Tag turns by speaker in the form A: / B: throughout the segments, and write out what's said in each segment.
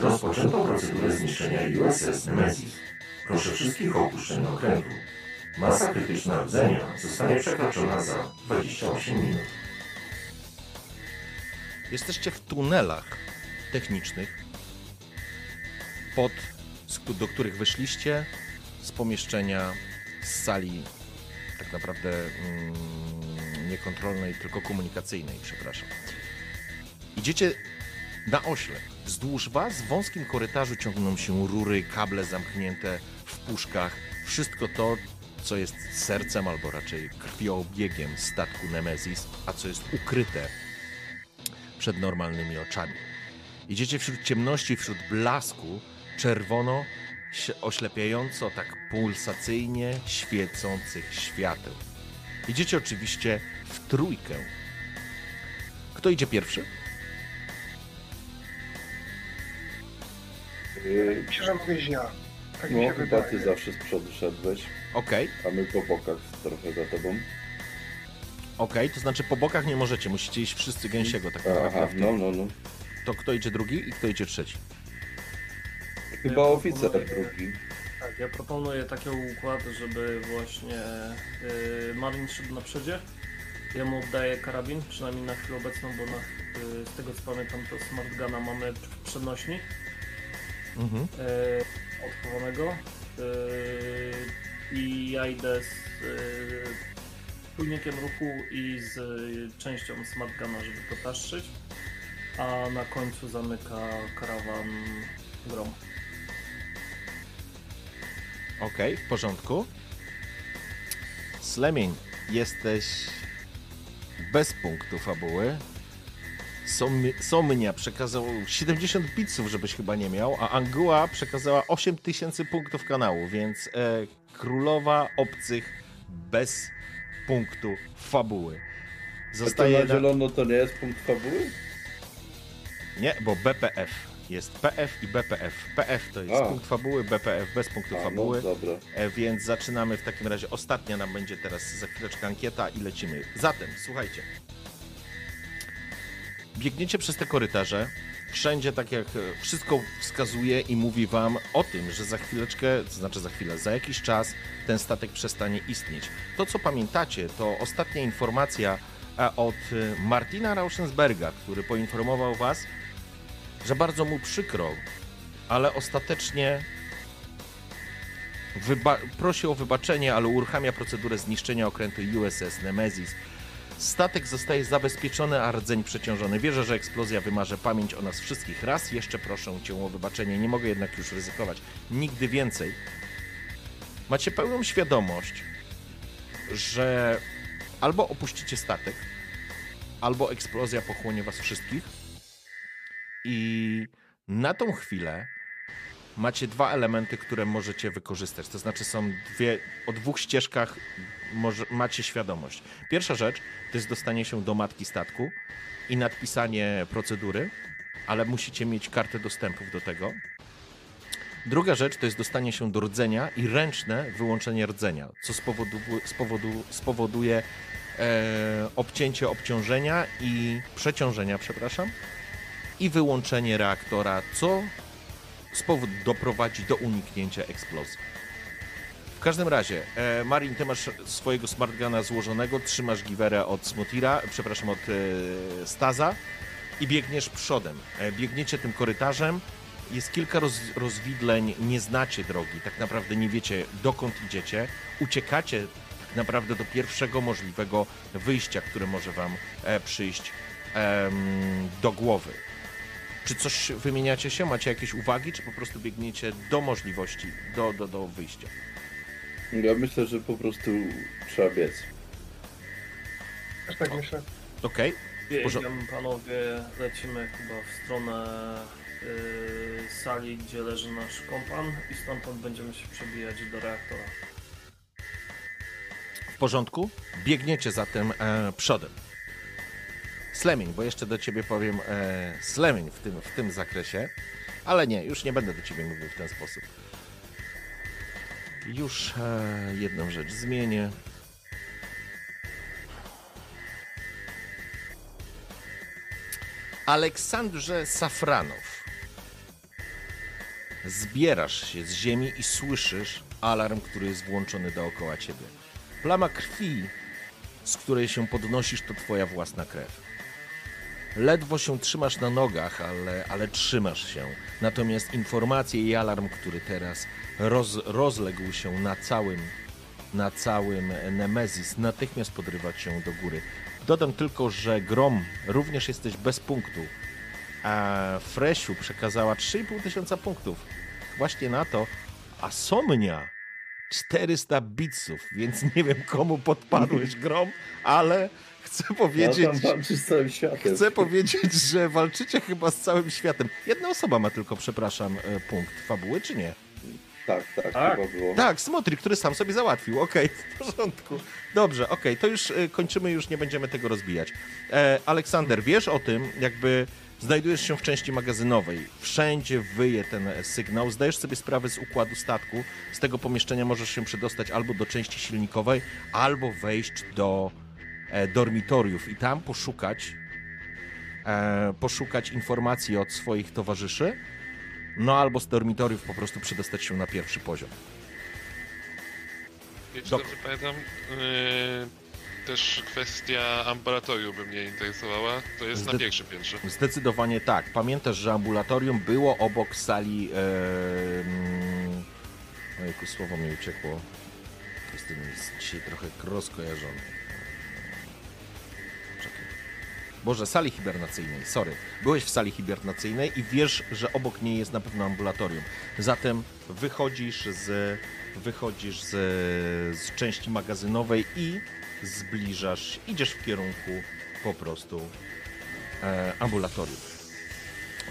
A: Rozpoczęto procedurę zniszczenia USS Nemesis. Proszę wszystkich o opuszczenie okrętu. Masa krytyczna rdzenia zostanie przekroczona za 28 minut.
B: Jesteście w tunelach technicznych, pod, do których wyszliście z pomieszczenia, z sali tak naprawdę mm, niekontrolnej, tylko komunikacyjnej, przepraszam. Idziecie na ośle. Wzdłuż was w wąskim korytarzu ciągną się rury, kable zamknięte w puszkach. Wszystko to, co jest sercem albo raczej krwiobiegiem statku Nemesis, a co jest ukryte przed normalnymi oczami. Idziecie wśród ciemności, wśród blasku czerwono, oślepiająco, tak pulsacyjnie świecących świateł. Idziecie oczywiście w trójkę. Kto idzie pierwszy?
C: Yy,
D: Myślę, że mogę iść ja. Tak mi
C: No, chyba ty
D: wydaje.
C: zawsze z przodu szedłeś,
B: Okej,
C: a my po bokach trochę za tobą.
B: okej, to znaczy po bokach nie możecie, musicie iść wszyscy gęsiego tak naprawdę.
C: Aha,
B: w tym.
C: no, no, no.
B: To kto idzie drugi i kto idzie trzeci?
C: Chyba
E: Ja
C: oficer
E: proponuję-
C: drugi.
E: Tak, ja proponuję taki układ, żeby właśnie yy, Marin szedł na przodzie. Ja mu oddaję karabin, przynajmniej na chwilę obecną, bo na, yy, z tego co pamiętam to Smart Guna mamy w przenośni
B: Mhm.
E: yy, odchowanego. Yy, I ja idę z czujnikiem ruchu i z częścią Smart Guna, żeby to taszyć. A na końcu zamyka karawan grom.
B: Okej, w porządku. Slemień, jesteś bez punktu fabuły. Som- Somnia przekazał 70 bitsów, żebyś chyba nie miał, a Anguła przekazała 8000 punktów kanału, więc e, królowa obcych bez punktu fabuły.
C: Zostaje
B: Zostaje
C: na
B: na...
C: zielono to nie jest punkt fabuły?
B: Nie, bo BPF. Jest PF i BPF. PF to jest
C: A.
B: punkt fabuły, BPF bez punktu
C: A, no
B: fabuły.
C: dobra.
B: E, Więc zaczynamy w takim razie. Ostatnia nam będzie teraz za chwileczkę ankieta i lecimy. Zatem, słuchajcie. Biegniecie przez te korytarze. Wszędzie, tak jak e, wszystko wskazuje i mówi wam o tym, że za chwileczkę, to znaczy za chwilę, za jakiś czas ten statek przestanie istnieć. To, co pamiętacie, to ostatnia informacja e, od e, Martina Rauschensberga, który poinformował was, że bardzo mu przykro, ale ostatecznie wyba- prosi o wybaczenie, ale uruchamia procedurę zniszczenia okrętu USS Nemesis. Statek zostaje zabezpieczony, a rdzeń przeciążony. Wierzę, że eksplozja wymarze pamięć o nas wszystkich. Raz jeszcze proszę cię o wybaczenie. Nie mogę jednak już ryzykować. Nigdy więcej. Macie pełną świadomość, że albo opuścicie statek, albo eksplozja pochłonie was wszystkich. I na tą chwilę macie dwa elementy, które możecie wykorzystać. To znaczy są dwie, o dwóch ścieżkach może, macie świadomość. Pierwsza rzecz to jest dostanie się do matki statku i nadpisanie procedury, ale musicie mieć kartę dostępów do tego. Druga rzecz to jest dostanie się do rdzenia i ręczne wyłączenie rdzenia, co spowodu, spowodu, spowoduje e, obcięcie obciążenia i przeciążenia, przepraszam, i wyłączenie reaktora, co doprowadzi do uniknięcia eksplozji. W każdym razie, e, Marin, ty masz swojego smartgana złożonego, trzymasz giwerę od Smotira, przepraszam, od e, Staza i biegniesz przodem. E, biegniecie tym korytarzem, jest kilka roz, rozwidleń, nie znacie drogi, tak naprawdę nie wiecie dokąd idziecie, uciekacie tak naprawdę do pierwszego możliwego wyjścia, które może wam e, przyjść em, do głowy. Czy coś wymieniacie się? Macie jakieś uwagi, czy po prostu biegniecie do możliwości, do, do, do wyjścia?
C: Ja myślę, że po prostu trzeba biec.
D: Też tak myślę.
B: Okej,
E: Biegiem, panowie, lecimy chyba w stronę y, sali, gdzie leży nasz kompan i stamtąd będziemy się przebijać do reaktora.
B: w porządku. Biegniecie zatem e, przodem. Slemming, bo jeszcze do ciebie powiem e, Slemming w tym, w tym zakresie, ale nie, już nie będę do ciebie mówił w ten sposób. Już e, jedną rzecz zmienię. Aleksandrze Safranow. Zbierasz się z ziemi i słyszysz alarm, który jest włączony dookoła ciebie. Plama krwi, z której się podnosisz, to twoja własna krew. Ledwo się trzymasz na nogach, ale, ale trzymasz się. Natomiast informacje i alarm, który teraz roz, rozległ się na całym, na całym Nemezis, natychmiast podrywa cię do góry. Dodam tylko, że Grom również jesteś bez punktu, a Fresiu przekazała 3,5 tysiąca punktów właśnie na to, a Somnia 400 bitsów, więc nie wiem komu podpadłeś Grom, ale chcę
C: Ja
B: powiedzieć...
C: tam walczy z całym światem.
B: Chcę powiedzieć, że walczycie chyba z całym światem. Jedna osoba ma tylko, przepraszam, e, punkt fabuły, czy nie?
C: Tak, tak,
E: Tak.
C: chyba było.
B: Tak, Smotri, który sam sobie załatwił. Okej, w porządku. Dobrze, okej, to już e, kończymy, już nie będziemy tego rozbijać. E, Aleksander, wiesz o tym, jakby znajdujesz się w części magazynowej. Wszędzie wyje ten sygnał. Zdajesz sobie sprawę z układu statku. Z tego pomieszczenia możesz się przedostać albo do części silnikowej, albo wejść do dormitoriów i tam poszukać e, poszukać informacji od swoich towarzyszy, no albo z dormitoriów po prostu przedostać się na pierwszy poziom.
F: Jeśli dobrze pamiętam, yy, też kwestia ambulatorium by mnie interesowała. To jest
B: Zde-
F: na pierwszym piętrze.
B: Zdecydowanie tak. Pamiętasz, że ambulatorium było obok sali. E, mm, ojejku, słowo mi uciekło. Jestem dzisiaj trochę rozkojarzony. Boże, sali hibernacyjnej, sorry. Byłeś w sali hibernacyjnej i wiesz, że obok niej jest na pewno ambulatorium. Zatem wychodzisz z, wychodzisz z, z części magazynowej i zbliżasz, idziesz w kierunku po prostu e, ambulatorium.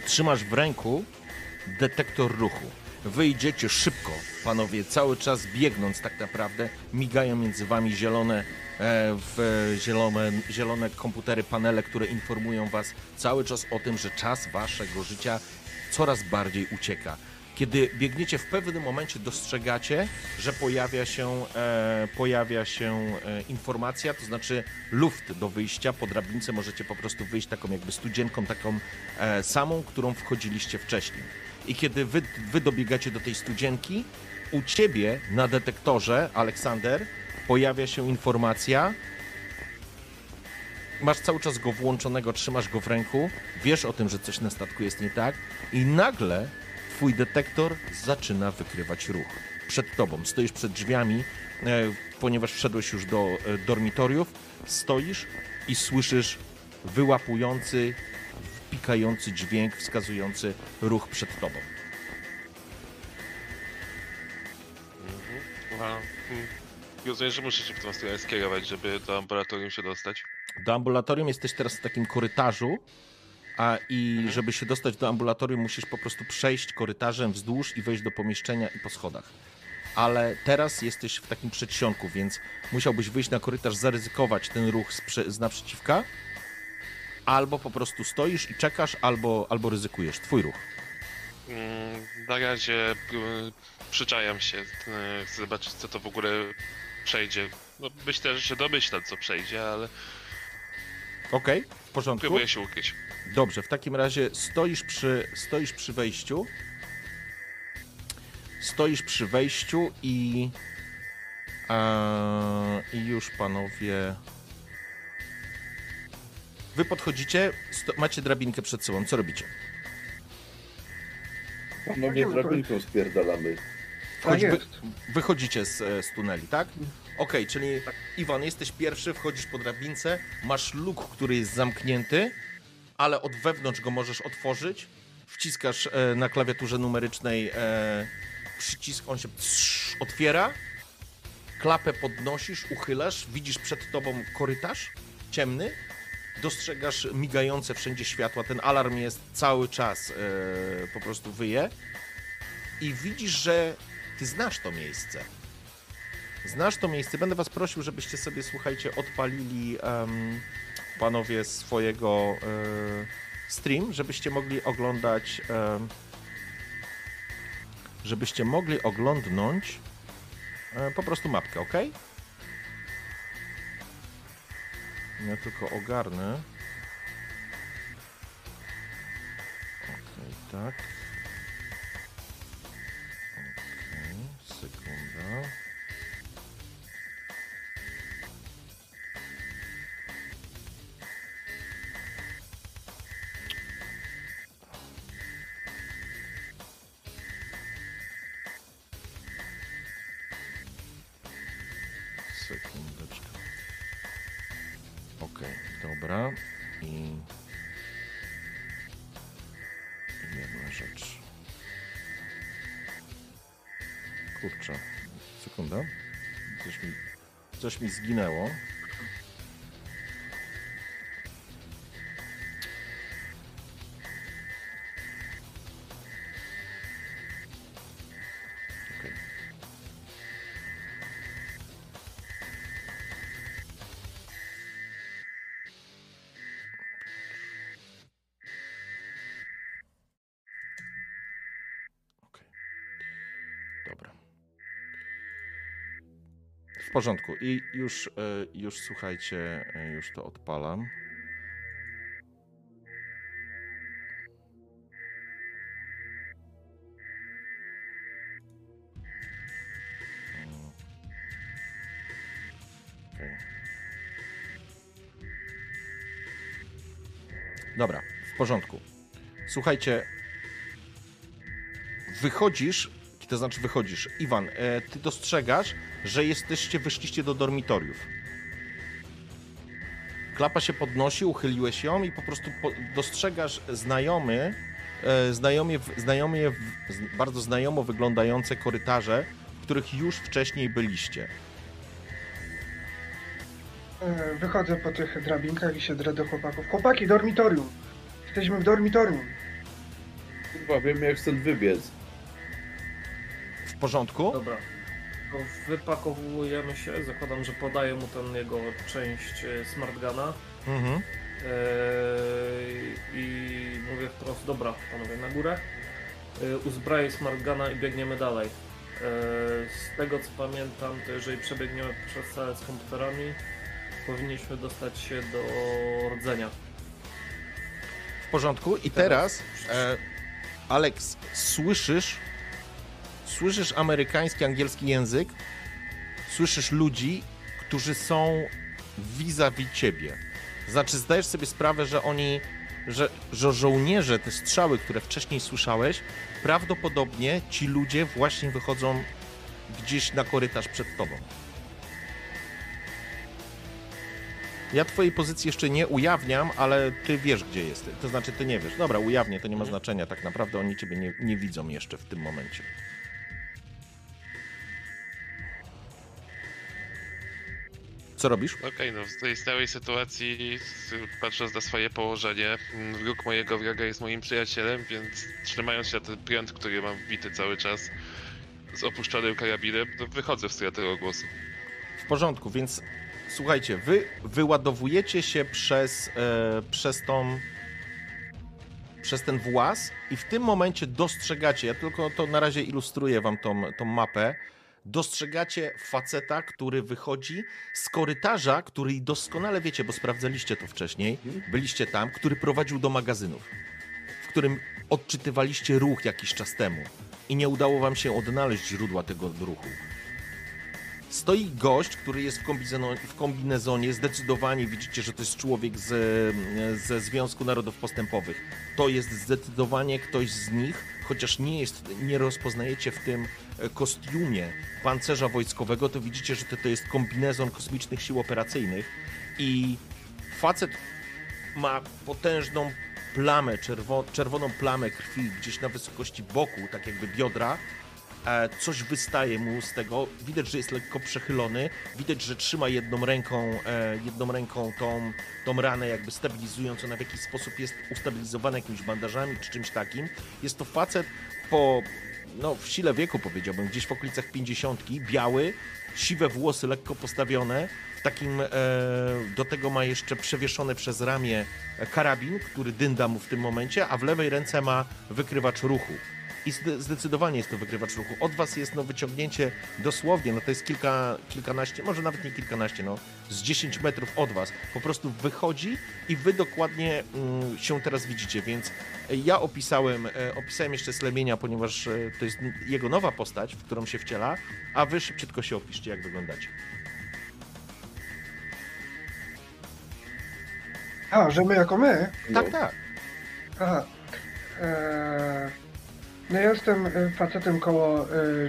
B: Trzymasz w ręku detektor ruchu. Wyjdziecie szybko, panowie, cały czas biegnąc tak naprawdę. Migają między wami zielone, w, zielone, zielone komputery, panele, które informują was cały czas o tym, że czas waszego życia coraz bardziej ucieka. Kiedy biegniecie w pewnym momencie dostrzegacie, że pojawia się, e, pojawia się e, informacja, to znaczy luft do wyjścia. Po drabince możecie po prostu wyjść taką jakby studzienką, taką e, samą, którą wchodziliście wcześniej. I kiedy wy, wy dobiegacie do tej studzienki, u ciebie na detektorze, Aleksander, pojawia się informacja, masz cały czas go włączonego, trzymasz go w ręku, wiesz o tym, że coś na statku jest nie tak i nagle twój detektor zaczyna wykrywać ruch. Przed tobą, stoisz przed drzwiami, e, ponieważ wszedłeś już do e, dormitoriów, stoisz i słyszysz wyłapujący, wpikający dźwięk wskazujący ruch przed tobą.
F: Hmm. Rozumiem, że muszę się w tą stronę skierować, żeby do ambulatorium się dostać.
B: Do ambulatorium jesteś teraz w takim korytarzu, a i żeby się dostać do ambulatorium, musisz po prostu przejść korytarzem wzdłuż i wejść do pomieszczenia i po schodach. Ale teraz jesteś w takim przedsionku, więc musiałbyś wyjść na korytarz, zaryzykować ten ruch z, z naprzeciwka, albo po prostu stoisz i czekasz, albo, albo ryzykujesz. Twój ruch.
F: Mm, Na razie y, przyczajam się, y, chcę zobaczyć co to w ogóle przejdzie. No, myślę, że się domyślam co przejdzie, ale
B: Okej, w porządku.
F: próbuję się ukryć.
B: Dobrze, w takim razie stoisz przy, stoisz przy wejściu. Stoisz przy wejściu i. e, I już panowie. Wy podchodzicie, sto, macie drabinkę przed sobą. Co robicie?
C: Panowie drabinką spierdalamy.
B: Wchodź,
D: Tak
B: wy, wychodzicie z, e, z tuneli, tak? Okej, czyli Iwan, jesteś pierwszy, wchodzisz po drabince, masz luk, który jest zamknięty, ale od wewnątrz go możesz otworzyć wciskasz e, na klawiaturze numerycznej e, przycisk, on się otwiera, klapę podnosisz, uchylasz, widzisz przed tobą korytarz ciemny, dostrzegasz migające wszędzie światła, ten alarm jest cały czas e, po prostu wyje i widzisz, że ty znasz to miejsce. Znasz to miejsce. Będę was prosił, żebyście sobie, słuchajcie, odpalili em, panowie swojego e, stream, żebyście mogli oglądać żebyście mogli oglądnąć e, po prostu mapkę, ok? Ja tylko ogarnę. Okej, tak. Zginęło. W porządku. I już, e, już słuchajcie, e, już to odpalam. Dobra, w porządku. Słuchajcie, wychodzisz, to znaczy wychodzisz. Iwan, e, ty dostrzegasz, że jesteście, wyszliście do dormitoriów. Klapa się podnosi, uchyliłeś ją i po prostu po, dostrzegasz znajomy, e, znajomie, znajomie, w- z- bardzo znajomo wyglądające korytarze, w których już wcześniej byliście.
D: E, Wychodzę po tych drabinkach i się drę do chłopaków. Chłopaki, dormitorium! Jesteśmy w dormitorium.
C: Kurwa, wiem jak stąd wybiec.
B: W porządku?
E: Dobra. To wypakowujemy się, zakładam, że podaję mu ten jego część e, smartgana
B: Mhm.
E: e, i mówię wprost, dobra panowie, na górę. E, Uzbraję smartgana i biegniemy dalej. Z tego co pamiętam, to jeżeli przebiegniemy przez salę z komputerami, powinniśmy dostać się do rdzenia.
B: W porządku. I teraz, e, Alex, słyszysz, słyszysz amerykański, angielski język, słyszysz ludzi, którzy są vis-a-vis ciebie. Znaczy, zdajesz sobie sprawę, że oni, że, że żołnierze, te strzały, które wcześniej słyszałeś, prawdopodobnie ci ludzie właśnie wychodzą gdzieś na korytarz przed tobą. Ja twojej pozycji jeszcze nie ujawniam, ale ty wiesz, gdzie jesteś. To znaczy, ty nie wiesz. Dobra, ujawnię, to nie ma znaczenia. Tak naprawdę oni ciebie nie, nie widzą jeszcze w tym momencie. Co robisz?
F: Okej, no w tej stałej sytuacji, patrząc na swoje położenie, mm, wróg mojego wroga jest moim przyjacielem, więc trzymając się na ten prąd, który mam wbity cały czas z opuszczonym karabinem, to wychodzę w stronę tego głosu.
B: W porządku, więc słuchajcie, wy wyładowujecie się przez, e, przez tą przez ten włas i w tym momencie dostrzegacie, ja tylko to na razie ilustruję wam tą, tą mapę, dostrzegacie faceta, który wychodzi z korytarza, który doskonale wiecie, bo sprawdzaliście to wcześniej, byliście tam, który prowadził do magazynów, w którym odczytywaliście ruch jakiś czas temu i nie udało wam się odnaleźć źródła tego ruchu. Stoi gość, który jest w, w kombinezonie. Zdecydowanie widzicie, że to jest człowiek z, ze Związku Narodów Postępowych. To jest zdecydowanie ktoś z nich, chociaż nie jest, nie rozpoznajecie w tym e, kostiumie pancerza wojskowego, to widzicie, że to, to jest kombinezon kosmicznych sił operacyjnych i facet ma potężną plamę, czerwo, czerwoną plamę krwi gdzieś na wysokości boku, tak jakby biodra. E, coś wystaje mu z tego. Widać, że jest lekko przechylony. Widać, że trzyma jedną ręką, e, jedną ręką tą, tą ranę, jakby stabilizując. Ona w jakiś sposób jest ustabilizowana jakimiś bandażami czy czymś takim. Jest to facet po, no, w sile wieku powiedziałbym, gdzieś w okolicach 50, biały, siwe włosy lekko postawione. Takim, e, do tego ma jeszcze przewieszony przez ramię karabin, który dynda mu w tym momencie, a w lewej ręce ma wykrywacz ruchu. I zde- zdecydowanie jest to wykrywacz ruchu. Od was jest no wyciągnięcie dosłownie, no to jest kilka, kilkanaście, może nawet nie kilkanaście, no z 10 metrów od was. Po prostu wychodzi i wy dokładnie mm, się teraz widzicie, więc e, ja opisałem, e, opisałem jeszcze Slemienia, ponieważ e, to jest jego nowa postać, w którą się wciela, a wy szybciutko się opiszcie, jak wyglądacie.
D: A, że my jako my?
B: Tak, tak.
D: Aha. Eee, no ja jestem e, facetem koło e,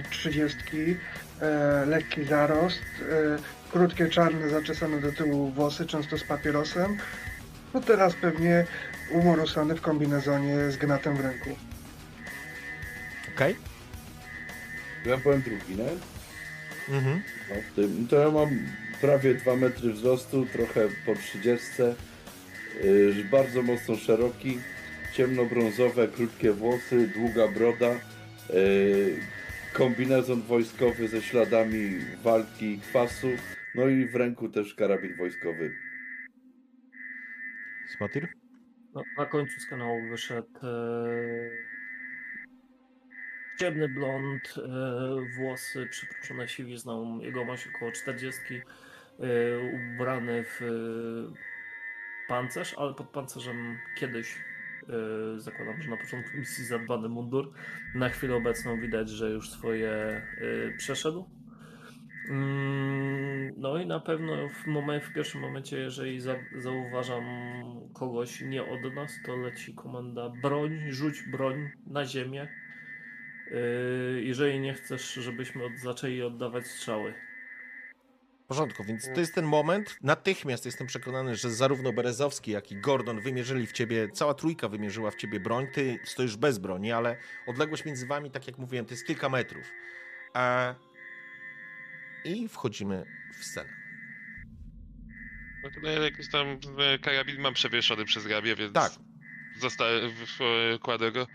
D: trzydziestki, e, lekki zarost, krótkie czarne zaczesane do tyłu włosy, często z papierosem. No teraz pewnie umorusany w kombinezonie z gnatem w ręku.
B: Okej?
C: Ja byłem drugi, nie?
B: Mhm.
C: No, w tym. To ja mam prawie 2 metry wzrostu, trochę po 30. Yy, bardzo mocno szeroki, ciemnobrązowe, krótkie włosy, długa broda. Yy, kombinezon wojskowy ze śladami walki i kwasu. No i w ręku też karabin wojskowy.
B: Smatir?
E: No, na końcu z kanału wyszedł e, ciemny blond, e, włosy przypuszczone siwizną, jego maś około 40, e, ubrany w e, pancerz, ale pod pancerzem kiedyś zakładam, że na początku misji zadbany mundur. Na chwilę obecną widać, że już swoje e, przeszedł. Mm, No i na pewno w, momen- w pierwszym momencie, jeżeli za, zauważam kogoś nie od nas, to leci komenda broń, rzuć broń na ziemię. Yy, jeżeli nie chcesz, żebyśmy od, zaczęli oddawać strzały.
B: W porządku, więc to jest ten moment. Natychmiast jestem przekonany, że zarówno Berezowski, jak i Gordon wymierzyli w ciebie, cała trójka wymierzyła w ciebie broń. Ty stoisz bez broni, ale odległość między wami, tak jak mówiłem, to jest kilka metrów. E... I wchodzimy w scenę.
F: No to ja jakiś tam e, karabin mam przewieszony przez ramię, więc
B: Tak.
F: zostałem, kładę go.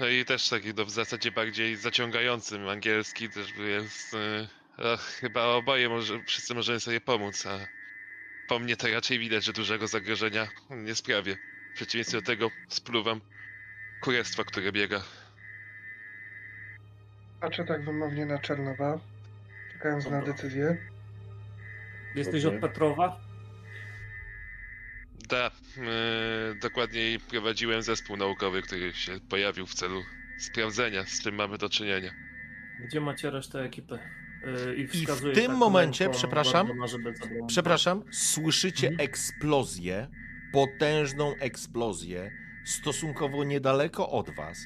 F: No i też taki no, w zasadzie bardziej zaciągającym angielski też jest. e, chyba oboje może, wszyscy możemy sobie pomóc, a po mnie to raczej widać, że dużego zagrożenia nie sprawię. W przeciwieństwie do tego spluwam kurestwa, które biega.
D: Patrzę tak wymownie na Czernowa, czekając na
E: Dobra.
D: decyzję.
E: Jesteś od Petrowa?
F: Da, e, dokładniej prowadziłem zespół naukowy, który się pojawił w celu sprawdzenia, z czym mamy do czynienia.
E: Gdzie macie resztę ekipy? Yy, I,
B: I w tym momencie,
E: ręką
B: przepraszam, Przepraszam, słyszycie
E: Mhm.
B: eksplozję, potężną eksplozję, stosunkowo niedaleko od was.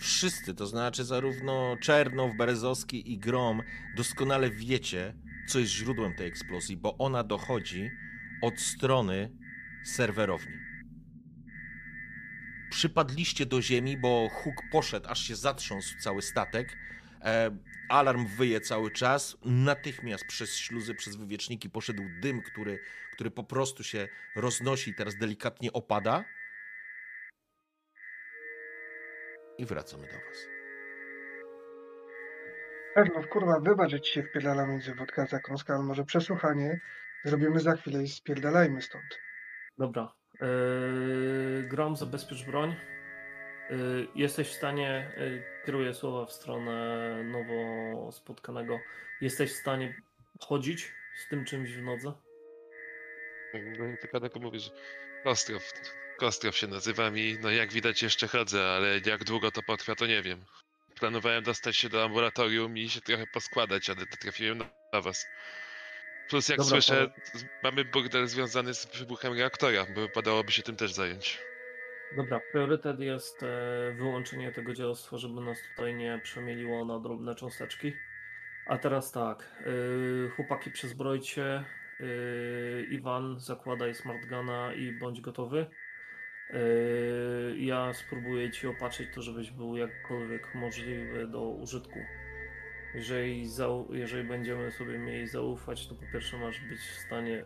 B: Wszyscy, to znaczy zarówno Czernow, Berezowski i Grom, doskonale wiecie, co jest źródłem tej eksplozji, bo ona dochodzi od strony serwerowni. Przypadliście do ziemi, bo huk poszedł, aż się zatrząsł cały statek. Alarm wyje cały czas. Natychmiast przez śluzy, przez wywieczniki poszedł dym, który, który po prostu się roznosi i teraz delikatnie opada. I wracamy do was.
D: Czernow, kurwa, wybacz, że ci się wpierdala między wodka a zakąska, ale może przesłuchanie zrobimy za chwilę i spierdalajmy stąd.
E: Dobra. Yy, Grom, zabezpiecz broń. Yy, jesteś w stanie, yy, kieruję słowa w stronę nowo spotkanego, jesteś w stanie chodzić z tym czymś w nodze?
F: No, Tylko tak mówię, że Kostrow, Kostrow się nazywam i no jak widać jeszcze chodzę, ale jak długo to potrwa to nie wiem. Planowałem dostać się do ambulatorium i się trochę poskładać, ale to trafiłem na, was. Plus jak
E: Dobra,
F: słyszę, mamy burdel związany z wybuchem reaktora, bo wypadałoby się tym też zająć.
E: Dobra, priorytet jest e, wyłączenie tego dzielostwa, żeby nas tutaj nie przemieliło na drobne cząsteczki. A teraz tak, yy, chłopaki przezbrojcie, yy, Iwan zakładaj smartgana i bądź gotowy. Ja spróbuję ci opatrzyć to, żebyś był jakkolwiek możliwy do użytku. Jeżeli, jeżeli będziemy sobie mieli zaufać, to po pierwsze masz być w stanie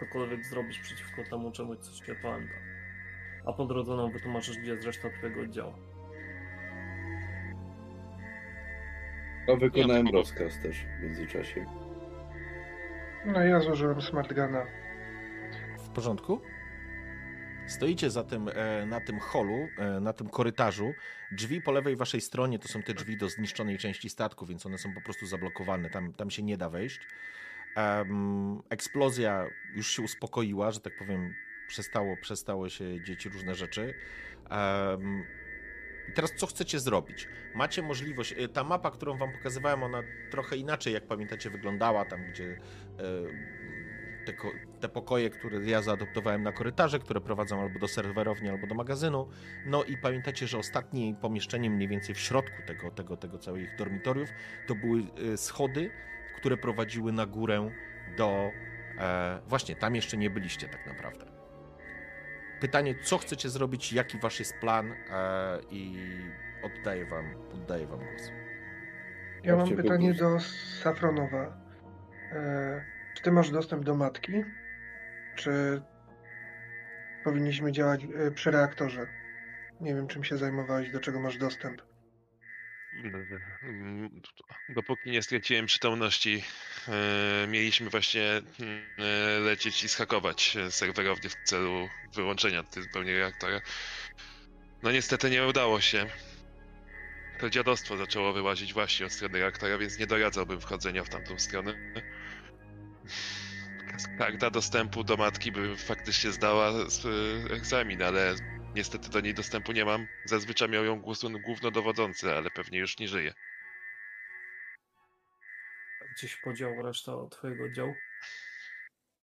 E: cokolwiek zrobić przeciwko temu czemuś, co się pamięta. A po drodze nam wytłumaczysz, gdzie jest reszta twojego oddziału.
C: A wykonałem
F: Ja-
C: rozkaz też w międzyczasie.
D: No ja zużyłem smartgana.
B: W porządku? Stoicie zatem e, na tym holu, e, na tym korytarzu. Drzwi po lewej waszej stronie to są te drzwi do zniszczonej części statku, więc one są po prostu zablokowane. Tam, tam się nie da wejść. Em, eksplozja już się uspokoiła, że tak powiem, przestało, przestało się dzieć różne rzeczy. I teraz co chcecie zrobić? Macie możliwość, e, ta mapa, którą wam pokazywałem, ona trochę inaczej, jak pamiętacie, wyglądała tam, gdzie e, te, te pokoje, które ja zaadoptowałem na korytarze, które prowadzą albo do serwerowni, albo do magazynu. No i pamiętacie, że ostatnim pomieszczeniem mniej więcej w środku tego, tego, tego całych dormitoriów to były e, schody, które prowadziły na górę do... E, właśnie, tam jeszcze nie byliście tak naprawdę. Pytanie, co chcecie zrobić, jaki wasz jest plan e, i oddaję wam, oddaję wam głos.
D: Ja mam pytanie do Safronowa. E, czy ty masz dostęp do matki? Czy powinniśmy działać e, przy reaktorze? Nie wiem, czym się zajmowałeś, do czego masz dostęp.
F: Dopóki nie straciłem przytomności, e, mieliśmy właśnie mm, e, lecieć i schakować e, serwerownię w celu wyłączenia tej zupełnie reaktora. No niestety nie udało się. To dziadostwo zaczęło wyłazić właśnie od strony reaktora, więc nie doradzałbym wchodzenia w tamtą stronę. Karta dostępu do matki by faktycznie zdała s- egzamin, ale niestety do niej dostępu nie mam. Zazwyczaj miał ją głos- głównodowodzący, ale pewnie już nie żyje.
E: Gdzieś podział reszta twojego oddziału?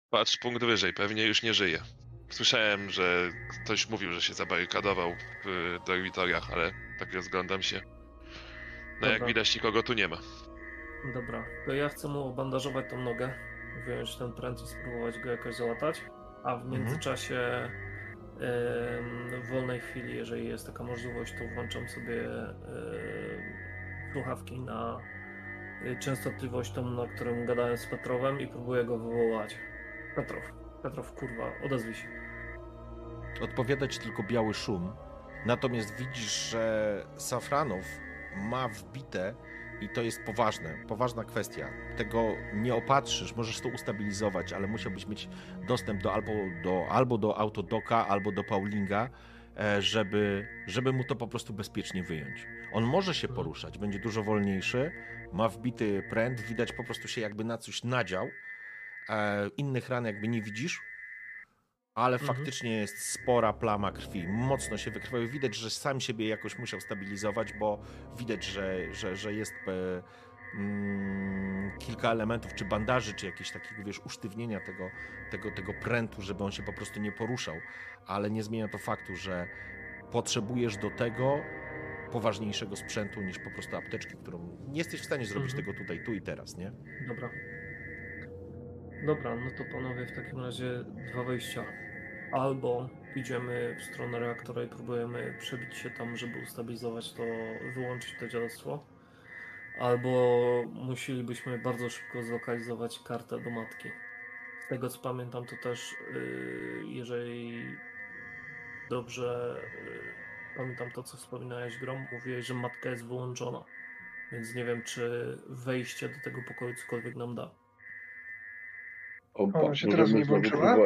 F: Patrz punkt wyżej, pewnie już nie żyje. Słyszałem, że ktoś mówił, że się zabarykadował w y, dormitoriach, ale tak rozglądam się. No jak
E: Dobra.
F: widać nikogo tu nie ma.
E: Dobra, to ja chcę mu obandażować tą nogę, wyjąć ten pręt i spróbować go jakoś załatać, a w międzyczasie em, w wolnej chwili, jeżeli jest taka możliwość, to włączam sobie słuchawki na y, częstotliwość tą, na którym gadałem z Petrowem i próbuję go wywołać. Petrow, Petrow, kurwa, odezwij się.
B: Odpowiada ci tylko biały szum. Natomiast widzisz, że Safranow ma wbite i to jest poważne, poważna kwestia. Tego nie opatrzysz, możesz to ustabilizować, ale musiałbyś mieć dostęp do albo do, albo do autodoka, albo do Paulinga, e, żeby, żeby mu to po prostu bezpiecznie wyjąć. On może się
E: Mhm.
B: poruszać, będzie dużo wolniejszy, ma wbity pręt, widać po prostu się jakby na coś nadział. E, innych ran jakby nie widzisz, ale
E: Mhm.
B: faktycznie jest spora plama krwi. Mocno się wykrwawił. Widać, że sam siebie jakoś musiał stabilizować, bo widać, że, że, że jest e, mm, kilka elementów, czy bandaży, czy jakiegoś takiego, wiesz, usztywnienia tego, tego, tego prętu, żeby on się po prostu nie poruszał. Ale nie zmienia to faktu, że potrzebujesz do tego poważniejszego sprzętu niż po prostu apteczki, którą nie jesteś w stanie zrobić
E: Mhm.
B: tego tutaj, tu i teraz, nie?
E: Dobra. Dobra, no to panowie w takim razie dwa wyjścia. Albo idziemy w stronę reaktora i próbujemy przebić się tam, żeby ustabilizować to, wyłączyć to dziadostwo. Albo musielibyśmy bardzo szybko zlokalizować kartę do matki. Z tego co pamiętam, to też yy, jeżeli dobrze yy, pamiętam to, co wspominałeś Grom, mówiłeś, że matka jest wyłączona. Więc nie wiem, czy wejście do tego pokoju cokolwiek nam da.
C: Opa,
D: Ona się teraz
C: możemy
D: nie włączyła?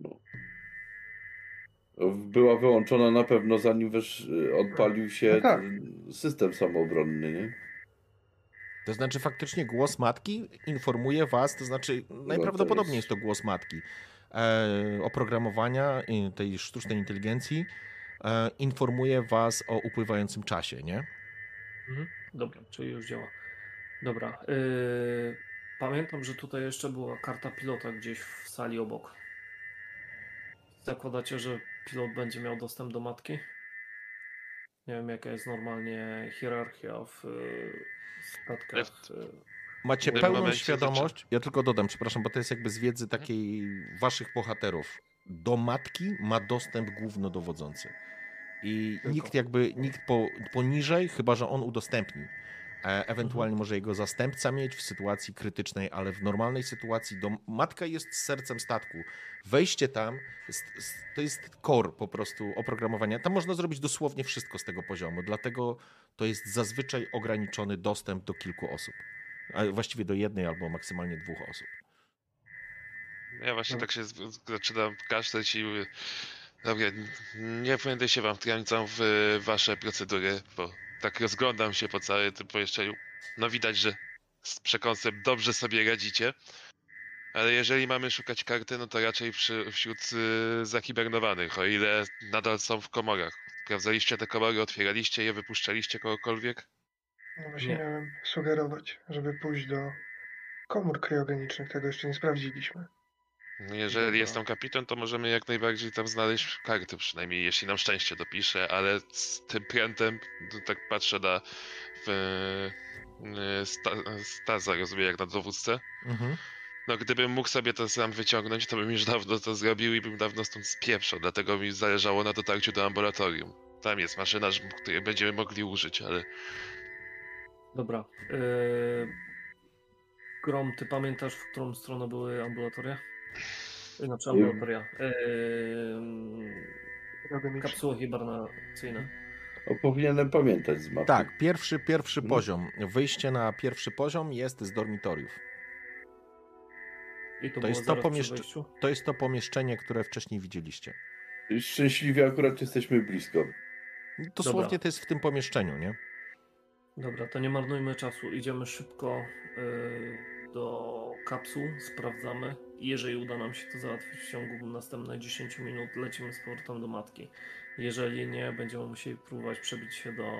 C: No. Była wyłączona na pewno zanim wiesz, odpalił się
D: No tak.
C: system samoobronny, nie?
B: To znaczy faktycznie głos matki informuje was, to znaczy najprawdopodobniej jest to głos matki e, oprogramowania tej sztucznej inteligencji e, informuje was o upływającym czasie, nie?
E: Mhm. Dobra, czyli już działa. Dobra. Yy, pamiętam, że tutaj jeszcze była karta pilota gdzieś w sali obok. Zakładacie, że pilot będzie miał dostęp do matki? Nie wiem, jaka jest normalnie hierarchia w yy, statkach. yy.
B: Macie pełną świadomość, ja tylko dodam, przepraszam, bo to jest jakby z wiedzy takiej waszych bohaterów. do matki ma dostęp głównodowodzący. I
E: Tylko.
B: nikt jakby, nikt po, poniżej, chyba że on udostępni. E, ewentualnie może jego zastępca mieć w sytuacji krytycznej, ale w normalnej sytuacji do, matka jest sercem statku. Wejście tam jest, to jest core po prostu oprogramowania. Tam można zrobić dosłownie wszystko z tego poziomu, dlatego to jest zazwyczaj ograniczony dostęp do kilku osób. A właściwie do jednej albo maksymalnie dwóch osób.
F: Ja właśnie tak się zaczynam kaszleć i dobra, nie będę się wam wtrącał w e, wasze procedury, bo tak rozglądam się po całym tym pomieszczeniu. No widać, że z przekąsem dobrze sobie radzicie, ale jeżeli mamy szukać karty, no to raczej przy, wśród y, zahibernowanych, o ile nadal są w komorach. Sprawdzaliście te komory, otwieraliście je, wypuszczaliście kogokolwiek?
D: No właśnie
E: Nie.
D: miałem sugerować, żeby pójść do komór kryogenicznych. Tego jeszcze nie sprawdziliśmy.
F: No Jeżeli jest tam kapitan, to możemy jak najbardziej tam znaleźć karty, przynajmniej jeśli nam szczęście dopisze, ale z tym prętem, to tak patrzę na w, e, sta, Staza, rozumiem, jak na dowódcę.
B: Mhm.
F: No gdybym mógł sobie to sam wyciągnąć, to bym już dawno to zrobił i bym dawno stąd spieprzał, dlatego mi zależało na dotarciu do ambulatorium. Tam jest maszyna, której będziemy mogli użyć, ale
E: Dobra. Yy... Grom, ty pamiętasz, w którą stronę były ambulatoria? Yy, Znaczy ambulatoria. Yy...
D: Kryogeniczne.
E: Kapsuły hibernacyjne.
C: O, powinienem pamiętać z mapy.
B: Tak, pierwszy, pierwszy
C: Mhm.
B: poziom. Wyjście na pierwszy poziom jest z dormitoriów.
E: I to,
B: To jest to
E: wejściu?
B: To jest to pomieszczenie, które wcześniej widzieliście.
C: Szczęśliwie akurat jesteśmy blisko.
B: Dosłownie
E: Dobra.
B: to jest w tym pomieszczeniu, nie?
E: Dobra, to nie marnujmy czasu. Idziemy szybko y, do kapsuł, sprawdzamy. Jeżeli uda nam się to załatwić w ciągu następnych 10 minut, lecimy z powrotem do matki. Jeżeli nie, będziemy musieli próbować przebić się do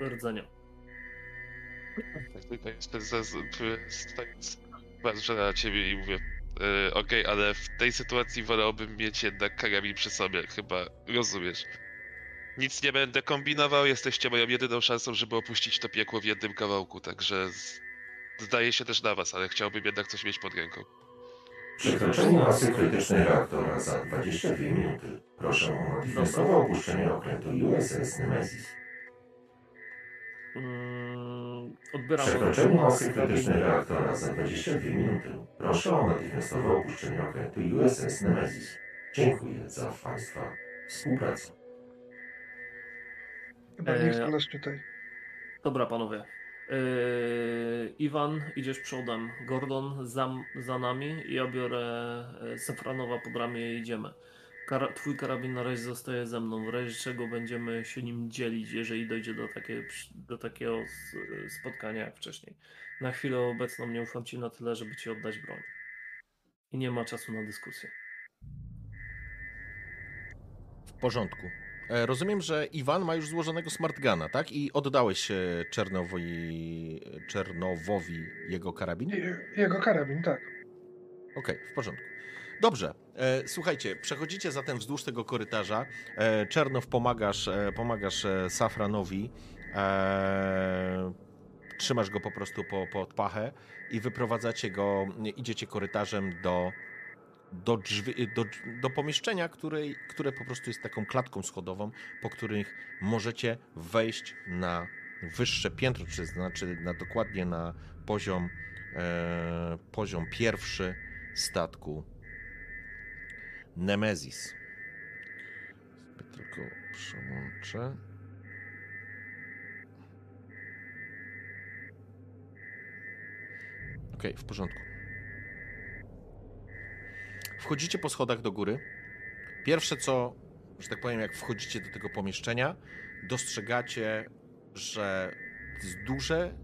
E: y, rdzenia.
F: P- stojąc, patrzę na ciebie i mówię, e, okej, ale w tej sytuacji wolałbym mieć jednak karabin przy sobie, chyba rozumiesz. Nic nie będę kombinował, jesteście moją jedyną szansą, żeby opuścić to piekło w jednym kawałku, także. Zdaje się też na was, ale chciałbym jednak coś mieć pod ręką.
A: Przekroczenie masy krytycznej reaktora za 22 minuty. Proszę o natychmiastowe opuszczenie okrętu USS Nemesis.
E: Mm, odbieram
A: Przekroczenie masy krytycznej reaktora za 22 minuty. Proszę o natychmiastowe opuszczenie okrętu USS Nemesis. Dziękuję za Państwa współpracę.
D: Chyba nie nas tutaj.
E: Dobra, panowie. Yy, Iwan, idziesz przodem. Gordon za, za nami. Ja biorę e, Safranowa pod ramię i idziemy. Twój karabin na razie zostaje ze mną, w razie czego będziemy się nim dzielić, jeżeli dojdzie do, takie, do takiego s- spotkania jak wcześniej. Na chwilę obecną nie ufam ci na tyle, żeby ci oddać broń. I nie ma czasu na dyskusję.
B: W porządku. E, Rozumiem, że Iwan ma już złożonego smartgana, tak? I oddałeś e, Czernowi, Czernowowi jego karabin?
D: Je- Jego karabin, tak.
B: Okej, w porządku. Dobrze. E, słuchajcie, przechodzicie zatem wzdłuż tego korytarza. Czernow pomagasz, pomagasz Safranowi. Trzymasz go po prostu po, pod pachę i wyprowadzacie go, idziecie korytarzem do, do, drzwi, do, do pomieszczenia, której, które po prostu jest taką klatką schodową, po których możecie wejść na wyższe piętro, czy znaczy na, dokładnie na poziom, e, poziom pierwszy statku Nemesis. Sobie tylko przełączę. Okej, w porządku. Wchodzicie po schodach do góry. Pierwsze co, że tak powiem, jak wchodzicie do tego pomieszczenia, dostrzegacie, że to jest duże,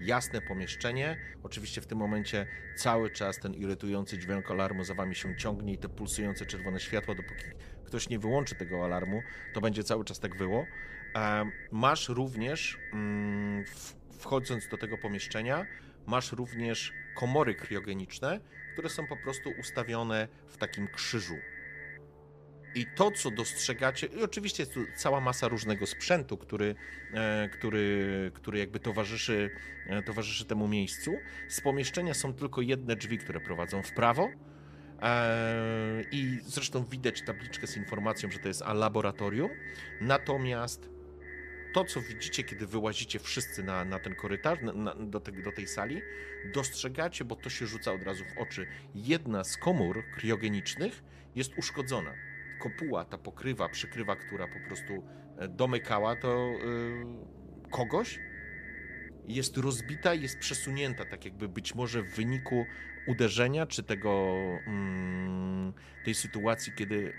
B: jasne pomieszczenie. Oczywiście w tym momencie cały czas ten irytujący dźwięk alarmu za wami się ciągnie i te pulsujące czerwone światło, dopóki ktoś nie wyłączy tego alarmu, to będzie cały czas tak wyło. Masz również, mm, wchodząc do tego pomieszczenia, masz również komory kriogeniczne, które są po prostu ustawione w takim krzyżu. I to, co dostrzegacie, i oczywiście jest tu cała masa różnego sprzętu, który, e, który, który jakby towarzyszy, e, towarzyszy temu miejscu. Z pomieszczenia są tylko jedne drzwi, które prowadzą w prawo. Eee, I zresztą widać tabliczkę z informacją, że to jest laboratorium. Natomiast to, co widzicie, kiedy wyłazicie wszyscy na, na ten korytarz, na, na, do, te, do tej sali, dostrzegacie, bo to się rzuca od razu w oczy. Jedna z komór kriogenicznych jest uszkodzona. Kopuła, ta pokrywa, przykrywa, która po prostu e, domykała to yy, kogoś, jest rozbita jest przesunięta, tak jakby być może w wyniku uderzenia, czy tego, mm, tej sytuacji, kiedy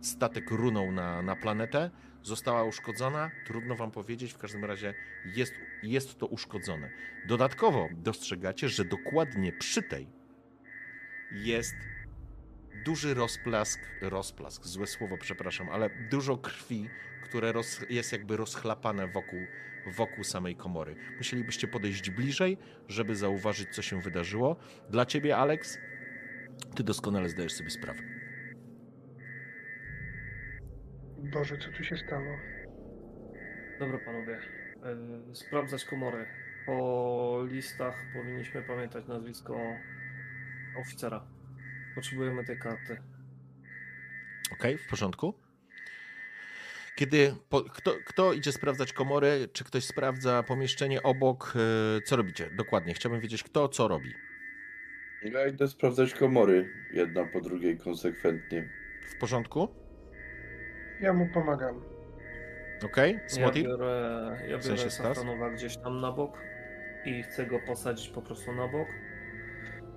B: statek runął na, na planetę, została uszkodzona. Trudno wam powiedzieć, w każdym razie jest, jest to uszkodzone. Dodatkowo dostrzegacie, że dokładnie przy tej jest duży rozplask, rozplask, złe słowo, przepraszam, ale dużo krwi, które roz, jest jakby rozchlapane wokół, wokół samej komory. Musielibyście podejść bliżej, żeby zauważyć, co się wydarzyło. Dla ciebie, Alex, ty doskonale zdajesz sobie sprawę.
D: Boże, co tu się stało?
E: Dobra panowie, yy, sprawdzać komory. Po listach powinniśmy pamiętać nazwisko oficera. Potrzebujemy tej karty.
B: Ok, w porządku. Kiedy po, kto, kto idzie sprawdzać komory, czy ktoś sprawdza pomieszczenie obok, yy, co robicie? Dokładnie, chciałbym wiedzieć, kto co robi.
C: Ja idę sprawdzać komory, jedna po drugiej konsekwentnie.
B: W porządku?
D: Ja mu pomagam.
B: Ok,
E: Ja
B: Smotir?
E: biorę, ja biorę
B: W sensie?
E: Safranowa gdzieś tam na bok i chcę go posadzić po prostu na bok.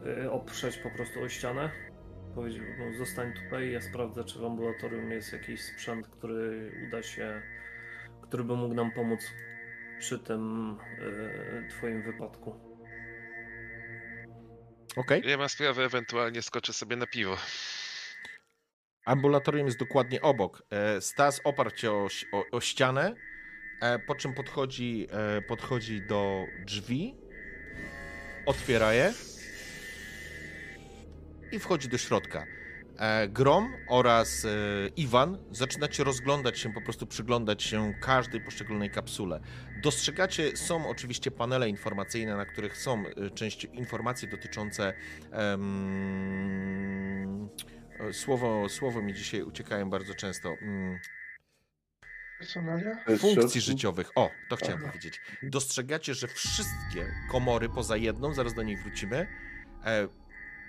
E: Yy, oprzeć po prostu o ścianę. Powiedzieć, no, zostań tutaj, ja sprawdzę, czy w ambulatorium jest jakiś sprzęt, który uda się, który by mógł nam pomóc przy tym yy, twoim wypadku.
B: Ok.
F: Ja mam sprawę, ewentualnie skoczę sobie na piwo.
B: Ambulatorium jest dokładnie obok. E, Stas oparł cię o, o, o ścianę, e, po czym podchodzi, e, podchodzi do drzwi, otwiera je i wchodzi do środka. Grom oraz Iwan zaczynacie rozglądać się, po prostu przyglądać się każdej poszczególnej kapsule. Dostrzegacie, są oczywiście panele informacyjne, na których są część informacje dotyczące e, słowo, słowo mi dzisiaj uciekają bardzo często. Mm,
D: Personalia?
B: Funkcji życiowych. O, to chciałem
D: Aha.
B: powiedzieć. Dostrzegacie, że wszystkie komory poza jedną, zaraz do niej wrócimy, e,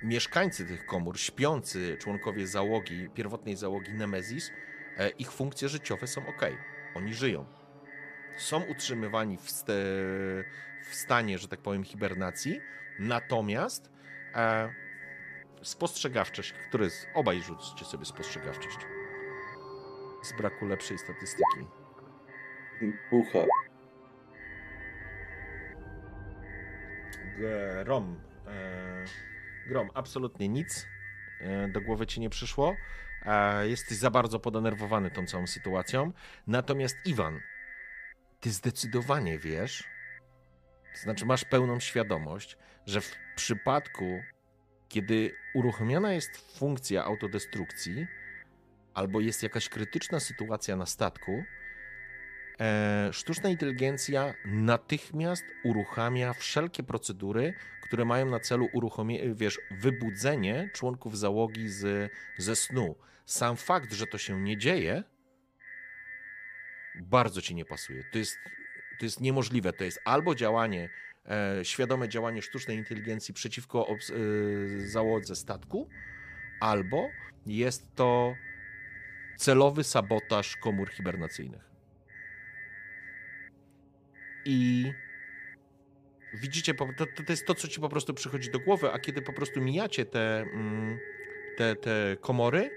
B: mieszkańcy tych komór, śpiący członkowie załogi, pierwotnej załogi Nemesis, e, ich funkcje życiowe są ok. Oni żyją. Są utrzymywani w, ste, w stanie, że tak powiem, hibernacji, natomiast e, spostrzegawczość, który z, obaj rzućcie sobie spostrzegawczość. Z braku lepszej statystyki.
C: Pucha.
B: Grom. E, Grom, absolutnie nic e, do głowy ci nie przyszło. E, jesteś za bardzo podenerwowany tą całą sytuacją. Natomiast Iwan, ty zdecydowanie wiesz, to znaczy masz pełną świadomość, że w przypadku, kiedy uruchomiona jest funkcja autodestrukcji, albo jest jakaś krytyczna sytuacja na statku, e, sztuczna inteligencja natychmiast uruchamia wszelkie procedury, które mają na celu uruchomienie, wiesz, wybudzenie członków załogi z, ze snu. Sam fakt, że to się nie dzieje, bardzo ci nie pasuje. To jest, to jest niemożliwe. To jest albo działanie, świadome działanie sztucznej inteligencji przeciwko e, załodze statku, albo jest to celowy sabotaż komór hibernacyjnych. I widzicie, to, to jest to, co ci po prostu przychodzi do głowy, a kiedy po prostu mijacie te, mm, te, te komory,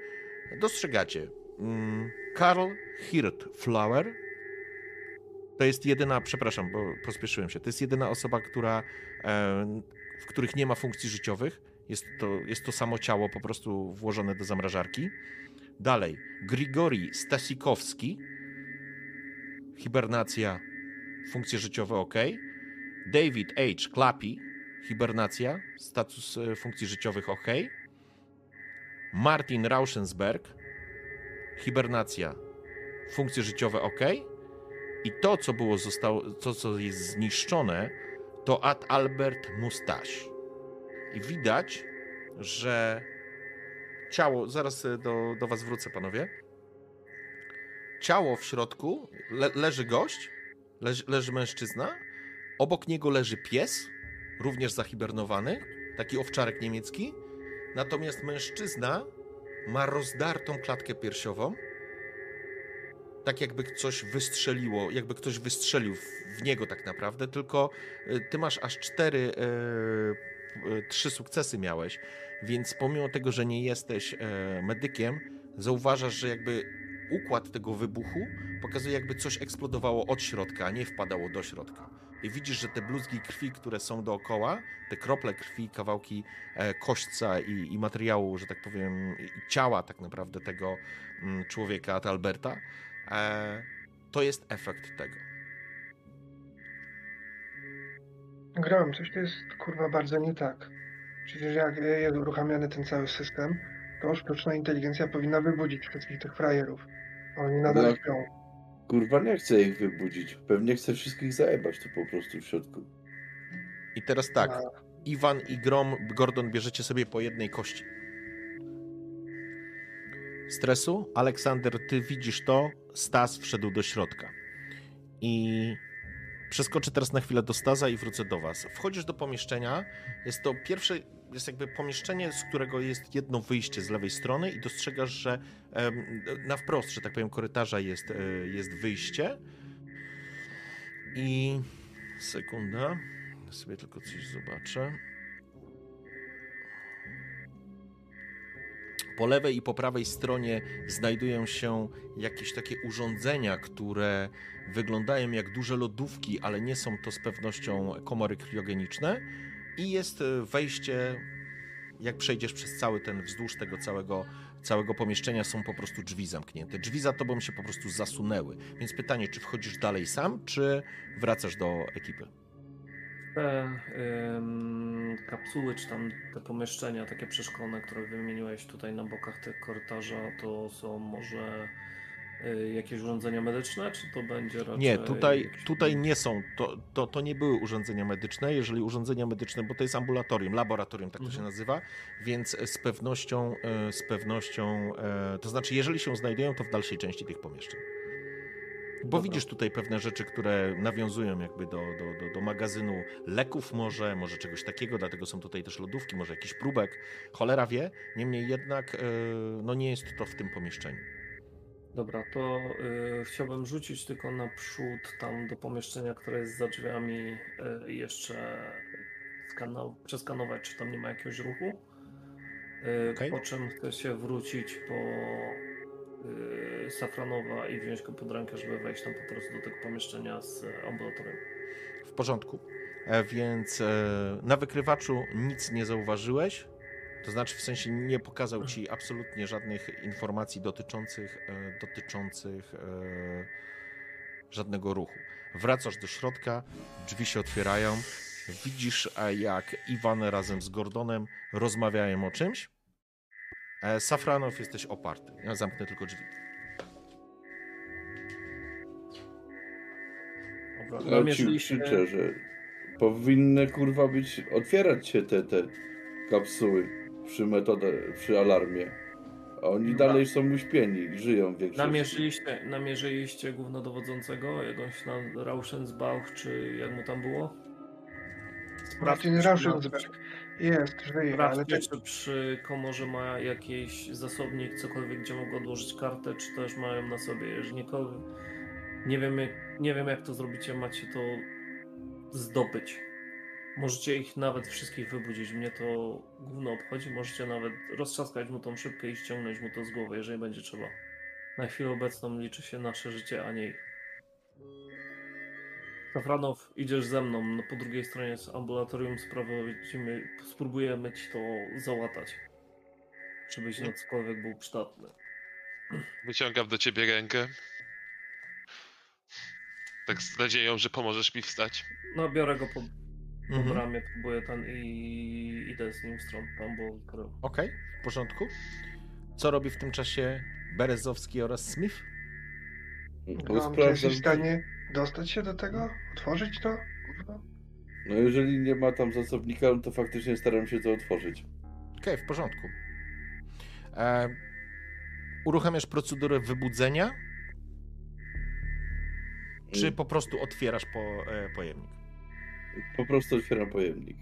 B: dostrzegacie. mm, Karl Hirtflower to jest jedyna, przepraszam, bo pospieszyłem się, to jest jedyna osoba, która, e, w których nie ma funkcji życiowych. Jest to, jest to samo ciało po prostu włożone do zamrażarki. Dalej, Grigori Stasikowski, hibernacja, funkcje życiowe ok. David H. Clappy, hibernacja, status e, funkcji życiowych ok. Martin Rauschensberg, hibernacja, funkcje życiowe ok. I to, co było zostało, to, co jest zniszczone, to Ad Albert Mustache. I widać, że ciało, zaraz e, do, do was wrócę, panowie. Ciało w środku, le, leży gość, leży, leży mężczyzna, obok niego leży pies, również zahibernowany, taki owczarek niemiecki. Natomiast mężczyzna ma rozdartą klatkę piersiową, tak jakby coś wystrzeliło, jakby ktoś wystrzelił w, niego tak naprawdę, tylko y, ty masz aż cztery, y, y, trzy sukcesy miałeś, więc pomimo tego, że nie jesteś e, medykiem, zauważasz, że jakby układ tego wybuchu pokazuje jakby coś eksplodowało od środka, a nie wpadało do środka. I widzisz, że te bluzgi krwi, które są dookoła, te krople krwi, kawałki e, kośćca i, i materiału, że tak powiem, ciała tak naprawdę tego mm, człowieka, Alberta, e, to jest efekt tego.
D: Gram, coś tu jest kurwa bardzo nie tak. Przecież jak jest uruchamiany ten cały system, to sztuczna inteligencja powinna wybudzić wszystkich tych frajerów. A Oni nadal
C: No.
D: śpią.
C: Kurwa, nie chcę ich wybudzić. Pewnie chcę wszystkich zajebać tu po prostu w środku.
B: I teraz tak,
D: A,
B: Iwan i Grom, Gordon bierzecie sobie po jednej kości. Stresu? Aleksander, ty widzisz to, Stas wszedł do środka. I przeskoczę teraz na chwilę do Staza i wrócę do was. Wchodzisz do pomieszczenia, jest to pierwsze, jest jakby pomieszczenie, z którego jest jedno wyjście z lewej strony i dostrzegasz, że na wprost, że tak powiem, korytarza jest, e, jest wyjście. I sekunda, sobie tylko coś zobaczę. Po lewej i po prawej stronie znajdują się jakieś takie urządzenia, które wyglądają jak duże lodówki, ale nie są to z pewnością komory kriogeniczne. I jest e, wejście, jak przejdziesz przez cały ten, wzdłuż tego całego, całego pomieszczenia są po prostu drzwi zamknięte. Drzwi za tobą się po prostu zasunęły. Więc pytanie, czy wchodzisz dalej sam, czy wracasz do ekipy?
E: Te kapsuły, czy tam te pomieszczenia takie przeszkolne, które wymieniłeś tutaj na bokach tego korytarza, to są może y, jakieś urządzenia medyczne, czy to będzie raczej...
B: Nie, tutaj,
E: jakieś-
B: tutaj nie są. To, to, to nie były urządzenia medyczne. Jeżeli urządzenia medyczne, bo to jest ambulatorium, laboratorium, tak to się
E: Mhm.
B: nazywa, więc z pewnością, e, z pewnością, e, to znaczy, jeżeli się znajdują, to w dalszej części tych pomieszczeń. Bo
E: Dobra.
B: widzisz tutaj pewne rzeczy, które nawiązują jakby do, do, do, do magazynu leków może, może czegoś takiego, dlatego są tutaj też lodówki, może jakiś próbek. Cholera wie, niemniej jednak e, no nie jest to w tym pomieszczeniu.
E: Dobra, to y, chciałbym rzucić tylko naprzód tam do pomieszczenia, które jest za drzwiami y, jeszcze skana- przeskanować, czy tam nie ma jakiegoś ruchu. Y,
B: Okej.
E: Po czym chcę się wrócić po Safranowa i wziąć go pod rękę, żeby wejść tam po prostu do tego pomieszczenia z ambulatorium.
B: W porządku. E, Więc e, na wykrywaczu nic nie zauważyłeś. To znaczy, w sensie nie pokazał ci absolutnie żadnych informacji dotyczących, e, dotyczących e, żadnego ruchu. Wracasz do środka, drzwi się otwierają. Widzisz, e, jak Iwan razem z Gordonem rozmawiają o czymś. E, Safranow, jesteś oparty. Ja zamknę tylko drzwi.
E: Dobra,
C: Ja ci krzyczę, że powinny kurwa być, otwierać się te, te kapsuły przy metodę, przy alarmie. A oni
E: Dobra.
C: dalej są uśpieni i żyją w większości.
E: Namierzyliście, namierzyliście głównodowodzącego, jakąś tam Rauschensbach, czy jak mu tam było?
D: Martin Rauschensberg. Jest, żyje, ale te,
E: czy przy komorze ma jakiś zasobnik, cokolwiek, gdzie mogą odłożyć kartę, czy też mają na sobie. Jeżeli nikogo, nie wiem, jak- nie wiem jak to zrobicie, macie to zdobyć. Możecie ich nawet wszystkich wybudzić, mnie to gówno obchodzi, możecie nawet roztrzaskać mu tą szybkę i ściągnąć mu to z głowy, jeżeli będzie trzeba. Na chwilę obecną liczy się nasze życie, a nie ich. Safranow, idziesz ze mną, no po drugiej stronie z ambulatorium sprawdzimy, spróbujemy ci to załatać. Żebyś na cokolwiek był przydatny.
F: Wyciągam do ciebie rękę. Tak z nadzieją, że pomożesz mi wstać.
E: No biorę go pod, pod
B: Mhm.
E: ramię, próbuję ten i idę z nim w stronę ambulatorium.
B: Okej, w porządku. Co robi w tym czasie Berezowski oraz Smith?
C: Bo
D: Gram, czy
C: sprawdzam,
D: jesteś w stanie dostać się do tego? Otworzyć to? Kurwa.
C: no jeżeli nie ma tam zasobnika, no to faktycznie staram się to otworzyć.
B: Okej, w porządku. E, uruchamiasz procedurę wybudzenia, czy po prostu otwierasz po, e, pojemnik?
C: Po prostu otwieram pojemnik.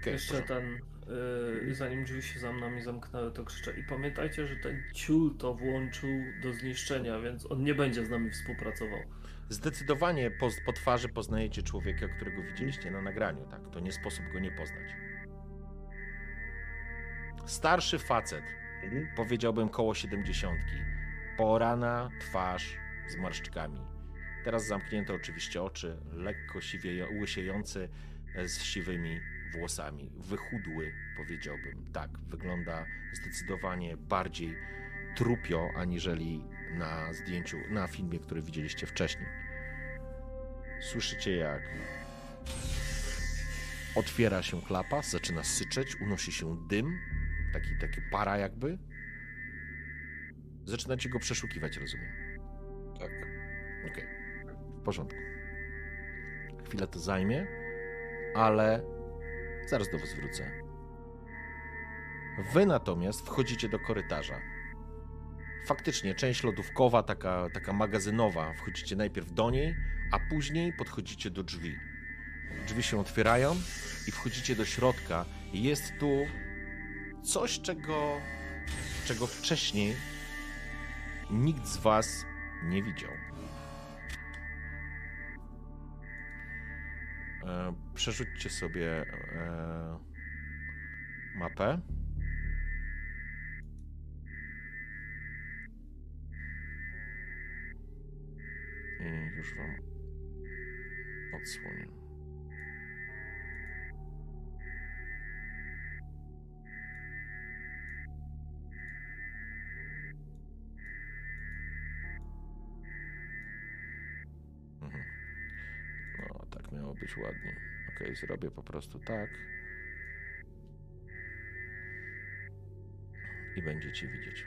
B: Okej,
E: Jeszcze ten, yy, zanim drzwi się za nami zamknęły, to krzyczę. I pamiętajcie, że ten ciul to włączył do zniszczenia, więc on nie będzie z nami współpracował.
B: Zdecydowanie po, po twarzy poznajecie człowieka, którego widzieliście na nagraniu, tak? To nie sposób go nie poznać. Starszy facet,
C: Mhm.
B: powiedziałbym koło siedemdziesiątki. Porana, twarz z marszczkami. Teraz zamknięte oczywiście oczy, lekko siwieje, łysiejący e, z siwymi włosami. Wychudły, powiedziałbym. Tak, wygląda zdecydowanie bardziej trupio, aniżeli na zdjęciu, na filmie, który widzieliście wcześniej. Słyszycie jak otwiera się klapa, zaczyna syczeć, unosi się dym, taki, taki para jakby. Zaczynacie go przeszukiwać, rozumiem.
C: Tak.
B: Okej, w porządku. Chwilę to zajmie, ale zaraz do was wrócę. Wy natomiast wchodzicie do korytarza. Faktycznie, część lodówkowa, taka, taka magazynowa, wchodzicie najpierw do niej, a później podchodzicie do drzwi. Drzwi się otwierają i wchodzicie do środka. Jest tu coś, czego, czego wcześniej nikt z was nie widział. E, przerzućcie sobie e, mapę. I już wam odsłonię. Mhm. Miało być ładnie. Okej, zrobię po prostu tak. I będziecie widzieć.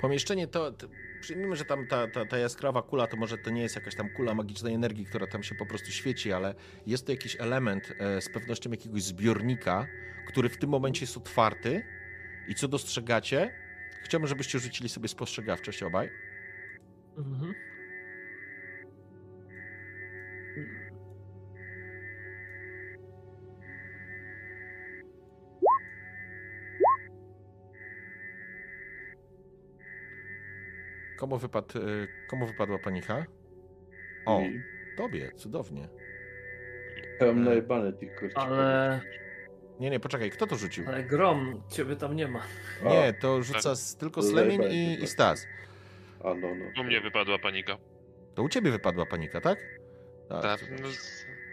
B: Pomieszczenie to. to przyjmijmy, że tam ta, ta, ta jaskrawa kula to może to nie jest jakaś tam kula magicznej energii, która tam się po prostu świeci, ale jest to jakiś element e, z pewnością jakiegoś zbiornika, który w tym momencie jest otwarty. I co dostrzegacie? Chciałbym, żebyście rzucili sobie spostrzegawczość obaj.
E: Mhm.
B: Komu, wypadł, y, komu wypadła panicha? O,
C: I
B: tobie, cudownie.
C: ja mam najebane tych kości.
E: Ale,
B: Nie, nie, poczekaj, kto to rzucił?
E: ale Grom, ciebie tam nie ma.
C: A,
B: Nie, to rzuca s- tylko Slemin i, i
C: tak.
B: Stas.
C: A no, no.
F: U mnie wypadła panika.
B: To u ciebie wypadła panika, tak?
F: Tak. No,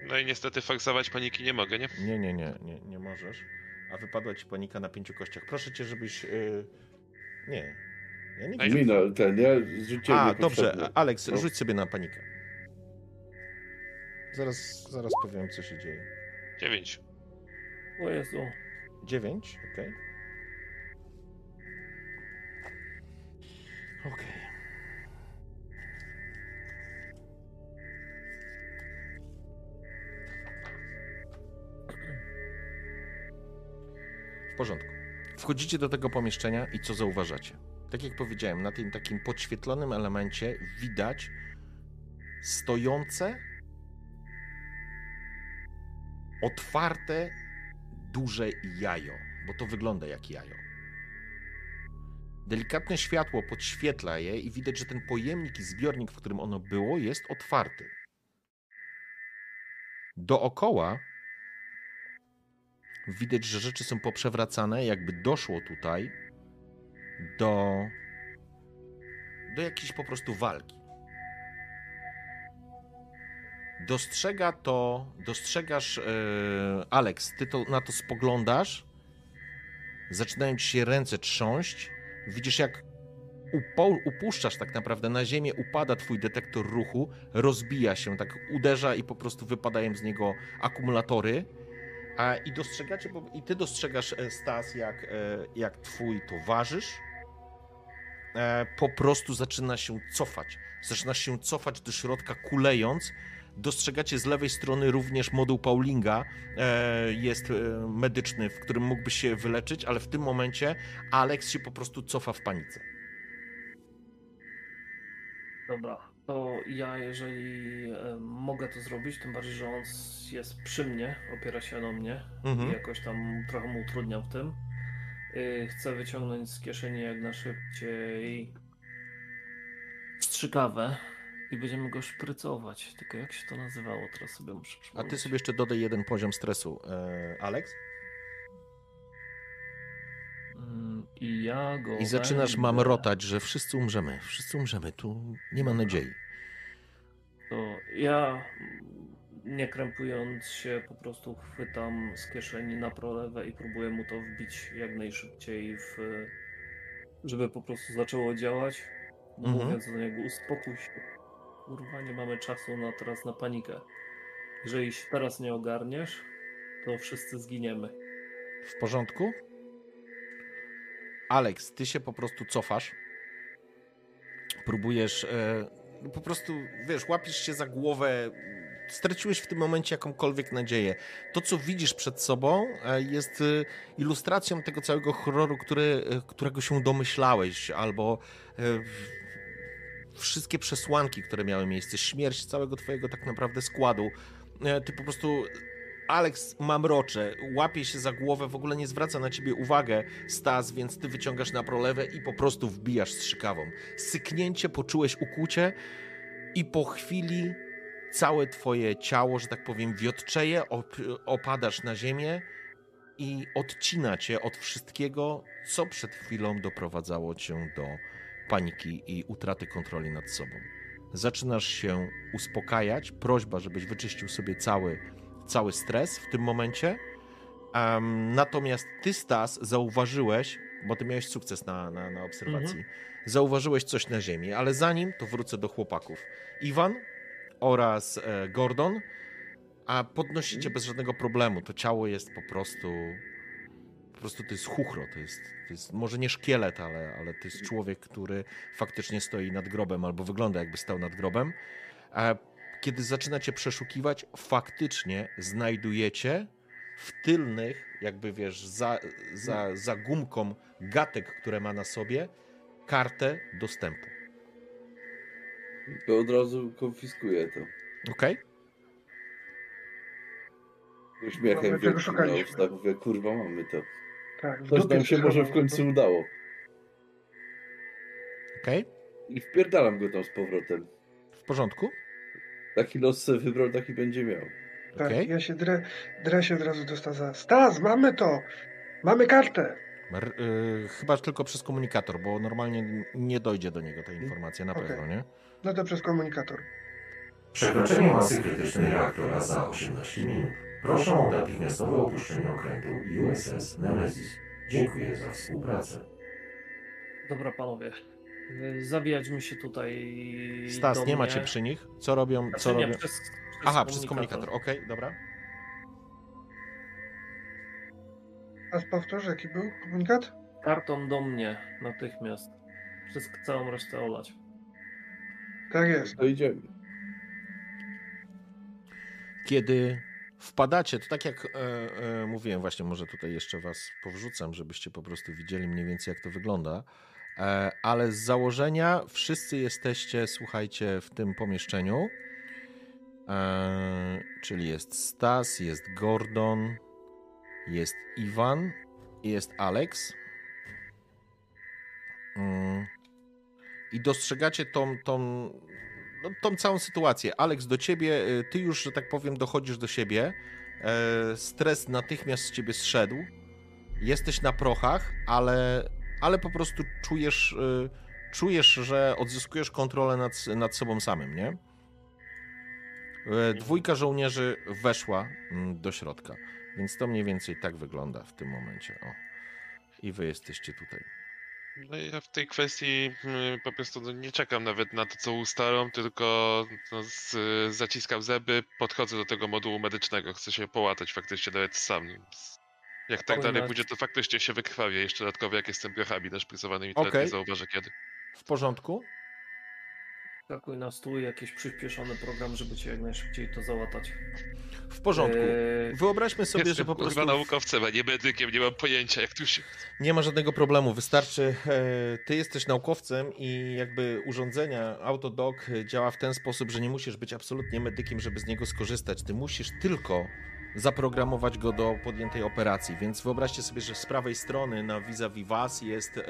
F: no i niestety forsować paniki nie mogę, nie?
B: Nie, nie, nie, nie, nie możesz. A wypadła ci panika na pięciu kościach. Proszę cię, żebyś... y, Nie. Ja nie widzę.
C: Mina, ten, ja zrzuciłem
B: A, dobrze, Alex,
C: No.
B: rzuć sobie na panikę. Zaraz, zaraz powiem, co się dzieje.
F: Dziewięć.
E: O Jezu.
B: Dziewięć, okej. Okej. W porządku. Wchodzicie do tego pomieszczenia i co zauważacie? Tak jak powiedziałem, na tym takim podświetlonym elemencie widać stojące, otwarte, duże jajo, bo to wygląda jak jajo. Delikatne światło podświetla je i widać, że ten pojemnik i zbiornik, w którym ono było, jest otwarty. Dookoła widać, że rzeczy są poprzewracane, jakby doszło tutaj do, do jakiejś po prostu walki. Dostrzega to, dostrzegasz, e, Alex, ty to, na to spoglądasz, zaczynają ci się ręce trząść, widzisz jak upo, upuszczasz tak naprawdę na ziemię, upada twój detektor ruchu, rozbija się, tak uderza i po prostu wypadają z niego akumulatory. A, I dostrzegacie, bo, i ty dostrzegasz, e, Stas, jak, e, jak twój towarzysz e, po prostu zaczyna się cofać. Zaczyna się cofać do środka, kulejąc, Dostrzegacie z lewej strony również moduł Paulinga, jest medyczny, w którym mógłbyś się wyleczyć, ale w tym momencie Alex się po prostu cofa w panice.
E: Dobra, to ja jeżeli e, mogę to zrobić, tym bardziej, że on jest przy mnie, opiera się na mnie
B: Mhm.
E: i jakoś tam trochę mu utrudniam w tym. Y, chcę wyciągnąć z kieszeni jak najszybciej strzykawę i będziemy go szprycować. Tylko jak się to nazywało, teraz sobie muszę
B: A
E: przypomnieć.
B: ty sobie jeszcze dodaj jeden poziom stresu, e, Alex.
E: I ja go
B: I zaczynasz
E: będę-
B: mamrotać, że wszyscy umrzemy, wszyscy umrzemy, tu nie ma nadziei.
E: To ja, nie krępując się, po prostu chwytam z kieszeni na prolewę i próbuję mu to wbić jak najszybciej w... żeby po prostu zaczęło działać.
B: Mhm.
E: Mówiąc do niego, uspokój się. Kurwa, nie mamy czasu na teraz na panikę. Jeżeli się teraz nie ogarniesz, to wszyscy zginiemy.
B: W porządku? Alex, ty się po prostu cofasz. Próbujesz. E, po prostu, wiesz, łapiesz się za głowę. Straciłeś w tym momencie jakąkolwiek nadzieję. To, co widzisz przed sobą, e, jest e, ilustracją tego całego horroru, który, e, którego się domyślałeś, albo wszystkie przesłanki, które miały miejsce, śmierć całego twojego tak naprawdę składu. Ty po prostu Alex mamrocze, łapie się za głowę, w ogóle nie zwraca na ciebie uwagę Stas, więc ty wyciągasz na prolewę i po prostu wbijasz strzykawą. Syknięcie, poczułeś ukłucie i po chwili całe twoje ciało, że tak powiem, wiotczeje, op- opadasz na ziemię i odcina cię od wszystkiego, co przed chwilą doprowadzało cię do paniki i utraty kontroli nad sobą. Zaczynasz się uspokajać, prośba, żebyś wyczyścił sobie cały cały stres w tym momencie. Em, natomiast ty, Stas, zauważyłeś, bo ty miałeś sukces na, na, na obserwacji, zauważyłeś coś na ziemi, ale zanim to wrócę do chłopaków. Iwan oraz e, Gordon, a podnosicie bez żadnego problemu. To ciało jest po prostu. Po prostu to jest chuchro, to jest, to jest może nie szkielet, ale, ale to jest człowiek, który faktycznie stoi nad grobem albo wygląda jakby stał nad grobem. E, kiedy zaczynacie przeszukiwać, faktycznie znajdujecie w tylnych, jakby wiesz, za, za, za gumką gatek, które ma na sobie, kartę dostępu.
C: To od razu konfiskuję to.
B: Okej?
C: Uśmiechem
D: Mamy tego
C: wielkim na
D: szukaliśmy.
C: ustach, mówię, kurwa, mamy to.
D: Tak,
C: Coś nam się może w końcu udało.
B: Okej?
C: I wpierdalam go tam z powrotem.
B: W porządku?
C: Taki los wybrał, taki będzie miał.
D: Tak,
B: Okej?
D: ja się drę, drę się od razu do Staza. Stas, mamy to! Mamy kartę!
B: R- y, chyba tylko przez komunikator, bo normalnie nie dojdzie do niego ta informacja, na
D: Okej.
B: pewno, nie?
D: No to przez komunikator.
A: Przekroczenie masy krytycznej reaktora za 18 minut. Proszę o natychmiastowe opuszczenie okrętu USS Nemesis. Dziękuję za współpracę.
E: Dobra, panowie. Y, Zawijać mi się tutaj.
B: Stas,
E: do
B: nie
E: mnie.
B: macie przy nich? Co robią?
E: Znaczy,
B: Co
E: nie,
B: robią?
E: przez, przez
B: Aha, przez komunikator, okej, dobra.
D: A powtórz, jaki był komunikat?
E: Karton do mnie natychmiast. Przez całą resztę olać.
D: Tak jest.
C: To idziemy.
B: kiedy wpadacie, to tak jak e, e, mówiłem, właśnie może tutaj jeszcze was powrzucam, żebyście po prostu widzieli mniej więcej jak to wygląda, e, ale z założenia wszyscy jesteście, słuchajcie, w tym pomieszczeniu, e, czyli jest Stas, jest Gordon, jest Iwan, jest Alex. Mm. I dostrzegacie tą, tą, no, tą całą sytuację. Alex, do ciebie, y, ty już, że tak powiem, dochodzisz do siebie. E, Stres natychmiast z ciebie zszedł. Jesteś na prochach, ale, ale po prostu czujesz, y, czujesz, że odzyskujesz kontrolę nad, nad sobą samym, nie? E, Dwójka żołnierzy weszła mm, do środka, więc to mniej więcej tak wygląda w tym momencie. O. I wy jesteście tutaj.
F: No ja w tej kwestii mm, po prostu no, nie czekam nawet na to, co ustalą, tylko no, z, zaciskam zęby, podchodzę do tego modułu medycznego, chcę się połatać faktycznie nawet sam. Jak tak dalej pójdzie, to faktycznie się wykrwawię. Jeszcze dodatkowo jak jestem prochami naszpricowanymi, to
B: Okej.
F: nie zauważę kiedy.
B: W porządku.
E: Skakuj na stół jakiś przyspieszony program, żeby cię jak najszybciej to załatać.
B: W porządku.
E: Eee,
B: Wyobraźmy sobie,
F: Jestem
B: że po prostu
F: kurwa naukowcem, a nie medykiem, nie mam pojęcia jak tu się...
B: nie ma żadnego problemu. Wystarczy, e, ty jesteś naukowcem i jakby urządzenia Autodoc działa w ten sposób, że nie musisz być absolutnie medykiem, żeby z niego skorzystać. Ty musisz tylko zaprogramować go do podjętej operacji. Więc wyobraźcie sobie, że z prawej strony na vis-a-vis was jest e,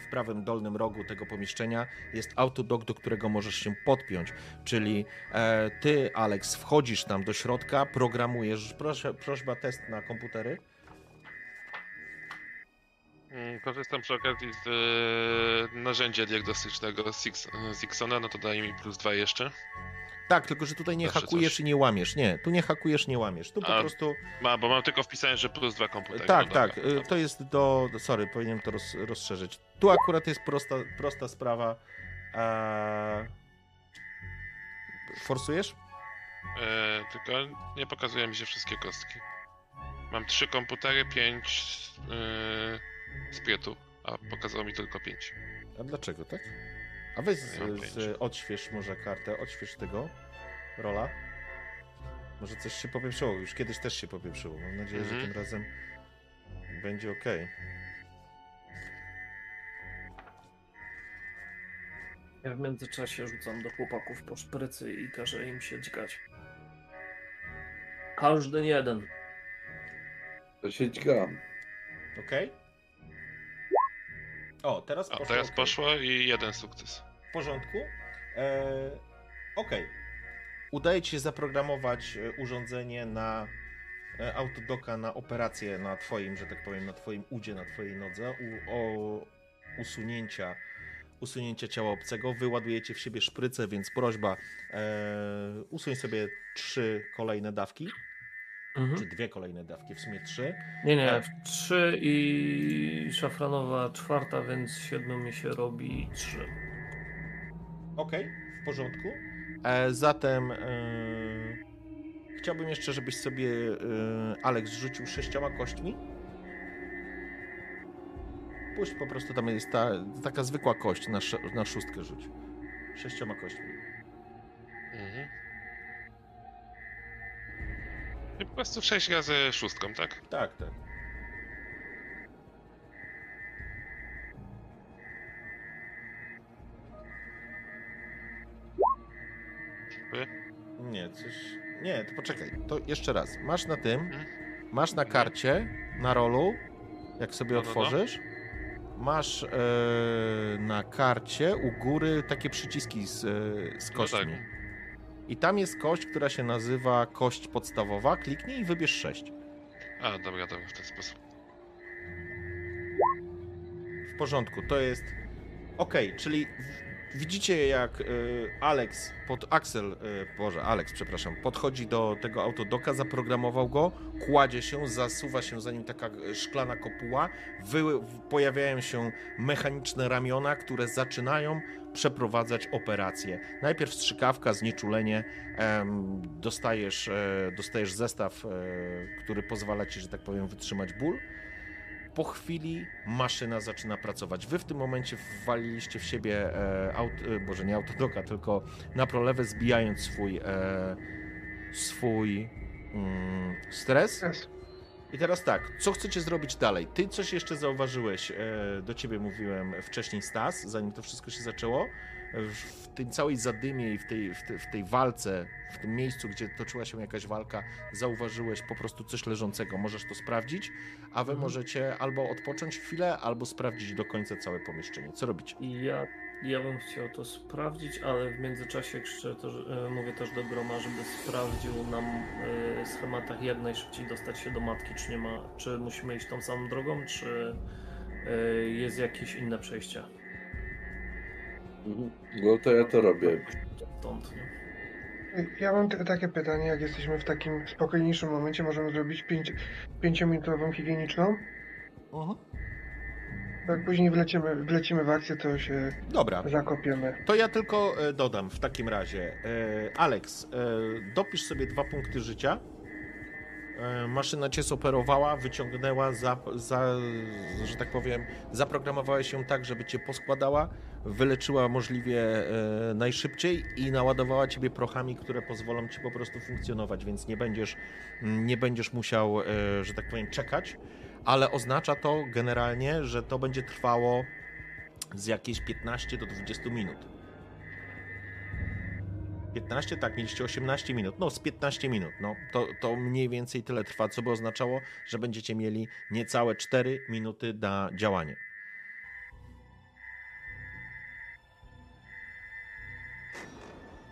B: w prawym dolnym rogu tego pomieszczenia jest Autodoc, do którego możesz się podpiąć. Czyli e, ty, Alex, wchodzisz tam do środka, programujesz. Proszę, prośba test na komputery.
F: Mm, Korzystam przy okazji z e, narzędzia diagnostycznego Six- Sixona, no to daje mi plus dwa jeszcze.
B: Tak, tylko że tutaj nie
F: Zawsze
B: hakujesz
F: coś.
B: i nie łamiesz. Nie, tu nie hakujesz, nie łamiesz. Tu po
F: A,
B: prostu.
F: Ma, bo mam tylko wpisane, że plus dwa komputery.
B: tak,
F: no
B: tak.
F: dobra,
B: y, To jest do. Sorry, powinienem to roz, rozszerzyć. Tu akurat jest prosta, prosta sprawa. Eee... Forsujesz?
F: E, tylko nie pokazują mi się wszystkie kostki. Mam trzy komputery, pięć e, sprytu, a pokazało mi tylko pięć.
B: A dlaczego, tak? A weź z, z, odśwież może kartę, odśwież tego. Rola. Może coś się popieprzyło. Już kiedyś też się popieprzyło. Mam nadzieję, że
F: Mhm.
B: tym razem będzie ok.
E: Ja w międzyczasie rzucam do chłopaków po szprycy i każę im się dźgać. Każdy jeden.
C: To się dźga.
B: Ok? O, teraz
F: A
B: poszło.
F: teraz
B: ok.
F: poszło i jeden sukces.
B: W porządku. E, Okej. Udaje ci się zaprogramować e, urządzenie na e, autodoka, na operację na twoim, że tak powiem, na twoim udzie, na twojej nodze, u, o usunięcia, usunięcia ciała obcego. Wyładujecie w siebie szprycę, więc prośba, e, usuń sobie trzy kolejne dawki, czy dwie kolejne dawki, w sumie trzy.
E: Nie, nie, w trzy i szafranowa czwarta, więc siedmiu mi się robi trzy.
B: Okej, w porządku. E, zatem e, chciałbym jeszcze, żebyś sobie e, Alex rzucił sześcioma kośćmi. Puść po prostu, tam jest ta, taka zwykła kość, na, sz- na szóstkę rzuć. Sześcioma kośćmi.
F: Mhm. I po prostu sześć razy szóstką, tak?
B: Tak, tak.
F: Wy?
B: Nie, coś... Nie, to poczekaj, to jeszcze raz. Masz na tym,
F: Mhm.
B: masz na karcie, na rolu, jak sobie
F: No, no, no.
B: otworzysz, masz e, na karcie u góry takie przyciski z, e, z
F: No
B: kośćmi.
F: tak.
B: I tam jest kość, która się nazywa kość podstawowa. Kliknij i wybierz 6.
F: A, dobra, dobra, w ten sposób.
B: W porządku, to jest. Ok, czyli widzicie jak y, Alex pod Axel, y, Boże, Alex, przepraszam, podchodzi do tego autodoka, zaprogramował go, kładzie się, zasuwa się za nim taka y, szklana kopuła, wy, pojawiają się mechaniczne ramiona, które zaczynają przeprowadzać operację. Najpierw strzykawka, znieczulenie, dostajesz, e, dostajesz zestaw, e, który pozwala ci, że tak powiem, wytrzymać ból. Po chwili maszyna zaczyna pracować. Wy w tym momencie wwaliliście w siebie e, aut, e, boże nie autodoka, tylko na prolewę zbijając swój e, swój mm, stres. I teraz tak, co chcecie zrobić dalej? Ty coś jeszcze zauważyłeś, e, do ciebie mówiłem wcześniej Stas, zanim to wszystko się zaczęło. W tej całej zadymie i w tej, w, tej, w tej walce, w tym miejscu, gdzie toczyła się jakaś walka, zauważyłeś po prostu coś leżącego. Możesz to sprawdzić, a wy
E: Mhm.
B: możecie albo odpocząć chwilę, albo sprawdzić do końca całe pomieszczenie. Co robicie?
E: Ja, ja bym chciał to sprawdzić, ale w międzyczasie krzyczę też, e, mówię też do Groma, żeby sprawdził nam e, schematach jak najszybciej dostać się do matki, czy nie ma, czy musimy iść tą samą drogą, czy e, jest jakieś inne przejście.
C: Mhm. No to ja to robię.
E: Stąd, nie?
D: Ja mam takie pytanie, jak jesteśmy w takim spokojniejszym momencie, możemy zrobić pięć, pięciominutową higieniczną? Jak później wlecimy, wlecimy w akcję, to się
B: Dobra,
D: zakopiemy.
B: To ja tylko e, dodam w takim razie. E, Alex, e, dopisz sobie dwa punkty życia. E, Maszyna cię zoperowała, wyciągnęła, za, za, że tak powiem, zaprogramowała się tak, żeby cię poskładała. Wyleczyła możliwie e, najszybciej i naładowała ciebie prochami, które pozwolą ci po prostu funkcjonować, więc nie będziesz, nie będziesz musiał, e, że tak powiem, czekać, ale oznacza to generalnie, że to będzie trwało z jakieś 15 do 20 minut. 15, tak, mieliście 18 minut. No, z 15 minut. No, to, to mniej więcej tyle trwa, co by oznaczało, że będziecie mieli niecałe 4 minuty na działanie.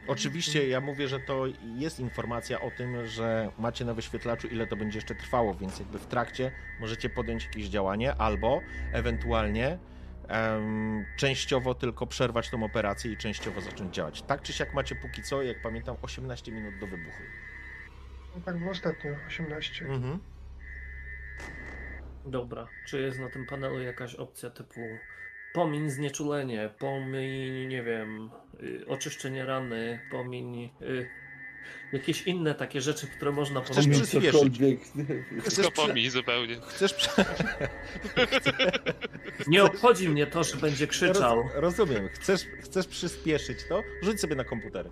B: Oczywiście ja mówię, że to jest informacja o tym, że macie na wyświetlaczu, ile to będzie jeszcze trwało, więc jakby w trakcie możecie podjąć jakieś działanie albo ewentualnie em, częściowo tylko przerwać tą operację i częściowo zacząć działać. Tak czy siak macie póki co, jak pamiętam, 18 minut do wybuchu.
D: No tak było ostatnio, 18.
B: Mhm.
E: Dobra, czy jest na tym panelu jakaś opcja typu pomiń znieczulenie, pomiń, nie wiem, y, oczyszczenie rany, pomiń y, jakieś inne takie rzeczy, które można
B: Chcesz
E: pomiń.
B: przyspieszyć?
C: cokolwiek.
F: Wszystko pomij zupełnie.
B: Chcesz prze...
E: Nie obchodzi mnie to, że będzie krzyczał.
B: Roz, rozumiem. Chcesz, chcesz przyspieszyć to? Rzuć sobie na komputer.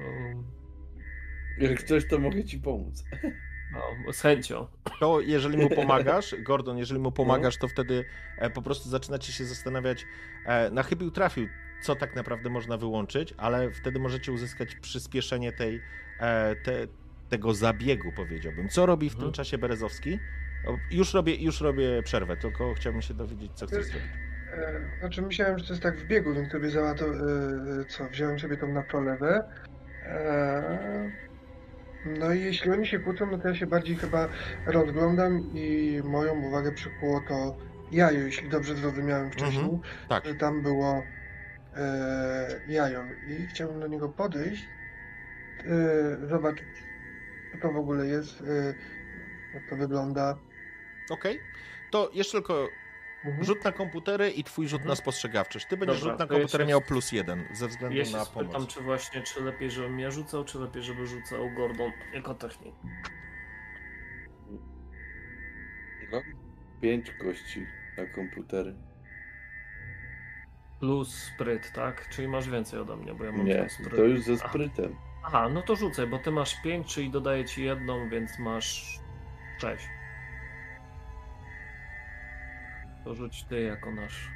E: Um,
C: Jak chcesz, to mogę ci pomóc.
E: No, z chęcią.
B: To jeżeli mu pomagasz, Gordon, jeżeli mu pomagasz, to wtedy e, po prostu zaczynacie się zastanawiać, e, na chybił trafił, co tak naprawdę można wyłączyć, ale wtedy możecie uzyskać przyspieszenie tej, e, te, tego zabiegu, powiedziałbym. Co robi w tym
E: Mhm.
B: czasie Berezowski? Już robię, już robię przerwę, tylko chciałbym się dowiedzieć, co chcesz zrobić.
D: Znaczy myślałem, że to jest tak w biegu, więc sobie za to, e, co, wziąłem sobie tą na prolewę. No i jeśli oni się kłócą, no to ja się bardziej chyba rozglądam i moją uwagę przykuło to jajo, jeśli dobrze zrozumiałem wcześniej,
B: Mhm, tak.
D: że tam było e, jajo i chciałbym do niego podejść, e, zobaczyć, co to w ogóle jest, e, jak to wygląda.
B: Okej. To jeszcze tylko
D: Mhm.
B: rzut na komputery i twój rzut
E: Mhm.
B: na spostrzegawczość. Ty będziesz
E: Dobra,
B: rzut na komputery miał plus jeden ze względu
E: Ja się
B: na
E: spytam,
B: pomoc.
E: czy właśnie, czy lepiej, żebym ja rzucał, czy lepiej, żeby rzucał Gordon jako technik.
C: No. Pięć kości na komputery.
E: Plus spryt, tak? Czyli masz więcej ode mnie, bo ja mam
C: Nie,
E: spryt.
C: to już ze
E: Aha.
C: sprytem.
E: Aha, no to rzucaj, bo ty masz 5, czyli dodaję ci jedną, więc masz 6. To rzuć ty jako nasz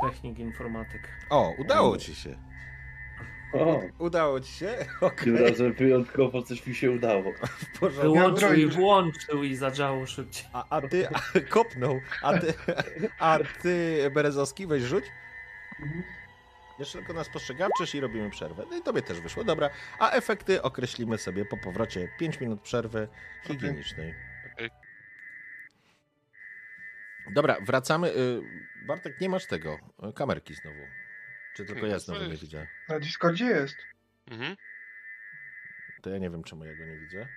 E: technik informatyk.
B: O, udało ci się.
C: O,
B: Udało ci się?
C: tym
B: Okej,
C: razem wyjątkowo coś mi się udało.
B: w porządku.
E: Wyłączył i włączył i zadziało szybciej.
B: A, a ty a, kopnął, a ty, a ty Berezowski weź rzuć. Jeszcze tylko nas postrzegawczysz i robimy przerwę. No i tobie też wyszło, dobra. A efekty określimy sobie po powrocie. 5 minut przerwy higienicznej. Dobra, wracamy. Y, Bartek, nie masz tego, y, kamerki znowu. Czy tylko ja znowu nie widzę?
D: Na Discordzie jest.
F: Mhm.
B: To ja nie wiem, czemu ja go nie widzę.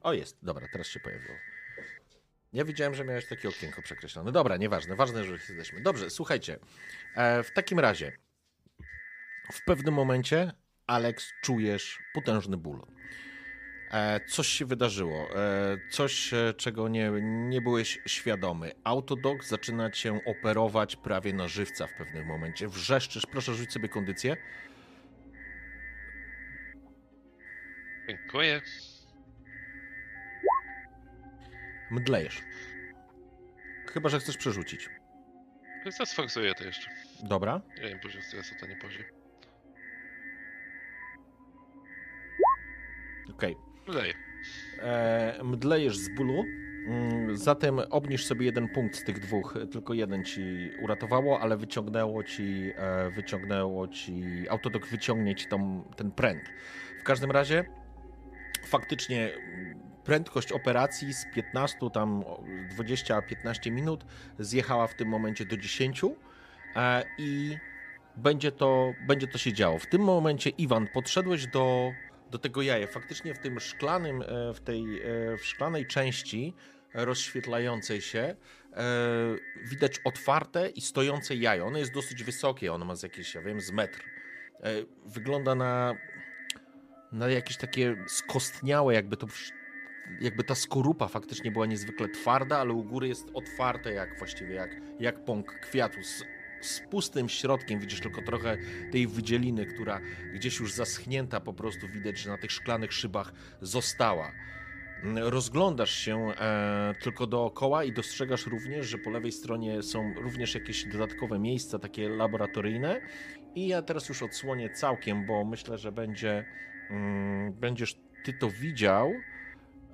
B: O, jest. Dobra, teraz się pojawiło. Ja widziałem, że miałeś takie okienko przekreślone. Dobra, nieważne. Ważne, że jesteśmy. Dobrze, słuchajcie. E, w takim razie, w pewnym momencie, Alex, czujesz potężny ból. E, coś się wydarzyło. E, coś, e, czego nie, nie byłeś świadomy. Autodok zaczyna cię operować prawie na żywca w pewnym momencie. Wrzeszczysz. Proszę rzuć sobie kondycję.
F: Dziękuję.
B: Mdlejesz. Chyba, że chcesz przerzucić.
F: Zasforsuję to jeszcze.
B: Dobra.
F: Nie wiem, poziom stresu to nie poziom.
B: Okej.
F: Wydaje.
B: E, Mdlejesz z bólu. Mm, Zatem obniż sobie jeden punkt z tych dwóch. Tylko jeden ci uratowało, ale wyciągnęło ci, e, wyciągnęło ci, autodok wyciągnie ci tą, ten pręt. W każdym razie faktycznie prędkość operacji z 15, tam o, 20-15 minut zjechała w tym momencie do 10 e, i będzie to, będzie to się działo. W tym momencie, Iwan, podszedłeś do, do tego jaja. Faktycznie w tym szklanym, e, w tej e, w szklanej części rozświetlającej się e, widać otwarte i stojące jajo. Ono jest dosyć wysokie, ono ma z jakieś, ja wiem, z metr. Wygląda na, na jakieś takie skostniałe, jakby to jakby ta skorupa faktycznie była niezwykle twarda, ale u góry jest otwarte jak właściwie jak, jak pąk kwiatu z z pustym środkiem, widzisz tylko trochę tej wydzieliny, która gdzieś już zaschnięta po prostu widać, że na tych szklanych szybach została. Rozglądasz się e, tylko dookoła i dostrzegasz również, że po lewej stronie są również jakieś dodatkowe miejsca, takie laboratoryjne. I ja teraz już odsłonię całkiem, bo myślę, że będzie, mm, będziesz ty to widział.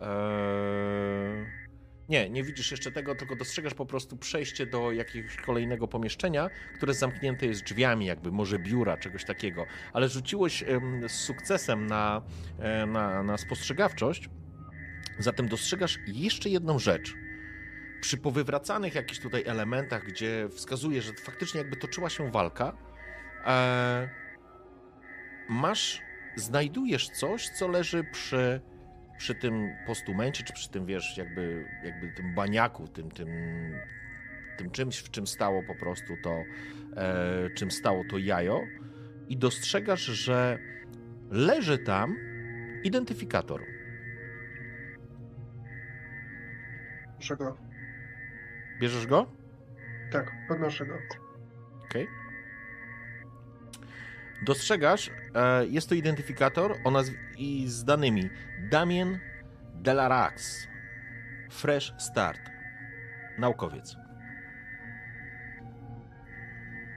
B: Eee... Nie, nie widzisz jeszcze tego, tylko dostrzegasz po prostu przejście do jakiegoś kolejnego pomieszczenia, które zamknięte jest drzwiami, jakby może biura, czegoś takiego. Ale rzuciłeś z sukcesem na, e, na, na spostrzegawczość, zatem dostrzegasz jeszcze jedną rzecz. Przy powywracanych jakichś tutaj elementach, gdzie wskazuje, że faktycznie jakby toczyła się walka, e, masz, znajdujesz coś, co leży przy przy tym postumencie, czy przy tym, wiesz, jakby, jakby tym baniaku, tym, tym, tym czymś, w czym stało po prostu to, e, czym stało to jajo i dostrzegasz, że leży tam identyfikator.
D: Podnoszę go.
B: Bierzesz go?
D: Tak, podnoszę go.
B: Okej. Dostrzegasz, e, jest to identyfikator o nazw- i z danymi Damien Delarax, Fresh Start, naukowiec.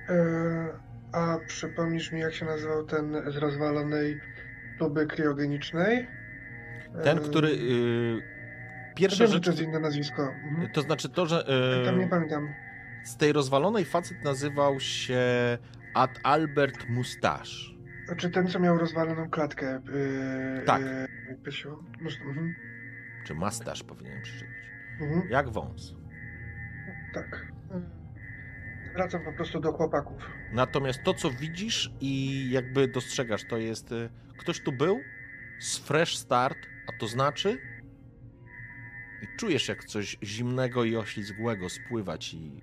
D: E, a przypomnisz mi, jak się nazywał ten z rozwalonej tuby kriogenicznej?
B: Ten,
D: E,
B: który. y, pierwsza
D: wiem,
B: rzecz.
D: to jest inne nazwisko. Mhm.
B: To znaczy to, że
D: Tam nie
B: y,
D: pamiętam.
B: z tej rozwalonej facet nazywał się Ad Albert Mustache.
D: Czy ten, co miał rozwaloną klatkę? Yy,
B: Tak.
D: Yy, Pysiu? Mhm.
B: Czy Mustache powinienem przeczytać.
D: Mhm.
B: Jak wąs.
D: Tak. Wracam po prostu do chłopaków.
B: Natomiast to, co widzisz i jakby dostrzegasz, to jest. y, Ktoś tu był z fresh start, a to znaczy. I czujesz, jak coś zimnego i oślizgłego spływa ci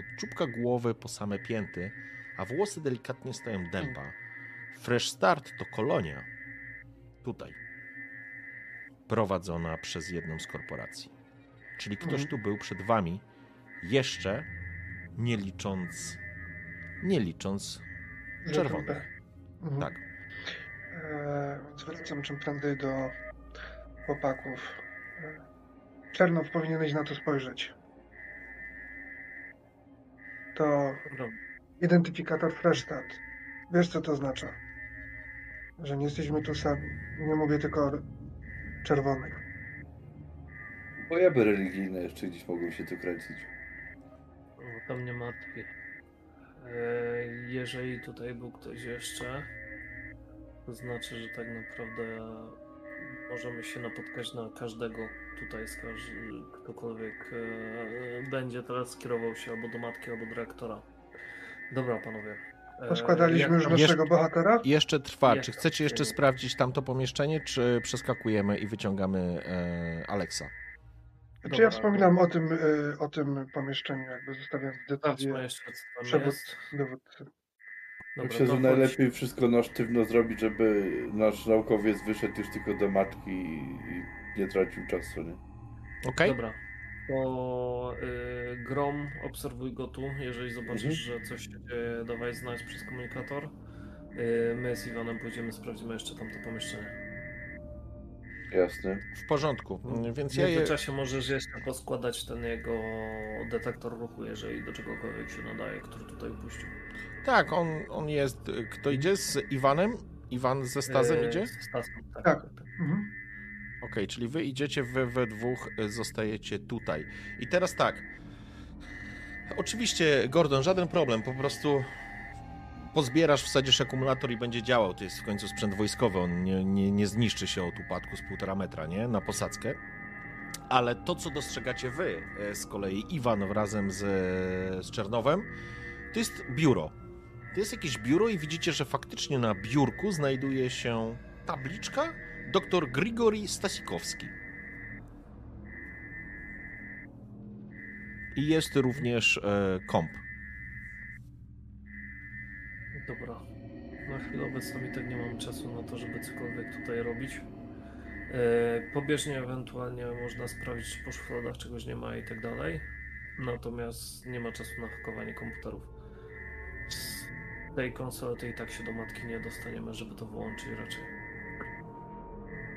B: od czubka głowy po same pięty, a włosy delikatnie stają dęba. Fresh start to kolonia. Tutaj. Prowadzona przez jedną z korporacji. Czyli ktoś
D: Mhm.
B: tu był przed wami, jeszcze nie licząc. Nie licząc
D: Że
B: Czerwony.
D: to B. Mhm.
B: Tak.
D: E, więc wracam czym prędzej do chłopaków. E, Czernow powinieneś na to spojrzeć. To. Identyfikator Freshstart. Wiesz co to oznacza? Że nie jesteśmy tu sami. Nie mówię tylko o czerwonych.
C: Pojeby religijne jeszcze gdzieś mogą się tu kręcić.
E: O, To mnie martwi. E, Jeżeli tutaj był ktoś jeszcze, to znaczy, że tak naprawdę możemy się napotkać na każdego tutaj, z każ- ktokolwiek e, będzie teraz skierował się albo do matki, albo do dyrektora. Dobra, panowie. E,
D: Poskładaliśmy już naszego bohatera?
B: Jeszcze trwa. Czy chcecie jeszcze sprawdzić tamto pomieszczenie, czy przeskakujemy i wyciągamy e, Alexa?
D: Czy
E: Dobra,
D: ja wspominam o tym, y, o tym pomieszczeniu, jakby zostawiając decyzję przewód dowódcy.
E: Dobra,
C: Myślę, że najlepiej wszystko na sztywno zrobić, żeby nasz naukowiec wyszedł już tylko do matki i, i nie tracił czasu, nie?
B: Okej?
E: Dobra. To y, Grom, obserwuj go tu. Jeżeli zobaczysz, że coś się dzieje, dawaj znać przez komunikator. Y, my z Iwanem pójdziemy, sprawdzimy jeszcze tamto pomieszczenie.
C: Jasne.
B: W porządku.
E: Mhm.
B: Więc
E: W
B: ja je...
E: międzyczasie możesz jeszcze poskładać ten jego detektor ruchu, jeżeli do czegokolwiek się nadaje, który tutaj upuścił.
B: Tak, on, on jest. Kto idzie z Iwanem? Iwan ze Stazem
E: Y,
B: idzie?
E: z Stasem, tak.
D: Tak.
E: tak, tak.
D: Mhm.
B: Okej, czyli wy idziecie we, we dwóch, y, zostajecie tutaj. I teraz tak. Oczywiście, Gordon, żaden problem, po prostu pozbierasz, wsadzisz akumulator i będzie działał. To jest w końcu sprzęt wojskowy, on nie, nie, nie zniszczy się od upadku z półtora metra, nie? Na posadzkę. Ale to, co dostrzegacie wy, e, z kolei Iwan razem z, z Czernowem, to jest biuro. To jest jakieś biuro i widzicie, że faktycznie na biurku znajduje się tabliczka dr Grigori Stasikowski. I jest również e, komp.
E: Dobra. Na chwilę obecną i tak nie mam czasu na to, żeby cokolwiek tutaj robić. E, Pobieżnie ewentualnie można sprawdzić, czy po szufladach czegoś nie ma i tak dalej. Natomiast nie ma czasu na hakowanie komputerów. tej konsoli to i tak się do matki nie dostaniemy, żeby to wyłączyć raczej.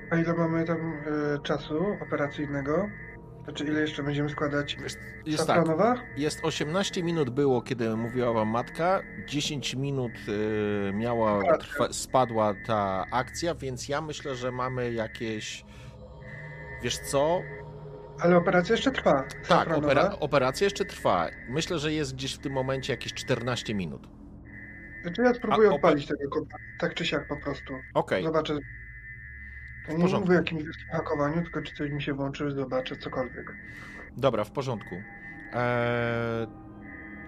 D: A ile mamy tam e, czasu operacyjnego? Znaczy ile jeszcze będziemy składać
B: Jest tak,
D: Safranowa?
B: jest 18 minut było, kiedy mówiła wam matka, 10 minut y, miała, trwa, spadła ta akcja, więc ja myślę, że mamy jakieś, wiesz co,
D: Ale operacja jeszcze trwa.
B: tak, opera, operacja jeszcze trwa, myślę, że jest gdzieś w tym momencie jakieś 14 minut.
D: Znaczy ja spróbuję
B: A,
D: odpalić tego. Tak czy siak po prostu.
B: Okej,
D: Zobaczę. Ja nie
B: porządku.
D: mówię o jakimś wielkim hakowaniu, tylko czy coś mi się włączy, zobaczę cokolwiek.
B: dobra, w porządku. Eee,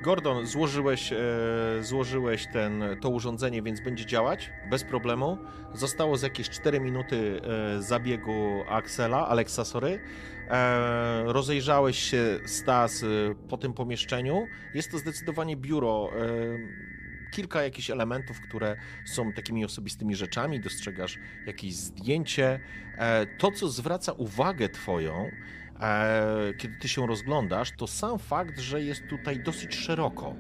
B: Gordon, złożyłeś, e, złożyłeś ten, to urządzenie, więc będzie działać bez problemu. Zostało z jakieś 4 minuty e, zabiegu Axela, Alexa, sorry. E, rozejrzałeś się, Stas, e, po tym pomieszczeniu. Jest to zdecydowanie biuro. Kilka jakichś elementów, które są takimi osobistymi rzeczami. Dostrzegasz jakieś zdjęcie. E, to, co zwraca uwagę Twoją, e, kiedy ty się rozglądasz, to sam fakt, że jest tutaj dosyć szeroko.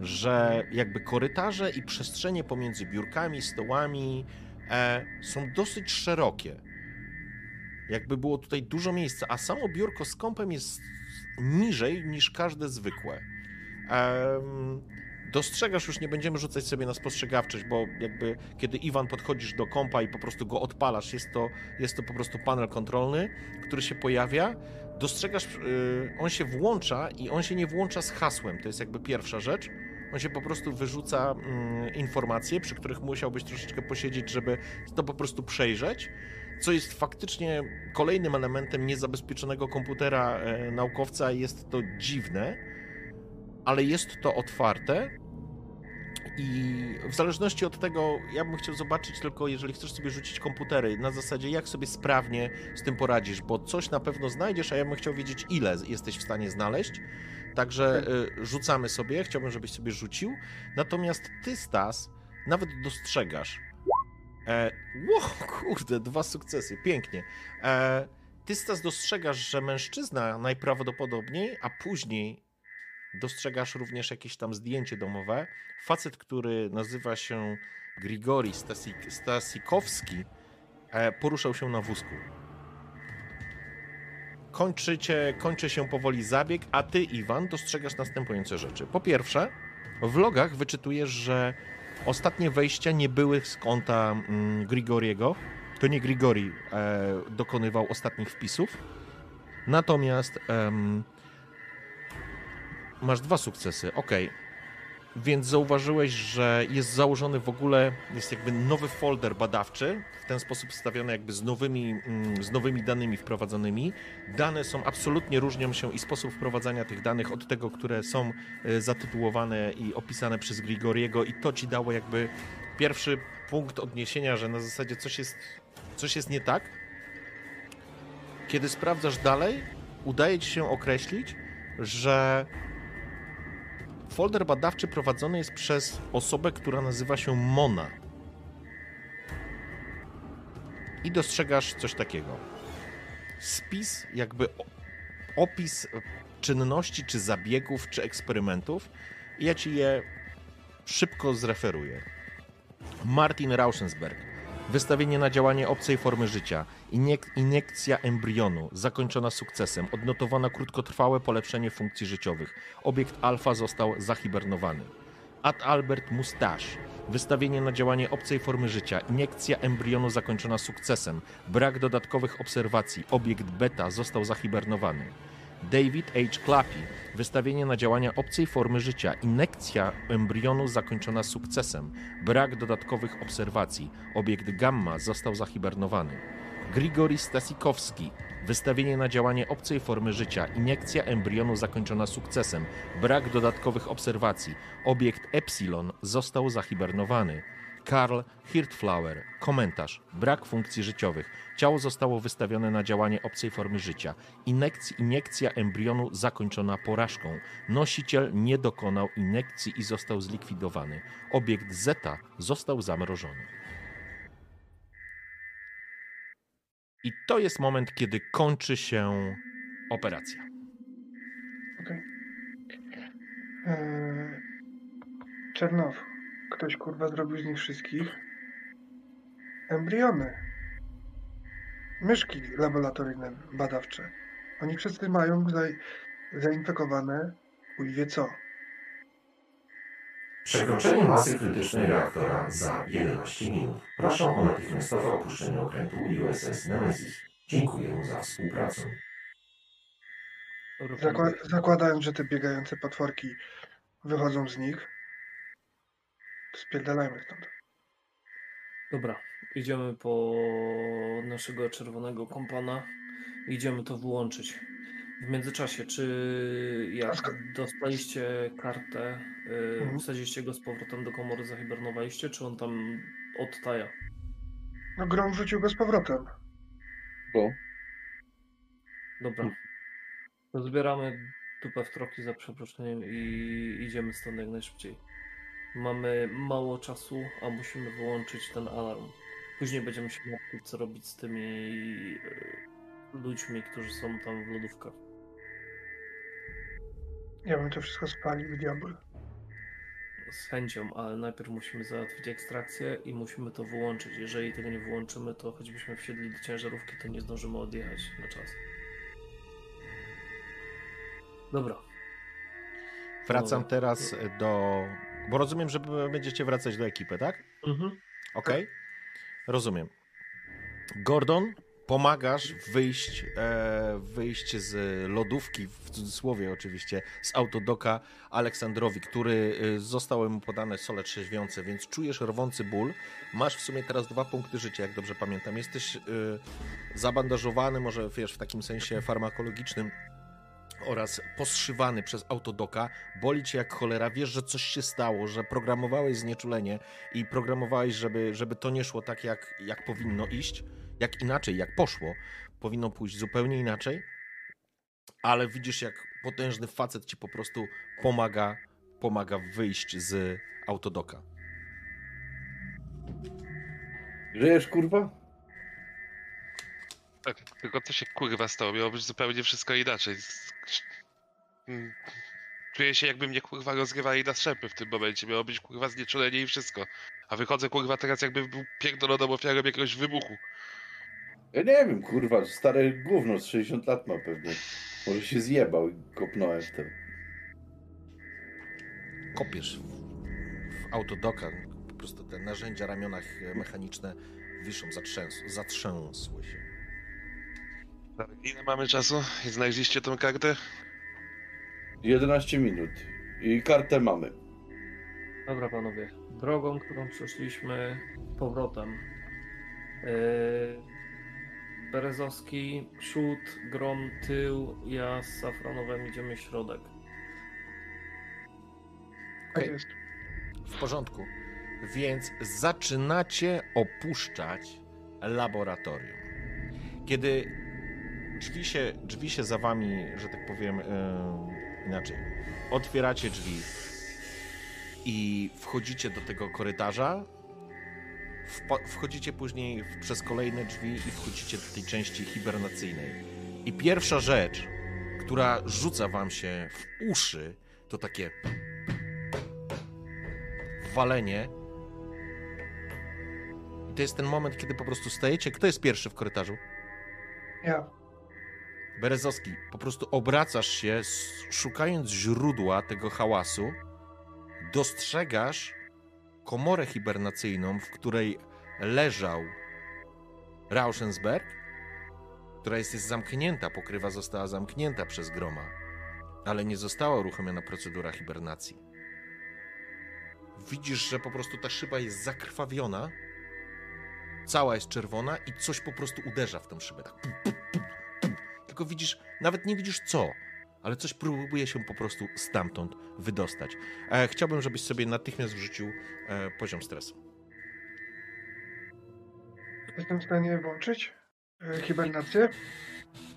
B: Że jakby korytarze i przestrzenie pomiędzy biurkami, stołami e, są dosyć szerokie. Jakby było tutaj dużo miejsca, a samo biurko z kąpem jest niżej niż każde zwykłe. Dostrzegasz, już nie będziemy rzucać sobie na spostrzegawczość, bo jakby kiedy Iwan podchodzisz do kompa i po prostu go odpalasz, jest to, jest to po prostu panel kontrolny, który się pojawia. Dostrzegasz, yy, on się włącza i on się nie włącza z hasłem, to jest jakby pierwsza rzecz. On się po prostu wyrzuca mm, informacje, przy których musiałbyś troszeczkę posiedzieć, żeby to po prostu przejrzeć. Co jest faktycznie kolejnym elementem niezabezpieczonego komputera e, naukowca, jest to dziwne, ale jest to otwarte. I w zależności od tego, ja bym chciał zobaczyć tylko, jeżeli chcesz sobie rzucić komputery, na zasadzie jak sobie sprawnie z tym poradzisz, bo coś na pewno znajdziesz, a ja bym chciał wiedzieć, ile jesteś w stanie znaleźć. Także y, rzucamy sobie, chciałbym, żebyś sobie rzucił. Natomiast ty, Stas, nawet dostrzegasz. E, ło, kurde, dwa sukcesy, pięknie. E, ty, Stas, dostrzegasz, że mężczyzna najprawdopodobniej, a później dostrzegasz również jakieś tam zdjęcie domowe. Facet, który nazywa się Grigori Stasik, Stasikowski, e, poruszał się na wózku. Kończycie, kończy się powoli zabieg, a ty, Iwan, dostrzegasz następujące rzeczy. Po pierwsze, w logach wyczytujesz, że ostatnie wejścia nie były z konta mm, Grigoriego. To nie Grigori e, dokonywał ostatnich wpisów. Natomiast Masz dwa sukcesy, okej. Więc zauważyłeś, że jest założony w ogóle, jest jakby nowy folder badawczy, w ten sposób wstawiony jakby z nowymi, mm, z nowymi danymi wprowadzonymi. Dane są absolutnie różnią się i sposób wprowadzania tych danych od tego, które są e, zatytułowane i opisane przez Grigoriego i to ci dało jakby pierwszy punkt odniesienia, że na zasadzie coś jest, coś jest nie tak. Kiedy sprawdzasz dalej, udaje ci się określić, że folder badawczy prowadzony jest przez osobę, która nazywa się Mona. I dostrzegasz coś takiego. Spis, jakby opis czynności, czy zabiegów, czy eksperymentów. I ja ci je szybko zreferuję. Martin Rauschensberg. Wystawienie na działanie obcej formy życia. Iniek- iniekcja embrionu, zakończona sukcesem. Odnotowana krótkotrwałe polepszenie funkcji życiowych. Obiekt alfa został zahibernowany. Ad Albert Mustache. Wystawienie na działanie obcej formy życia. Iniekcja embrionu zakończona sukcesem. Brak dodatkowych obserwacji. Obiekt beta został zahibernowany. David H. Clappy. Wystawienie na działania obcej formy życia. Inekcja embrionu zakończona sukcesem. Brak dodatkowych obserwacji. Obiekt gamma został zahibernowany. Grigori Stasikowski. Wystawienie na działanie obcej formy życia. Iniekcja embrionu zakończona sukcesem. Brak dodatkowych obserwacji. Obiekt epsilon został zahibernowany. Karl Hirtflower. Komentarz. Brak funkcji życiowych. Ciało zostało wystawione na działanie obcej formy życia. Iniekcja embrionu zakończona porażką. Nosiciel nie dokonał inekcji i został zlikwidowany. Obiekt Zeta został zamrożony. I to jest moment, kiedy kończy się operacja.
D: Okej. Eee, Czernow, ktoś kurwa zrobił z nich wszystkich embriony. Myszki laboratoryjne, badawcze. Oni wszyscy mają za, zainfekowane chuj wie co.
A: Przekroczenie masy krytycznej reaktora za 11 minut. Proszę o natychmiastowe opuszczenie okrętu USS Nemesis. Dziękuję za współpracę.
D: Zakła zakładając, że te biegające potworki wychodzą z nich, spierdalajmy stąd.
E: Dobra, idziemy po naszego czerwonego kompana. Idziemy to wyłączyć. W międzyczasie, czy jak dostaliście kartę, yy,
D: Mhm.
E: wsadziliście go z powrotem do komory, zahibernowaliście, czy on tam odtaja?
D: No Grom wrzucił go z powrotem.
C: Bo
E: Dobra. To zbieramy dupę w troki za przeproszeniem i idziemy stąd jak najszybciej. Mamy mało czasu, a musimy wyłączyć ten alarm. Później będziemy się martwić, co robić z tymi e, ludźmi, którzy są tam w lodówkach.
D: Ja bym to wszystko spalił, diabeł.
E: Z chęcią, ale najpierw musimy załatwić ekstrakcję i musimy to wyłączyć. Jeżeli tego nie wyłączymy, to choćbyśmy wsiedli do ciężarówki, to nie zdążymy odjechać na czas. Dobra.
B: Wracam
E: Dobra.
B: teraz do... Bo rozumiem, że będziecie wracać do ekipy, tak?
E: Mhm.
B: Okej? Rozumiem. Gordon, pomagasz wyjść, e, wyjść z lodówki, w cudzysłowie oczywiście, z autodoka Aleksandrowi, który e, zostały mu podane sole trzeźwiące, więc czujesz rwący ból. Masz w sumie teraz dwa punkty życia, jak dobrze pamiętam. Jesteś e, zabandażowany, może wiesz, w takim sensie farmakologicznym oraz postrzywany przez autodoka, boli cię jak cholera, wiesz, że coś się stało, że programowałeś znieczulenie i programowałeś, żeby, żeby to nie szło tak, jak, jak powinno iść, jak inaczej, jak poszło. Powinno pójść zupełnie inaczej, ale widzisz, jak potężny facet ci po prostu pomaga, pomaga wyjść z autodoka.
C: żyjesz kurwa?
F: Tak, tylko co się kurwa stało? Miało być zupełnie wszystko inaczej. Z- Mm, Czuję się jakby mnie kurwa rozgrywali na strzępy w tym momencie. Miało być kurwa znieczulenie i wszystko. A wychodzę kurwa teraz jakbym był pierdoloną ofiarą jakiegoś wybuchu.
C: Ja nie wiem, kurwa, stare gówno z 60 lat ma pewnie. Może się zjebał i kopnąłem w tym.
B: Kopiesz w, w autodoka, po prostu te narzędzia ramionach mechaniczne wiszą, zatrzęsły, zatrzęsły się.
F: Tak, Ile mamy czasu? I znaleźliście tą kartę?
C: 11 minut. I kartę mamy.
E: Dobra, panowie. Drogą, którą przeszliśmy powrotem. Yy, Berezowski, przód, grom, tył, ja z Safranowem idziemy środek.
D: Jest.
B: W porządku. Więc zaczynacie opuszczać laboratorium. Kiedy drzwi się, drzwi się za wami, że tak powiem, e, inaczej, otwieracie drzwi i wchodzicie do tego korytarza, wchodzicie później przez kolejne drzwi i wchodzicie do tej części hibernacyjnej. I pierwsza rzecz, która rzuca wam się w uszy, to takie walenie. I to jest ten moment, kiedy po prostu stajecie. Kto jest pierwszy w korytarzu?
D: Ja.
B: Berezowski, po prostu obracasz się, szukając źródła tego hałasu. Dostrzegasz komorę hibernacyjną, w której leżał Rauschensberg, która jest, jest zamknięta, pokrywa została zamknięta przez groma, ale nie została uruchomiona procedura hibernacji. Widzisz, że po prostu ta szyba jest zakrwawiona, cała jest czerwona i coś po prostu uderza w tę szybę. Tak. Tylko widzisz, nawet nie widzisz co, ale coś próbuje się po prostu stamtąd wydostać. E, chciałbym, żebyś sobie natychmiast wrzucił e, poziom stresu.
D: Jestem w stanie włączyć e, hibernację.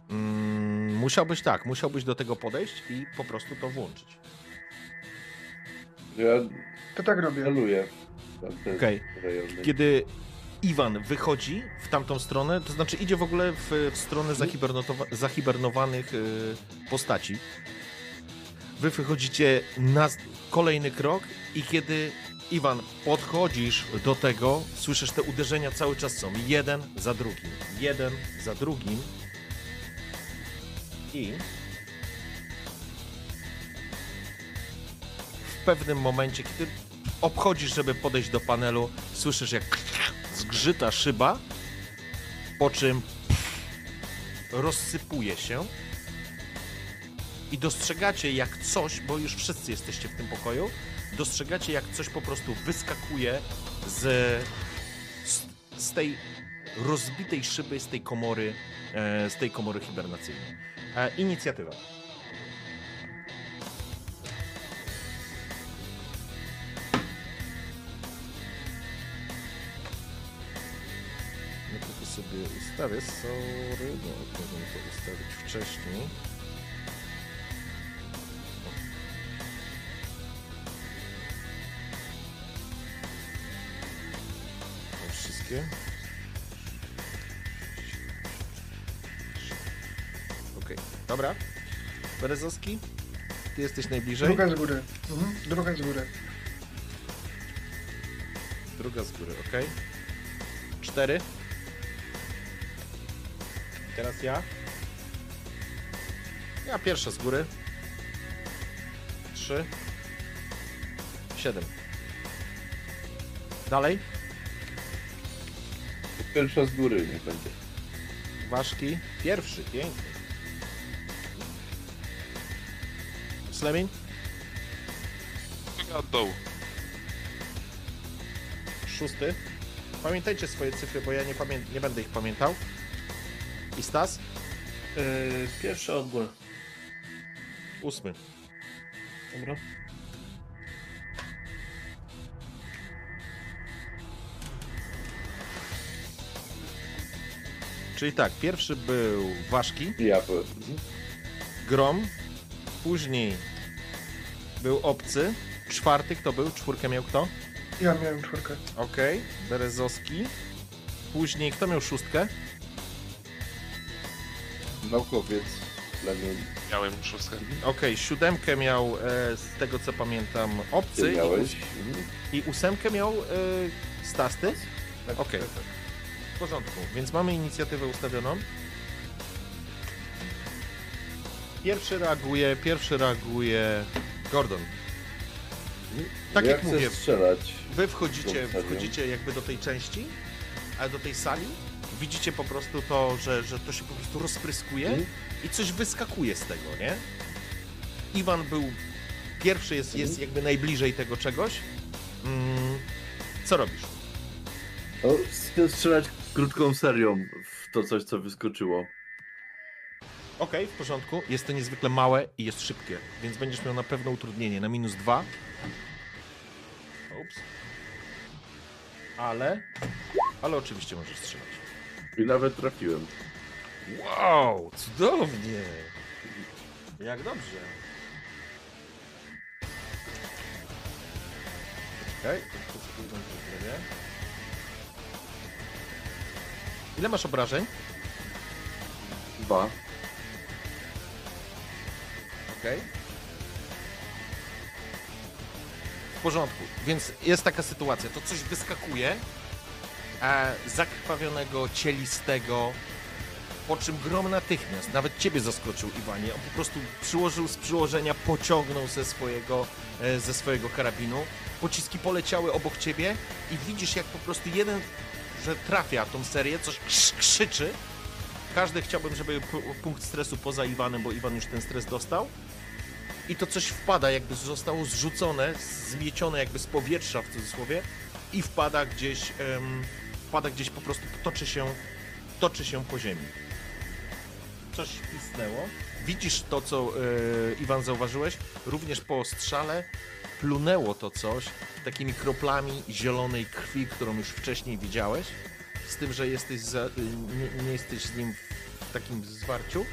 B: Mm, musiałbyś tak, musiałbyś do tego podejść i po prostu to włączyć.
C: Ja
D: To tak robię.
C: celuję.
B: Okej. Kiedy Iwan wychodzi w tamtą stronę, to znaczy idzie w ogóle w, w stronę zahibernowanych y, postaci, Wy wychodzicie na kolejny krok i kiedy Iwan podchodzisz do tego, słyszysz te uderzenia cały czas są jeden za drugim, jeden za drugim i w pewnym momencie, kiedy obchodzisz, żeby podejść do panelu, słyszysz jak zgrzyta szyba, po czym rozsypuje się i dostrzegacie jak coś, bo już wszyscy jesteście w tym pokoju, dostrzegacie jak coś po prostu wyskakuje z, z, z tej rozbitej szyby, z tej komory, e, z tej komory hibernacyjnej. E, inicjatywa. Sobie ustawię, sorry, no mogłem to ustawić wcześniej. O, Wszystkie. Okej, dobra. Berezowski, ty jesteś najbliżej.
D: Druga z góry. Mhm. Druga z góry.
B: Druga z góry, ok. Cztery. Teraz ja. Ja pierwsza z góry. Trzy. Siedem. Dalej.
C: Pierwsza z góry niech będzie.
B: Ważki. Pierwszy, piękny. Slemin.
F: Druga od dołu.
B: Szósty. Pamiętajcie swoje cyfry, bo ja nie, pamię- nie będę ich pamiętał. I Stas.
E: Yy, pierwszy od góry.
B: Ósmy.
E: Dobra.
B: Czyli tak, pierwszy był Ważki.
C: Ja. Mhm.
B: Grom, później był Obcy, czwarty kto był? Czwórkę miał kto?
D: Ja miałem czwórkę.
B: Okej, Berezowski. Później kto miał szóstkę?
C: Naukowiec. Lenin.
F: Miałem szóstkę.
B: Okej, siódemkę miał, e, z tego co pamiętam, Obcy
C: Ty
B: i,
C: miałeś. Mhm.
B: i ósemkę miał e, Stasty.
C: Tak,
B: Okej.
C: tak, tak.
B: W porządku, więc mamy inicjatywę ustawioną. Pierwszy reaguje, pierwszy reaguje Gordon. Tak
C: ja
B: jak
C: chcę
B: mówię,
C: strzelać.
B: Wy wchodzicie, wchodzicie jakby do tej części, ale do tej sali. Widzicie po prostu to, że, że to się po prostu rozpryskuje
C: Mhm.
B: i coś wyskakuje z tego, nie? Iwan był pierwszy, jest, jest
C: Mhm.
B: jakby najbliżej tego czegoś. Mm, co robisz?
C: Chcę strzelać krótką serią w to coś, co wyskoczyło.
B: Okej, w porządku. Jest to niezwykle małe i jest szybkie, więc będziesz miał na pewno utrudnienie na minus dwa. Ups. Ale, ale oczywiście możesz strzelać.
C: I nawet trafiłem.
B: Wow, cudownie! Jak dobrze. Okej, to. Ile masz obrażeń?
C: Dwa.
B: Okej. W porządku, więc jest taka sytuacja, to coś wyskakuje, e, zakrwawionego, cielistego, po czym grom natychmiast, nawet ciebie zaskoczył Iwanie, on po prostu przyłożył z przyłożenia, pociągnął ze swojego, e, ze swojego karabinu, pociski poleciały obok ciebie i widzisz jak po prostu jeden, że trafia tą serię, coś krz- krzyczy, każdy chciałbym, żeby punkt stresu poza Iwanem, bo Iwan już ten stres dostał, i to coś wpada, jakby zostało zrzucone, zmiecione jakby z powietrza w cudzysłowie i wpada gdzieś, wpada gdzieś po prostu, toczy się, toczy się po ziemi. Coś pisnęło. Widzisz to, co e, Iwan zauważyłeś? Również po strzale plunęło to coś takimi kroplami zielonej krwi, którą już wcześniej widziałeś. Z tym, że jesteś za, y, nie, nie jesteś z nim w takim zwarciu.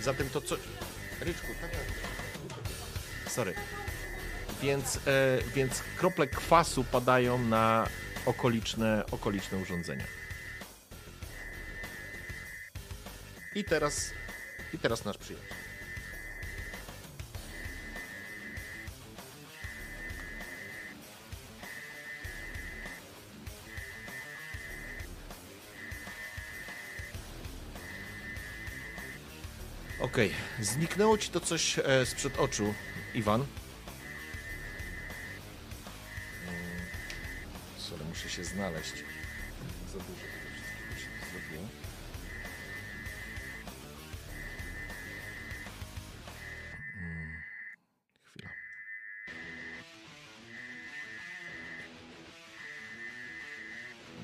B: Zatem to co... Ryczku, tak? Sorry. Więc, e, więc krople kwasu padają na okoliczne, okoliczne urządzenia. I teraz, i teraz nasz przyjaciel. Okej, okay. zniknęło ci to coś e, sprzed oczu, Iwan. Się znaleźć. Za dużo tego wszystkiego się zrobiło. Mm, Chwila.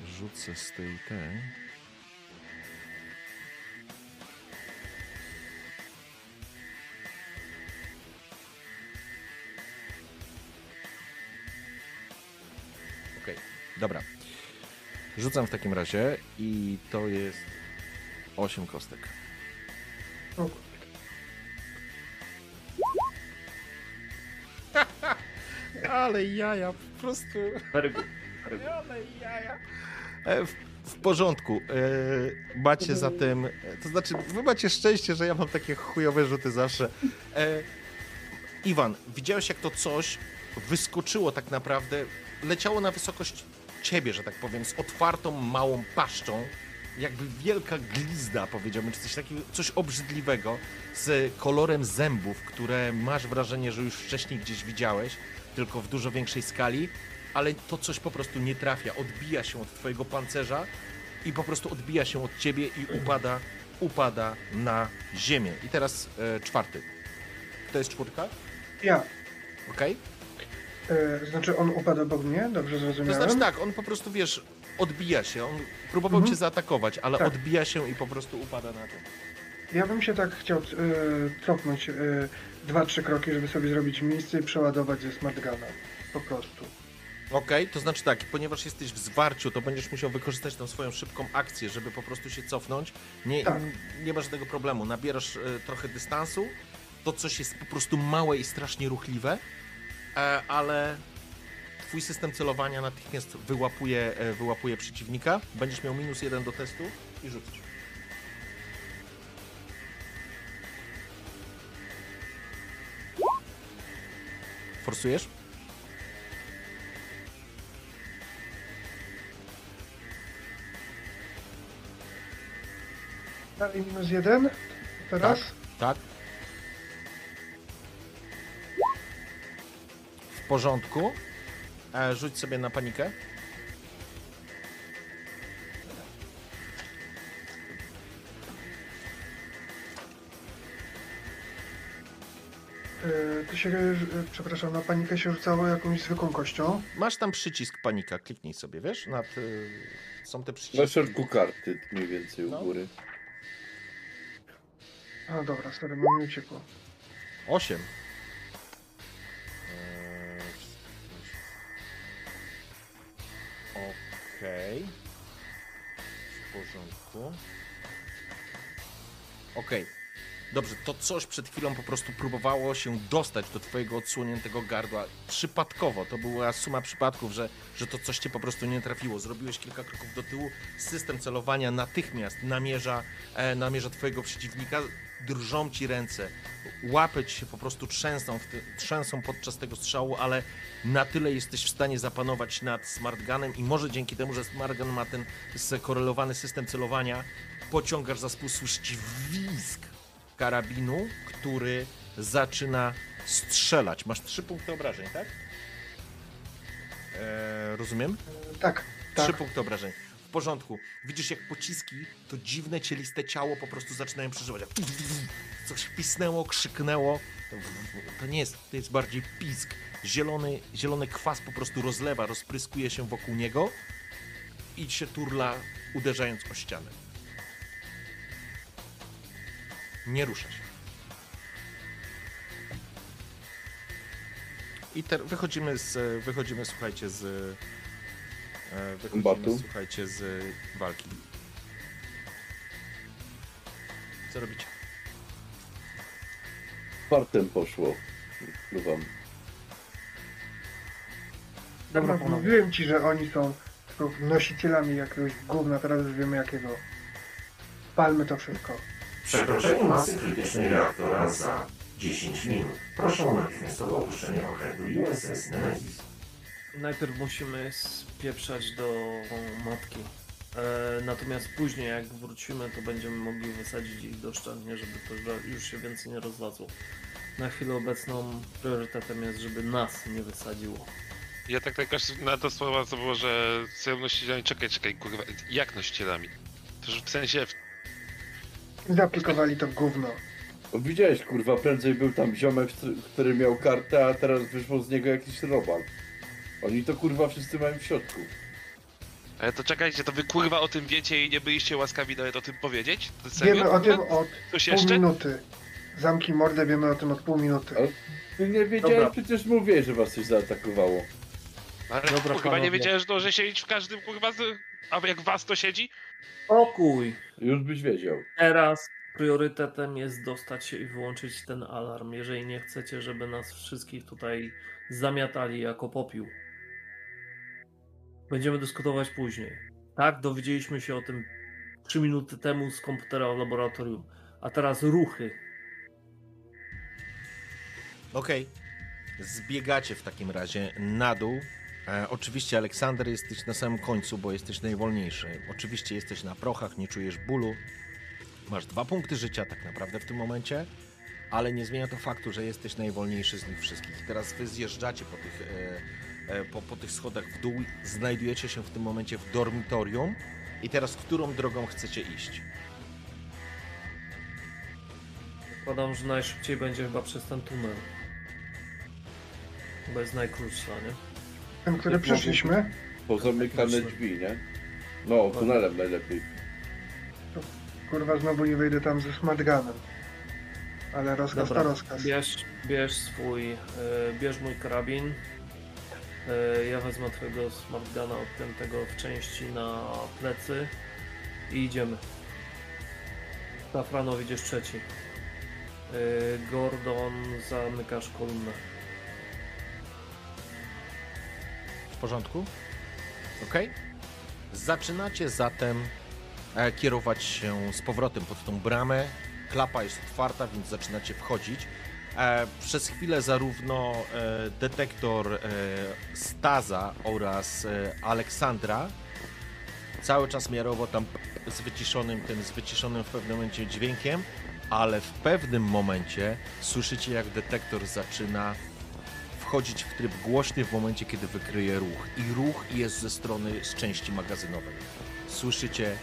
B: Rzucę z tej tej. Rzucam w takim razie i to jest 8 kostek.
D: O,
B: Ale jaja, po prostu.
E: Very good. Very good.
B: Ale jaja. E, W, w porządku. E, macie zatem. e, To znaczy, wy macie szczęście, że ja mam takie chujowe rzuty zawsze. E, Iwan, widziałeś jak to coś wyskoczyło tak naprawdę, leciało na wysokość ciebie, że tak powiem, z otwartą małą paszczą, jakby wielka glizda, powiedziałbym, czy coś takiego, coś obrzydliwego, z kolorem zębów, które masz wrażenie, że już wcześniej gdzieś widziałeś, tylko w dużo większej skali, ale to coś po prostu nie trafia, odbija się od twojego pancerza i po prostu odbija się od ciebie i upada, upada na ziemię. I teraz e, czwarty. To jest czwórka?
D: Ja.
B: Okej?
D: E, znaczy on upadł obok mnie, dobrze
B: To
D: zrozumiałem?
B: znaczy tak, on po prostu, wiesz, odbija się, on próbował
D: Mhm.
B: cię zaatakować, ale
D: Tak.
B: odbija się i po prostu upada na to.
D: Ja bym się tak chciał e, cofnąć e, dwa, trzy kroki, żeby sobie zrobić miejsce i przeładować ze smartgana. Po prostu.
B: Okej, to znaczy tak, ponieważ jesteś w zwarciu, to będziesz musiał wykorzystać tą swoją szybką akcję, żeby po prostu się cofnąć. Nie,
D: Tak.
B: nie masz żadnego problemu, nabierasz e, trochę dystansu, to coś jest po prostu małe i strasznie ruchliwe, ale twój system celowania natychmiast wyłapuje, e, wyłapuje przeciwnika. Będziesz miał minus jeden do testu i rzucić. Forsujesz?
D: Dalej minus jeden. Teraz?
B: Tak. W porządku. E, rzuć sobie na panikę.
D: E, to się, e, przepraszam, na panikę się rzucało jakąś zwykłą kością.
B: Masz tam przycisk panika, kliknij sobie, wiesz? Nad, y, są te
C: Na
B: przyciski.
C: środku karty mniej więcej u
B: No.
C: góry.
D: A dobra, sorry, mi nie uciekło.
B: 8. Okej. W porządku. Okej. Dobrze, to coś przed chwilą po prostu próbowało się dostać do twojego odsłoniętego gardła. Przypadkowo, to była suma przypadków, że, że to coś cię po prostu nie trafiło. Zrobiłeś kilka kroków do tyłu, system celowania natychmiast namierza, e, namierza twojego przeciwnika, drżą ci ręce, łapy ci się po prostu trzęsą, trzęsą podczas tego strzału, ale na tyle jesteś w stanie zapanować nad smartgunem i może dzięki temu, że smartgun ma ten skorelowany system celowania, pociągasz za spust, słyszysz wizg karabinu, który zaczyna strzelać. Masz trzy punkty obrażeń, tak? Eee, rozumiem?
D: Tak, tak.
B: Trzy punkty obrażeń. Porządku. Widzisz, jak pociski, to dziwne, cieliste ciało po prostu zaczynają przeżywać. Coś pisnęło, krzyknęło. To nie jest, to jest bardziej pisk. Zielony, zielony kwas po prostu rozlewa, rozpryskuje się wokół niego i się turla, uderzając o ścianę. Nie rusza się. I wychodzimy z, wychodzimy, słuchajcie, z, wychodzimy,
C: Kombatu.
B: słuchajcie, z walki. Co robicie?
C: Fartem poszło. Wam.
D: Dobra,
E: panowie.
D: mówiłem ci, że oni są tylko nosicielami jakiegoś gówna, teraz już wiemy jakiego. Palmy to wszystko.
A: Przekroczenie masy krytycznej reaktora za 10 minut. Proszę o natychmiastowe opuszczenie okrętu USS Nemesis.
E: Najpierw musimy spieprzać do matki. E, natomiast później, jak wrócimy, to będziemy mogli wysadzić ich doszczętnie, żeby to już się więcej nie rozlazło. Na chwilę obecną priorytetem jest, żeby nas nie wysadziło.
F: Ja tak tak aż na to słowa to było, że sobie ścielami, czekaj, czekaj, kurwa, jak nościelami? To już w sensie,
D: Zaaplikowali to w gówno.
C: O, Widziałeś, kurwa, prędzej był tam ziomek, który miał kartę, a teraz wyszło z niego jakiś robal. Oni to, kurwa, wszyscy mają w środku.
F: ale to czekajcie, to wy kurwa o tym wiecie i nie byliście łaskawi nawet o tym powiedzieć? To serio?
D: Wiemy o tym od
F: Coś
D: pół
F: jeszcze?
D: minuty. Zamknij mordę, wiemy o tym od pół minuty.
C: Ale Ty nie wiedziałeś,
E: Dobra.
C: przecież mówiłeś, że was coś zaatakowało.
F: Ale
E: Dobra,
F: kurwa,
E: panowie.
F: nie wiedziałem, że to, że siedzieć w każdym kurwa, z... a jak was to siedzi?
E: Pokój!
C: Już byś wiedział.
E: Teraz priorytetem jest dostać się i wyłączyć ten alarm, jeżeli nie chcecie, żeby nas wszystkich tutaj zamiatali jako popiół. Będziemy dyskutować później. Tak, dowiedzieliśmy się o tym 3 minuty temu z komputera w laboratorium. A teraz ruchy.
B: Okej. Zbiegacie w takim razie na dół. E, oczywiście, Aleksander, jesteś na samym końcu, bo jesteś najwolniejszy. Oczywiście jesteś na prochach, nie czujesz bólu. Masz dwa punkty życia tak naprawdę w tym momencie, ale nie zmienia to faktu, że jesteś najwolniejszy z nich wszystkich. I teraz wy zjeżdżacie po tych, e, po, po tych schodach w dół. Znajdujecie się w tym momencie w dormitorium. I teraz, którą drogą chcecie iść?
E: Zakładam, że najszybciej będzie chyba przez ten tunel. Bo jest najkrótsza, nie?
D: Ten, który przeszliśmy,
C: Pozamykane drzwi, nie? No, tunelem najlepiej.
D: kurwa, znowu nie wejdę tam ze smartganem. Ale rozkaz
E: Dobra,
D: to rozkaz.
E: Bierz, bierz swój, e, bierz mój karabin. E, ja wezmę twojego smartguna odpiętego w części na plecy i idziemy. Safranow idziesz trzeci. E, Gordon, zamykasz kolumnę.
B: W porządku? Ok. Zaczynacie zatem e, kierować się z powrotem pod tą bramę. Klapa jest otwarta, więc zaczynacie wchodzić. E, przez chwilę zarówno e, detektor e, Staza oraz Aleksandra cały czas miarowo tam z wyciszonym, tym z wyciszonym w pewnym momencie dźwiękiem, ale w pewnym momencie słyszycie jak detektor zaczyna wchodzić w tryb głośny w momencie, kiedy wykryje ruch. I ruch jest ze strony z części magazynowej. Słyszycie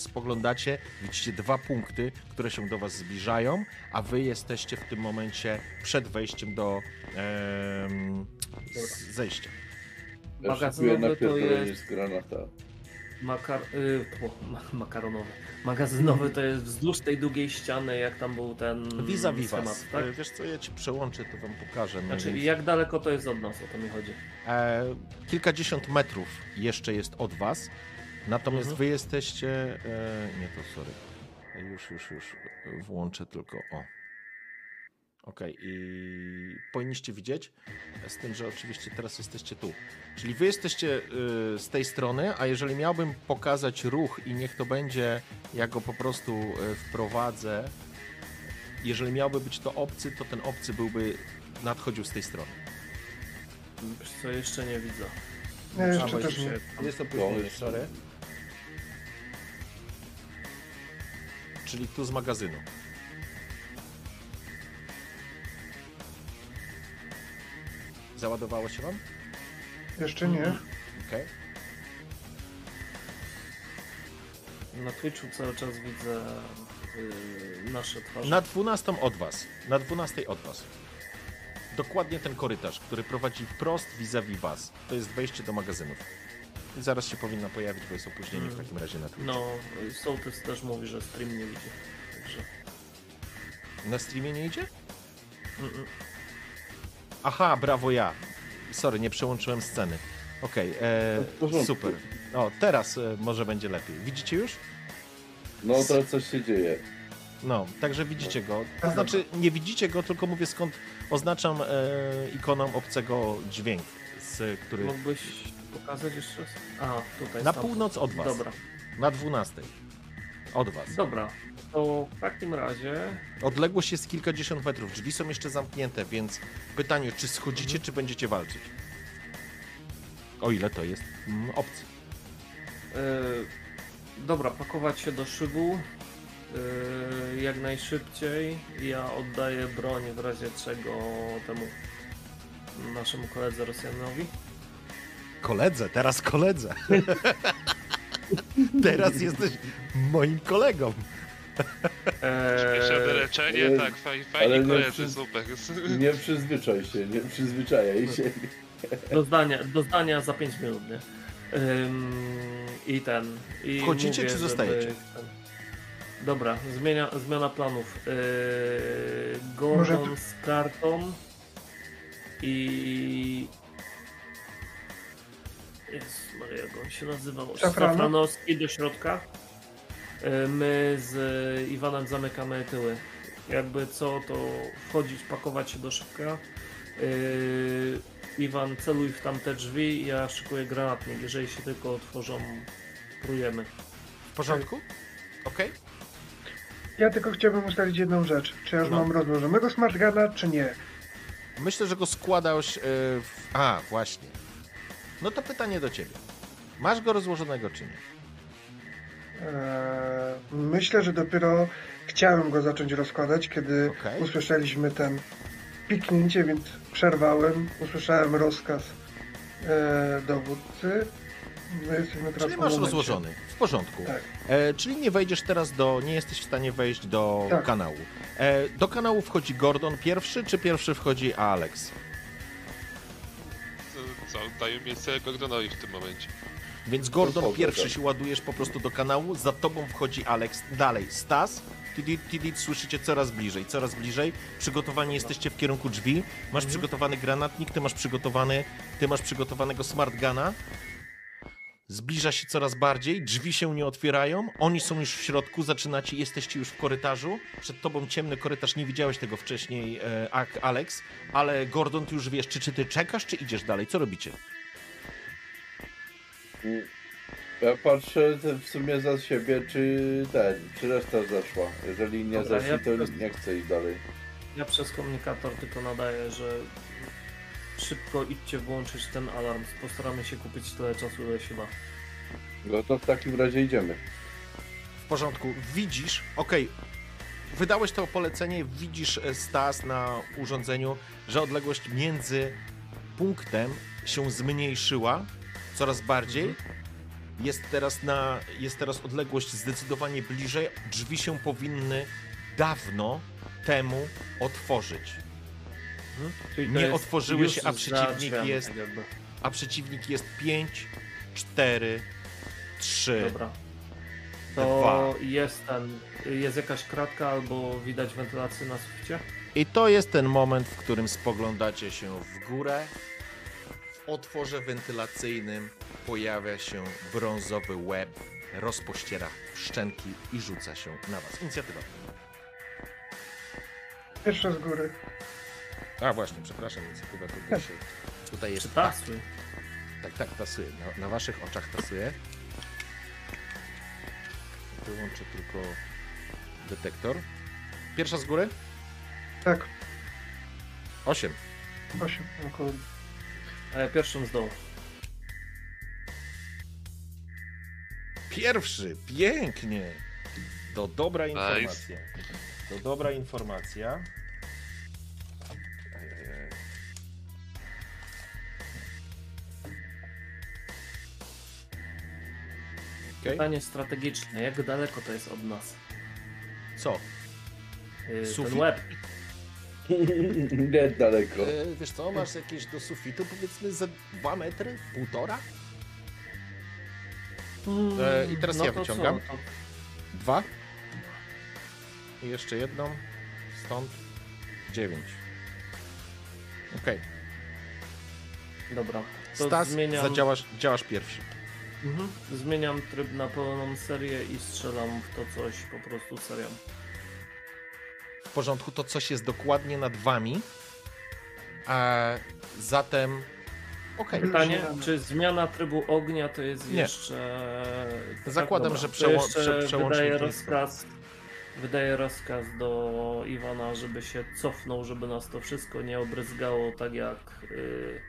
B: spoglądacie, widzicie dwa punkty, które się do was zbliżają, a wy jesteście w tym momencie przed wejściem do em, z- zejścia.
C: Ja
E: Magazynowy
C: szykuję
E: to jest-
C: z granata.
E: Makar... Y, o, ma, makaronowy. Magazynowy to jest wzdłuż tej długiej ściany, jak tam był ten schemat,
B: was.
E: tak?
B: E, Wiesz co, ja ci przełączę, to wam pokażę.
E: Znaczy,
B: więcej.
E: jak daleko to jest od nas, o to mi chodzi.
B: E, kilkadziesiąt metrów jeszcze jest od was. Natomiast
E: Mhm.
B: wy jesteście. E, nie, to sorry. Już, już, już. Włączę tylko. O. Okej, i powinniście widzieć, z tym, że oczywiście teraz jesteście tu. Czyli wy jesteście y, z tej strony, a jeżeli miałbym pokazać ruch i niech to będzie, ja go po prostu y, wprowadzę, jeżeli miałby być to obcy, to ten obcy byłby nadchodził z tej strony.
E: Wiesz co, jeszcze nie widzę.
D: Nie, jeszcze
E: Muszę
D: też nie.
E: się-
B: Jest
C: No,
B: opóźnienie,
C: jest-
B: sorry. Czyli tu z magazynu. Załadowało się wam?
D: Jeszcze nie.
B: Okej.
E: Na Twitchu cały czas widzę y, nasze twarze.
B: Na 12 od was. Na 12 od was. Dokładnie ten korytarz, który prowadzi wprost vis-a-vis was. To jest wejście do magazynów. I zaraz się powinna pojawić, bo jest opóźnienie w
E: Mhm.
B: takim razie na Twitchu.
E: No, y, Sołtys też mówi, że stream nie widzi. Także.
B: Na streamie nie idzie?
E: Mm-mm.
B: Aha, brawo ja. Sorry, nie przełączyłem sceny. Okej, e,
C: porządku.
B: super. O, teraz e, może będzie lepiej. Widzicie już?
C: No, teraz coś się dzieje.
B: No, także widzicie go. To znaczy, nie widzicie go, tylko mówię skąd oznaczam e, ikoną obcego dźwięk, z który
E: Mógłbyś pokazać jeszcze raz? A, tutaj.
B: na północ od was,
E: Dobra,
B: na 12. Od was.
E: dobra. To w takim razie
B: Odległość jest kilkadziesiąt metrów, drzwi są jeszcze zamknięte, więc pytanie, czy schodzicie, czy będziecie walczyć? O ile to jest mm, obcy.
E: Yy, dobra, pakować się do szybu yy, jak najszybciej. Ja oddaję broń w razie czego temu naszemu koledze Rosjanowi.
B: Koledze, teraz koledze. teraz jesteś moim kolegą.
F: Pierwsze
E: Eee,
F: wyleczenie,
C: ale-
F: tak, faj,
C: nie
F: koledzy,
C: przy-
F: super.
C: Nie przyzwyczaj się, nie przyzwyczajaj się.
E: do, zdania, do zdania za 5 minut, nie? Ym, I ten. I
B: Wchodzicie,
E: mówię,
B: czy
E: żeby
B: zostajecie?
E: ten- Dobra, zmienia, zmiana planów. Yy,
D: Może
E: Gordon z kartą i. Jest Maria, jak on się nazywał?
D: Szafrano?
E: Szafranowski do środka. Yy, My z Iwanem zamykamy tyły. Jakby co, to wchodzić, pakować się do szybka. Yy, Iwan, celuj w tamte drzwi, ja szykuję granatnik. Jeżeli się tylko otworzą, prujemy.
B: W porządku? Okej.
D: Ja tylko chciałbym ustalić jedną rzecz. Czy ja już
B: No.
D: mam rozłożonego smartgana, czy nie?
B: Myślę, że go składałeś. Yy, w... A, właśnie. No to pytanie do ciebie. Masz go rozłożonego czy nie?
D: Eee, myślę, że dopiero chciałem go zacząć rozkładać, kiedy
B: Okej.
D: usłyszeliśmy ten piknięcie, więc przerwałem. Usłyszałem rozkaz e, dowódcy. My jesteśmy teraz
B: Czyli masz rozłożony. W porządku.
D: Tak.
B: E, czyli nie wejdziesz teraz do. Nie jesteś w stanie wejść do
D: Tak.
B: kanału. E, do kanału wchodzi Gordon pierwszy, czy pierwszy wchodzi Alex?
F: Co- Co, daję miejsce Gordonowi w tym momencie.
B: Więc Gordon
C: Spoko,
B: pierwszy
C: tak.
B: się ładujesz po prostu do kanału, za tobą wchodzi Alex, dalej Stas, tidit, tidit, słyszycie coraz bliżej, coraz bliżej, przygotowani jesteście w kierunku drzwi, masz przygotowany granatnik, ty masz przygotowany, ty masz przygotowanego smartgana, zbliża się coraz bardziej, drzwi się nie otwierają, oni są już w środku, zaczynacie, jesteście już w korytarzu, przed tobą ciemny korytarz, nie widziałeś tego wcześniej, e, Alex, ale Gordon, ty już wiesz, czy, czy ty czekasz, czy idziesz dalej, co robicie?
C: Ja patrzę w sumie za siebie, czy ten, czy reszta zaszła. Jeżeli nie
E: Dobra,
C: zaszli,
E: ja
C: to
E: przez-
C: nie chcę iść dalej.
E: Ja przez komunikator tylko nadaję, że szybko idźcie włączyć ten alarm. Postaramy się kupić tyle czasu, ile się da.
C: No to w takim razie idziemy.
B: W porządku, widzisz, okej, wydałeś to polecenie, widzisz e, Stas na urządzeniu, że odległość między punktem się zmniejszyła coraz bardziej. Jest teraz, na, jest teraz odległość zdecydowanie bliżej. Drzwi się powinny dawno temu otworzyć.
E: Czyli
B: Nie otworzyły się, a
E: za
B: przeciwnik jest-
E: tak.
B: A przeciwnik jest 5, 4, 3,
E: Dobra. To
B: Dwa.
E: jest ten. Jest jakaś kratka albo widać wentylację na suficie?
B: I to jest ten moment, w którym spoglądacie się w górę. Otworze wentylacyjnym pojawia się brązowy łeb, rozpościera szczęki i rzuca się na was. Inicjatywa.
D: Pierwsza z góry.
B: A właśnie, przepraszam, inicjatywa tutaj, się, tutaj jest.
E: Czy tasły?
B: Tak, tak, tasuje. Na, na waszych oczach tasuje. Wyłączę tylko detektor. Pierwsza z góry?
D: Tak,
B: 8.
D: 8. Około.
E: A ja pierwszym z dołu.
B: Pierwszy, pięknie. To dobra
F: Nice.
B: informacja. To dobra informacja. Okej,
E: Pytanie strategiczne. Jak daleko to jest od nas?
B: co?
E: Yy, ten łeb.
C: Nie daleko.
B: E, wiesz co, masz jakieś do sufitu powiedzmy za 2 metry, półtora? E, i teraz ja
E: to
B: wyciągam.
E: Co?
B: Dwa. I jeszcze jedną. Stąd dziewięć. Okej.
E: Dobra. To
B: Stas,
E: zmieniam,
B: zadziałasz, działasz pierwszy.
E: Mhm. Zmieniam tryb na pełną serię i strzelam w to coś po prostu serią.
B: Porządku, to coś jest dokładnie nad wami. A zatem. Okej.
E: Pytanie, czy zmiana trybu ognia to jest
B: Nie.
E: jeszcze...
B: Zakładam,
E: dobra.
B: że
E: To
B: przeło-
E: jeszcze
B: prze- przełącznik
E: wydaje rozkaz, wydaje rozkaz do Iwana, żeby się cofnął, żeby nas to wszystko nie obryzgało tak jak yy,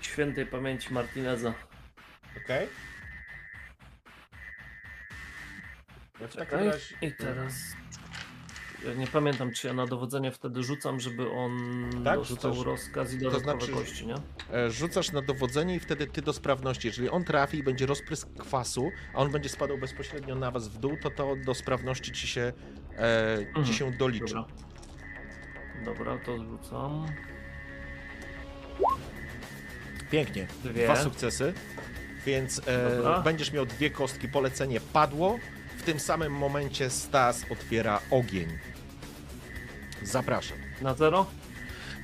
E: świętej pamięci Martineza.
B: Okej? Ja w takim razie...
E: I teraz. Ja nie pamiętam, czy ja na dowodzenie wtedy rzucam, żeby on
B: Tak,
E: dostał
B: rzucasz.
E: rozkaz i dodatkowe
B: znaczy-
E: kości, nie?
B: E, Rzucasz na dowodzenie i wtedy ty do sprawności. Jeżeli on trafi i będzie rozprysk kwasu, a on będzie spadał bezpośrednio na was w dół, to to do sprawności ci się, e, ci
E: Mhm,
B: się doliczy.
E: Dobra. Dobra, to rzucam.
B: Pięknie.
E: Dwie.
B: Dwa sukcesy. Więc e, będziesz miał dwie kostki. Polecenie padło. W tym samym momencie Stas otwiera ogień. Zapraszam.
E: Na zero?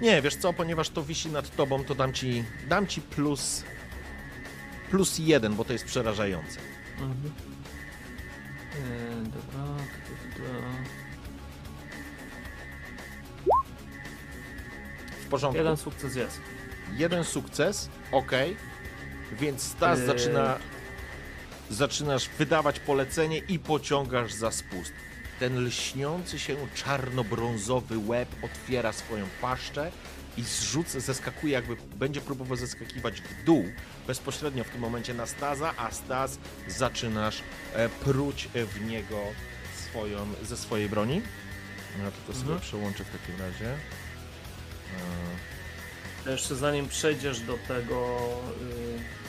B: Nie, wiesz co, ponieważ to wisi nad tobą, to dam ci, dam ci plus, plus jeden, bo to jest przerażające.
E: Mhm. E, dobra, to, to,
B: W porządku.
E: Jeden sukces jest.
B: Jeden sukces, ok. Więc Stas
E: Yy.
B: zaczyna. Zaczynasz wydawać polecenie i pociągasz za spust. Ten lśniący się czarno-brązowy łeb otwiera swoją paszczę i zrzuca, zeskakuje, jakby będzie próbował zeskakiwać w dół, bezpośrednio w tym momencie na Staza, a Stas zaczynasz e, pruć w niego swoją, ze swojej broni. Ja to, to sobie
E: Mhm.
B: przełączę w takim razie. E,
E: Jeszcze zanim przejdziesz do tego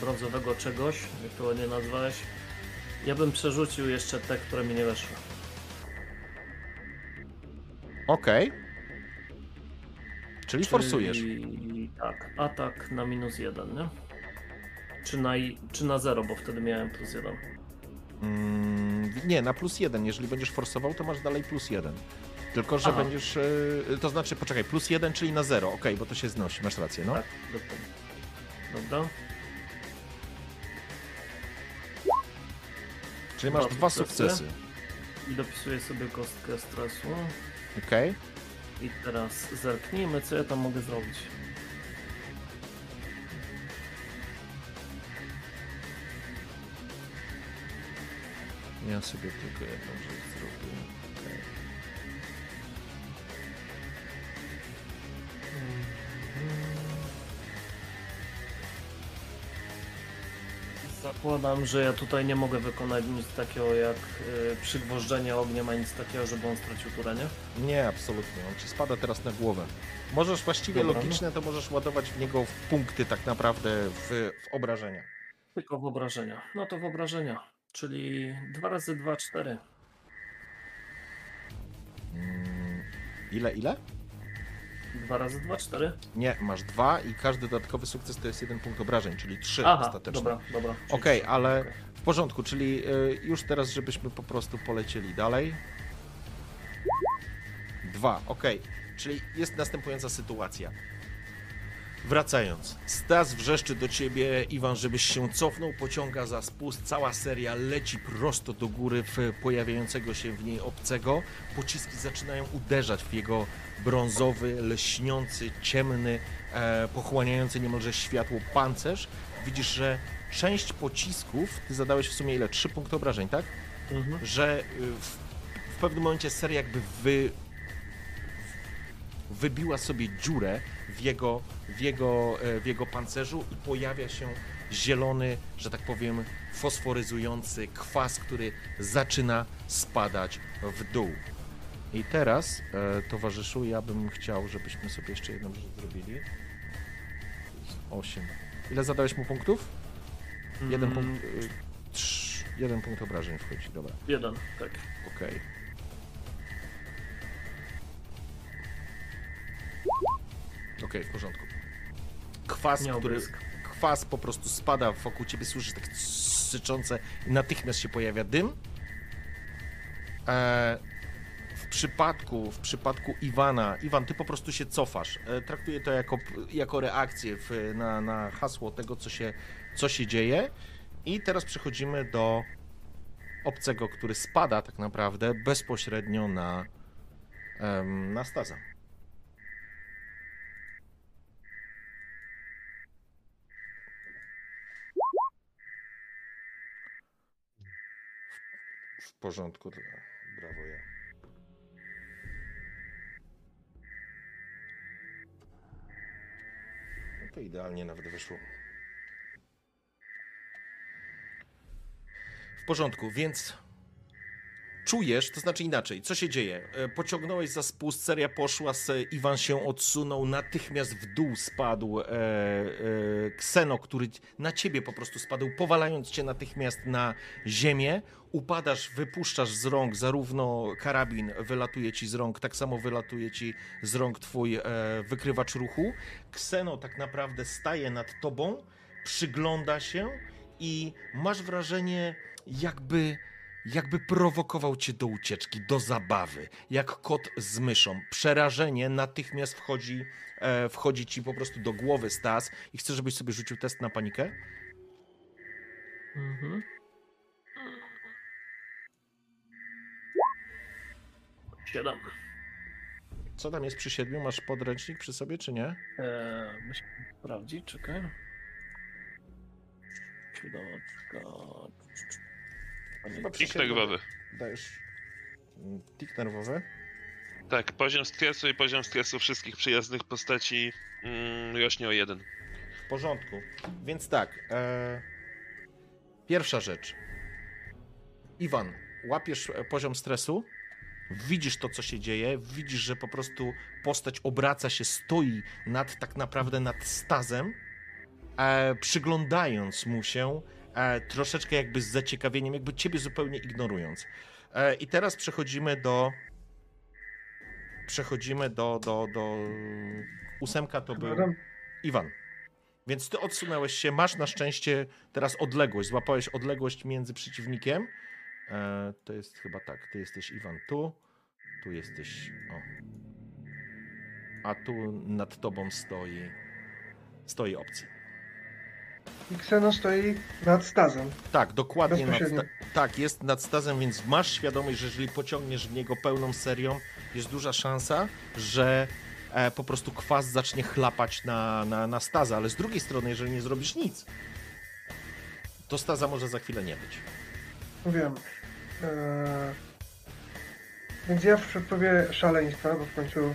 E: y, brązowego czegoś, jak to ładnie nazwałeś, ja bym przerzucił jeszcze te, które mi nie weszły.
B: Okej. Czyli forsujesz.
E: Czyli tak, atak na minus jeden, nie? Czy na, i- czy na zero, bo wtedy miałem plus jeden.
B: Mm, nie, na plus jeden. Jeżeli będziesz forsował, to masz dalej plus jeden. Tylko, że
E: Aha.
B: będziesz. e, to znaczy, poczekaj, plus jeden, czyli na zero. Okej, bo to się znosi, masz rację, no.
E: Tak, dokładnie. Dobra.
B: Czyli masz
E: Dwa
B: dwa
E: sukcesy.
B: sukcesy.
E: I dopisuję sobie kostkę stresu.
B: Okej.
E: I teraz zerknijmy, co ja tam mogę zrobić.
B: Ja sobie tylko jedną
E: Zakładam, że ja tutaj nie mogę wykonać nic takiego jak y, przygwożdżenie ogniem, a nic takiego, żeby on stracił turę, nie?
B: Nie, absolutnie. On ci spada teraz na głowę. Możesz właściwie
E: Dobra, no.
B: logiczne, to możesz ładować w niego w punkty tak naprawdę w, w obrażenia.
E: Tylko w obrażenia. No to w obrażenia. Czyli 2 razy 2, 4.
B: Mm, ile, ile?
E: 2 razy 2, 4.
B: Nie, masz dwa i każdy dodatkowy sukces to jest jeden punkt obrażeń, czyli trzy
E: Aha,
B: ostatecznie.
E: dobra, dobra. Czyli
B: Okej,
E: trzy.
B: ale
E: Okej.
B: w porządku, czyli y, już teraz, żebyśmy po prostu polecieli dalej. Dwa, okej. Czyli jest następująca sytuacja. Wracając, Stas wrzeszczy do ciebie, Iwan, żebyś się cofnął, pociąga za spust, cała seria leci prosto do góry w pojawiającego się w niej obcego. Pociski zaczynają uderzać w jego brązowy, lśniący, ciemny, e, pochłaniający niemalże światło pancerz. Widzisz, że część pocisków, ty zadałeś w sumie ile? Trzy punkty obrażeń, tak?
E: Mhm.
B: że y, w, w pewnym momencie seria jakby wy, wybiła sobie dziurę w jego, w, jego, e, w jego pancerzu i pojawia się zielony, że tak powiem, fosforyzujący kwas, który zaczyna spadać w dół. I teraz, e, towarzyszu, ja bym chciał, żebyśmy sobie jeszcze jedną rzecz zrobili. 8. Ile zadałeś mu punktów? Jeden
E: Mm,
B: punkt. Y, trz, jeden punkt obrażeń wchodzi, dobra.
E: Jeden, tak.
B: Okej. Okej, w porządku. Kwas,
E: Nie
B: który.
E: obrysk.
B: Kwas po prostu spada wokół ciebie, słyszysz tak syczące i natychmiast się pojawia dym. E, przypadku, w przypadku Iwana, Iwan, ty po prostu się cofasz. E, traktuję to jako, jako reakcję w, na, na hasło tego, co się, co się dzieje. I teraz przechodzimy do obcego, który spada tak naprawdę bezpośrednio na, na Staza. W porządku, To idealnie nawet wyszło. W porządku, więc czujesz, to znaczy inaczej, co się dzieje? E, Pociągnąłeś za spust, seria poszła, Iwan się odsunął, natychmiast w dół spadł e, e, Kseno, który na ciebie po prostu spadł, powalając cię natychmiast na ziemię. Upadasz, wypuszczasz z rąk zarówno karabin, wylatuje ci z rąk, tak samo wylatuje ci z rąk twój e, wykrywacz ruchu. Kseno tak naprawdę staje nad tobą, przygląda się i masz wrażenie, jakby jakby prowokował cię do ucieczki, do zabawy, jak kot z myszą. Przerażenie natychmiast wchodzi, e, wchodzi ci po prostu do głowy, Stas, i chcę, żebyś sobie rzucił test na panikę.
E: Mhm. Siedem.
B: Co tam jest przy siedmiu? Masz podręcznik przy sobie, czy nie?
E: Eee, muszę sprawdzić, czekaj. Siódemka.
B: Chyba
F: Tik
B: siedmiu
F: nerwowy.
B: Dajesz mm, tik nerwowy.
F: Tak, poziom stresu i poziom stresu wszystkich przyjaznych postaci mm, rośnie o jeden.
B: W porządku. Więc tak. E... Pierwsza rzecz. Iwan, łapiesz e, poziom stresu, widzisz to, co się dzieje, widzisz, że po prostu postać obraca się, stoi nad tak naprawdę nad stazem, e, przyglądając mu się, troszeczkę jakby z zaciekawieniem, jakby ciebie zupełnie ignorując. E, I teraz przechodzimy do. Przechodzimy do, do, do. Ósemka to był. Iwan. Więc ty odsunąłeś się, masz na szczęście teraz odległość, złapałeś odległość między przeciwnikiem. E, to jest chyba tak, ty jesteś Iwan tu, tu jesteś, o. A tu nad tobą stoi, stoi opcja.
D: I Kseno stoi nad stazem.
B: Tak, dokładnie nad sta- Tak, jest nad stazem, więc masz świadomość, że jeżeli pociągniesz w niego pełną serią, jest duża szansa, że e, po prostu kwas zacznie chlapać na, na, na stazę, ale z drugiej strony, jeżeli nie zrobisz nic, to staza może za chwilę nie być.
D: Wiem. Eee, więc ja w przedpowie szaleństwa, bo w końcu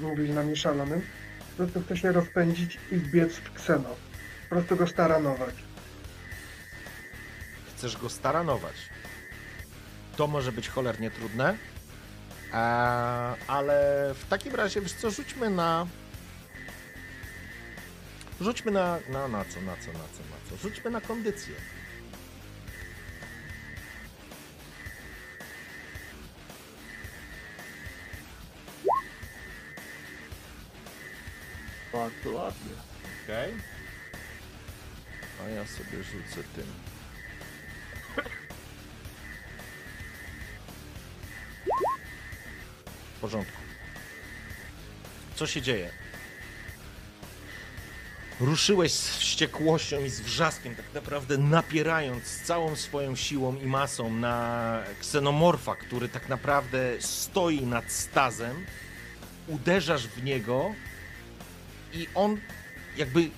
D: mówili na mnie szalonym, po prostu chcę się rozpędzić i wbiec w Kseno. Po prostu go staranować.
B: Chcesz go staranować. To może być cholernie trudne, e, ale w takim razie, wiesz co, rzućmy na... Rzućmy na, na, na co, na co, na co, na co? Rzućmy na kondycję.
E: Bardzo ładnie.
B: Okej. A ja sobie rzucę tym. W porządku. Co się dzieje? Ruszyłeś z wściekłością i z wrzaskiem, tak naprawdę napierając całą swoją siłą i masą na ksenomorfa, który tak naprawdę stoi nad stazem. Uderzasz w niego i on jakby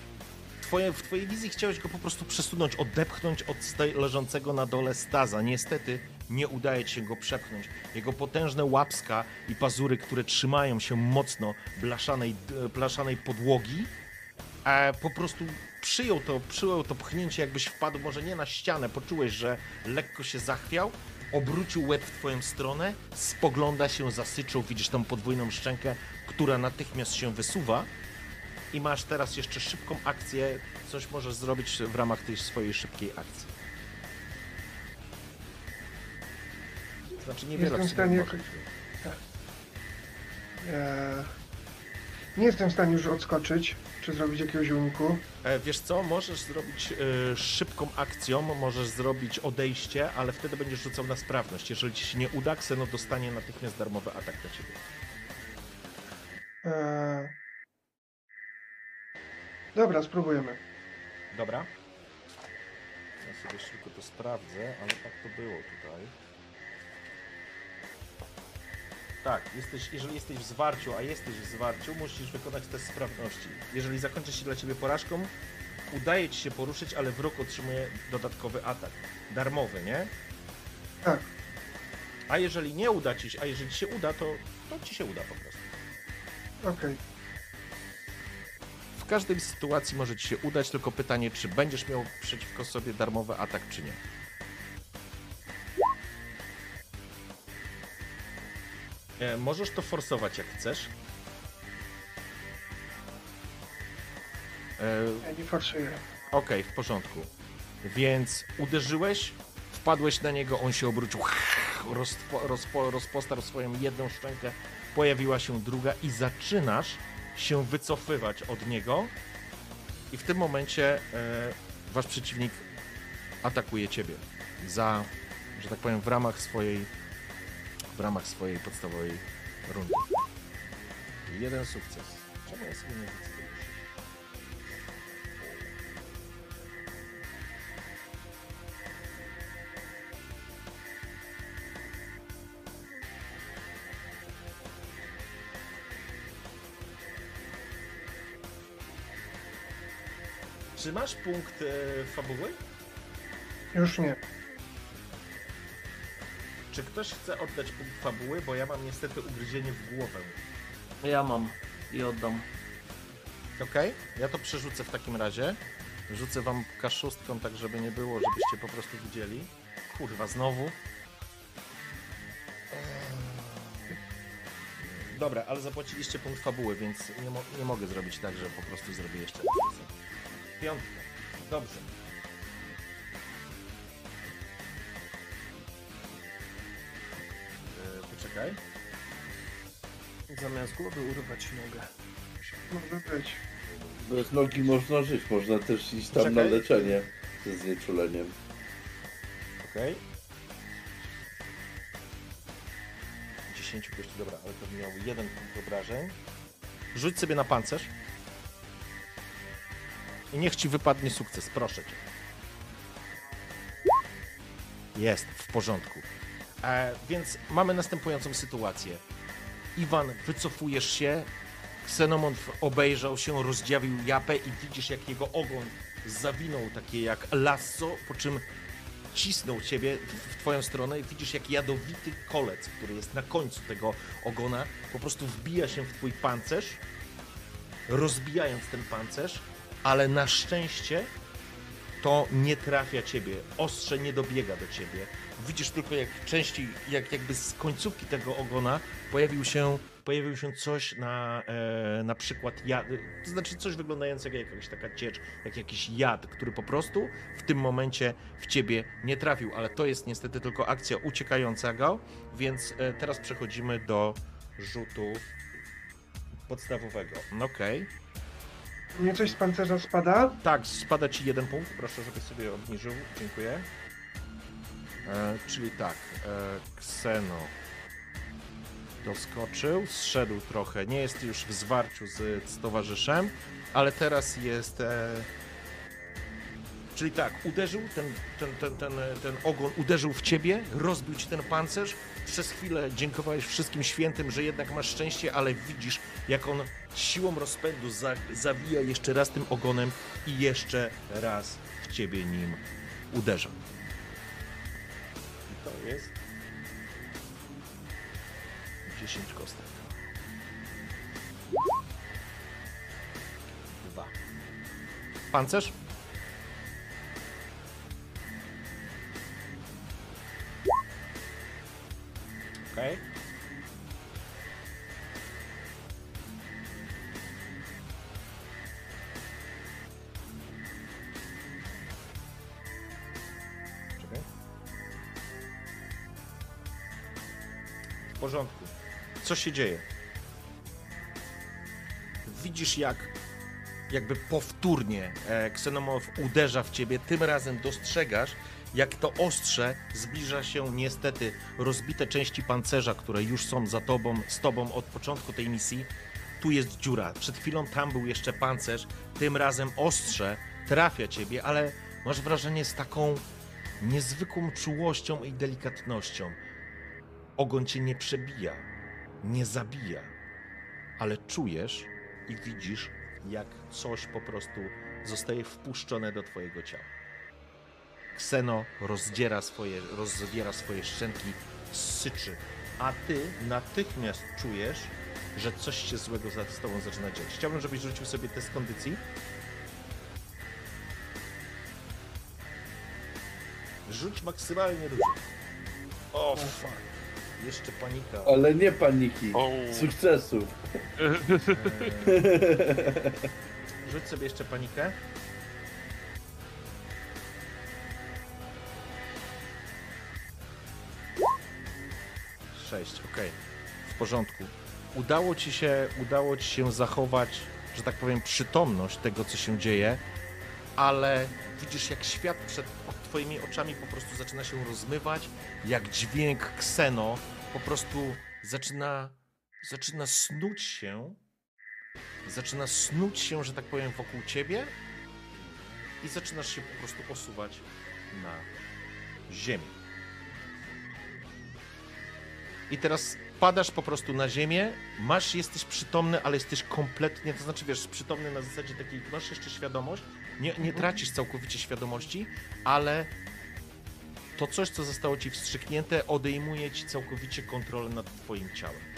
B: twoje, w twojej wizji chciałeś go po prostu przesunąć, odepchnąć od leżącego na dole staza. Niestety nie udaje ci się go przepchnąć. Jego potężne łapska i pazury, które trzymają się mocno blaszanej, blaszanej podłogi, e, po prostu przyjął to, przyjął to pchnięcie, jakbyś wpadł może nie na ścianę, poczułeś, że lekko się zachwiał, obrócił łeb w twoją stronę, spogląda się, zasyczał, widzisz tą podwójną szczękę, która natychmiast się wysuwa i masz teraz jeszcze szybką akcję. Coś możesz zrobić w ramach tej swojej szybkiej akcji. Znaczy niewiele
D: Jestem w stanie. Eee, nie jestem w stanie już odskoczyć, czy zrobić jakiegoś uniku.
B: E, Wiesz co, możesz zrobić e, szybką akcją, możesz zrobić odejście, ale wtedy będziesz rzucał na sprawność. Jeżeli ci się nie uda, Kseno dostanie natychmiast darmowy atak na ciebie.
D: Eee, dobra, spróbujemy.
B: Dobra? Ja sobie szybko to sprawdzę, ale tak to było tutaj. Tak, jesteś, jeżeli jesteś w zwarciu, a jesteś w zwarciu, musisz wykonać test sprawności. Jeżeli zakończy się dla ciebie porażką, udaje ci się poruszyć, ale wróg otrzymuje dodatkowy atak. Darmowy, nie?
D: Tak.
B: A jeżeli nie uda ci się, a jeżeli ci się uda, to, to ci się uda po prostu.
D: Okej.
B: W każdej sytuacji może ci się udać, tylko pytanie, czy będziesz miał przeciwko sobie darmowy atak, czy nie. E, możesz to forsować jak chcesz. E,
D: Ja nie forsuję.
B: Okej, w porządku. Więc uderzyłeś, wpadłeś na niego, on się obrócił, rozpo, rozpo, rozpostarł swoją jedną szczękę, pojawiła się druga i zaczynasz się wycofywać od niego i w tym momencie e, wasz przeciwnik atakuje ciebie za, że tak powiem, w ramach swojej w ramach swojej podstawowej rundy. Jeden sukces. Czemu ja sobie nie widzę Czy masz punkt e, fabuły?
D: Już nie.
B: Czy ktoś chce oddać punkt fabuły? Bo ja mam niestety ugryzienie w głowę.
E: Ja mam i oddam.
B: Okej, ja to przerzucę w takim razie. Rzucę wam kaszustką, tak żeby nie było, żebyście po prostu widzieli. Kurwa, znowu. Eee. Dobra, ale zapłaciliście punkt fabuły, więc nie, mo- nie mogę zrobić tak, że po prostu zrobię jeszcze raz. Piątka. Dobrze. Eee, poczekaj.
E: Zamiast głowy urwać nogę.
D: Może być.
C: Bez nogi można żyć, można też iść tam na
B: Czekaj.
C: leczenie ze znieczuleniem.
B: Okej. 10 gości, dobra, ale to miał jeden punkt obrażeń. Rzuć sobie na pancerz. I niech ci wypadnie sukces, proszę cię. Jest, w porządku. E, więc mamy następującą sytuację. Iwan, wycofujesz się. Ksenomorf obejrzał się, rozdziawił japę i widzisz, jak jego ogon zawinął takie jak lasso, po czym cisnął ciebie w twoją stronę i widzisz, jak jadowity kolec, który jest na końcu tego ogona, po prostu wbija się w twój pancerz, rozbijając ten pancerz, ale na szczęście to nie trafia ciebie, ostrze nie dobiega do ciebie. Widzisz tylko, jak części, jak jakby z końcówki tego ogona pojawił się, pojawił się coś na, e, na przykład jad, to znaczy coś wyglądającego jak jakaś taka ciecz, jak jakiś jad, który po prostu w tym momencie w ciebie nie trafił, ale to jest niestety tylko akcja uciekającego, więc e, teraz przechodzimy do rzutu podstawowego. Okej.
D: Mnie coś z pancerza spada?
B: Tak, spada ci jeden punkt, proszę, żebyś sobie obniżył. Dziękuję. E, czyli tak, e, Kseno doskoczył, zszedł trochę, nie jest już w zwarciu z, z towarzyszem, ale teraz jest... E, czyli tak, uderzył, ten, ten, ten, ten, ten ogon uderzył w ciebie, rozbił ci ten pancerz, przez chwilę dziękowałeś wszystkim świętym, że jednak masz szczęście, ale widzisz, jak on siłą rozpędu za, zawija jeszcze raz tym ogonem i jeszcze raz w ciebie nim uderza. I to jest 10 kostek. Dwa. Pancerz? Okej. Czekaj. W porządku. Co się dzieje? Widzisz, jak jakby powtórnie e, uderza w ciebie. Tym razem dostrzegasz, jak to ostrze zbliża się niestety rozbite części pancerza, które już są za tobą, z tobą od początku tej misji. Tu jest dziura. Przed chwilą tam był jeszcze pancerz. Tym razem ostrze trafia ciebie, ale masz wrażenie z taką niezwykłą czułością i delikatnością. Ogon cię nie przebija, nie zabija, ale czujesz i widzisz, jak coś po prostu zostaje wpuszczone do twojego ciała. Kseno rozdziera swoje, rozwiera swoje szczęki, syczy, a ty natychmiast czujesz, że coś się złego za- z tobą zaczyna dziać. Chciałbym, żebyś rzucił sobie test kondycji. Rzuć maksymalnie dużo. O, fuck. jeszcze panika.
C: Ale nie paniki,
F: O,
C: sukcesu.
B: Eee, Rzuć sobie jeszcze panikę. Sześć, okej. W porządku. Udało ci się, udało ci się zachować, że tak powiem, przytomność tego, co się dzieje, ale widzisz, jak świat przed twoimi oczami po prostu zaczyna się rozmywać, jak dźwięk kseno po prostu zaczyna, zaczyna snuć się zaczyna snuć się, że tak powiem, wokół ciebie i zaczynasz się po prostu osuwać na ziemię. I teraz padasz po prostu na ziemię, masz, jesteś przytomny, ale jesteś kompletnie, to znaczy wiesz, przytomny na zasadzie takiej, masz jeszcze świadomość, nie, nie tracisz całkowicie świadomości, ale to coś, co zostało ci wstrzyknięte, odejmuje ci całkowicie kontrolę nad twoim ciałem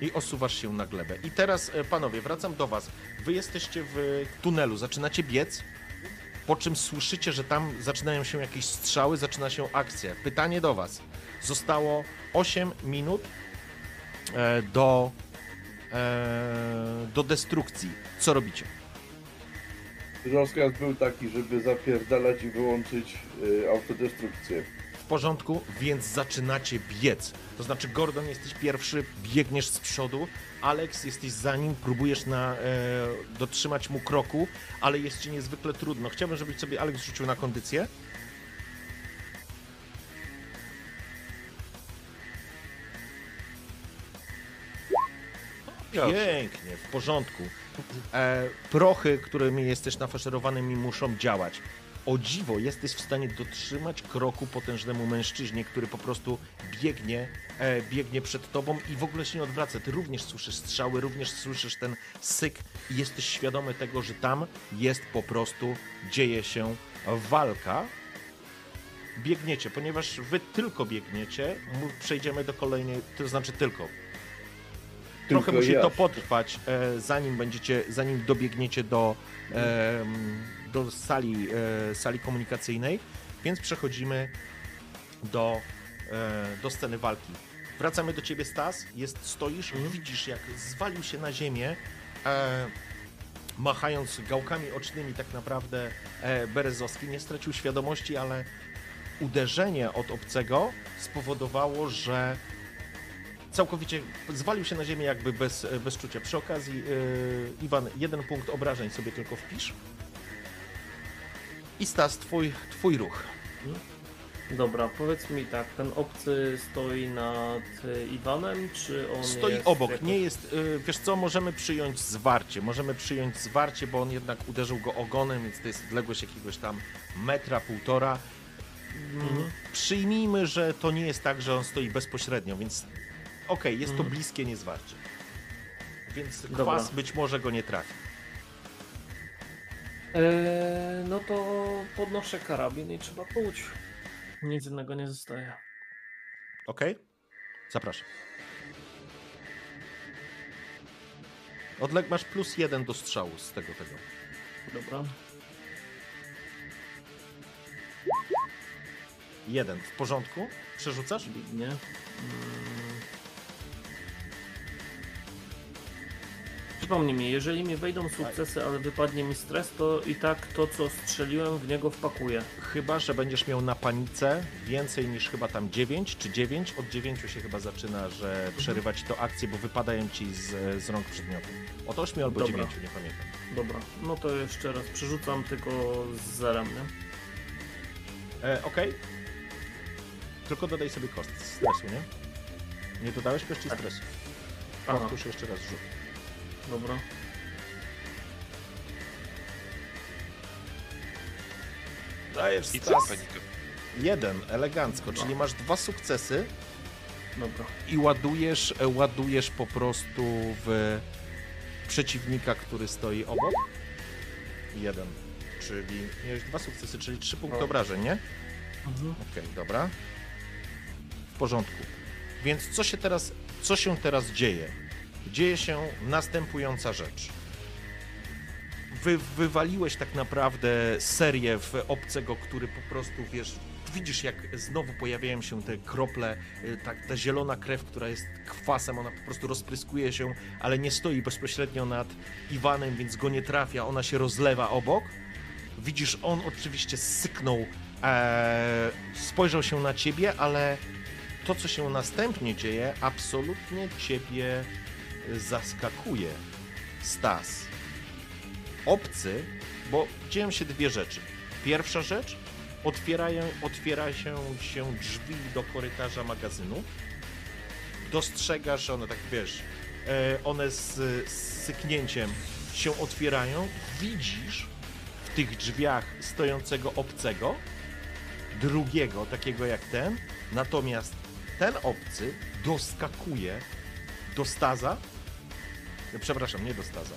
B: i osuwasz się na glebę. I teraz, e, panowie, wracam do was. Wy jesteście w tunelu, zaczynacie biec, po czym słyszycie, że tam zaczynają się jakieś strzały, zaczyna się akcja. Pytanie do was. Zostało 8 minut e, do, e, do destrukcji. Co robicie?
C: Rozkaz był taki, żeby zapierdalać i wyłączyć y, autodestrukcję.
B: W porządku, więc zaczynacie biec. To znaczy, Gordon, jesteś pierwszy, biegniesz z przodu, Alex, jesteś za nim, próbujesz na, e, dotrzymać mu kroku, ale jest ci niezwykle trudno. Chciałbym, żebyś sobie Alex rzucił na kondycję. Pięknie, w porządku. E, prochy, którymi jesteś nafaszerowanymi, muszą działać. O dziwo, jesteś w stanie dotrzymać kroku potężnemu mężczyźnie, który po prostu biegnie, e, biegnie przed tobą i w ogóle się nie odwraca. Ty również słyszysz strzały, również słyszysz ten syk i jesteś świadomy tego, że tam jest po prostu, dzieje się walka. Biegniecie, ponieważ wy tylko biegniecie, przejdziemy do kolejnej, to znaczy tylko, Trochę
C: Tylko
B: musi
C: ja.
B: to potrwać, e, zanim będziecie, zanim dobiegniecie do, em, do sali, e, sali komunikacyjnej, więc przechodzimy do, e, do sceny walki. Wracamy do ciebie, Stas. Jest, stoisz, widzisz, jak zwalił się na ziemię, e, machając gałkami ocznymi, tak naprawdę e, Berezowski. Nie stracił świadomości, ale uderzenie od obcego spowodowało, że całkowicie zwalił się na ziemię jakby bez, bez czucia. Przy okazji, yy, Iwan, jeden punkt obrażeń sobie tylko wpisz. I Stas, twój, twój ruch.
E: Dobra, powiedz mi tak, ten obcy stoi nad y, Iwanem, czy on
B: Stoi
E: jest
B: obok,
E: jakoś-
B: nie jest, yy, wiesz co, możemy przyjąć zwarcie, możemy przyjąć zwarcie, bo on jednak uderzył go ogonem, więc to jest odległość jakiegoś tam metra, półtora. Mm,
E: Mhm.
B: Przyjmijmy, że to nie jest tak, że on stoi bezpośrednio, więc okej, jest to
E: Mhm.
B: bliskie niezwarcie. Więc
E: Dobra.
B: kwas być może go nie trafi.
E: Eee, no to podnoszę karabin i trzeba pójść. Nic innego nie zostaje.
B: Okej? Zapraszam. Odleg masz plus jeden do strzału z tego tego.
E: Dobra.
B: Jeden. W porządku? Przerzucasz?
E: Biegnie. Mm. Przypomnij mi, jeżeli mi wejdą sukcesy, ale wypadnie mi stres, to i tak to, co strzeliłem, w niego wpakuję.
B: Chyba, że będziesz miał na panice więcej niż chyba tam 9 czy 9. Od 9 się chyba zaczyna, że przerywać to akcje, bo wypadają ci z, z rąk przedmiotu. Od 8 albo
E: Dobra.
B: 9, nie pamiętam.
E: Dobra, no to jeszcze raz przerzucam tylko z zerem, nie?
B: E, Okej. Tylko dodaj sobie koszt stresu, nie? Nie dodałeś kości
E: Tak.
B: stresu.
E: Aha,
B: Powtórz jeszcze raz rzut.
E: Dobra.
B: Dajesz
F: I co?
B: Jeden, elegancko, czyli masz dwa sukcesy
E: Dobra.
B: i ładujesz, e, ładujesz po prostu w przeciwnika, który stoi obok. Jeden, czyli miałeś dwa sukcesy, czyli trzy punkty obrażeń, nie?
E: Mhm.
B: Okej, dobra. W porządku. Więc co się teraz, co się teraz dzieje? Dzieje się następująca rzecz. Wy, wywaliłeś tak naprawdę serię w obcego, który po prostu, wiesz, widzisz, jak znowu pojawiają się te krople, y, tak, ta zielona krew, która jest kwasem, ona po prostu rozpryskuje się, ale nie stoi bezpośrednio nad Iwanem, więc go nie trafia, ona się rozlewa obok. Widzisz, on oczywiście syknął, e, spojrzał się na ciebie, ale to, co się następnie dzieje, absolutnie ciebie zaskakuje. Stas. Obcy, bo dzieją się dwie rzeczy. Pierwsza rzecz, otwierają, otwiera się, się drzwi do korytarza magazynu. Dostrzegasz, one tak wiesz, e, one z, z syknięciem się otwierają. Widzisz w tych drzwiach stojącego obcego, drugiego, takiego jak ten. Natomiast ten obcy doskakuje do Staza. Przepraszam, nie do Staza.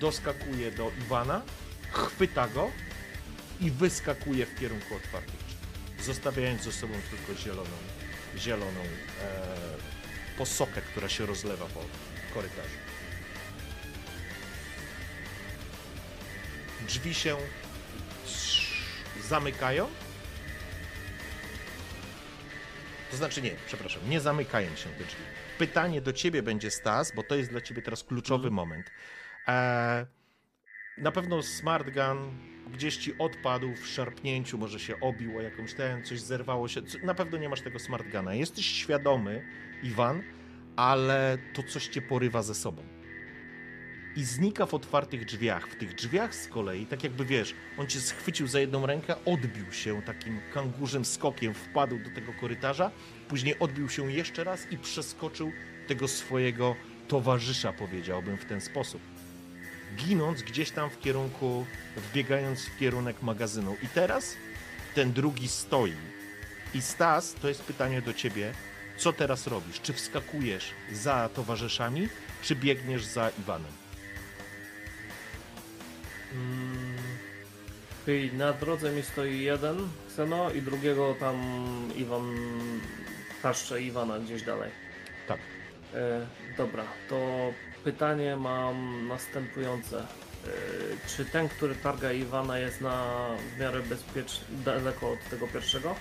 B: Doskakuje do Iwana, chwyta go i wyskakuje w kierunku otwartych drzwi, zostawiając ze sobą tylko zieloną, zieloną e, posokę, która się rozlewa po korytarzu. Drzwi się zamykają. To znaczy nie, przepraszam, nie zamykają się te drzwi. Pytanie do ciebie będzie Stas, bo to jest dla ciebie teraz kluczowy moment. E, na pewno Smart Gun gdzieś ci odpadł w szarpnięciu, może się obił o jakąś ten, coś zerwało się. Na pewno nie masz tego Smart Guna. Jesteś świadomy, Iwan, ale to coś cię porywa ze sobą. I znika w otwartych drzwiach. W tych drzwiach z kolei, tak jakby wiesz, on cię schwycił za jedną rękę, odbił się takim kangurzym skokiem, wpadł do tego korytarza, później odbił się jeszcze raz i przeskoczył tego swojego towarzysza, powiedziałbym w ten sposób ginąc gdzieś tam w kierunku, wbiegając w kierunek magazynu. I teraz ten drugi stoi. I Stas, to jest pytanie do ciebie, co teraz robisz? Czy wskakujesz za towarzyszami, czy biegniesz za Iwanem?
E: Czyli na drodze mi stoi jeden Xeno i drugiego tam Iwan taszcze Iwana gdzieś dalej.
B: Tak.
E: E, dobra, to pytanie mam następujące. E, czy ten, który targa Iwana jest na w miarę bezpieczny, daleko od tego pierwszego?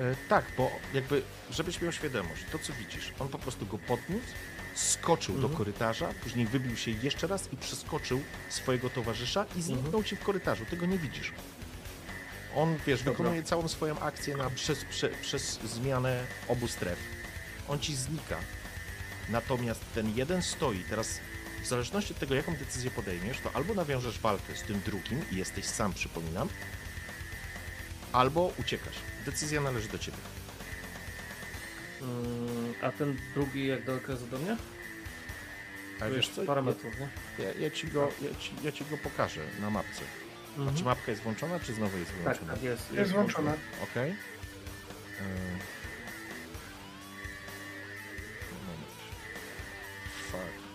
B: E, tak, bo jakby, żebyś miał świadomość, to co widzisz, on po prostu go podniósł, skoczył do
E: Mhm.
B: korytarza, później wybił się jeszcze raz i przeskoczył swojego towarzysza i zniknął ci w korytarzu. Tego nie widzisz. On, wiesz,
E: Dobra.
B: wykonuje całą swoją akcję na, przez, prze, przez zmianę obu stref. On ci znika. Natomiast ten jeden stoi. Teraz, w zależności od tego, jaką decyzję podejmiesz, to albo nawiążesz walkę z tym drugim i jesteś sam, przypominam, albo uciekasz. Decyzja należy do ciebie.
E: Mm, a ten drugi jak daleko jest ode mnie?
B: A
E: Tu
B: wiesz
E: jest
B: co?
E: parę metrów, nie?
B: Ja, ja, ci go, ja, ci, ja ci go pokażę na mapce. A
E: Mhm.
B: czy mapka jest włączona, czy znowu jest
E: Tak,
B: wyłączona?
E: tak jest.
D: Jest włączone.
B: Okej. Yy. Moment. Fuck.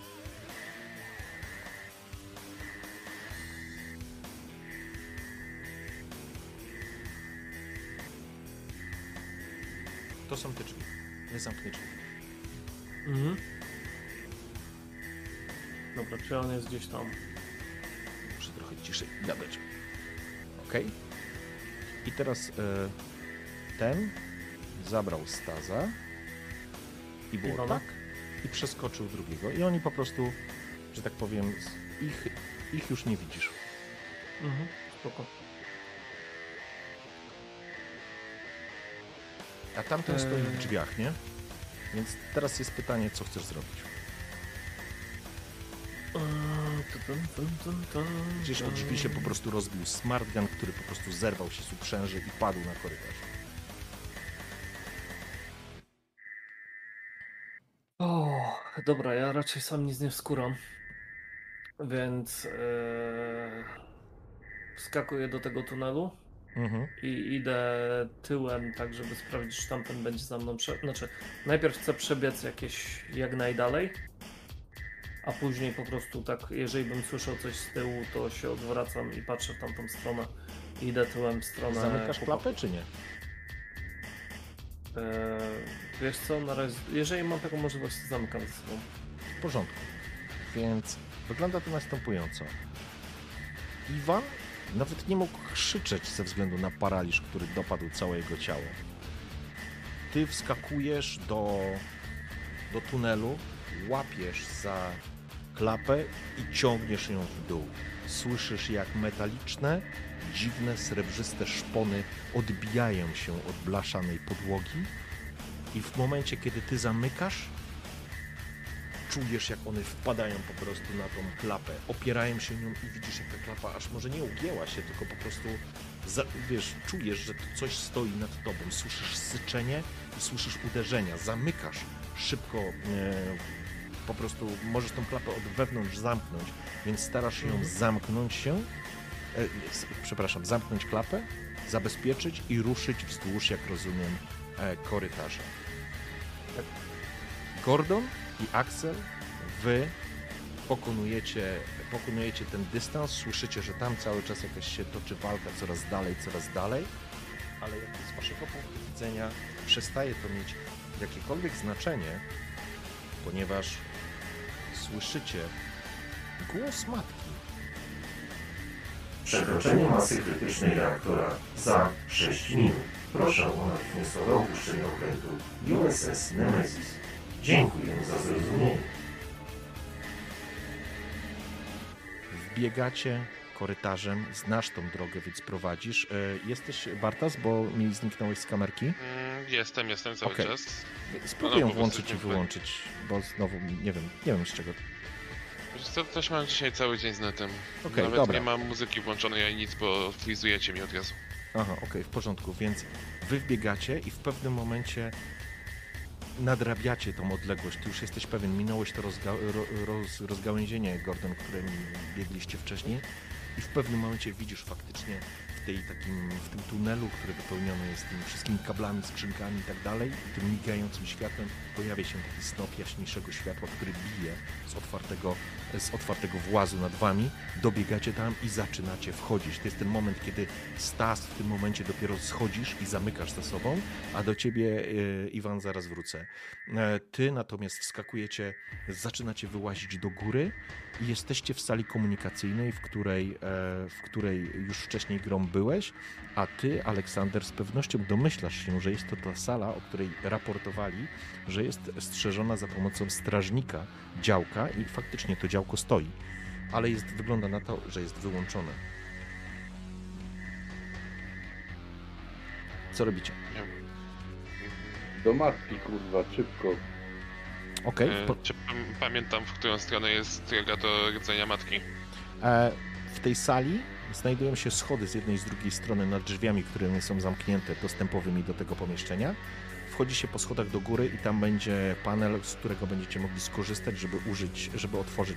B: To są te drzwi. Zamknę drzwi.
E: Mhm. Dobra, czy on jest gdzieś tam?
B: Muszę trochę ciszej gadać. Ok. I teraz e, ten zabrał Staza i było tak i przeskoczył drugiego. I oni po prostu, że tak powiem, z- ich, ich już nie widzisz.
E: Mhm. Spoko.
B: A tamten stoi w drzwiach, nie? Więc teraz jest pytanie, co chcesz zrobić. Gdzieś od drzwi się po prostu rozbił smart gun, który po prostu zerwał się z uprzęży i padł na korytarz.
E: O, dobra, ja raczej sam nic nie wskuram. Więc e, wskakuję do tego tunelu
B: Mhm.
E: i idę tyłem, tak żeby sprawdzić, czy tamten będzie za mną. Prze... Znaczy, najpierw chcę przebiec jakieś jak najdalej, a później po prostu tak, jeżeli bym słyszał coś z tyłu, to się odwracam i patrzę w tamtą stronę. I idę tyłem w stronę.
B: Zamykasz klapę, czy nie?
E: E, wiesz co, na razie, jeżeli mam taką możliwość, to zamykam ze sobą.
B: W porządku. Więc wygląda to następująco. Iwan Nawet nie mógł krzyczeć ze względu na paraliż, który dopadł całe jego ciało. Ty wskakujesz do, do tunelu, łapiesz za klapę i ciągniesz ją w dół. Słyszysz, jak metaliczne, dziwne, srebrzyste szpony odbijają się od blaszanej podłogi i w momencie, kiedy ty zamykasz, czujesz, jak one wpadają po prostu na tą klapę, opierają się nią i widzisz, jak ta klapa aż może nie ugięła się, tylko po prostu, za, wiesz, czujesz, że coś stoi nad tobą, słyszysz syczenie i słyszysz uderzenia, zamykasz szybko, e, po prostu możesz tą klapę od wewnątrz zamknąć, więc starasz się ją zamknąć się, e, przepraszam, zamknąć klapę, zabezpieczyć i ruszyć wzdłuż, jak rozumiem, e, korytarza. Gordon i Axel, wy pokonujecie, pokonujecie ten dystans, słyszycie, że tam cały czas jakaś się toczy walka coraz dalej, coraz dalej, ale jak z waszego punktu widzenia przestaje to mieć jakiekolwiek znaczenie, ponieważ słyszycie głos matki.
A: Przekroczenie masy krytycznej reaktora za 6 minut. Proszę o natychmiastowe opuszczenie okrętu USS Nemesis. Dziękuję za zrozumienie.
B: Wbiegacie korytarzem, znasz tą drogę, więc prowadzisz. E, Jesteś Bartas, bo mi zniknąłeś z kamerki.
F: Mm, Jestem, jestem cały
B: Okej.
F: czas.
B: Spróbuję
F: prostu
B: włączyć i wyłączyć, bo znowu nie wiem, nie wiem z czego.
F: Co, też mam dzisiaj cały dzień z netem.
B: Okej,
F: Nawet
B: dobra.
F: nie mam muzyki włączonej ani nic, bo frizujecie mi od razu.
B: Aha, okej, w porządku, więc wy wbiegacie i w pewnym momencie nadrabiacie tą odległość. Ty już jesteś pewien, minąłeś to rozga ro roz rozgałęzienie, Gordon, którym biegliście wcześniej i w pewnym momencie widzisz faktycznie w, tej takim, w tym tunelu, który wypełniony jest tymi wszystkimi kablami, skrzynkami i tak dalej, tym migającym światłem, pojawia się taki snop jaśniejszego światła, który bije z otwartego, z otwartego włazu nad wami. Dobiegacie tam i zaczynacie wchodzić. To jest ten moment, kiedy Stas w tym momencie dopiero schodzisz i zamykasz za sobą, a do ciebie, e, Iwan, zaraz wrócę. E, Ty natomiast wskakujecie, zaczynacie wyłazić do góry i jesteście w sali komunikacyjnej, w której, e, w której już wcześniej grom byłeś, a ty, Aleksander, z pewnością domyślasz się, że jest to ta sala, o której raportowali, że jest strzeżona za pomocą strażnika działka i faktycznie to działko stoi, ale jest, wygląda na to, że jest wyłączone. Co robicie?
C: Do matki, kurwa, szybko.
B: Okej,
F: E,
B: po-
F: Czy pam- pamiętam, w którą stronę jest droga do rdzenia matki?
B: E, w tej sali znajdują się schody z jednej i z drugiej strony nad drzwiami, które nie są zamknięte, dostępowymi do tego pomieszczenia. Wchodzi się po schodach do góry i tam będzie panel, z którego będziecie mogli skorzystać, żeby użyć, żeby otworzyć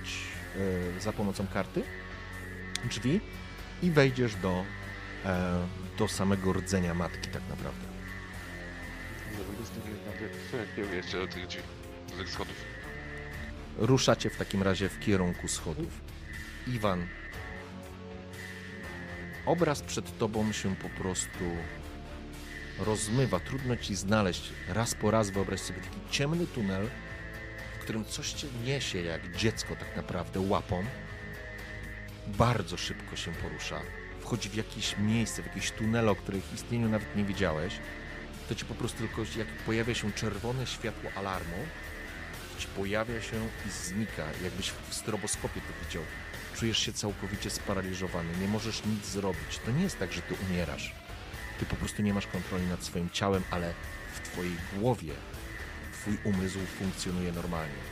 B: e, za pomocą karty drzwi i wejdziesz do, e, do samego rdzenia matki tak naprawdę.
F: Kieruję się do tych drzwi, tych schodów.
B: Ruszacie w takim razie w kierunku schodów. Iwan, obraz przed tobą się po prostu rozmywa. Trudno ci znaleźć. Raz po raz wyobraź sobie taki ciemny tunel, w którym coś cię niesie jak dziecko tak naprawdę łapą. Bardzo szybko się porusza. Wchodzi w jakieś miejsce, w jakieś tunele, o których istnieniu nawet nie wiedziałeś. To ci po prostu tylko jak pojawia się czerwone światło alarmu, pojawia się i znika, jakbyś w stroboskopie to widział. Czujesz się całkowicie sparaliżowany, nie możesz nic zrobić. To nie jest tak, że ty umierasz. Ty po prostu nie masz kontroli nad swoim ciałem, ale w twojej głowie twój umysł funkcjonuje normalnie.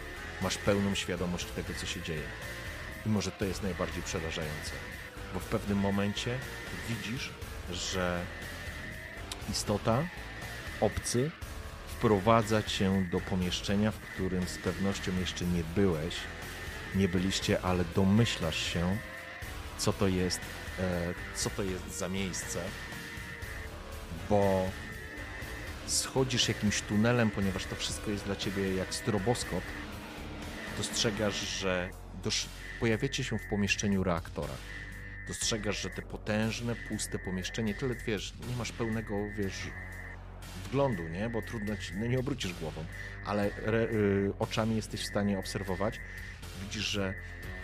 B: Masz pełną świadomość tego, co się dzieje. I może to jest najbardziej przerażające, bo w pewnym momencie widzisz, że istota, obcy, wprowadza cię do pomieszczenia, w którym z pewnością jeszcze nie byłeś, nie byliście, ale domyślasz się, co to jest, e, co to jest za miejsce, bo schodzisz jakimś tunelem, ponieważ to wszystko jest dla ciebie jak stroboskop, dostrzegasz, że dosz... pojawiacie się w pomieszczeniu reaktora. Dostrzegasz, że te potężne, puste pomieszczenie, tyle wiesz, nie masz pełnego, wiesz, wglądu, nie? Bo trudno ci, no nie obrócisz głową, ale re, y, oczami jesteś w stanie obserwować. Widzisz, że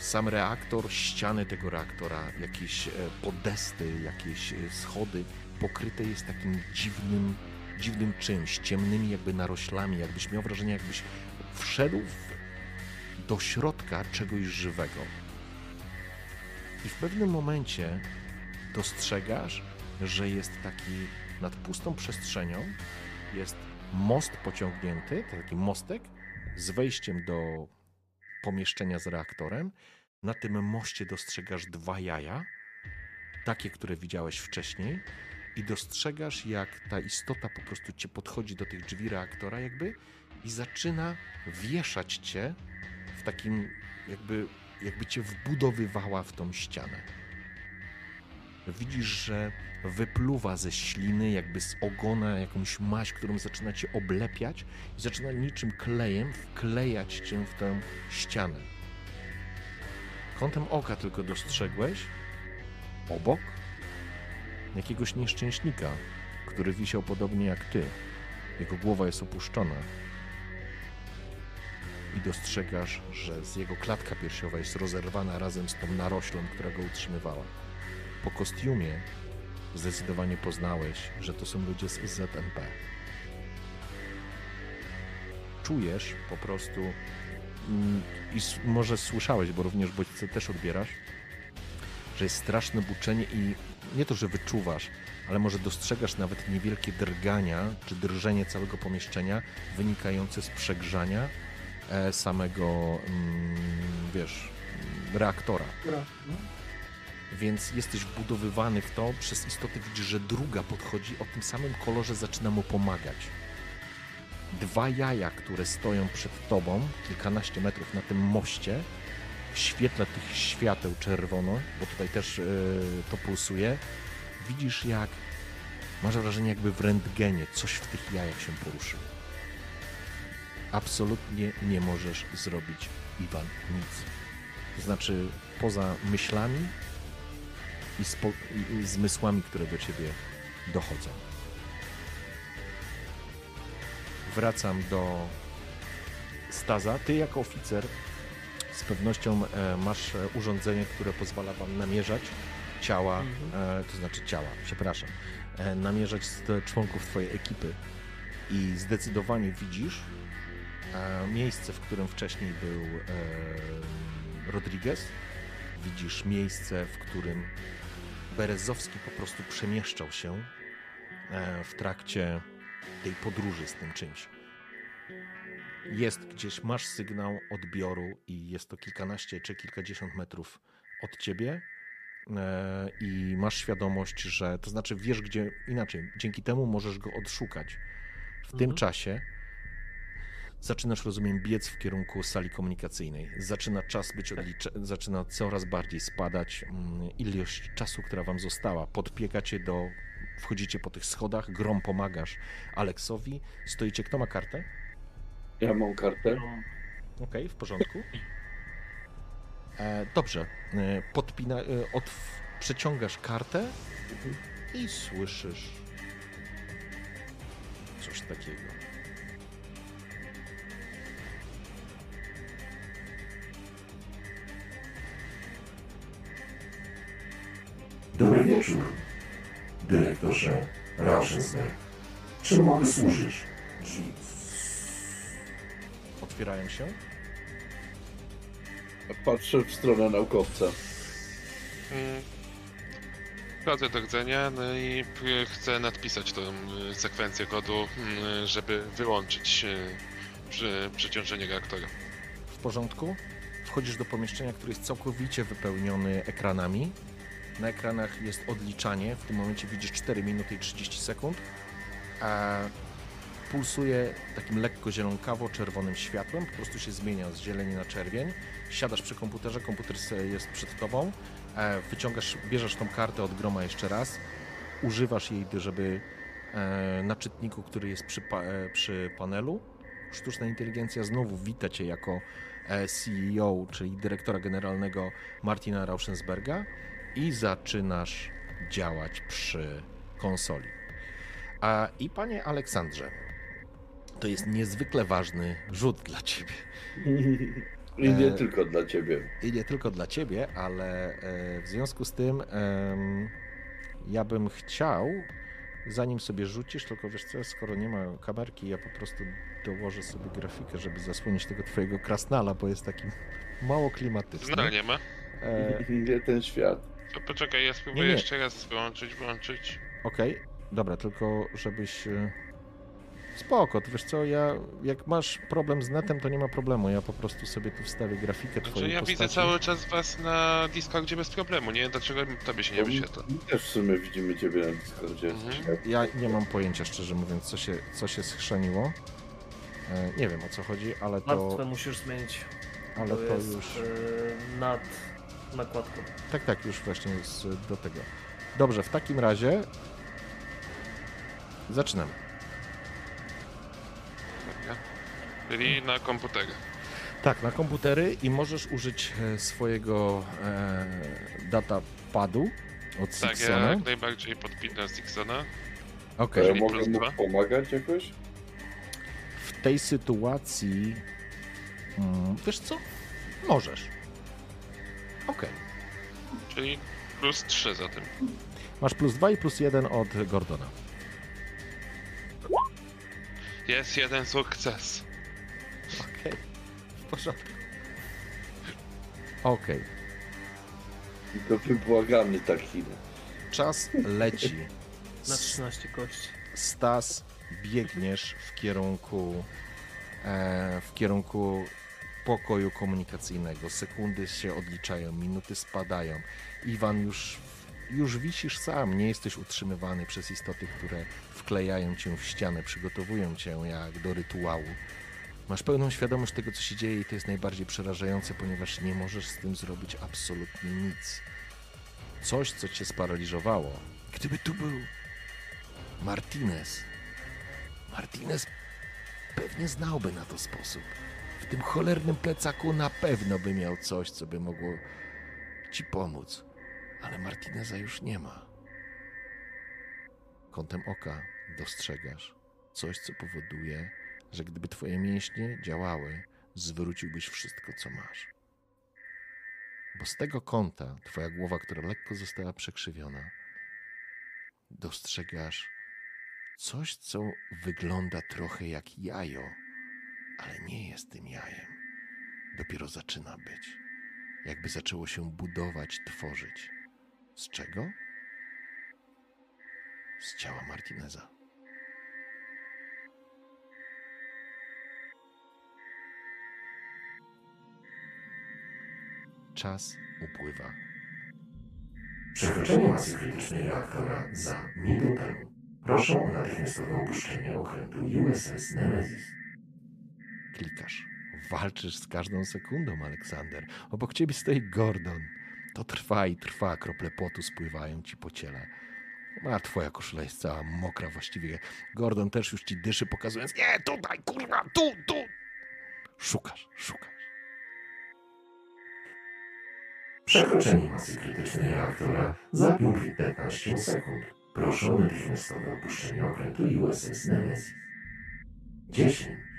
B: sam reaktor, ściany tego reaktora, jakieś e, podesty, jakieś e, schody, pokryte jest takim dziwnym, dziwnym czymś, ciemnymi jakby naroślami, jakbyś miał wrażenie, jakbyś wszedł do środka czegoś żywego. I w pewnym momencie dostrzegasz, że jest taki nad pustą przestrzenią, jest most pociągnięty, taki mostek z wejściem do pomieszczenia z reaktorem. Na tym moście dostrzegasz dwa jaja, takie, które widziałeś wcześniej, i dostrzegasz, jak ta istota po prostu cię podchodzi do tych drzwi reaktora, jakby i zaczyna wieszać cię w takim, jakby, jakby cię wbudowywała w tą ścianę. Widzisz, że wypluwa ze śliny, jakby z ogona jakąś maść, którą zaczyna cię oblepiać i zaczyna niczym klejem wklejać cię w tę ścianę. Kątem oka tylko dostrzegłeś obok jakiegoś nieszczęśnika, który wisiał podobnie jak ty. Jego głowa jest opuszczona. I dostrzegasz, że z jego klatka piersiowa jest rozerwana razem z tą naroślą, która go utrzymywała. Po kostiumie zdecydowanie poznałeś, że to są ludzie z ZNP. Czujesz po prostu mm, i może słyszałeś, bo również bodźce też odbierasz, że jest straszne buczenie i nie to, że wyczuwasz, ale może dostrzegasz nawet niewielkie drgania czy drżenie całego pomieszczenia wynikające z przegrzania e, samego, mm, wiesz, reaktora.
D: No.
B: Więc jesteś wbudowywany w to, przez istotę widzisz, że druga podchodzi o tym samym kolorze, zaczyna mu pomagać. Dwa jaja, które stoją przed tobą, kilkanaście metrów na tym moście, w świetle tych świateł czerwono, bo tutaj też yy, to pulsuje, widzisz jak, masz wrażenie jakby w rentgenie coś w tych jajach się poruszył. Absolutnie nie możesz zrobić, Iwan, nic. To znaczy, poza myślami, i, spo, i, zmysłami, które do ciebie dochodzą. Wracam do Staza. Ty jako oficer z pewnością e, masz e, urządzenie, które pozwala wam namierzać ciała, e, to znaczy ciała, przepraszam, namierzać członków twojej ekipy i zdecydowanie widzisz miejsce, w którym wcześniej był Rodriguez. Widzisz miejsce, w którym Berezowski po prostu przemieszczał się e, w trakcie tej podróży z tym czymś. Jest gdzieś, masz sygnał odbioru i jest to kilkanaście czy kilkadziesiąt metrów od ciebie e, i masz świadomość, że to znaczy wiesz gdzie, inaczej, dzięki temu możesz go odszukać. W tym
E: Mhm.
B: czasie zaczynasz, rozumiem, biec w kierunku sali komunikacyjnej. Zaczyna czas być odlicza... zaczyna coraz bardziej spadać mm, ilość czasu, która wam została. Podbiegacie do... Wchodzicie po tych schodach, grom pomagasz Aleksowi. Stoicie, kto ma kartę?
C: Ja mam kartę.
B: Okej, w porządku. E, dobrze. E, podpina... E, od... Przeciągasz kartę i słyszysz coś takiego.
A: Dobry wieczór, dyrektorze Rauschenberg. Czym mogę służyć? Drzwi.
B: Otwierają się.
C: Patrzę w stronę naukowca.
F: Mm. Wchodzę do rdzenia, no i p- chcę nadpisać tą y, sekwencję kodu, mm, żeby wyłączyć y, przeciążenie reaktora.
B: W porządku. Wchodzisz do pomieszczenia, które jest całkowicie wypełniony ekranami. Na ekranach jest odliczanie. W tym momencie widzisz 4 minuty i 30 sekund. A pulsuje takim lekko zielonkawo-czerwonym światłem. Po prostu się zmienia z zieleni na czerwień. Siadasz przy komputerze, komputer jest przed tobą. E, Wyciągasz, bierzesz tą kartę od groma jeszcze raz. Używasz jej, żeby e, na czytniku, który jest przy, e, przy panelu. Sztuczna inteligencja znowu wita cię jako CEO, czyli dyrektora generalnego Martina Rauschensberga i zaczynasz działać przy konsoli. A i panie Aleksandrze, to jest niezwykle ważny rzut dla ciebie.
C: I nie
B: E,
C: tylko dla ciebie.
B: I nie tylko dla ciebie, ale e, w związku z tym em, ja bym chciał, zanim sobie rzucisz, tylko wiesz co, skoro nie ma kamerki, ja po prostu dołożę sobie grafikę, żeby zasłonić tego twojego krasnala, bo jest taki mało klimatyczny.
F: Znal nie ma.
B: E,
C: Nie ten świat.
F: To poczekaj, ja spróbuję
B: Nie, nie.
F: jeszcze raz wyłączyć, włączyć.
B: Okej, dobra, tylko żebyś... e, Spoko, to wiesz co, ja jak masz problem z netem, to nie ma problemu, ja po prostu sobie tu wstawię grafikę
F: Znaczy
B: twojej
F: ja
B: postaci.
F: widzę cały czas was na Discordzie bez problemu, nie wiem dlaczego tobie się nie wyświetla.
C: My też w sumie widzimy ciebie na Discordzie.
F: Mhm.
B: Ja nie mam pojęcia, szczerze mówiąc, co się, co się schrzaniło. E, Nie wiem o co chodzi, ale to,
E: musisz zmienić.
B: ale
E: to
B: to
E: jest
B: już.
E: e, nad nakładką.
B: Tak, tak, już właśnie jest do tego. Dobrze, w takim razie zaczynamy.
F: Czyli na komputerze.
B: Tak, na komputery i możesz użyć e, swojego e, datapadu od
F: Tak, ja
B: Sixona.
F: jak najbardziej podpinam Stixona.
B: Okej,
C: Ja
F: Czyli
C: mogę mu pomagać jakoś?
B: w tej sytuacji mm, wiesz co? Możesz. Okej.
F: Czyli plus 3 za tym.
B: Masz plus 2 i plus 1 od Gordona.
F: Jest jeden sukces.
B: Okej, w porządku. Okej,
C: I to wybłagany taki.
B: czas leci.
E: Na
B: S-
E: 13 kości.
B: Stas, biegniesz w kierunku e, w kierunku pokoju komunikacyjnego. Sekundy się odliczają, minuty spadają. Iwan już już wisisz sam, nie jesteś utrzymywany przez istoty, które wklejają cię w ścianę, przygotowują cię jak do rytuału. Masz pełną świadomość tego, co się dzieje i to jest najbardziej przerażające, ponieważ nie możesz z tym zrobić absolutnie nic. Coś, co cię sparaliżowało. Gdyby tu był Martinez. Martinez pewnie znałby na to sposób. W tym cholernym plecaku na pewno by miał coś, co by mogło ci pomóc. Ale Martineza już nie ma. Kątem oka dostrzegasz coś, co powoduje, że gdyby twoje mięśnie działały, zwróciłbyś wszystko, co masz. Bo z tego kąta twoja głowa, która lekko została przekrzywiona, dostrzegasz coś, co wygląda trochę jak jajo, ale nie jest tym jajem. Dopiero zaczyna być. Jakby zaczęło się budować, tworzyć. Z czego? Z ciała Martineza. Czas upływa.
A: Przekroczenie masy krytycznej reaktora za minutę. Proszę o natychmiastowe opuszczenie okrętu USS Nemesis.
B: Klikasz. Walczysz z każdą sekundą, Aleksander. Obok ciebie stoi Gordon. To trwa i trwa, krople potu spływają ci po ciele. A twoja koszula jest cała mokra właściwie. Gordon też już ci dyszy, pokazując nie, tutaj, kurwa, tu, tu. Szukasz, szukasz.
A: Przekroczenie masy krytycznej reaktora za 5 i 15 sekund. Proszę o natychmiastowe opuszczenie okrętu USS Nemesis. 10,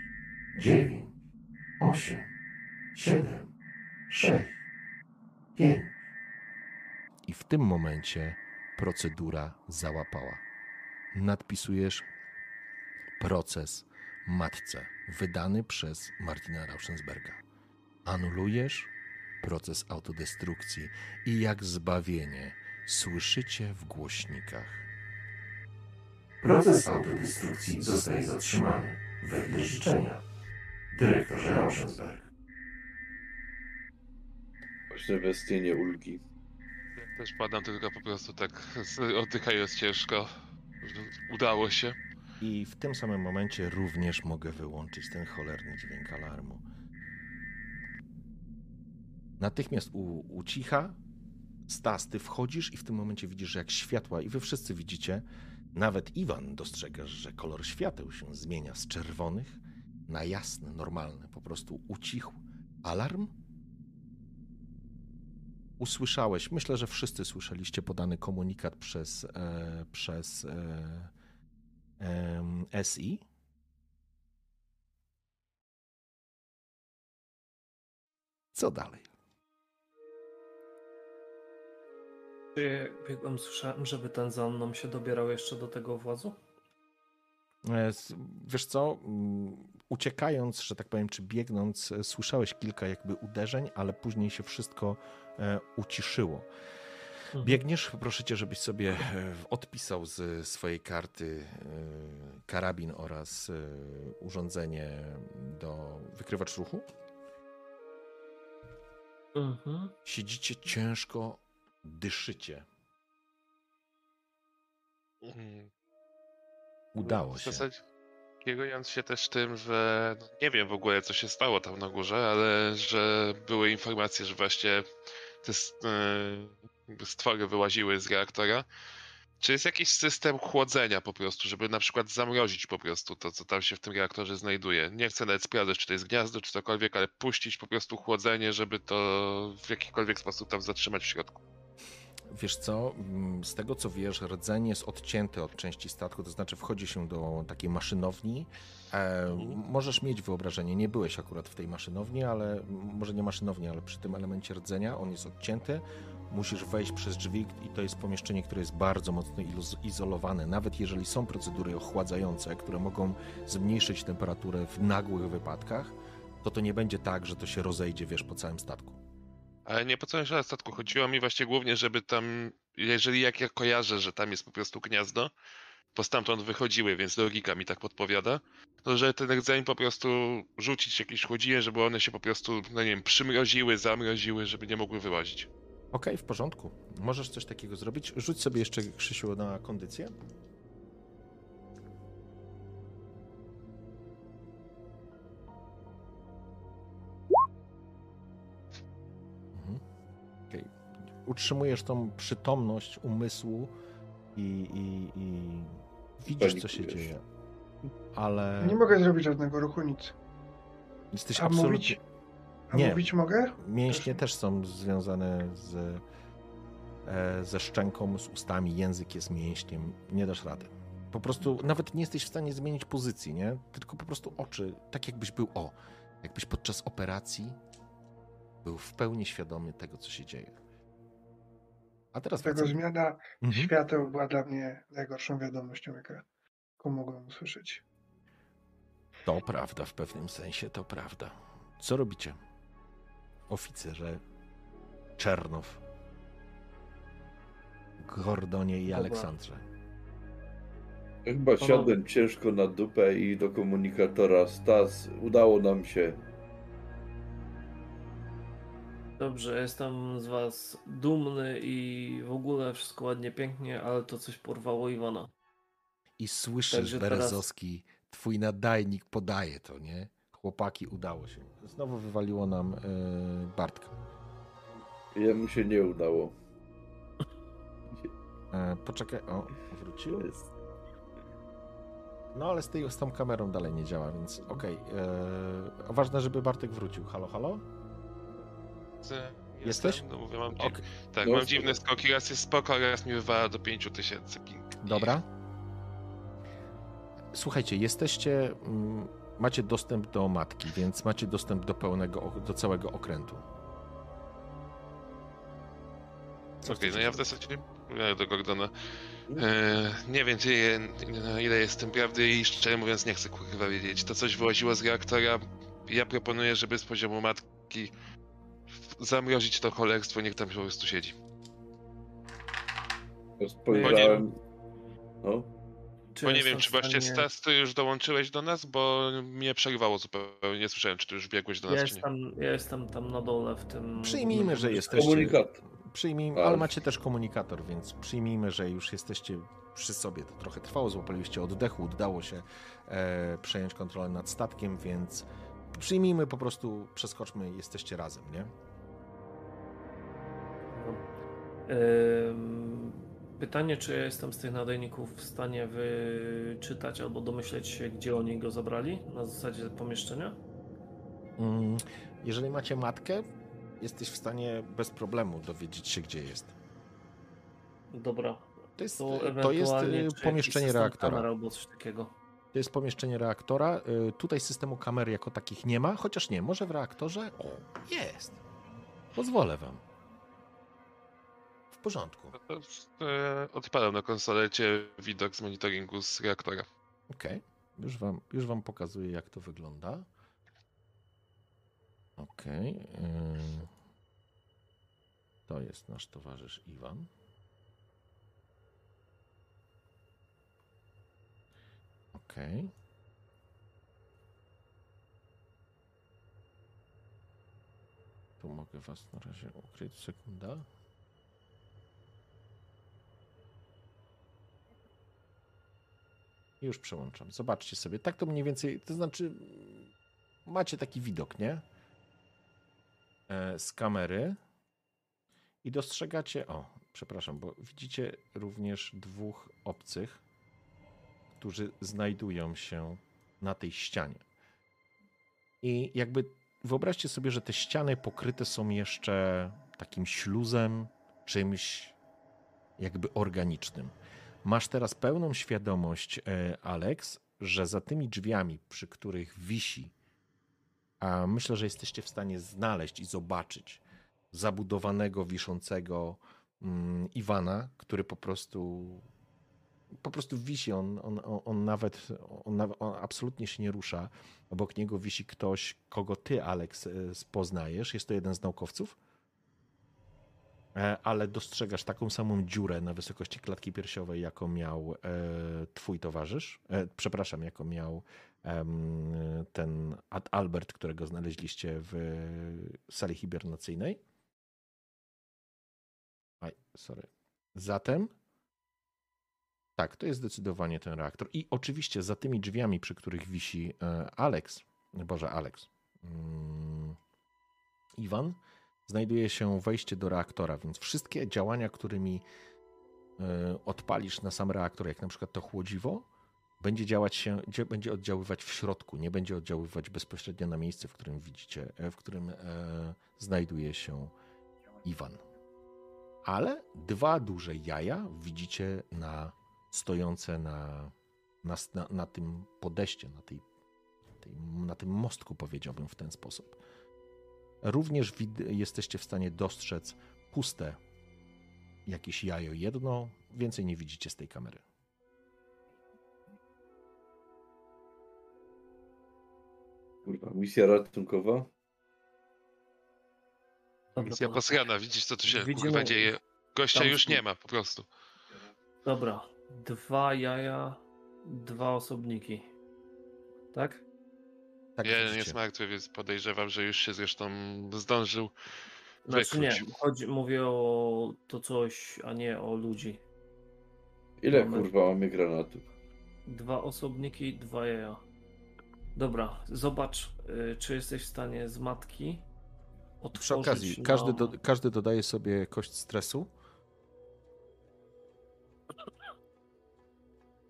A: 9, 8, 7, 6, 5.
B: I w tym momencie procedura załapała. Nadpisujesz proces matce wydany przez Martina Rauschensberga. Anulujesz proces autodestrukcji i jak zbawienie słyszycie w głośnikach.
A: Proces autodestrukcji zostaje zatrzymany. Wedle życzenia. Dyrektorze Rauschensberg.
C: Właśnie westchnienie ulgi.
F: Ja też padam tylko po prostu tak oddychając ciężko. Udało się.
B: I w tym samym momencie również mogę wyłączyć ten cholerny dźwięk alarmu. Natychmiast u, ucicha. Stas, ty wchodzisz i w tym momencie widzisz, że jak światła, i wy wszyscy widzicie, nawet Iwan dostrzegasz, że kolor świateł się zmienia z czerwonych na jasne, normalne. Po prostu ucichł alarm. Usłyszałeś, myślę, że wszyscy słyszeliście podany komunikat przez, e, przez e, em, SI. Co dalej?
E: Biegłem, słyszałem, żeby ten za mną się dobierał jeszcze do tego włazu?
B: E, Wiesz co, mm, uciekając, że tak powiem, czy biegnąc, e, słyszałeś kilka jakby uderzeń, ale później się wszystko e, uciszyło.
E: Mhm.
B: Biegniesz, proszę cię, żebyś sobie e, odpisał z swojej karty karabin oraz urządzenie do wykrywacz ruchu.
E: Mhm.
B: Siedzicie ciężko, dyszycie.
F: Mm,
B: Udało
F: W
B: się.
F: zasadzie kierując się też tym, że no, nie wiem w ogóle co się stało tam na górze, ale że były informacje, że właśnie te e, stwory wyłaziły z reaktora. Czy jest jakiś system chłodzenia po prostu, żeby na przykład zamrozić po prostu to, co tam się w tym reaktorze znajduje? Nie chcę nawet sprawdzać, czy to jest gniazdo, czy cokolwiek, ale puścić po prostu chłodzenie, żeby to w jakikolwiek sposób tam zatrzymać w środku.
B: Wiesz co, mm, z tego co wiesz, rdzenie jest odcięte od części statku, to znaczy wchodzi się do takiej maszynowni. E, możesz mieć wyobrażenie, nie byłeś akurat w tej maszynowni, ale może nie maszynowni, ale przy tym elemencie rdzenia on jest odcięty. Musisz wejść przez drzwi i to jest pomieszczenie, które jest bardzo mocno izolowane. Nawet jeżeli są procedury ochładzające, które mogą zmniejszyć temperaturę w nagłych wypadkach, to to nie będzie tak, że to się rozejdzie, wiesz, po całym statku.
F: Ale nie po całym statku. Chodziło mi właśnie głównie, żeby tam, jeżeli jak ja kojarzę, że tam jest po prostu gniazdo, bo stamtąd wychodziły, więc logika mi tak podpowiada, to że ten rdzeń po prostu rzucić jakieś chłodzinie, żeby one się po prostu, no nie wiem, przymroziły, zamroziły, żeby nie mogły wyłazić.
B: Okej, w porządku. Możesz coś takiego zrobić. Rzuć sobie jeszcze, Krzysiu, na kondycję. Utrzymujesz tą przytomność umysłu i, i, i widzisz, co się dzieje. Ale
D: Nie mogę zrobić żadnego ruchu, nic.
B: jesteś
D: A
B: absolutnie...
D: mówić? A
B: Nie.
D: mówić mogę?
B: Mięśnie też są związane z, e, ze szczęką, z ustami, język jest mięśniem, nie dasz rady. Po prostu nawet nie jesteś w stanie zmienić pozycji, nie? Tylko po prostu oczy, tak jakbyś był, o, jakbyś podczas operacji był w pełni świadomy tego, co się dzieje. A teraz
D: Tego
B: wracam-
D: zmiana
B: Mhm.
D: świateł była dla mnie najgorszą wiadomością, jaką mogłem usłyszeć.
B: To prawda, w pewnym sensie to prawda. Co robicie? Oficerze Czernow, Gordonie i
E: Dobra.
B: Aleksandrze.
C: Chyba siadłem ciężko na dupę i do komunikatora Stas. Udało nam się.
E: Dobrze, jestem z was dumny i w ogóle wszystko ładnie, pięknie, ale to coś porwało Iwana.
B: I słyszysz,
E: Także teraz-
B: Berezowski, twój nadajnik podaje to, nie? Chłopaki, udało się. Znowu wywaliło nam yy, Bartka.
C: Jemu się nie udało.
B: E, poczekaj, o, wrócił.
C: Jest.
B: No ale z, tej, z tą kamerą dalej nie działa, więc okej. e, Ważne, żeby Bartek wrócił. Halo, halo?
F: Jestem,
B: Jesteś?
F: No mówię, mam, tak,
C: No,
F: mam dziwne skoki, raz jest spoko, raz mi wywala do 5000 ping.
B: dobra. Słuchajcie, jesteście, mm, macie dostęp do matki, więc macie dostęp do pełnego, do całego okrętu.
F: Okej, no
B: chcecie
F: ja w zasadzie mówię do Gordona. E, nie wiem, ile, ile jest tym prawdy i szczerze mówiąc nie chcę kurwa wiedzieć. To coś wyłaziło z reaktora. Ja proponuję, żeby z poziomu matki zamrozić to cholerstwo, niech tam po prostu siedzi.
C: Spojrzałem. No.
E: Czy
F: Bo nie wiem, czy właśnie Stas, ty już dołączyłeś do nas, bo mnie przerwało zupełnie. Nie słyszałem, czy ty już biegłeś do nas,
E: Ja
F: czy nie.
E: jestem, ja jestem tam na dole w tym...
B: Przyjmijmy, że jesteście.
C: Komunikat.
B: Przyjmijmy,
C: A.
B: ale macie też komunikator, więc przyjmijmy, że już jesteście przy sobie. To trochę trwało, złapaliście oddechu, udało się e, przejąć kontrolę nad statkiem, więc przyjmijmy po prostu, przeskoczmy, jesteście razem, nie?
E: Ym, Pytanie, czy ja jestem z tych nadajników w stanie wyczytać albo domyśleć się, gdzie oni go zabrali na zasadzie pomieszczenia?
B: Mm, Jeżeli macie matkę, jesteś w stanie bez problemu dowiedzieć się, gdzie jest.
E: Dobra.
B: To jest,
E: To,
B: to jest
E: jakiś
B: pomieszczenie reaktora.
E: albo coś takiego.
B: To jest pomieszczenie reaktora. Y, Tutaj systemu kamer jako takich nie ma, chociaż nie, może w reaktorze o, jest. Pozwolę wam. W porządku.
F: No e, odpalam na konsolecie widok z monitoringu z reaktora.
B: Okej. Już, wam, już wam pokazuję, jak to wygląda. Okej. ym. To jest nasz towarzysz Iwan. Okej. Tu mogę was na razie ukryć. Sekunda. Już przełączam. Zobaczcie sobie. Tak to mniej więcej, to znaczy macie taki widok, nie? E, z kamery i dostrzegacie, o, przepraszam, bo widzicie również dwóch obcych, którzy znajdują się na tej ścianie. I jakby wyobraźcie sobie, że te ściany pokryte są jeszcze takim śluzem, czymś jakby organicznym. Masz teraz pełną świadomość, e, Alex, że za tymi drzwiami, przy których wisi, a myślę, że jesteście w stanie znaleźć i zobaczyć zabudowanego, wiszącego mm, Iwana, który po prostu po prostu wisi, on, on, on, nawet, on, on absolutnie się nie rusza. Obok niego wisi ktoś, kogo ty, Alex, e, poznajesz. Jest to jeden z naukowców. E, ale dostrzegasz taką samą dziurę na wysokości klatki piersiowej, jaką miał e, twój towarzysz. Przepraszam, jaką miał ten Albert, którego znaleźliście w sali hibernacyjnej. Aj, sorry. Zatem tak, to jest zdecydowanie ten reaktor. I oczywiście za tymi drzwiami, przy których wisi e, Alex, Boże, Alex, mm, Iwan, znajduje się wejście do reaktora, więc wszystkie działania, którymi e, odpalisz na sam reaktor, jak na przykład to chłodziwo, będzie działać się, dzie- będzie oddziaływać w środku, nie będzie oddziaływać bezpośrednio na miejsce, w którym widzicie, e, w którym znajduje się Iwan. Ale dwa duże jaja widzicie na stojące na, na, na, na tym podejście, na, tej, tej, na tym mostku, powiedziałbym w ten sposób. Również wid- jesteście w stanie dostrzec puste jakieś jajo jedno, więcej nie widzicie z tej kamery.
C: Kurwa, misja ratunkowa?
F: Misja posrana, widzisz co tu się
E: Widzimy-
F: kurwa dzieje. Gościa
E: tam-
F: już nie ma po prostu.
E: Dobra, dwa jaja, dwa osobniki. Tak?
B: Tak
F: Jeden jest martwy, więc podejrzewam, że już się zresztą zdążył
E: Znaczy nie,
F: wykluć.
E: chodzi, mówię o to coś, a nie o ludzi.
C: Ile
E: Mamy-
C: kurwa mamy granatów?
E: Dwa osobniki, dwa jaja. Dobra, zobacz, y, czy jesteś w stanie z matki otworzyć
B: Przy okazji,
E: nam...
B: każdy, do, każdy dodaje sobie kość stresu.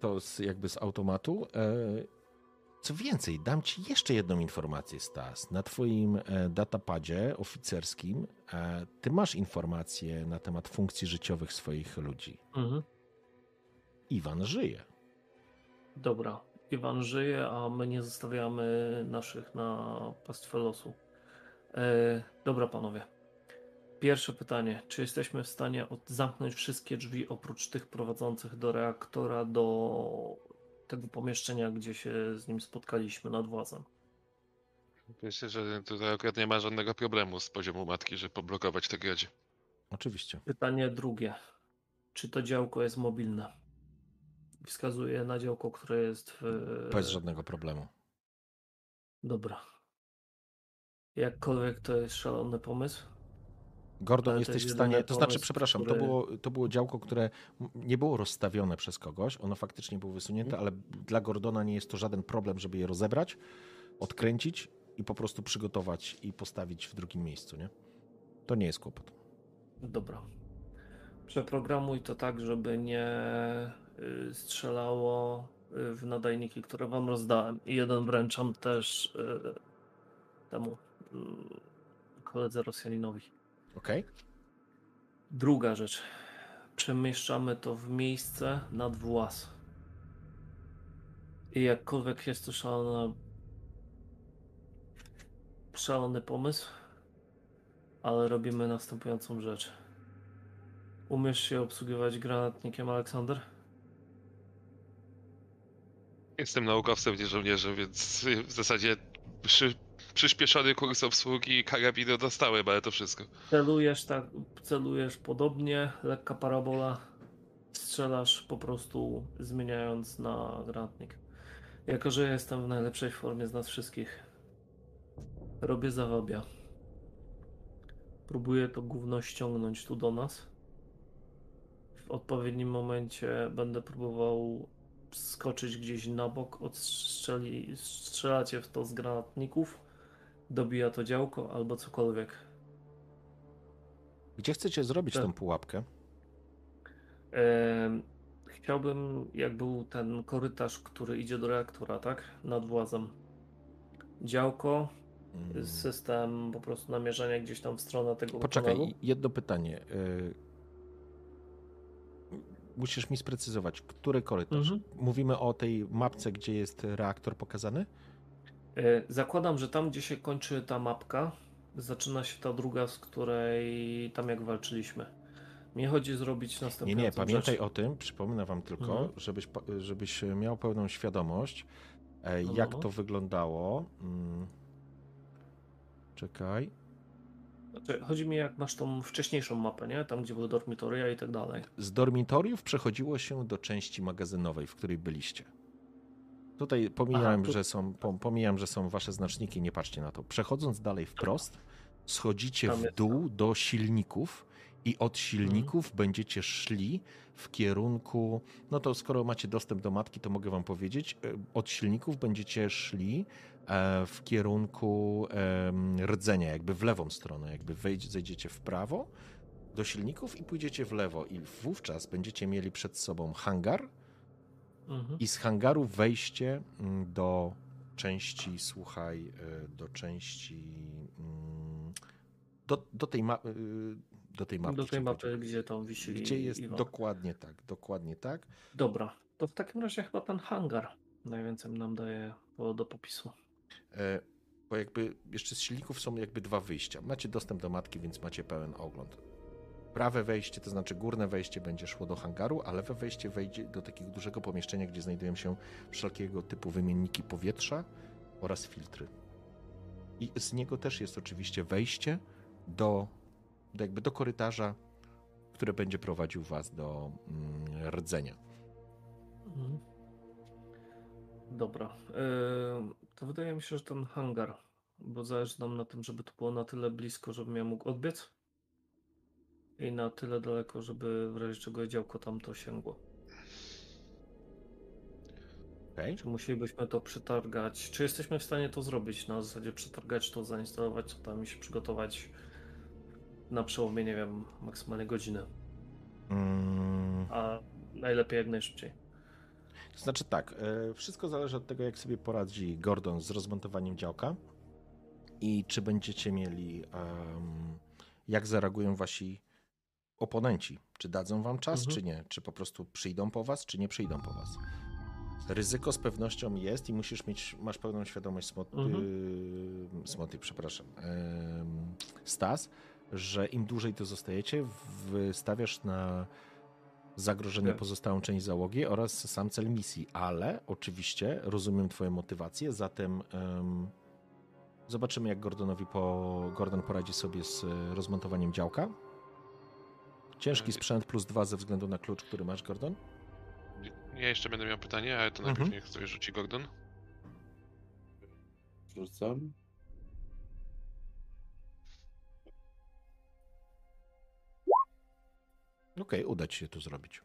B: To z, jakby z automatu. E, Co więcej, dam ci jeszcze jedną informację, Stas. Na twoim e, datapadzie oficerskim e, ty masz informacje na temat funkcji życiowych swoich ludzi.
E: Mhm.
B: Iwan żyje.
E: Dobra, Iwan żyje, a my nie zostawiamy naszych na pastwę losu. E, dobra, panowie. Pierwsze pytanie. Czy jesteśmy w stanie od- zamknąć wszystkie drzwi oprócz tych prowadzących do reaktora, do tego pomieszczenia, gdzie się z nim spotkaliśmy nad włazem?
F: Myślę, że tutaj akurat nie ma żadnego problemu z poziomu matki, żeby poblokować te gradzie.
B: Oczywiście.
E: Pytanie drugie. Czy to działko jest mobilne? Wskazuję na działko, które jest w.
B: Bez żadnego problemu.
E: Dobra. Jakkolwiek to jest szalony pomysł.
B: Gordon,
E: Ale to
B: jesteś w stanie. To znaczy, przepraszam, to, było, to było działko, które nie było rozstawione przez kogoś. Ono faktycznie było wysunięte, ale dla Gordona nie jest to żaden problem, żeby je rozebrać, odkręcić i po prostu przygotować i postawić w drugim miejscu, nie? To nie jest kłopot.
E: Dobra. Przeprogramuj to tak, żeby nie y, strzelało y, w nadajniki, które wam rozdałem. I jeden wręczam też y, temu koledze Rosjaninowi.
B: Okej?
E: Druga rzecz. Przemieszczamy to w miejsce nad włas. I jakkolwiek jest to szalona, szalony pomysł, Ale robimy następującą rzecz. Umiesz się obsługiwać granatnikiem, Aleksander?
F: Jestem naukowcem, nie żołnierzem, więc w zasadzie przy, przyspieszony kurs obsługi karabinu dostałem, ale to wszystko.
E: Celujesz tak, celujesz podobnie, lekka parabola, strzelasz po prostu zmieniając na granatnik. Jako, że jestem w najlepszej formie z nas wszystkich, robię zawabia. Próbuję to gówno ściągnąć tu do nas. W odpowiednim momencie będę próbował skoczyć gdzieś na bok, odstrzeli, strzelacie w to z granatników, dobija to działko albo cokolwiek.
B: Gdzie chcecie zrobić
E: Tak.
B: tą pułapkę?
E: Em, Chciałbym, jak był ten korytarz, który idzie do reaktora, tak? Nad włazem. Działko,
B: Mm.
E: system po prostu namierzania gdzieś tam w stronę tego
B: Poczekaj,
E: tunelu.
B: jedno pytanie. y, Musisz mi sprecyzować, który korytarz?
E: Mhm.
B: Mówimy o tej mapce, gdzie jest reaktor pokazany?
E: E, Zakładam, że tam, gdzie się kończy ta mapka, zaczyna się ta druga, z której tam jak walczyliśmy. Mnie chodzi zrobić
B: Nie,
E: następującą
B: nie, pamiętaj
E: rzecz.
B: o tym, przypomnę wam tylko,
E: Mhm.
B: żebyś, żebyś miał pełną świadomość, e,
E: No,
B: jak
E: no.
B: to wyglądało. Mm. Czekaj.
E: Znaczy, chodzi mi jak masz tą wcześniejszą mapę, nie? Tam, gdzie były dormitoria i tak dalej.
B: Z dormitoriów przechodziło się do części magazynowej, w której byliście. Tutaj pomijam,
E: Aha, tu-
B: że są, pom- pomijam, że są wasze znaczniki, nie patrzcie na to. Przechodząc dalej wprost, schodzicie w dół do silników i od silników będziecie szli w kierunku, no to skoro macie dostęp do matki, to mogę wam powiedzieć, e, od silników będziecie szli e, w kierunku rdzenia, jakby w lewą stronę, jakby zejdziecie w prawo do silników i pójdziecie w lewo i wówczas będziecie mieli przed sobą hangar
E: Mhm.
B: i z hangaru wejście mm, do części, słuchaj, y, do części mm, do, do tej ma- y, do tej mapy.
E: Do tej mapy, gdzie tam wisi
B: Gdzie jest
E: Iwan.
B: dokładnie tak, dokładnie tak.
E: Dobra, to w takim razie chyba ten hangar najwięcej nam daje do popisu.
B: E, Bo jakby jeszcze z silników są jakby dwa wyjścia. Macie dostęp do matki, więc macie pełen ogląd. Prawe wejście, to znaczy górne wejście będzie szło do hangaru, a lewe wejście wejdzie do takiego dużego pomieszczenia, gdzie znajdują się wszelkiego typu wymienniki powietrza oraz filtry. I z niego też jest oczywiście wejście do, do jakby do korytarza, które będzie prowadził was do mm, rdzenia.
E: Mhm. Dobra. Yy, to wydaje mi się, że ten hangar, bo zależy nam na tym, żeby to było na tyle blisko, żebym ja mógł odbiec i na tyle daleko, żeby w razie czego działko tam to sięgło.
B: Okay?
E: Czy musielibyśmy to przetargać? Czy jesteśmy w stanie to zrobić? Na zasadzie przetargać to, zainstalować co tam i się przygotować na przełomie, nie wiem, maksymalnie godziny.
B: Mm.
E: A najlepiej jak najszybciej.
B: To znaczy tak, e, wszystko zależy od tego, jak sobie poradzi Gordon z rozmontowaniem działka i czy będziecie mieli, em, jak zareagują wasi oponenci. Czy dadzą wam czas,
E: Mhm.
B: czy nie? Czy po prostu przyjdą po was, czy nie przyjdą po was? Ryzyko z pewnością jest i musisz mieć, masz pełną świadomość, smot,
E: Mhm.
B: y, smoty, przepraszam, Stas, że im dłużej tu zostajecie, wystawiasz na zagrożenie
E: Tak.
B: pozostałą część załogi oraz sam cel misji, ale oczywiście rozumiem twoją motywację, zatem em, zobaczymy jak Gordonowi po, Gordon poradzi sobie z e, rozmontowaniem działka. Ciężki sprzęt plus dwa ze względu na klucz, który masz, Gordon.
F: Ja jeszcze będę miał pytanie, ale to najpierw
B: Mhm.
F: niech sobie rzuci Gordon.
C: Rzucam.
B: Okej, uda ci się to zrobić.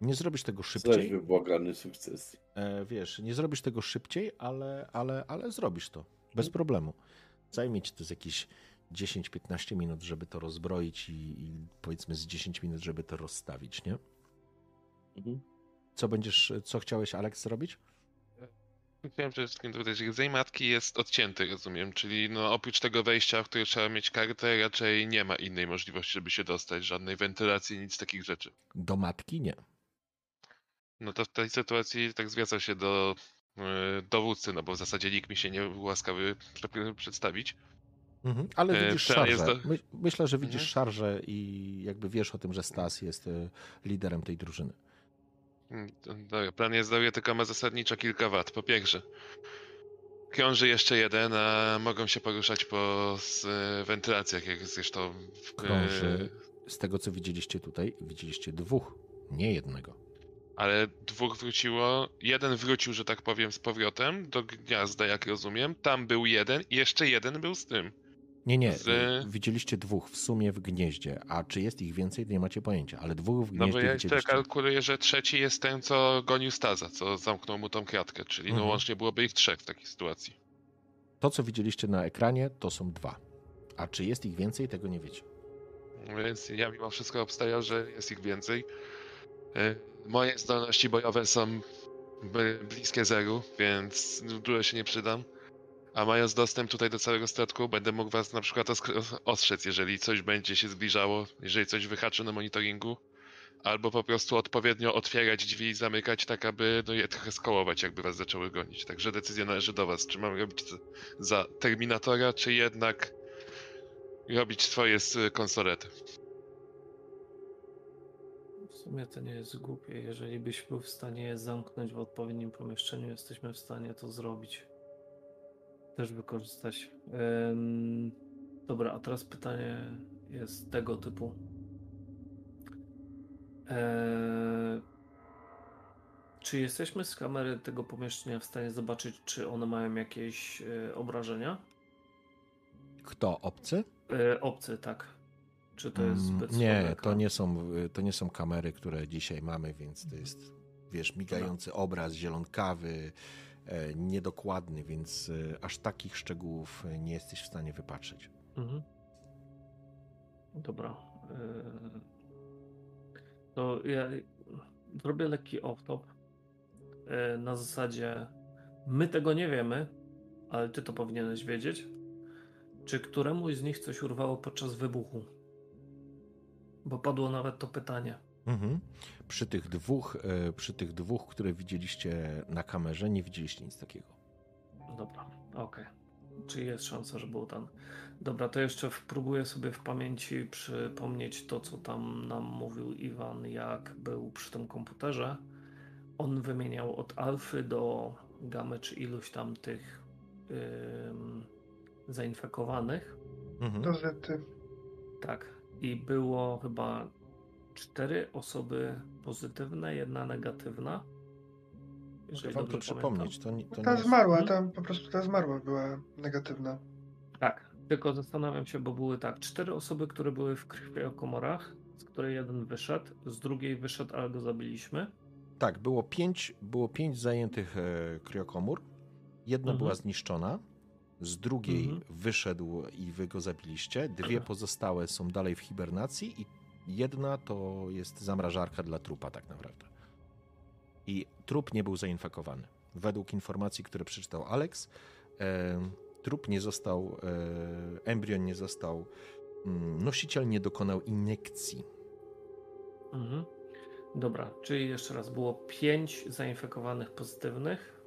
B: Nie zrobisz tego
C: Zaś
B: szybciej,
C: wybłagany sukces.
B: e, wiesz, nie zrobisz tego szybciej, ale, ale, ale zrobisz to. Bez problemu. Zajmie ci to z jakieś 10-15 minut, żeby to rozbroić i, i powiedzmy z 10 minut, żeby to rozstawić, nie?
C: Mhm.
B: Co będziesz, co chciałeś, Alex, zrobić?
F: Chciałem przede wszystkim dodać, że rdzeń matki jest odcięty, rozumiem, czyli no oprócz tego wejścia, w które trzeba mieć kartę, raczej nie ma innej możliwości, żeby się dostać, żadnej wentylacji, nic takich rzeczy.
B: Do matki nie.
F: No to w tej sytuacji tak zwraca się do e, dowódcy, no bo w zasadzie nikt mi się nie był łaskawy prze- przedstawić.
B: Mhm. Ale
F: E,
B: widzisz
F: jest
B: szarżę.
F: do-
B: My, myślę, że widzisz
F: Mhm.
B: szarżę i jakby wiesz o tym, że Stas jest e, liderem tej drużyny.
F: Mm, Dobra, plan jest dobry, tylko ma zasadniczo kilka wad. Po pierwsze, krąży jeszcze jeden, a mogą się poruszać po e, wentylacjach, jak zresztą w,
B: Krąży, z tego co widzieliście tutaj, widzieliście dwóch, nie jednego.
F: Ale dwóch wróciło. Jeden wrócił, że tak powiem, z powrotem do gniazda, jak rozumiem. Tam był jeden i jeszcze jeden był z tym.
B: Nie, nie,
F: Z-
B: widzieliście dwóch w sumie w gnieździe, a czy jest ich więcej, nie macie pojęcia, ale dwóch w
F: No
B: gnieździe
F: bo ja jeszcze
B: widzieliście.
F: kalkuluję, że trzeci jest ten, co gonił Staza, co zamknął mu tą kratkę, czyli no
B: Mhm.
F: łącznie byłoby ich trzech w takiej sytuacji.
B: To, co widzieliście na ekranie, to są dwa. A czy jest ich więcej, tego nie wiecie.
F: Więc ja mimo wszystko obstawiam, że jest ich więcej. E, Moje zdolności bojowe są bliskie zeru, więc dużo się nie przydam. A mając dostęp tutaj do całego statku, będę mógł was na przykład ostrzec, jeżeli coś będzie się zbliżało, jeżeli coś wyhaczy na monitoringu. Albo po prostu odpowiednio otwierać drzwi i zamykać, tak aby no, je trochę skołować, jakby was zaczęły gonić. Także decyzja należy do was, czy mam robić za- Terminatora, czy jednak robić swoje s- konsolety.
E: W sumie to nie jest głupie. Jeżeli byś był w stanie je zamknąć w odpowiednim pomieszczeniu, jesteśmy w stanie to zrobić. Też wykorzystać. Em, dobra, a teraz pytanie jest tego typu. E, czy jesteśmy z kamery tego pomieszczenia w stanie zobaczyć, czy one mają jakieś e, obrażenia?
B: Kto? Obcy?
E: E, obcy, tak. Czy to jest
B: Mm,
E: zbyt
B: Nie, to nie, są, to nie są kamery, które dzisiaj mamy, więc to jest, wiesz, migający obraz, zielonkawy, niedokładny, więc e, aż takich szczegółów e, nie jesteś w stanie wypatrzyć.
E: Mhm. Dobra. yy, To ja zrobię lekki off-top. Na zasadzie my tego nie wiemy, ale ty to powinieneś wiedzieć. Czy któremuś z nich coś urwało podczas wybuchu? Bo padło nawet to pytanie.
B: Mhm. Przy, tych dwóch, e, przy tych dwóch, które widzieliście na kamerze, nie widzieliście nic takiego.
E: Dobra, okej. Czy jest szansa, że był ten? Dobra, to jeszcze próbuję sobie w pamięci przypomnieć to, co tam nam mówił Iwan, jak był przy tym komputerze. On wymieniał od alfy do gamy, czy iluś tam tych ym, zainfekowanych.
B: Mhm.
D: Do zety.
E: Tak. I było chyba cztery osoby pozytywne, jedna negatywna.
B: Mogę
E: Jeżeli
B: wam to przypomnieć. To, nie- to
D: Ta
B: jest...
D: zmarła,
E: Mhm.
D: tam po prostu ta zmarła była negatywna.
E: Tak, tylko zastanawiam się, bo były tak, cztery osoby, które były w krwiokomorach, z której jeden wyszedł, z drugiej wyszedł, ale go zabiliśmy.
B: Tak, było pięć, było pięć zajętych e, kriokomór. Jedna
E: Mhm.
B: była zniszczona, z drugiej
E: Mhm.
B: wyszedł i wy go zabiliście. Dwie pozostałe są dalej w hibernacji i jedna to jest zamrażarka dla trupa tak naprawdę. I trup nie był zainfekowany. Według informacji, które przeczytał Alex, e, trup nie został, e, embrion nie został, mm, nosiciel nie dokonał iniekcji.
E: Mhm. Dobra, czyli jeszcze raz, było pięć zainfekowanych pozytywnych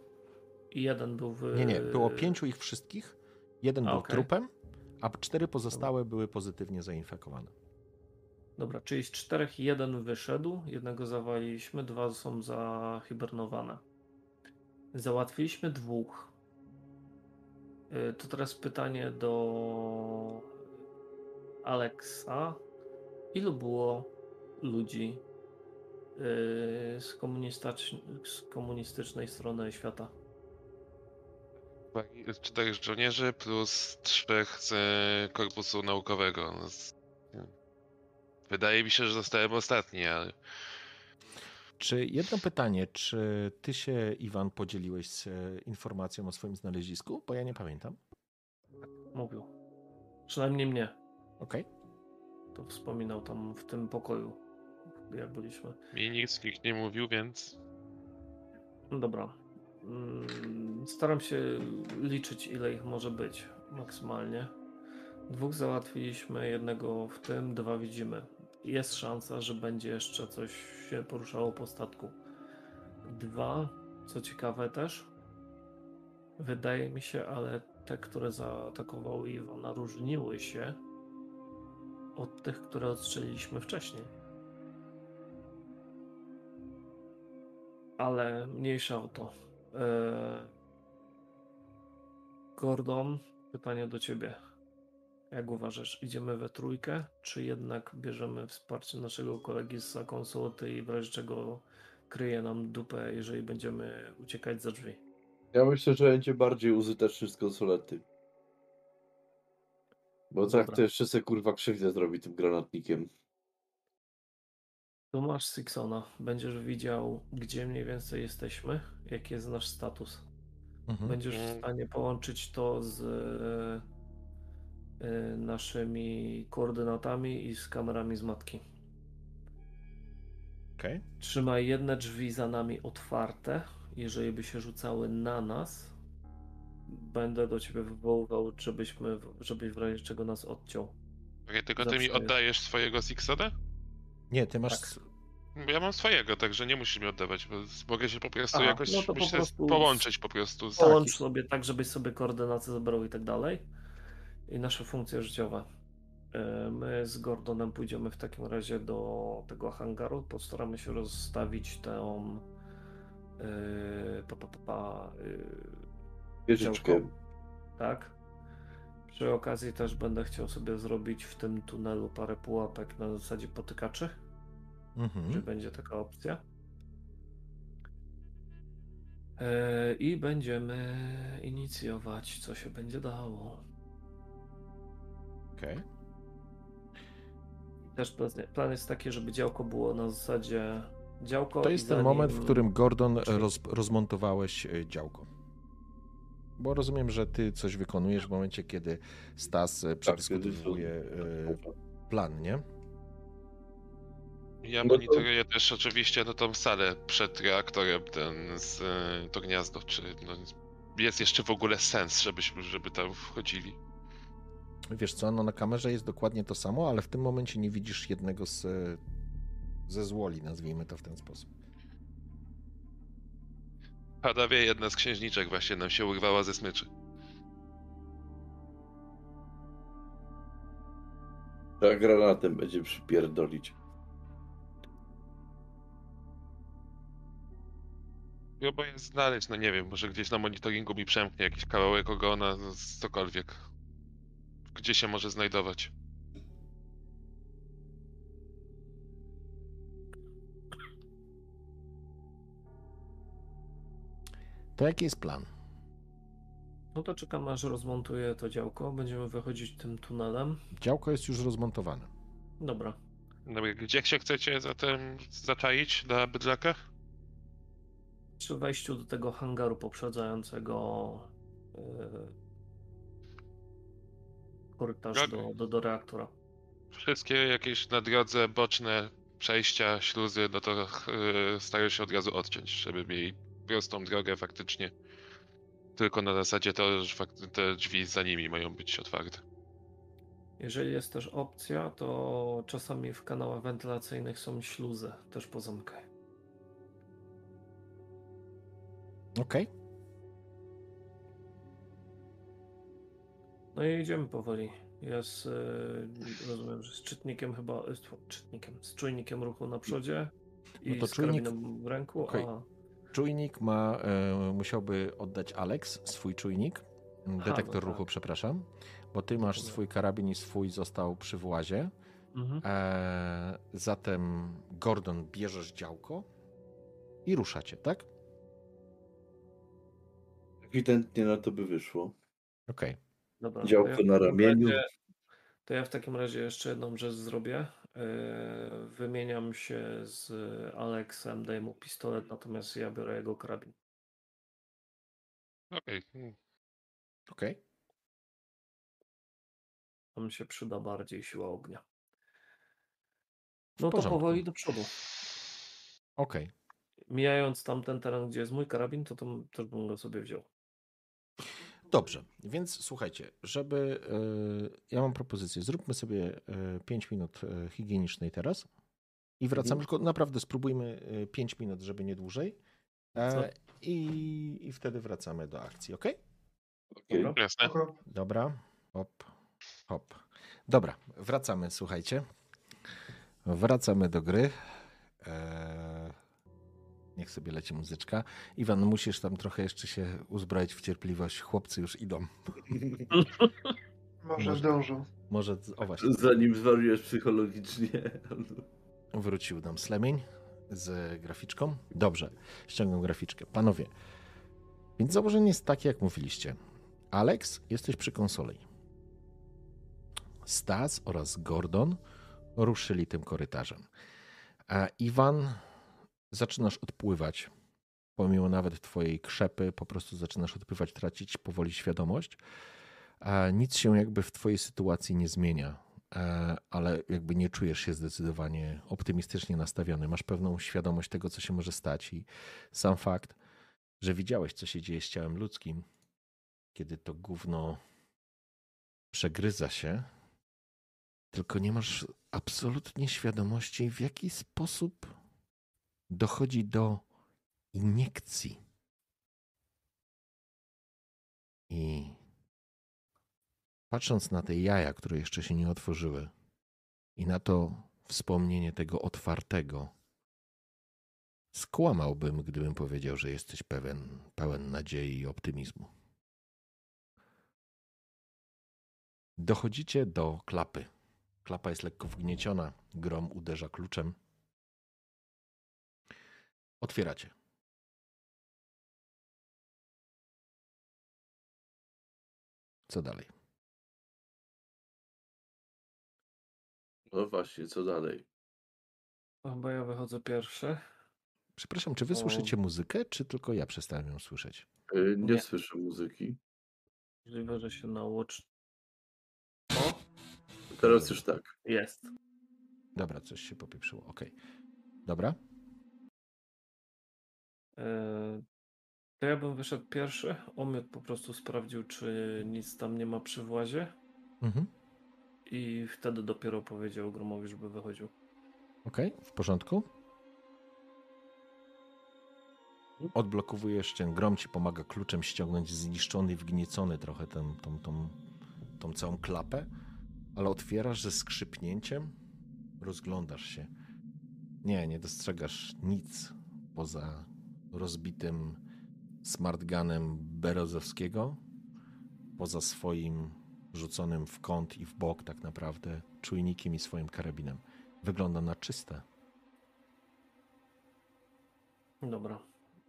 E: i jeden był w...
B: Nie, nie, było pięciu ich wszystkich. Jeden
E: A,
B: był
E: okej.
B: trupem, a cztery pozostałe były pozytywnie zainfekowane.
E: Dobra, czyli z czterech jeden wyszedł, jednego zawaliliśmy, dwa są zahibernowane. Załatwiliśmy dwóch. Y, To teraz pytanie do Alexa. Ilu było ludzi y, z, z komunistycznej strony świata?
F: Czterech żołnierzy plus trzech z e, korpusu naukowego. Z- Wydaje mi się, że zostałem ostatni, ale
B: Czy jedno pytanie, czy ty się, Iwan, podzieliłeś z e, informacją o swoim znalezisku? Bo ja nie pamiętam.
E: Mówił. Przynajmniej mnie.
B: Okej.
E: To wspominał tam w tym pokoju, jak byliśmy.
F: mi nic nikt nie mówił, więc
E: No Dobra. Mm, Staram się liczyć, ile ich może być maksymalnie. Dwóch załatwiliśmy, jednego w tym, dwa widzimy. Jest szansa, że będzie jeszcze coś się poruszało po statku. Dwa, co ciekawe też, wydaje mi się, ale te, które zaatakowały Iwana, różniły się od tych, które odstrzeliliśmy wcześniej. Ale mniejsza o to. E, Gordon, pytanie do ciebie. Jak uważasz, idziemy we trójkę, czy jednak bierzemy wsparcie naszego kolegi z konsulty i w razie czego kryje nam dupę, jeżeli będziemy uciekać za drzwi?
C: Ja myślę, że będzie bardziej użyteczny z konsolety. Bo tak
E: Dobra.
C: to jeszcze se kurwa krzywdę zrobi tym granatnikiem.
E: Tu masz Sixona. Będziesz widział, gdzie mniej więcej jesteśmy, jaki jest nasz status.
B: Mhm.
E: Będziesz w
F: Mm.
E: stanie połączyć to z naszymi koordynatami i z kamerami z matki.
B: Okej.
E: Trzymaj jedne drzwi za nami otwarte. Jeżeli by się rzucały na nas, będę do ciebie wywoływał, żebyśmy, żebyś w razie czego nas odciął.
F: Okej, tylko ty mi
E: Zawsze jest.
F: oddajesz swojego Sixona?
B: Nie, ty masz.
E: Tak.
F: Ja mam swojego, także nie musisz mi oddawać, bo mogę się po prostu
E: A,
F: jakoś
E: no po prostu
F: połączyć po prostu. Z...
E: Połącz sobie tak, żebyś sobie koordynacje zabrał i tak dalej. I nasze funkcje życiowe. E, My z Gordonem pójdziemy w takim razie do tego hangaru. Postaramy się rozstawić tę. Yy, pa, pa, pa, pa, yy. Tak. Przy okazji też będę chciał sobie zrobić w tym tunelu parę pułapek na zasadzie potykaczy. Czy
B: Mhm.
E: będzie taka opcja? E, I będziemy inicjować, co się będzie dało.
B: Okej.
E: Też plan, plan jest taki, żeby działko było na zasadzie działko.
B: To jest ten moment,
E: nim-
B: w którym Gordon roz, rozmontowałeś e, działko. Bo rozumiem, że ty coś wykonujesz w momencie, kiedy Stas e,
C: Tak,
B: przedyskutowuje e, plan, nie?
F: Ja
C: No to-
F: monitoruję też oczywiście no, tą salę przed reaktorem, ten z, to gniazdo, czy no, jest jeszcze w ogóle sens, żebyśmy, żeby tam wchodzili.
B: Wiesz co, no na kamerze jest dokładnie to samo, ale w tym momencie nie widzisz jednego z, e, ze złoli, nazwijmy to w ten sposób.
F: Panowie, jedna z księżniczek właśnie nam się urwała ze smyczy.
C: Trzeba granatem będzie przypierdolić.
F: Próbuję znaleźć, no nie wiem, może gdzieś na monitoringu mi przemknie jakiś kawałek ogona, no, cokolwiek. Gdzie się może znajdować?
B: To jaki jest plan?
E: No to czekam aż rozmontuję to działko. Będziemy wychodzić tym tunelem.
B: Działko jest już rozmontowane.
E: Dobra.
F: Dobra, gdzie się chcecie zatem zaczaić na bydlakach?
E: Przy wejściu do tego hangaru poprzedzającego yy, korytarz do, do, do reaktora.
F: Wszystkie jakieś na drodze boczne przejścia, śluzy, no to yy, staraj się od razu odciąć, żeby mieli prostą drogę faktycznie. Tylko na zasadzie to, że te drzwi za nimi mają być otwarte.
E: Jeżeli jest też opcja, to czasami w kanałach wentylacyjnych są śluzy, też pozamykaj.
B: Okej.
E: No i idziemy powoli. Jest, yy, rozumiem, że z czytnikiem chyba, y, z czytnikiem, z czujnikiem ruchu na przodzie i
B: No to
E: z
B: czujnik-
E: karabinem w ręku,
B: Okej.
E: a
B: Czujnik ma, e, musiałby oddać Alex swój czujnik, detektor
E: no
B: ruchu,
E: tak.
B: przepraszam, bo ty masz swój karabin i swój został przy włazie.
E: mhm.
B: E, zatem Gordon bierzesz działko i ruszacie, tak?
C: Ewidentnie na to by wyszło.
B: Okej.
E: Dobra, to
C: Działko
E: ja
C: na ramieniu.
E: razie- To ja w takim razie jeszcze jedną rzecz zrobię. Yy, Wymieniam się z Aleksem, daję mu pistolet, natomiast ja biorę jego karabin.
F: Okej. mm.
B: Okej.
E: Tam się przyda bardziej siła ognia. No to powoli do przodu.
B: Okej.
E: Mijając tamten teren, gdzie jest mój karabin, to tam też bym go sobie wziął.
B: Dobrze, więc słuchajcie, żeby. e, ja mam propozycję. Zróbmy sobie 5 minut e, higienicznej teraz i wracamy.
C: Mhm.
B: Tylko naprawdę spróbujmy 5 minut, żeby nie dłużej. E, i, I wtedy wracamy do akcji, ok?
C: Okej.
E: Dobra.
F: Jasne.
B: Dobra, hop, hop. Dobra, wracamy, słuchajcie. Wracamy do gry. Eee, niech sobie leci muzyczka. Iwan, musisz tam trochę jeszcze się uzbroić w cierpliwość. Chłopcy już idą.
D: Może zdążą.
B: Może, o właśnie,
C: Zanim zwariujesz psychologicznie.
B: wrócił nam Slemień z graficzką. Dobrze, ściągam graficzkę. Panowie, więc założenie jest takie, jak mówiliście. Alex, jesteś przy konsoli. Stas oraz Gordon ruszyli tym korytarzem. A Iwan, zaczynasz odpływać. Pomimo nawet twojej krzepy, po prostu zaczynasz odpływać, tracić powoli świadomość. Nic się jakby w twojej sytuacji nie zmienia, E, ale jakby nie czujesz się zdecydowanie optymistycznie nastawiony. Masz pewną świadomość tego, co się może stać i sam fakt, że widziałeś, co się dzieje z ciałem ludzkim, kiedy to gówno przegryza się, tylko nie masz absolutnie świadomości, w jaki sposób dochodzi do iniekcji. I patrząc na te jaja, które jeszcze się nie otworzyły, i na to wspomnienie tego otwartego, skłamałbym, gdybym powiedział, że jesteś pełen, pełen nadziei i optymizmu. Dochodzicie do klapy. Klapa jest lekko wgnieciona, grom uderza kluczem. Otwieracie. Co dalej?
C: No właśnie, co dalej?
E: Chyba ja wychodzę pierwszy.
B: Przepraszam, czy wy
E: O.
B: słyszycie muzykę, czy tylko ja przestałem ją słyszeć?
C: Y, Nie,
E: Nie.
C: słyszę muzyki.
E: Możliwe, że się na watch. O,
C: Teraz już tak.
E: jest.
B: Dobra, coś się popieprzyło. Okej. Dobra.
E: E, To ja bym wyszedł pierwszy. Omiot po prostu sprawdził, czy nic tam nie ma przy włazie.
B: Mhm.
E: I wtedy dopiero powiedział Gromowi, żeby wychodził.
B: Okej, w porządku. Odblokowujesz ten grom, ci pomaga kluczem ściągnąć zniszczony, wgniecony trochę ten, tą, tą, tą całą klapę, ale otwierasz ze skrzypnięciem, rozglądasz się. Nie, nie dostrzegasz nic poza rozbitym smartgunem Berozowskiego, poza swoim rzuconym w kąt i w bok tak naprawdę czujnikiem i swoim karabinem. Wygląda na czyste.
E: Dobra.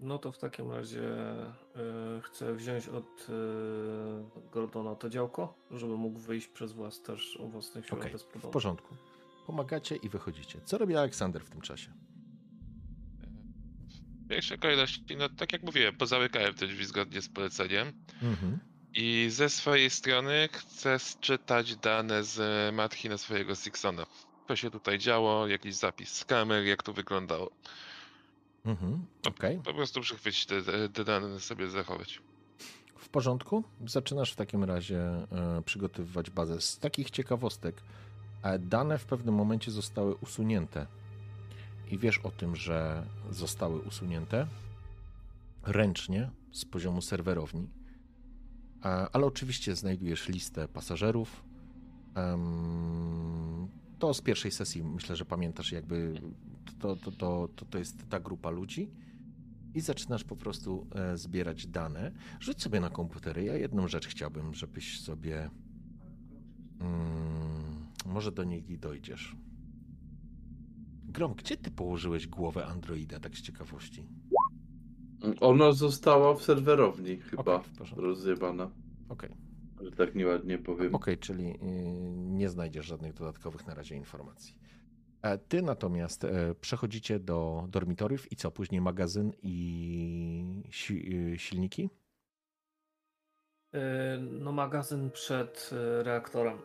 E: No to w takim razie e, chcę wziąć od e, Gordona to działko, żeby mógł wyjść przez włas też o własnych siłach
B: Okej,
E: bez
B: w
E: problemu.
B: porządku. Pomagacie i wychodzicie. Co robi Aleksander w tym czasie?
F: W pierwszej kolejności, no tak jak mówiłem, pozamykałem te drzwi zgodnie z poleceniem.
B: Mhm.
F: I ze swojej strony chcę sczytać dane z matki na swojego Sixona. Co się tutaj działo, jakiś zapis z kamer, jak to wyglądało.
B: Mhm. Okej.
F: Po prostu przychwycić te, te, te dane sobie zachować.
B: W porządku. Zaczynasz w takim razie e, przygotowywać bazę. Z takich ciekawostek, e, dane w pewnym momencie zostały usunięte. I wiesz o tym, że zostały usunięte ręcznie z poziomu serwerowni. E, ale oczywiście znajdujesz listę pasażerów. To z pierwszej sesji myślę, że pamiętasz, jakby to, to, to, to, to jest ta grupa ludzi. I zaczynasz po prostu e, zbierać dane. Rzuć sobie na komputery. Ja jedną rzecz chciałbym, żebyś sobie. Mm, może do niej dojdziesz. Grom, gdzie ty położyłeś głowę Androida, tak z ciekawości?
C: Ona została w serwerowni chyba
B: porządku.
C: rozjebana.
B: Okej,
C: Że tak nieładnie powiem.
B: Okej, czyli y, nie znajdziesz żadnych dodatkowych na razie informacji. E, Ty natomiast e, przechodzicie do dormitoriów i co? Później magazyn i si y, silniki?
E: E, No magazyn przed reaktorem.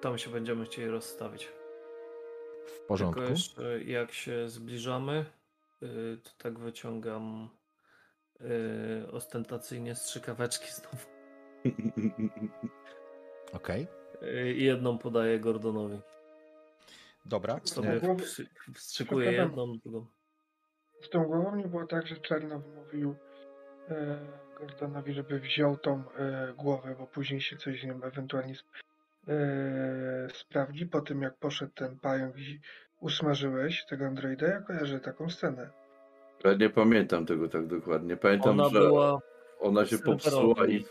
E: Tam się będziemy chcieli rozstawić.
B: W porządku.
E: Tylko jeszcze jak się zbliżamy, y, to tak wyciągam y, ostentacyjnie strzykaweczki znowu.
B: Okej.
E: Y, I jedną podaję Gordonowi.
B: Dobra.
E: Sobie
B: E,
E: wstrzykuję jedną, drugą.
D: Z tą głową nie było tak, że Czernow mówił, e, Gordonowi, żeby wziął tą e, głowę, bo później się coś z nią ewentualnie sp- e, sprawdzi. Po tym jak poszedł ten pająk i usmażyłeś tego androida, ja kojarzę taką scenę.
C: Ja nie pamiętam tego tak dokładnie. Pamiętam,
E: Ona
C: że
E: była
C: ona się popsuła i,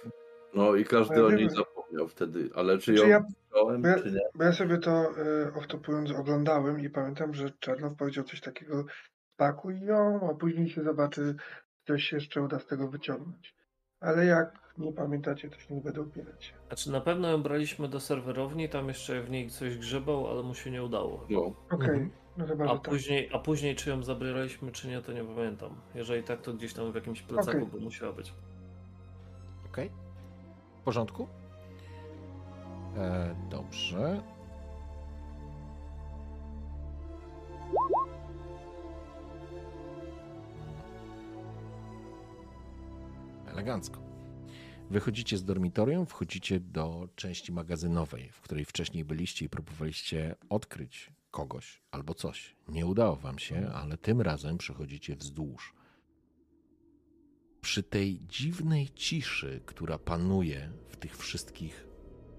C: no, i każdy
D: Ale
C: o
D: nie
C: niej zapomniał wtedy. Ale czy
D: Czy
C: ją
D: ja-
C: widziałem,
D: bo ja-
C: czy nie?
D: Bo ja sobie to e, off-topując oglądałem i pamiętam, że Czernow powiedział coś takiego spakuj ją, a później się zobaczy, coś się jeszcze uda z tego wyciągnąć. Ale jak nie pamiętacie, to się nie będę upierać.
E: Znaczy na pewno ją braliśmy do serwerowni, tam jeszcze w niej coś grzebał, ale mu się nie udało.
C: No.
D: Okej,
B: Mhm.
D: no chyba,
E: A
D: tak.
E: później, a później czy ją zabieraliśmy, czy nie, to nie pamiętam. Jeżeli tak, to gdzieś tam w jakimś plecaku
D: Okej.
E: by musiała być.
B: Okej. W porządku? E, dobrze. Elegancko. Wychodzicie z dormitorium, wchodzicie do części magazynowej, w której wcześniej byliście i próbowaliście odkryć kogoś albo coś. Nie udało wam się, ale tym razem przechodzicie wzdłuż. Przy tej dziwnej ciszy, która panuje w tych wszystkich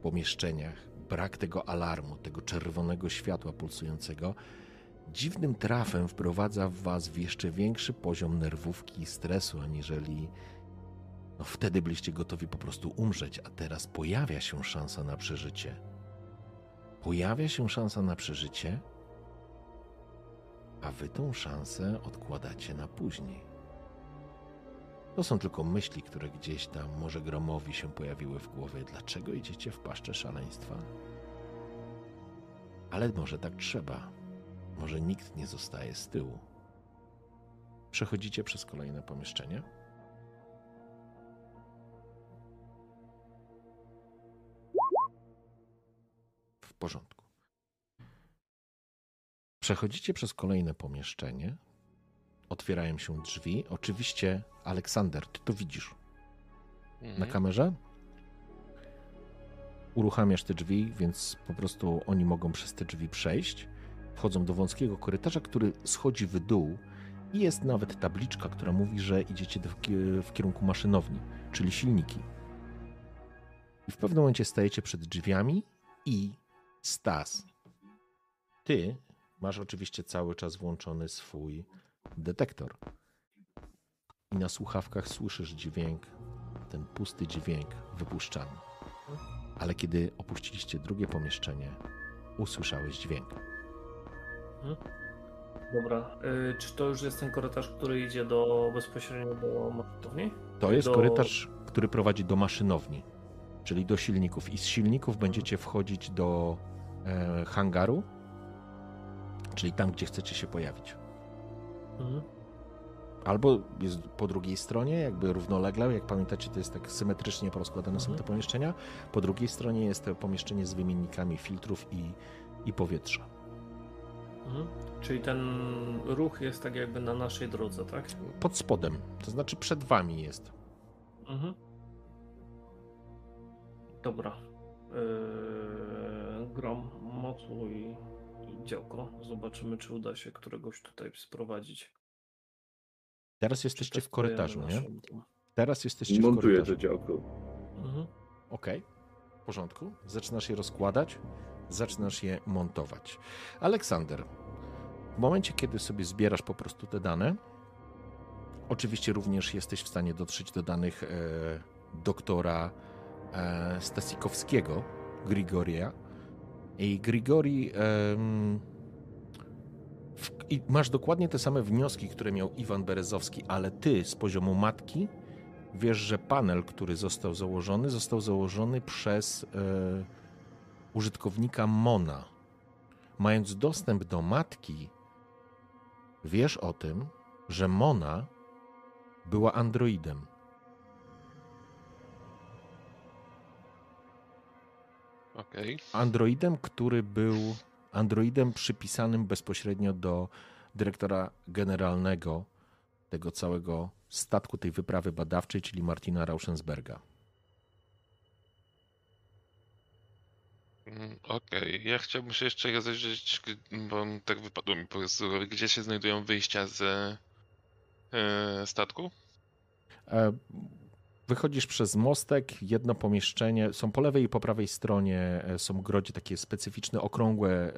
B: pomieszczeniach, brak tego alarmu, tego czerwonego światła pulsującego, dziwnym trafem wprowadza w was w jeszcze większy poziom nerwówki i stresu, aniżeli no wtedy byliście gotowi po prostu umrzeć, a teraz pojawia się szansa na przeżycie. Pojawia się szansa na przeżycie, a wy tą szansę odkładacie na później. To są tylko myśli, które gdzieś tam może Gromowi się pojawiły w głowie. Dlaczego idziecie w paszczę szaleństwa? Ale może tak trzeba. Może nikt nie zostaje z tyłu. Przechodzicie przez kolejne pomieszczenie. Porządku. Przechodzicie przez kolejne pomieszczenie. Otwierają się drzwi. Oczywiście, Aleksander, ty to widzisz na
F: Mhm.
B: kamerze. Uruchamiasz te drzwi, więc po prostu oni mogą przez te drzwi przejść. Wchodzą do wąskiego korytarza, który schodzi w dół i jest nawet tabliczka, która mówi, że idziecie do, w kierunku maszynowni, czyli silniki. I w pewnym momencie stajecie przed drzwiami i Stas, ty masz oczywiście cały czas włączony swój detektor. I na słuchawkach słyszysz dźwięk ten pusty dźwięk wypuszczany. Ale kiedy opuściliście drugie pomieszczenie, usłyszałeś dźwięk.
E: Dobra, y, czy to już jest ten korytarz, który idzie do bezpośrednio do maszynowni?
B: To jest
E: Do-
B: korytarz, który prowadzi do maszynowni, czyli do silników. I z silników będziecie wchodzić do hangaru, czyli tam, gdzie chcecie się pojawić.
E: Mhm.
B: Albo jest po drugiej stronie, jakby równolegle. Jak pamiętacie, to jest tak symetrycznie porozkładane są
E: Mhm.
B: te pomieszczenia. Po drugiej stronie jest to pomieszczenie z wymiennikami filtrów i, i powietrza.
E: Mhm. Czyli ten ruch jest tak jakby na naszej drodze, tak?
B: Pod spodem, to znaczy przed wami jest.
E: Mhm. Dobra. Yy, grom, mocu i, i działko. Zobaczymy, czy uda się któregoś tutaj sprowadzić.
B: Teraz jesteście w korytarzu, nie? Teraz jesteście w
C: Montuję
B: korytarzu.
C: to działko.
E: Mhm.
B: Okej, w porządku. Zaczynasz je rozkładać, zaczynasz je montować. Aleksander, w momencie, kiedy sobie zbierasz po prostu te dane, oczywiście również jesteś w stanie dotrzeć do danych e, doktora e, Stasikowskiego, Grigoria. I Grigori. em, w, I masz dokładnie te same wnioski, które miał Iwan Berezowski, ale ty z poziomu matki wiesz, że panel, który został założony, został założony przez e, użytkownika Mona. Mając dostęp do matki, wiesz o tym, że Mona była androidem.
F: Okej.
B: Androidem, który był androidem przypisanym bezpośrednio do dyrektora generalnego tego całego statku, tej wyprawy badawczej, czyli Martina Rauschensberga.
F: Mm, Okej, ja chciałbym się jeszcze rozejrzeć, bo tak wypadło mi po prostu, gdzie się znajdują wyjścia z e, statku.
B: Wychodzisz przez mostek, jedno pomieszczenie, są po lewej i po prawej stronie e, są grodzie takie specyficzne, okrągłe,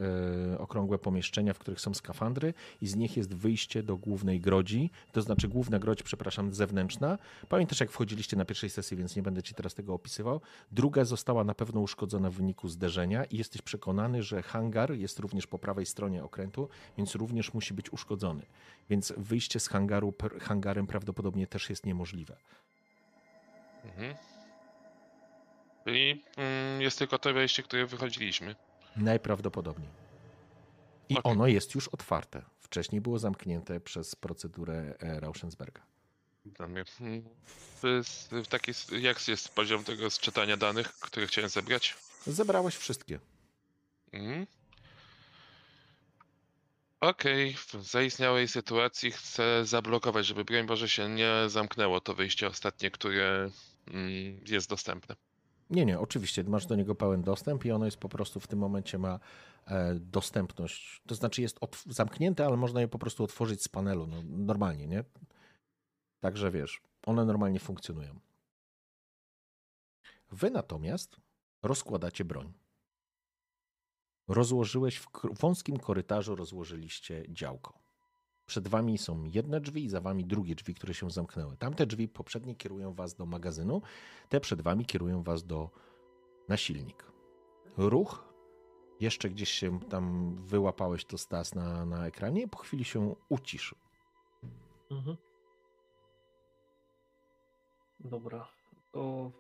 B: e, okrągłe pomieszczenia, w których są skafandry i z nich jest wyjście do głównej grodzi, to znaczy główna grodź, przepraszam, zewnętrzna. Pamiętasz jak wchodziliście na pierwszej sesji, więc nie będę ci teraz tego opisywał. Druga została na pewno uszkodzona w wyniku zderzenia i jesteś przekonany, że hangar jest również po prawej stronie okrętu, więc również musi być uszkodzony. Więc wyjście z hangaru hangarem prawdopodobnie też jest niemożliwe.
F: Mhm. Czyli mm, jest tylko to wejście, które wychodziliśmy.
B: Najprawdopodobniej. I
F: Okej.
B: ono jest już otwarte. Wcześniej było zamknięte przez procedurę e, Rauschensberga.
F: Mnie. Mm, w, w taki, jak jest poziom tego sczytania danych, które chciałem zebrać?
B: Zebrałeś wszystkie.
F: Mhm. Okej, w zaistniałej sytuacji chcę zablokować, żeby broń Boże się nie zamknęło to wyjście ostatnie, które jest dostępne.
B: Nie, nie, oczywiście masz do niego pełen dostęp i ono jest po prostu w tym momencie ma e, dostępność. To znaczy jest zamknięte, ale można je po prostu otworzyć z panelu. No, normalnie, nie? Także wiesz, one normalnie funkcjonują. Wy natomiast rozkładacie broń. Rozłożyłeś w wąskim korytarzu, rozłożyliście działko. Przed wami są jedne drzwi za wami drugie drzwi, które się zamknęły. Tamte drzwi poprzednie kierują was do magazynu, te przed wami kierują was do na silnik. Ruch, jeszcze gdzieś się tam wyłapałeś to stas na, na ekranie, po chwili się uciszył.
E: Mhm. Dobra, to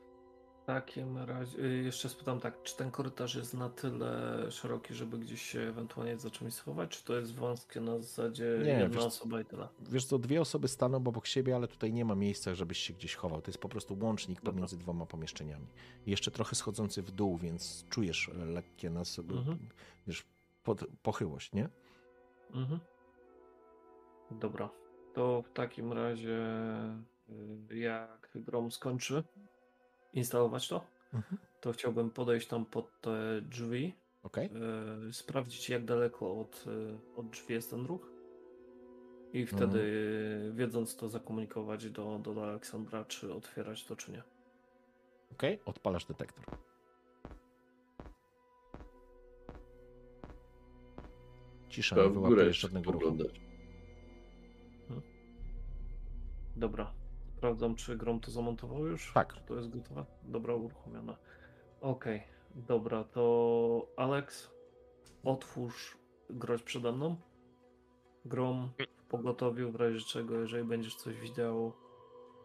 E: takim razie y, jeszcze spytam tak, czy ten korytarz jest na tyle szeroki, żeby gdzieś się ewentualnie za czymś schować, czy to jest wąskie na zasadzie
B: Nie,
E: jedna
B: wiesz-
E: osoba i tyle?
B: Wiesz co, dwie osoby staną obok siebie, ale tutaj nie ma miejsca, żebyś się gdzieś chował. To jest po prostu łącznik
E: Dobra.
B: pomiędzy dwoma pomieszczeniami. Jeszcze trochę schodzący w dół, więc czujesz lekkie na sobie,
E: Mhm.
B: wiesz, pod, pochyłość, nie?
E: Mhm. Dobra, to w takim razie y, jak Grom skończy instalować to,
B: Mhm.
E: to chciałbym podejść tam pod te drzwi,
B: Okej?
E: y, sprawdzić jak daleko od, y, od drzwi jest ten ruch i wtedy y, wiedząc to zakomunikować do, do Aleksandra, czy otwierać to, czy nie.
B: Okej? Odpalasz detektor. Cisza, nie
C: Trzeba w górę
B: wyłapujesz
C: jeszcze
B: żadnego ruchu.
C: spoglądać.
E: Dobra, sprawdzam czy Grom to zamontował już?
B: Tak.
E: Czy to jest gotowe? Dobra, uruchomione. Okej, dobra, to Alex, otwórz groź przede mną. Grom w pogotowiu, w razie czego, jeżeli będziesz coś widział,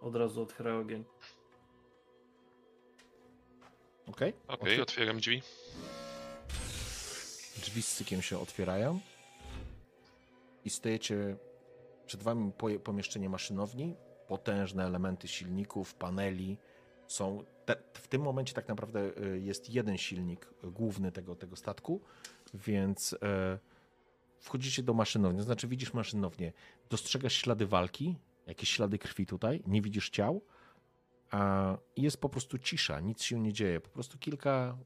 E: od razu otwieraj ogień.
B: Okej?
F: Okej,
B: Otwier-
F: otwieram drzwi.
B: Drzwi z sykiem się otwierają i stajecie przed wami pomieszczenie maszynowni, potężne elementy silników, paneli. Są te, w tym momencie tak naprawdę y, jest jeden silnik główny tego, tego statku, więc e, wchodzicie do maszynowni, znaczy widzisz maszynownię, dostrzegasz ślady walki, jakieś ślady krwi tutaj, nie widzisz ciał, a jest po prostu cisza, nic się nie dzieje. Po prostu kilka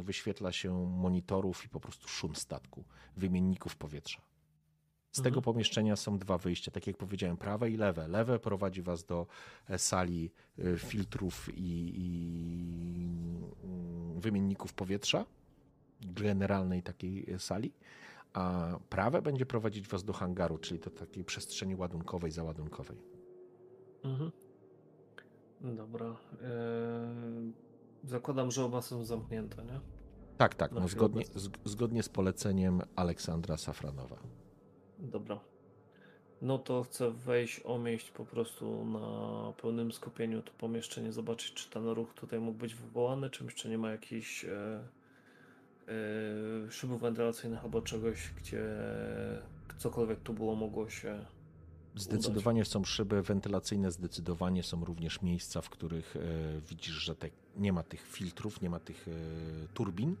B: y, wyświetla się monitorów i po prostu szum statku, wymienników powietrza. Z
E: Mhm.
B: tego pomieszczenia są dwa wyjścia, tak jak powiedziałem, prawe i lewe. Lewe prowadzi was do e, sali y, filtrów i, i mm, wymienników powietrza, generalnej takiej e, sali, a prawe będzie prowadzić was do hangaru, czyli do takiej przestrzeni ładunkowej, załadunkowej.
E: Mhm. Dobra. Eee, zakładam, że oba są zamknięte, nie?
B: Tak, tak, no, zgodnie, z, zgodnie z poleceniem Aleksandra Safranowa.
E: Dobra. No to chcę wejść, omieść po prostu na pełnym skupieniu to pomieszczenie, zobaczyć, czy ten ruch tutaj mógł być wywołany, czy nie ma jakichś e, e, szybów wentylacyjnych albo czegoś, gdzie cokolwiek tu było mogło się.
B: Zdecydowanie są szyby wentylacyjne, zdecydowanie są również miejsca, w których e, widzisz, że te, nie ma tych filtrów, nie ma tych e, turbin.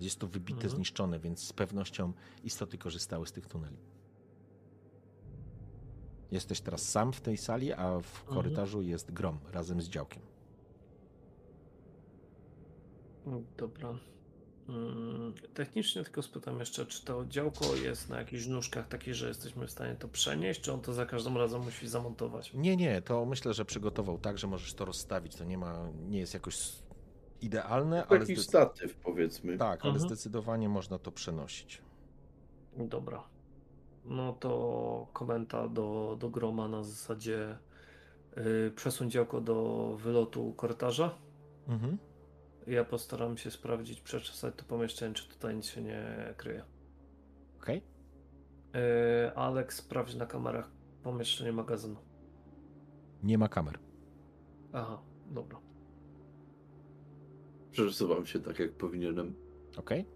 B: Jest to wybite,
E: Mhm.
B: zniszczone, więc z pewnością istoty korzystały z tych tuneli. Jesteś teraz sam w tej sali, a w
E: Mhm.
B: korytarzu jest grom razem z działkiem.
E: Dobra. Mm, Technicznie tylko spytam jeszcze, czy to działko jest na jakichś nóżkach takich, że jesteśmy w stanie to przenieść, czy on to za każdym razem musi zamontować?
B: Nie, nie, to myślę, że przygotował tak, że możesz to rozstawić. To nie ma, nie jest jakoś idealne, ale,
C: Taki statyw powiedzmy.
B: tak, ale
E: Mhm.
B: zdecydowanie można to przenosić.
E: Dobra. No to komenta do, do Groma na zasadzie yy, przesuń działko do wylotu korytarza.
B: Mhm.
E: Ja postaram się sprawdzić, przeczesać to pomieszczenie, czy tutaj nic się nie kryje.
B: Okej.
E: Yy, Alex, sprawdź na kamerach pomieszczenie magazynu.
B: Nie ma kamer.
E: Aha, dobra.
C: Przesuwam się tak jak powinienem.
B: Okej?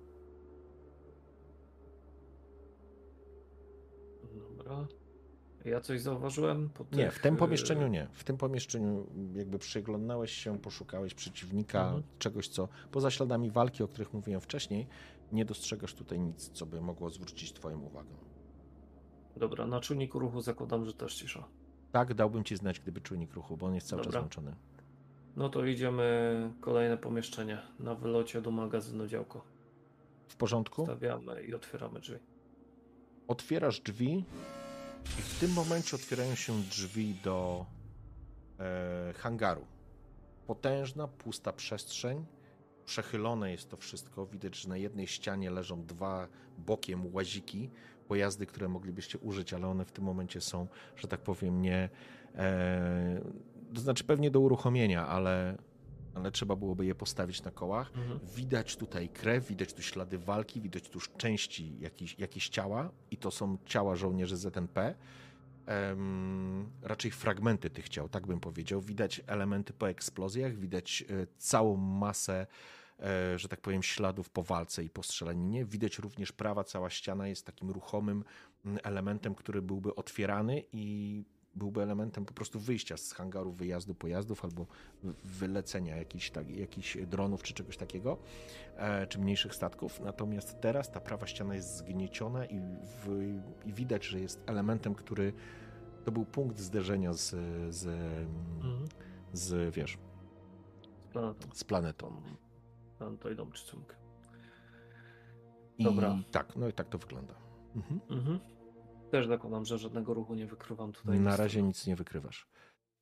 E: Dobra. Ja coś zauważyłem? Po
B: Nie,
E: tych,
B: w tym
E: yy,
B: pomieszczeniu nie. W tym pomieszczeniu jakby przyglądałeś się, poszukałeś przeciwnika,
E: Mhm.
B: czegoś, co poza śladami walki, o których mówiłem wcześniej, nie dostrzegasz tutaj nic, co by mogło zwrócić twoją uwagę.
E: Dobra, na czujniku ruchu zakładam, że też cisza.
B: Tak, dałbym ci znać, gdyby czujnik ruchu, bo on jest cały czas
E: Dobra.
B: włączony.
E: No to idziemy kolejne pomieszczenie na wylocie do magazynu działko.
B: W porządku?
E: Stawiamy i otwieramy drzwi.
B: Otwierasz drzwi i w tym momencie otwierają się drzwi do e, hangaru. Potężna, pusta przestrzeń. Przechylone jest to wszystko. Widać, że na jednej ścianie leżą dwa bokiem łaziki, pojazdy, które moglibyście użyć, ale one w tym momencie są, że tak powiem, nie. E, to znaczy pewnie do uruchomienia, ale, ale trzeba byłoby je postawić na kołach.
E: Mhm.
B: Widać tutaj krew, widać tu ślady walki, widać tu części jakichś, jakieś ciała i to są ciała żołnierzy ZNP. Em, raczej fragmenty tych ciał, tak bym powiedział. Widać elementy po eksplozjach, widać e, całą masę, e, że tak powiem, śladów po walce i po strzelaninie. Widać również prawa cała ściana jest takim ruchomym mm, elementem, który byłby otwierany i byłby elementem po prostu wyjścia z hangaru, wyjazdu pojazdów albo wy- wylecenia jakichś, tak, jakichś dronów czy czegoś takiego, e, czy mniejszych statków. Natomiast teraz ta prawa ściana jest zgnieciona i, w, i widać, że jest elementem, który to był punkt zderzenia z, z,
E: Mhm.
B: z wiesz,
E: Z planetą.
B: z planetą.
E: Tam to idą czycunkę.
B: I
E: Dobra.
B: tak, no i tak to wygląda. Mhm.
E: Mhm. Też zakładam, że żadnego ruchu nie wykrywam tutaj.
B: Na razie nic nie wykrywasz.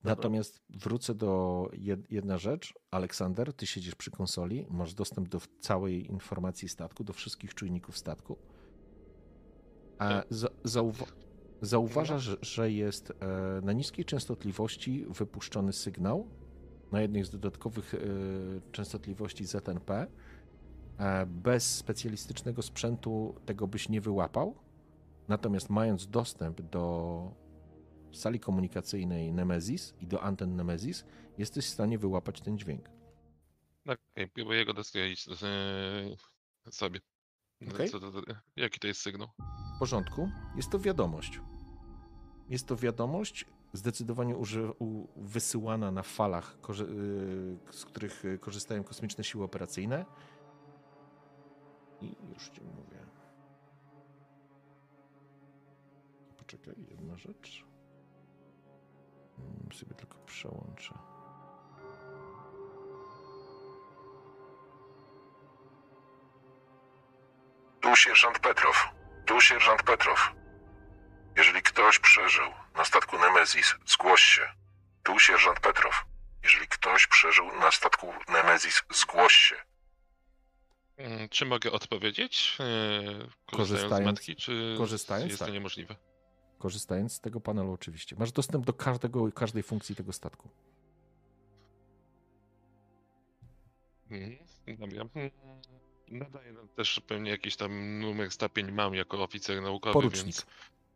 E: Dobra.
B: Natomiast wrócę do jed- jedna rzecz. Aleksander, ty siedzisz przy konsoli, masz dostęp do całej informacji statku, do wszystkich czujników statku. A
F: Tak.
B: za, zauwa- zauważasz, że- że jest e, na niskiej częstotliwości wypuszczony sygnał na jednej z dodatkowych e, częstotliwości ZNP. E, bez specjalistycznego sprzętu tego byś nie wyłapał. Natomiast mając dostęp do sali komunikacyjnej Nemesis i do anten Nemesis, jesteś w stanie wyłapać ten dźwięk.
F: Okej, próbuję go dostroić e, sobie. Co to, jaki to jest sygnał?
B: W porządku. Jest to wiadomość. Jest to wiadomość zdecydowanie wysyłana na falach, y, z których y, korzystają kosmiczne siły operacyjne. I już ci mówię. Poczekaj, jedna rzecz. Mm, Sobie tylko przełączę.
A: Tu sierżant Petrow. Tu sierżant Petrow. Jeżeli ktoś przeżył na statku Nemesis, zgłoś się. Tu sierżant Petrow. Jeżeli ktoś przeżył na statku Nemesis, zgłoś się.
F: Mm, Czy mogę odpowiedzieć? e, Korzystając,
B: Korzystając-
F: z matki, czy
B: korzystając,
F: jest to
B: tak.
F: niemożliwe?
B: Korzystając z tego panelu, oczywiście. Masz dostęp do każdego, każdej funkcji tego statku.
F: Mhm, Dobra. Nadaję nam też pewnie jakiś tam numer stopień mam jako oficer naukowy,
B: Porucznik.
F: więc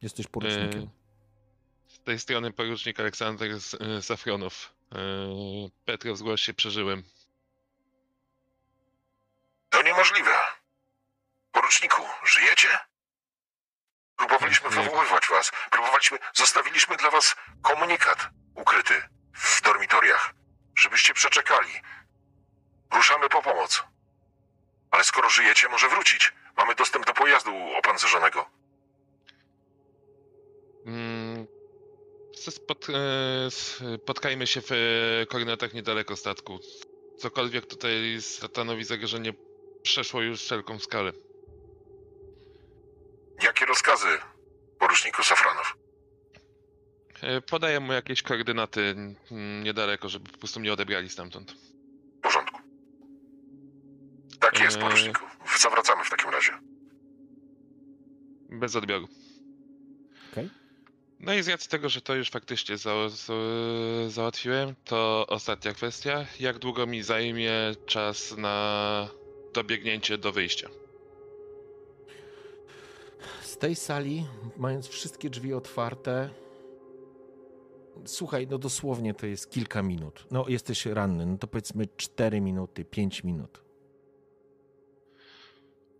B: Jesteś porucznikiem.
F: E, z tej strony porucznik Aleksander e, Safronow. E, Petrow, zgłoś się, przeżyłem.
A: To niemożliwe. Poruczniku, żyjecie? Próbowaliśmy wywoływać was. Próbowaliśmy, zostawiliśmy dla was komunikat ukryty w dormitoriach, żebyście przeczekali. Ruszamy po pomoc. Ale skoro żyjecie, może wrócić. Mamy dostęp do pojazdu opancerzonego.
F: Mm, Spot, e, spotkajmy się w e, koordynatach niedaleko statku. Cokolwiek tutaj stanowi zagrożenie przeszło już wszelką skalę.
A: Jakie rozkazy, poruczniku Safranow?
F: E, Podaję mu jakieś koordynaty mm, niedaleko, żeby po prostu mnie odebrali stamtąd.
A: W porządku. Tak jest,
F: Eee.
A: poruczniku. Zawracamy w takim razie.
F: Bez odbioru.
B: Okej.
F: No i z racji tego, że to już faktycznie za, za, załatwiłem, to ostatnia kwestia. Jak długo mi zajmie czas na dobiegnięcie do wyjścia?
B: Tej sali, mając wszystkie drzwi otwarte, słuchaj, no dosłownie to jest kilka minut. No, jesteś ranny, no to powiedzmy 4 minuty, 5 minut.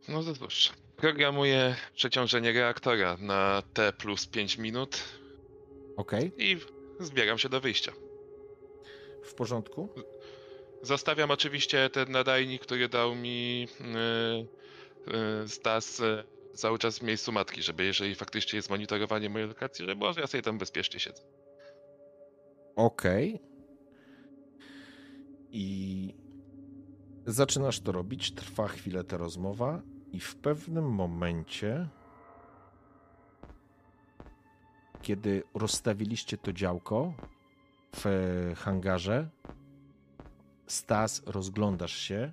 F: No to cóż. Programuję przeciążenie reaktora na T plus 5 minut
B: Okej,
F: i zbieram się do wyjścia.
B: w porządku?
F: Zostawiam oczywiście ten nadajnik, który dał mi yy, yy, Stas cały czas w miejscu matki, żeby jeżeli faktycznie jest monitorowanie mojej lokacji, żeby może ja sobie tam bezpiecznie siedzę.
B: Okej. I zaczynasz to robić, trwa chwilę ta rozmowa i w pewnym momencie, kiedy rozstawiliście to działko w hangarze, Stas, rozglądasz się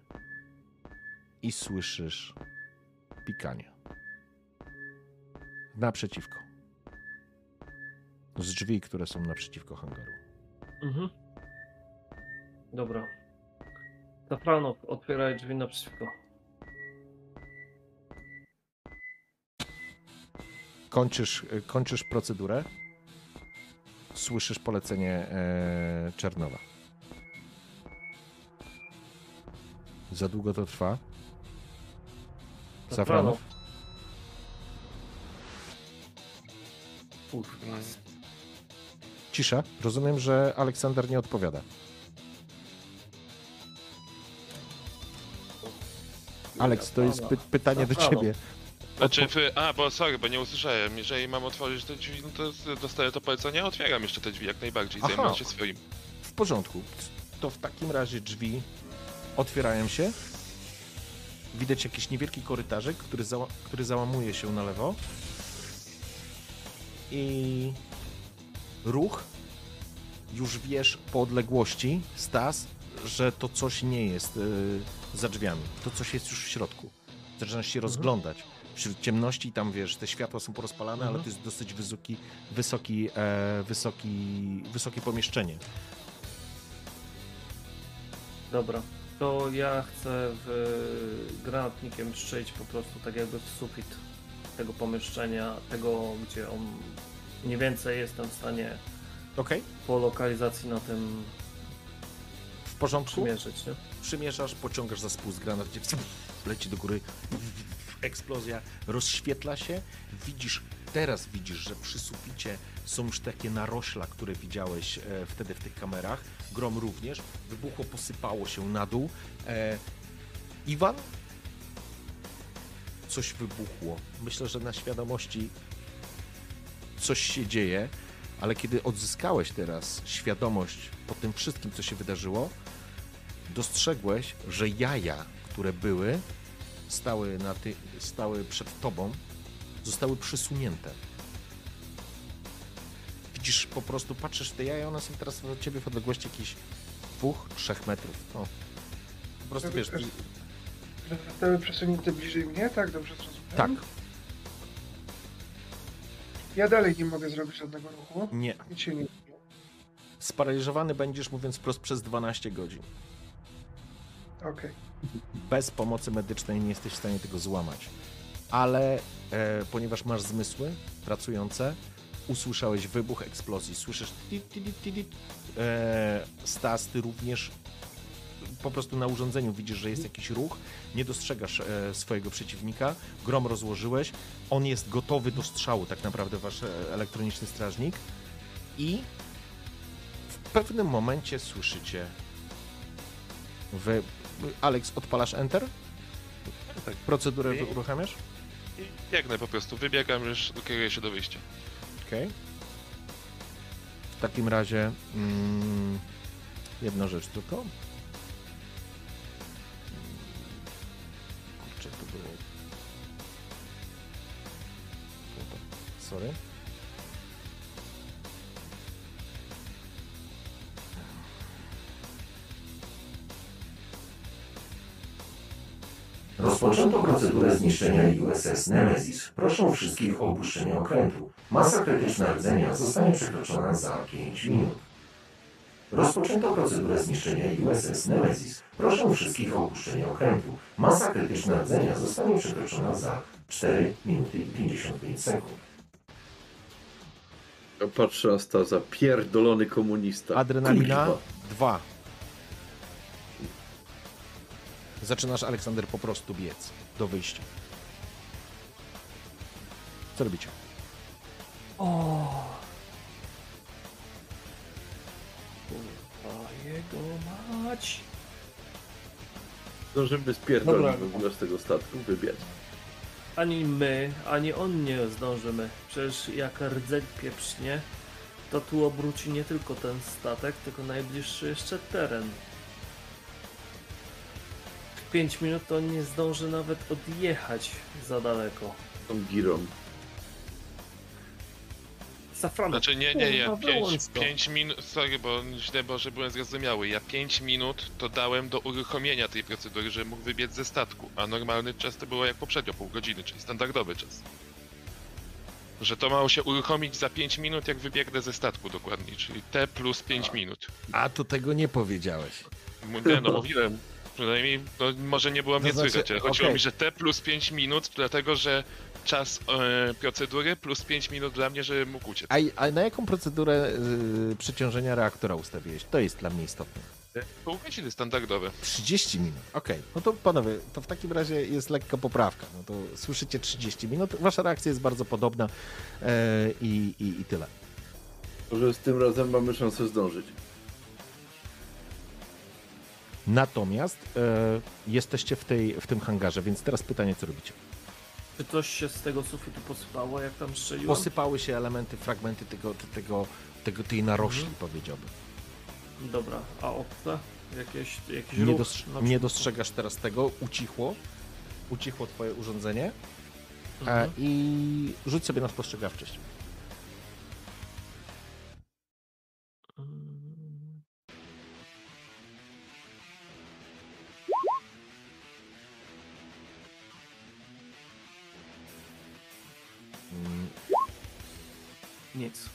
B: i słyszysz pikanie. Naprzeciwko. Z drzwi, które są naprzeciwko hangaru.
E: Mhm. Dobra. Zafranow, otwieraj drzwi naprzeciwko.
B: kończysz, kończysz procedurę, słyszysz polecenie e, Czernowa. Za długo to trwa? Safranow?
E: Kurwa.
B: Cisza. Rozumiem, że Aleksander nie odpowiada. Aleks, to jest py pytanie do ciebie.
F: Znaczy, wy, a, bo sorry, bo nie usłyszałem. Jeżeli mam otworzyć te drzwi, no to dostaję to polecenie, otwieram jeszcze te drzwi jak najbardziej,
B: Aha.
F: się swoim.
B: W porządku. To w takim razie drzwi otwierają się. Widać jakiś niewielki korytarzyk, który, zała który załamuje się na lewo. I ruch. Już wiesz po odległości, Stas, że to coś nie jest y, za drzwiami. To coś jest już w środku. Zaczynasz się rozglądać. Wśród ciemności tam wiesz, te światła są porozpalane, ale to jest dosyć wysoki, wysoki, e, wysoki, wysokie pomieszczenie.
E: Dobra. To ja chcę w, granatnikiem strzelić po prostu tak jakby w sufit tego pomieszczenia, tego gdzie on mniej więcej jestem w stanie
B: Okej,
E: po lokalizacji na tym
B: w porządku.
E: przymierzyć, nie?
B: Przymierzasz, pociągasz za spust granat, gdzie leci do góry, eksplozja, rozświetla się, widzisz, teraz widzisz, że przy suficie są już takie narośla, które widziałeś e, wtedy w tych kamerach, grom również, wybuchło, posypało się na dół. E, Iwan? Coś wybuchło. Myślę, że na świadomości coś się dzieje, ale kiedy odzyskałeś teraz świadomość po tym wszystkim, co się wydarzyło, dostrzegłeś, że jaja, które były, stały, na ty, stały przed tobą, zostały przysunięte. Widzisz, po prostu patrzysz w te jaja, one są teraz od ciebie w odległości jakichś dwóch, trzech metrów. No. Po prostu wiesz,
D: zostały przesunięte bliżej mnie, tak? Dobrze zrozumiałem?
B: tak,
D: Ja dalej nie mogę zrobić żadnego ruchu.
B: nie.
D: Nic się nie dzieje.
B: Sparaliżowany będziesz, mówiąc wprost, przez 12 godzin.
D: Okej.
B: bez pomocy medycznej nie jesteś w stanie tego złamać. Ale e, ponieważ masz zmysły pracujące, usłyszałeś wybuch eksplozji, słyszysz ti, ti, ti, ti, ti. E, Stas, ty również po prostu na urządzeniu widzisz, że jest jakiś ruch, nie dostrzegasz e, swojego przeciwnika, grom rozłożyłeś, on jest gotowy do strzału, tak naprawdę wasz e, elektroniczny strażnik i w pewnym momencie słyszycie wy... Alex, odpalasz Enter?
F: Tak.
B: Procedurę
F: I-
B: uruchamiasz?
F: I biegnę po prostu, wybiegam już, kieruję się do wyjścia.
B: Okej. W takim razie mm, jedna rzecz tylko. Sorry.
G: Rozpoczęto procedurę zniszczenia USS Nemesis. Proszę wszystkich o opuszczenie okrętu. Masa krytyczna rdzenia zostanie przekroczona za 5 minut. Rozpoczęto procedurę zniszczenia USS Nemesis. Proszę wszystkich o opuszczenie okrętu. Masa krytyczna rdzenia zostanie przekroczona za 4 minuty i 55 sekund.
C: Patrzę na Staza, pierdolony komunista.
B: Adrenalina
C: Kurwa.
B: 2. Zaczynasz, Aleksander, po prostu biec do wyjścia. Co robicie?
E: O. Kurwa, jego mać.
C: Zdążymy spierdolić
D: Dobra.
C: w ogóle z tego statku, wybiec.
E: Ani my, ani on nie zdążymy. Przecież jak rdzeń pieprznie, to tu obróci nie tylko ten statek, tylko najbliższy jeszcze teren. W 5 minut on nie zdąży nawet odjechać za daleko.
C: Tą girą.
E: Safran,
F: Znaczy nie, nie, ja
E: kurwa,
F: 5,
E: wyłącz to.
F: 5 minut, sorry, bo źle, bo że byłem zrozumiały, ja 5 minut to dałem do uruchomienia tej procedury, żeby mógł wybiec ze statku, a normalny czas to było jak poprzednio, pół godziny, czyli standardowy czas. Że to mało się uruchomić za 5 minut, jak wybiegnę ze statku dokładnie, czyli T plus 5 minut.
B: A to tego nie powiedziałeś.
F: M- Nie no, mówiłem. Przynajmniej, no, może nie było
B: To
F: mnie
B: znaczy,
F: słychać, ale chodziło
B: okej.
F: mi, że T plus 5 minut, dlatego że czas e, procedury plus 5 minut dla mnie, żeby mógł uciec.
B: A, a na jaką procedurę y, przeciążenia reaktora ustawiłeś? To jest dla mnie istotne.
F: Pół godziny standardowe.
B: 30 minut. Okej, no to panowie, to w takim razie jest lekka poprawka. No to słyszycie 30 minut. Wasza reakcja jest bardzo podobna e, i, i, i tyle.
C: Może z tym razem mamy szansę zdążyć.
B: Natomiast e, jesteście w, tej, w tym hangarze, więc teraz pytanie, co robicie?
E: Czy coś się z tego sufitu posypało, jak tam strzeliło?
B: Posypały się elementy, fragmenty tego, tego, tego tej narośli,
E: Mhm.
B: powiedziałbym.
E: Dobra, a okna? Jakieś, jakiś
B: Nie, nie dostrzegasz teraz tego, ucichło. Ucichło twoje urządzenie e,
E: Mhm.
B: i rzuć sobie na spostrzegawczość.
E: Nic.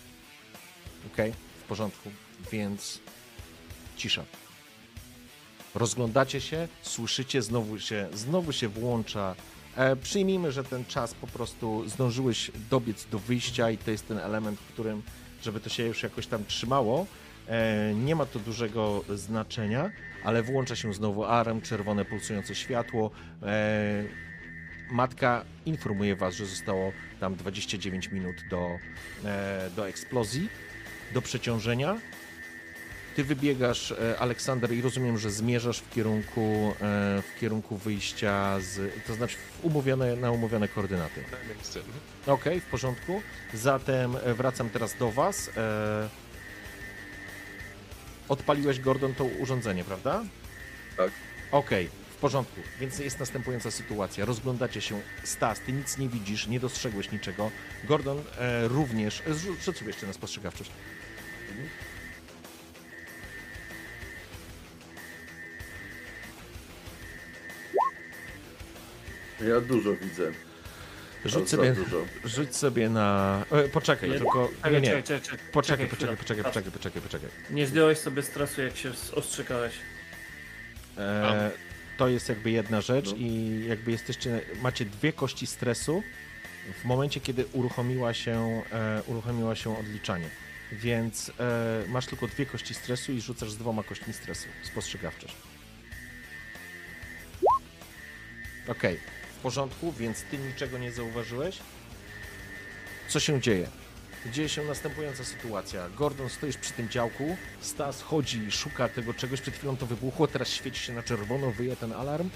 B: Okej, w porządku, więc cisza. Rozglądacie się, słyszycie, znowu się, znowu się włącza. E, przyjmijmy, że ten czas po prostu zdążyłeś dobiec do wyjścia i to jest ten element, w którym, żeby to się już jakoś tam trzymało, e, nie ma to dużego znaczenia, ale włącza się znowu alarm, czerwone pulsujące światło. E, matka informuje was, że zostało tam 29 minut do, e, do eksplozji, do przeciążenia. Ty wybiegasz, e, Aleksander, i rozumiem, że zmierzasz w kierunku, e, w kierunku wyjścia z, to znaczy umówione, na umówione koordynaty.
F: Mhm.
B: Okej, w porządku. Zatem wracam teraz do Was. Odpaliłeś, Gordon, to urządzenie, prawda?
C: Tak.
B: Okej, w porządku. Więc jest następująca sytuacja. Rozglądacie się. Stas, ty nic nie widzisz, nie dostrzegłeś niczego. Gordon e, również. e, Rzu- Rzuć sobie jeszcze na spostrzegawczość.
C: Ja dużo widzę.
B: Rzuć sobie,
C: dużo.
B: rzuć sobie na. E, poczekaj,
E: Nie,
B: tylko. Nie, nie.
E: czekaj, czekaj, czekaj.
B: Poczekaj, poczekaj, poczekaj, poczekaj, poczekaj, poczekaj.
E: Nie zdjąłeś sobie stresu, jak się ostrzykałeś.
B: E, to jest jakby jedna rzecz
C: No.
B: i jakby jesteście, macie dwie kości stresu w momencie, kiedy uruchomiła się, e, uruchomiła się odliczanie. Więc e, masz tylko dwie kości stresu i rzucasz z dwoma kośćmi stresu. Spostrzegawczość. Okej, w porządku, więc ty niczego nie zauważyłeś. Co się dzieje? Dzieje się następująca sytuacja. Gordon, stoisz przy tym działku, Stas chodzi i szuka tego czegoś, przed chwilą to wybuchło, teraz świeci się na czerwono, wyje ten alarm.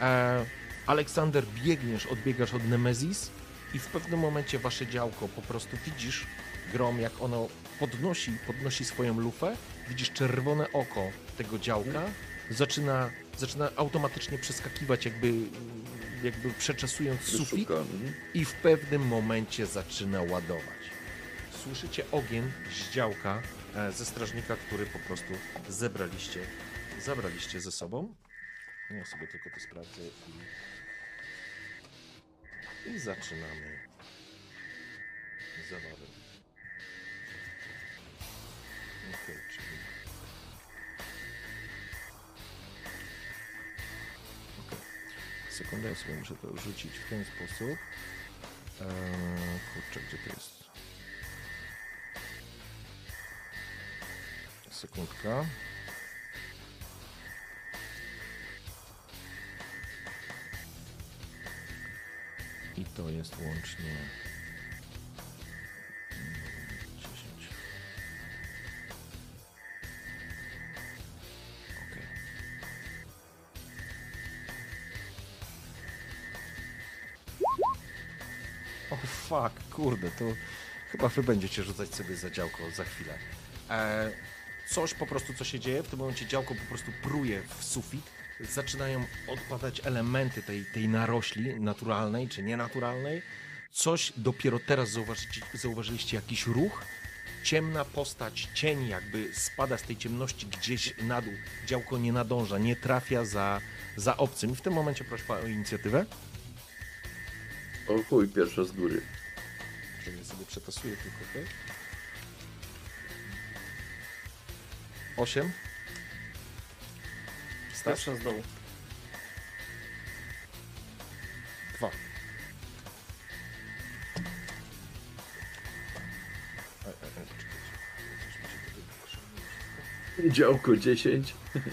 B: E, Aleksander, biegniesz, odbiegasz od Nemezis i w pewnym momencie wasze działko po prostu widzisz grom, jak ono podnosi, podnosi swoją lufę, widzisz czerwone oko tego działka, zaczyna, zaczyna automatycznie przeskakiwać jakby jakby przeczesując sufit i w pewnym momencie zaczyna ładować. Słyszycie ogień z działka e, ze strażnika, który po prostu zebraliście, zabraliście ze sobą. Ja sobie tylko to sprawdzę i, i zaczynamy zabawę. Okej, czyli... Okej. Sekundę, ja sobie muszę to rzucić w ten sposób. Eee, kurczę, gdzie to jest? Sekundka. I to jest łącznie mm, 10. Okej. O fuck, kurde, to chyba wy będziecie rzucać sobie za działko za chwilę. E, coś po prostu, co się dzieje, w tym momencie działko po prostu pruje w sufit, zaczynają odpadać elementy tej, tej narośli naturalnej czy nienaturalnej. Coś dopiero teraz zauważycie, zauważyliście jakiś ruch, ciemna postać, cień jakby spada z tej ciemności gdzieś na dół. Działko nie nadąża, nie trafia za, za obcym. I w tym momencie proszę o inicjatywę.
C: O chuj, pierwsza z góry.
B: Czekaj, sobie przetasuję tylko, tak? 8. Stas?
E: Pierwsza z dołu.
B: 2. Ej, ej, ej, poczekajcie. Coś mi się tutaj
C: Działko 10.
B: Eee,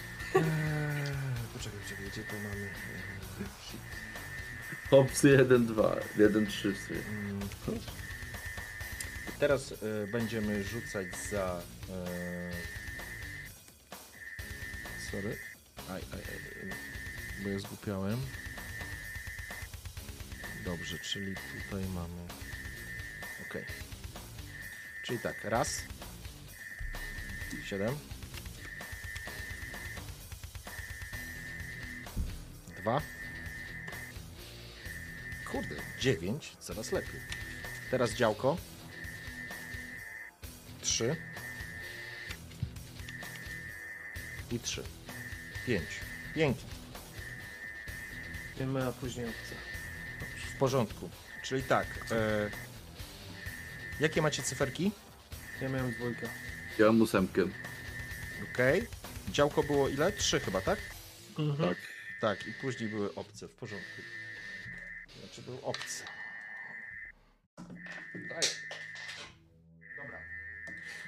B: Poczekaj, poczekaj, gdzie to mamy? Eee, shit.
C: Opcje 1, 2. 1, 3 w sumie.
B: Mm. Teraz e, będziemy rzucać za. E, sorry. Aj, aj, aj, bo ja zgłupiałem. Dobrze, czyli tutaj mamy. Ok. Czyli tak, raz. Siedem. Dwa. Kurde, dziewięć, coraz lepiej. Teraz działko. Trzy. I trzy. Pięć. Pięknie.
E: Wiemy, a później obce.
B: W porządku. Czyli tak. E, jakie macie cyferki?
E: Ja miałem dwójkę.
C: Ja mam ósemkę.
B: Ok. Działko było ile? Trzy chyba, tak?
E: Mhm.
C: Tak.
B: Tak, i później były obce. W porządku. Znaczy był obcy. Daję. Dobra.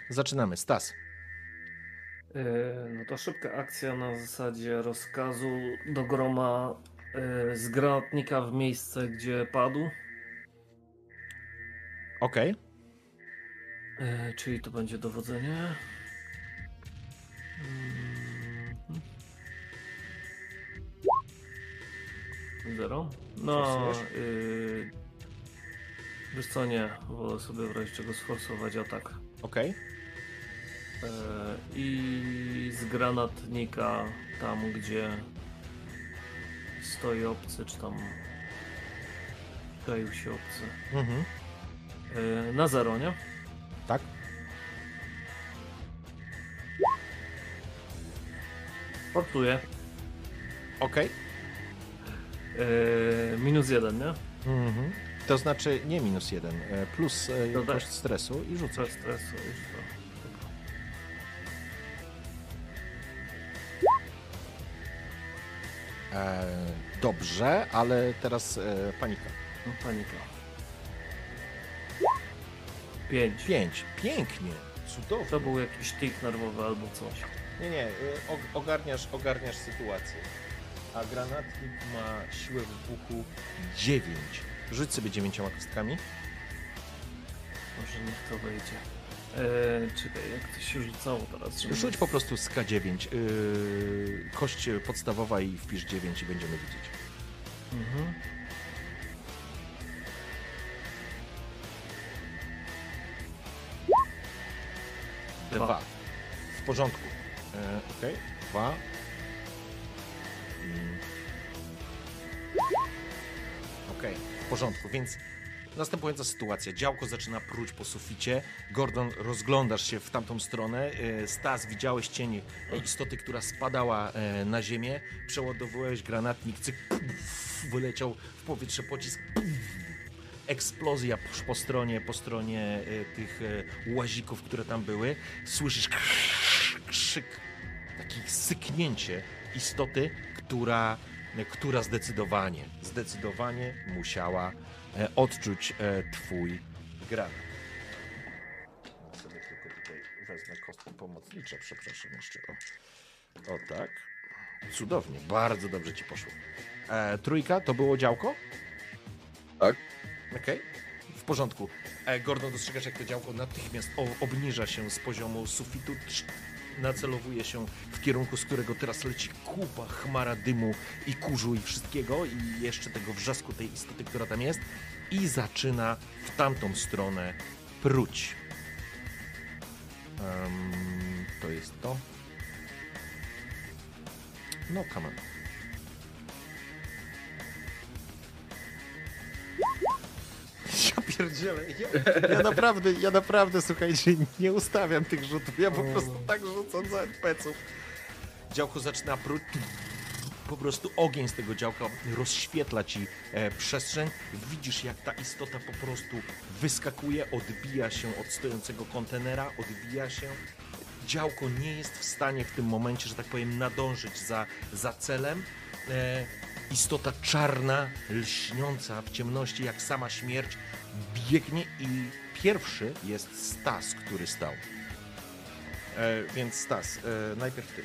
B: Zaczynamy. Stas.
E: Yy, No to szybka akcja na zasadzie rozkazu do groma yy, z granatnika w miejsce, gdzie padł.
B: Ok.
E: Yy, czyli to będzie dowodzenie. Mhm. Zero. No, yy, wiesz co, nie. Wolę sobie w razie czego sforsować atak.
B: Ok.
E: E, I z granatnika tam, gdzie stoi obcy, czy tam czaił się obcy.
B: Mhm.
E: E, Na zero, nie?
B: Tak.
E: Portuję.
B: Ok.
E: E, Minus jeden, nie?
B: Mhm. To znaczy nie minus jeden, e, plus e,
E: Dodaj.
B: koszt stresu i rzucę.
E: Bez stresu już to.
B: E, dobrze, ale teraz e, panika.
E: No, panika. Pięć.
B: Pięć. Pięknie. Cudownie.
E: To był jakiś tik nerwowy albo coś.
B: Nie, nie, o- ogarniasz, ogarniasz sytuację. A granatnik ma siłę wybuchu 9. Rzuć sobie dziewięcioma kostkami.
E: Może niech to wejdzie. Eee, czekaj, jak to się rzucało teraz? żeby-
B: Rzuć po prostu z K9. Yy, kość podstawowa i wpisz 9 i będziemy widzieć.
E: Mhm.
B: Dwa.
E: Dwa.
B: W porządku. E, Okej. Dwa. Mm. Okej, w porządku, więc następująca sytuacja. Działko zaczyna pruć po suficie. Gordon, rozglądasz się w tamtą stronę. E, Stas, widziałeś cień istoty, która spadała e, na ziemię. Przeładowujesz granatnik, cyk, wyleciał w powietrze pocisk. Eksplozja po, stronie, po stronie e, tych łazików, które tam były. Słyszysz krzyk, takie syknięcie istoty, która, która zdecydowanie, zdecydowanie musiała odczuć e, twój granat. Ja sobie tylko tutaj wezmę kostki pomocnicze, przepraszam jeszcze. O, o tak. Cudownie, bardzo dobrze ci poszło. E, trójka, to było działko?
C: Tak.
B: Okej, w porządku. E, Gordon, dostrzegasz, jak to działko natychmiast o, obniża się z poziomu sufitu, nacelowuje się w kierunku, z którego teraz leci kupa, chmara dymu i kurzu i wszystkiego i jeszcze tego wrzasku tej istoty, która tam jest i zaczyna w tamtą stronę pruć. Em, to jest to. No, come on. Pierdzielę, ja, ja naprawdę, ja naprawdę, słuchajcie, nie ustawiam tych rzutów, ja po prostu tak rzucam za NPC-ów. Działko zaczyna pruć, po prostu ogień z tego działka rozświetla ci e, przestrzeń. Widzisz, jak ta istota po prostu wyskakuje, odbija się od stojącego kontenera, odbija się. Działko nie jest w stanie w tym momencie, że tak powiem, nadążyć za, za celem. E, istota czarna, lśniąca w ciemności, jak sama śmierć, biegnie i pierwszy jest Stas, który stał. E, więc Stas, e, najpierw ty.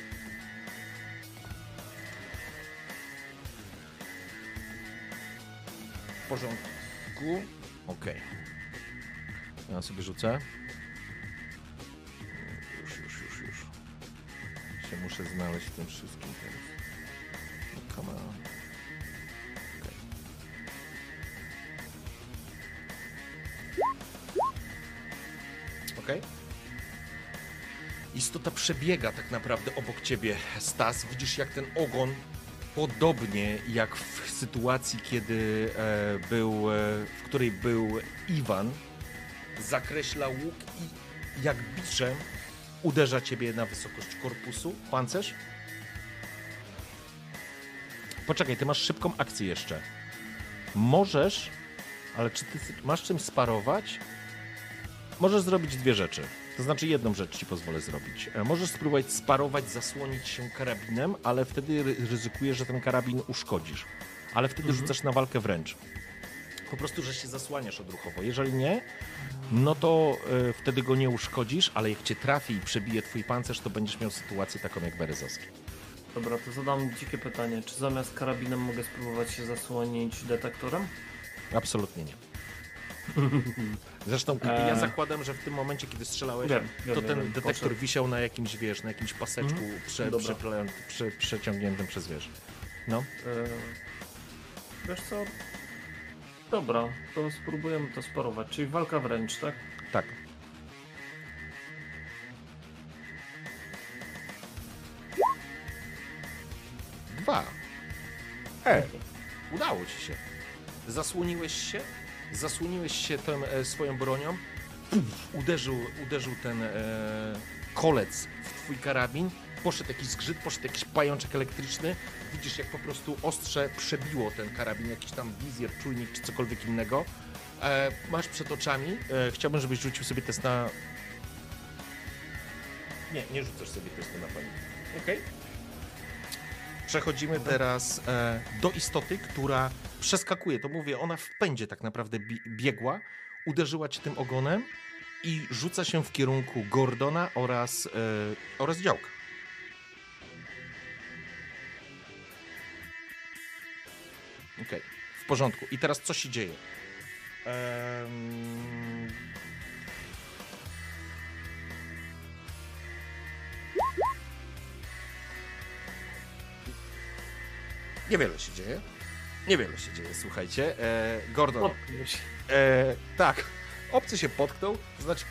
B: W porządku. Okej. Ja sobie rzucę. Już, już, już, już. Się muszę znaleźć w tym wszystkim teraz. No, Okej. Istota przebiega tak naprawdę obok ciebie, Stas. Widzisz, jak ten ogon, podobnie jak w sytuacji, kiedy e, był, e, w której był Iwan, zakreśla łuk i jak biczem uderza ciebie na wysokość korpusu, pancerz. Poczekaj, ty masz szybką akcję jeszcze. Możesz, ale czy ty masz czym sparować? Możesz zrobić dwie rzeczy. To znaczy jedną rzecz ci pozwolę zrobić. E, Możesz spróbować sparować, zasłonić się karabinem, ale wtedy ry- ryzykujesz, że ten karabin uszkodzisz. Ale wtedy rzucasz na walkę wręcz. Po prostu, że się zasłaniasz odruchowo. Jeżeli nie, no to e, wtedy go nie uszkodzisz, ale jak cię trafi i przebije twój pancerz, to będziesz miał sytuację taką jak Berezowski.
E: Dobra, to zadam dzikie pytanie. Czy zamiast karabinem mogę spróbować się zasłonić detektorem?
B: Absolutnie nie. Zresztą ja zakładam, że w tym momencie, kiedy strzelałeś,
E: Wiem, wiem,
B: to ten
E: wiem,
B: detektor wisiał na jakimś, wiesz, na jakimś paseczku prze,
E: Dobra.
B: przeplę- prze, przeciągniętym przez, wiesz. No,
E: wiesz co? Dobra, to spróbujemy to sparować. Czyli walka wręcz, tak?
B: tak. Dwa. E, udało ci się. Zasłoniłeś się, zasłoniłeś się tą e, swoją bronią, Puf, uderzył, uderzył ten e, kolec w twój karabin, poszedł jakiś zgrzyt, poszedł jakiś pajączek elektryczny, widzisz jak po prostu ostrze przebiło ten karabin, jakiś tam wizjer, czujnik czy cokolwiek innego. E, masz przed oczami, e, chciałbym żebyś rzucił sobie test na... Nie, nie rzucasz sobie testu na panikę. Okej. Przechodzimy teraz e, do istoty, która przeskakuje. To mówię, ona w pędzie tak naprawdę bi- biegła, uderzyła cię tym ogonem i rzuca się w kierunku Gordona oraz, e, oraz działka. Okej, w porządku. I teraz co się dzieje? Em, Niewiele się dzieje. Niewiele się dzieje, słuchajcie. E, Gordon. E, tak. Obcy się potknął, to znaczy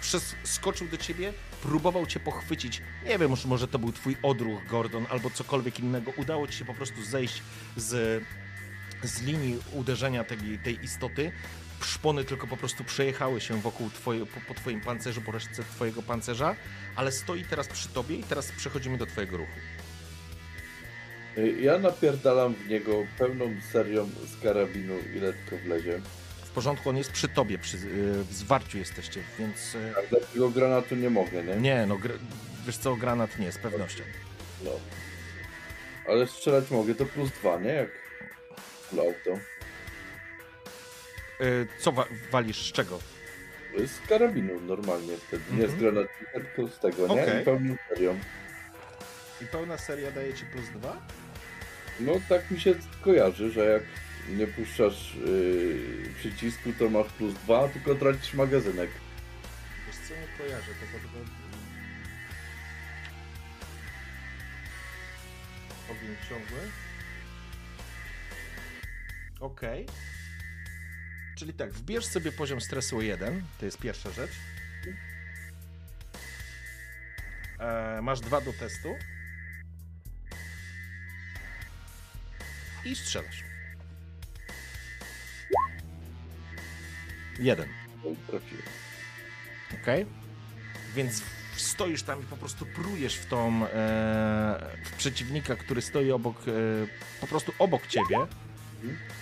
B: skoczył do ciebie, próbował cię pochwycić. Nie wiem, może- może to był twój odruch, Gordon, albo cokolwiek innego. Udało ci się po prostu zejść z, z linii uderzenia tej, tej istoty. Szpony tylko po prostu przejechały się wokół twoje, po, po twoim pancerzu, po resztce twojego pancerza, ale stoi teraz przy tobie i teraz przechodzimy do twojego ruchu.
C: Ja napierdalam w niego pełną serią z karabinu, ile tylko wlezie.
B: W porządku, on jest przy tobie, przy, yy, w zwarciu jesteście, więc... Yy,
C: A dlatego granatu nie mogę, nie?
B: nie, no, gr- wiesz co, granat nie, z pewnością.
C: No. Ale strzelać mogę, to plus dwa, nie? Jak auto.
B: Yy, co wa- walisz, z czego?
C: Z karabinu normalnie wtedy, nie z
B: Mhm.
C: granatnika, tylko z tego, nie?
B: Okej.
C: I pełną serią.
B: I pełna seria daje ci plus dwa?
C: No tak mi się kojarzy, że jak nie puszczasz yy, przycisku, to masz plus dwa, tylko tracisz magazynek.
B: Wiesz co, nie kojarzę tego, tego... Ogień ciągły. Okej. Czyli tak, wbierz sobie poziom stresu o 1, to jest pierwsza rzecz. E, masz dwa do testu. I strzelasz. Jeden.
C: Trafiłem.
B: Okej? Więc stoisz tam i po prostu prujesz w tą, e, w przeciwnika, który stoi obok, e, po prostu obok ciebie.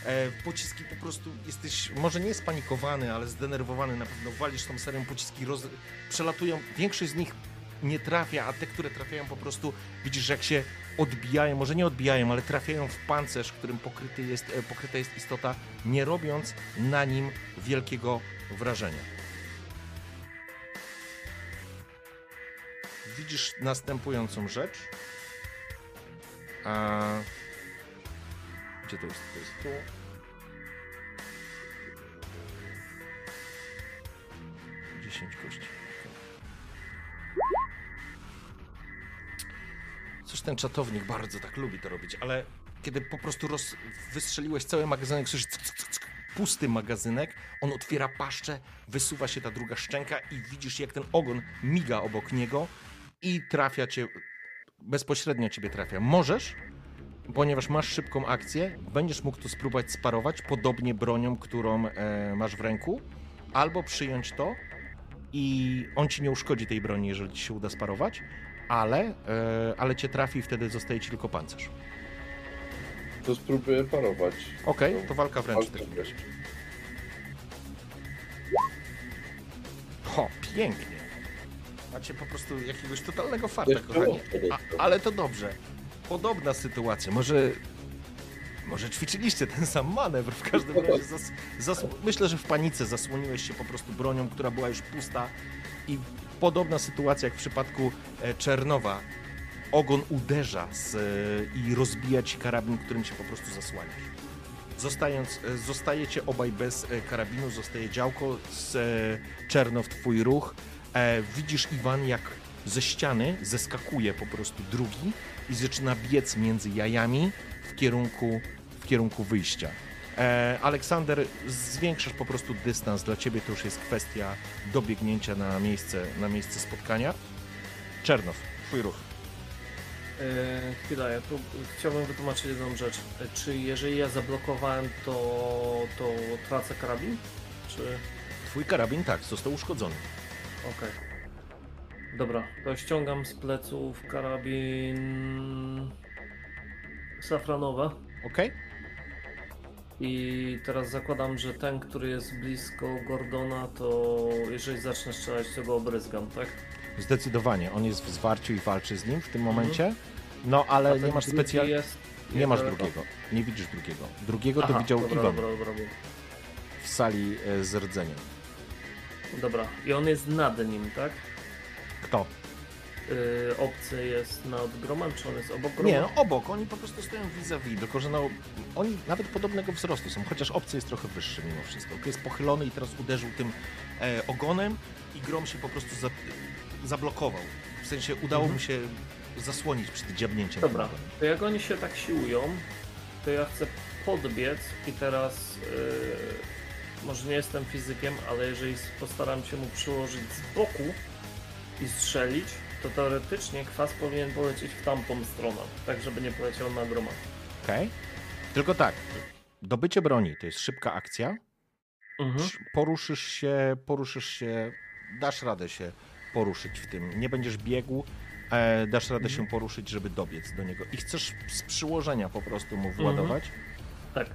B: E, pociski po prostu jesteś, może nie spanikowany, ale zdenerwowany na pewno. Walisz tą serią, pociski roz, przelatują, większość z nich nie trafia, a te, które trafiają po prostu, widzisz, jak się odbijają, może nie odbijają, ale trafiają w pancerz, którym pokryty jest, e, pokryta jest istota, nie robiąc na nim wielkiego wrażenia. widzisz następującą rzecz. A... Gdzie to jest? To jest tu. Dziesięć kości. Coś ten czatownik bardzo tak lubi to robić, ale kiedy po prostu roz... wystrzeliłeś cały magazynek, słyszysz pusty magazynek, on otwiera paszczę, wysuwa się ta druga szczęka i widzisz jak ten ogon miga obok niego i trafia cię, bezpośrednio ciebie trafia. Możesz, ponieważ masz szybką akcję, będziesz mógł to spróbować sparować, podobnie bronią, którą e, masz w ręku, albo przyjąć to i on ci nie uszkodzi tej broni, jeżeli ci się uda sparować, ale, e, ale cię trafi i wtedy zostaje ci tylko pancerz.
C: To spróbuję parować.
B: Okej, to walka wręcz w takim razie. Ho, pięknie. Macie po prostu jakiegoś totalnego farta, kochani. A, ale to dobrze. Podobna sytuacja. Może, może ćwiczyliście ten sam manewr. W każdym razie zas, zas, myślę, że w panice zasłoniłeś się po prostu bronią, która była już pusta i podobna sytuacja jak w przypadku e, Czernowa. Ogon uderza z, e, i rozbija ci karabin, którym się po prostu zasłaniasz. Zostając, e, zostajecie obaj bez karabinu, zostaje działko, z, Czernow twój ruch. Widzisz Iwan, jak ze ściany zeskakuje po prostu drugi i zaczyna biec między jajami w kierunku, w kierunku wyjścia. E, Aleksander, zwiększasz po prostu dystans. Dla ciebie to już jest kwestia dobiegnięcia na miejsce, na miejsce spotkania. Czernow, twój ruch.
E: Yy, chwila, ja tu chciałbym wytłumaczyć jedną rzecz. Czy jeżeli ja zablokowałem, to, to tracę karabin? Czy...
B: Twój karabin, tak, został uszkodzony.
E: Okej. Dobra, to ściągam z pleców karabin safranowa
B: Ok?
E: I teraz zakładam, że ten, który jest blisko Gordona, to jeżeli zacznę strzelać, to go obryzgam, tak?
B: Zdecydowanie. On jest w zwarciu i walczy z nim w tym momencie. No, ale nie masz specjalnie.
E: jest
B: Nie masz drugiego. Nie widzisz drugiego. Drugiego to
E: Aha,
B: widział
E: dobra,
B: Iwan
E: Dobra, dobra, dobra.
B: w sali e, z rdzeniem.
E: Dobra, i on jest nad nim, tak?
B: Kto?
E: Obcy jest nad gromem, czy on jest obok groma?
B: Nie, no obok. Oni po prostu stoją vis-a-vis, tylko że no, oni nawet podobnego wzrostu są, chociaż obcy jest trochę wyższy mimo wszystko. Jest pochylony i teraz uderzył tym e, ogonem i grom się po prostu za, zablokował. W sensie udało mu się zasłonić przed dziabnięciem.
E: Mhm. Dobra, to jak oni się tak siłują, to ja chcę podbiec i teraz yy, może nie jestem fizykiem, ale jeżeli postaram się mu przyłożyć z boku i strzelić, to teoretycznie kwas powinien polecieć w tamtą stronę, tak żeby nie poleciał na groma.
B: Okej? Tylko tak, dobycie broni to jest szybka akcja.
E: Mhm.
B: Sz- Poruszysz się, poruszysz się, dasz radę się poruszyć w tym. Nie będziesz biegł, e, dasz radę się poruszyć, żeby dobiec do niego. I chcesz z przyłożenia po prostu mu władować.
E: Tak.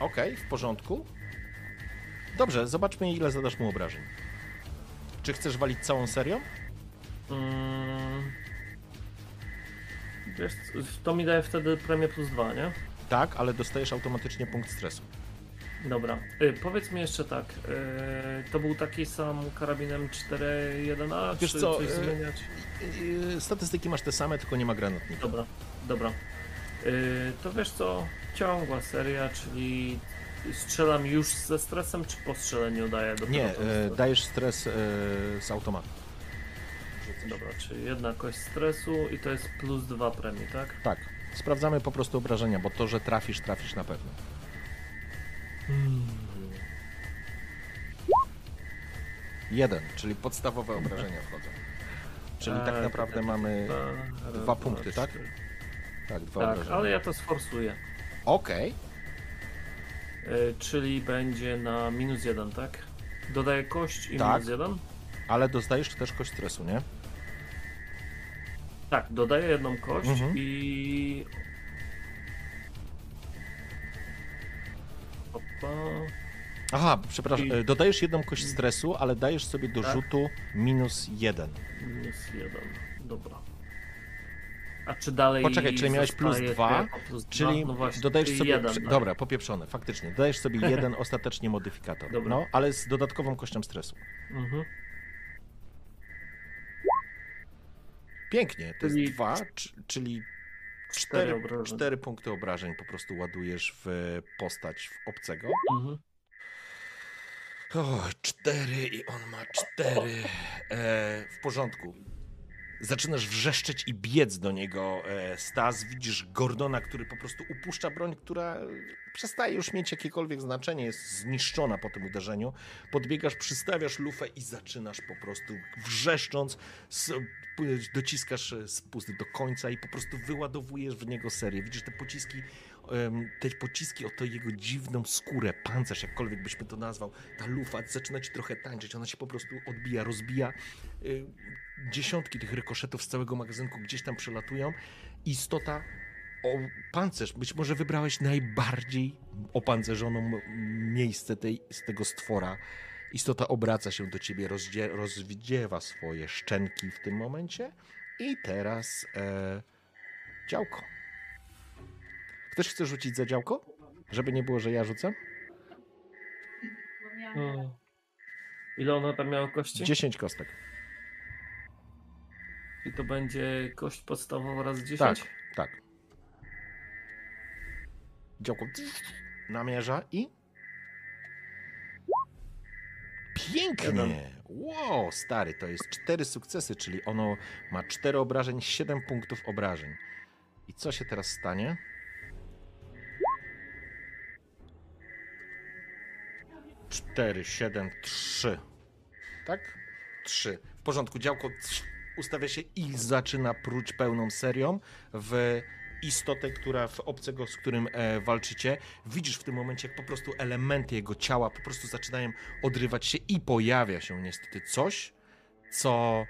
B: Okej, w porządku. Dobrze, zobaczmy ile zadasz mu obrażeń. Czy chcesz walić całą serią?
E: Mm. Wiesz, to mi daje wtedy premię plus dwa, nie?
B: Tak, ale dostajesz automatycznie punkt stresu.
E: Dobra. Y, powiedz mi jeszcze tak. Y, to był taki sam karabinem 4.1A,
B: Wiesz
E: czy
B: co,
E: coś
B: y,
E: zmieniać?
B: Yy, Statystyki masz te same, tylko nie ma granatnika.
E: Dobra, dobra. Y, to wiesz co, ciągła seria, czyli strzelam już ze stresem, czy po strzeleniu daję do
B: Nie, dajesz stres z automatu.
E: Dobra, czyli jedna kość stresu i to jest plus dwa premii, tak?
B: Tak. Sprawdzamy po prostu obrażenia, bo to, że trafisz, trafisz na pewno. Jeden, czyli podstawowe obrażenia wchodzą. Czyli tak
E: Eee,
B: naprawdę
E: tak,
B: mamy dwa punkty, tak? tak, dwa
E: Tak,
B: obrażenia.
E: ale ja to sforsuję.
B: Okej,
E: Y, czyli będzie na minus jeden, tak? Dodaję kość i
B: Tak.
E: minus jeden?
B: ale dostajesz też kość stresu, nie?
E: Tak, dodaję jedną kość
B: Mhm.
E: i... Opa.
B: Aha, przepraszam,
E: I-
B: e, dodajesz jedną kość stresu, ale dajesz sobie do
E: Tak.
B: rzutu minus jeden.
E: Minus jeden, dobra. A czy dalej
B: Poczekaj, czyli miałeś plus dwa,
E: plus
B: Czyli
E: dwa? No właśnie,
B: dodajesz
E: czyli
B: sobie.
E: jeden, tak.
B: Dobra, popieprzone, faktycznie. Dodajesz sobie jeden ostatecznie modyfikator.
E: Dobra.
B: No, ale z dodatkową kością stresu.
E: Mhm.
B: Pięknie, to
E: Czyli-
B: jest dwa, czyli
E: Cztery
B: cztery, cztery punkty obrażeń po prostu ładujesz w postać w obcego.
E: Mhm.
B: O, cztery i on ma cztery. E, w porządku. Zaczynasz wrzeszczeć i biec do niego, e, Stas. Widzisz Gordona, który po prostu upuszcza broń, która przestaje już mieć jakiekolwiek znaczenie, jest zniszczona po tym uderzeniu. Podbiegasz, przystawiasz lufę i zaczynasz po prostu wrzeszcząc, dociskasz e, spust do końca i po prostu wyładowujesz w niego serię. Widzisz te pociski, te pociski o to jego dziwną skórę, pancerz, jakkolwiek byśmy to nazwał, ta lufa zaczyna ci trochę tańczyć, ona się po prostu odbija, rozbija. Dziesiątki tych rykoszetów z całego magazynku gdzieś tam przelatują. Istota, o pancerz, być może wybrałeś najbardziej opancerzoną miejsce tej, z tego stwora. Istota obraca się do ciebie, rozdzie, rozwdziewa swoje szczęki w tym momencie i teraz e, działko. Ktoś chce rzucić za działko? Żeby nie było, że ja rzucę?
E: Mm. Ile ona tam miała kości?
B: 10 kostek.
E: I to będzie kość podstawowa raz 10?
B: Tak, tak. Działko namierza i. Pięknie! Wow, stary, to jest cztery sukcesy, czyli ono ma cztery obrażeń, 7 punktów obrażeń. I co się teraz stanie? Cztery, siedem, trzy. Tak? Trzy. W porządku, działko ustawia się i zaczyna pruć pełną serią w istotę, która w obcego, z którym e, walczycie. Widzisz w tym momencie, jak po prostu elementy jego ciała po prostu zaczynają odrywać się i pojawia się niestety coś, co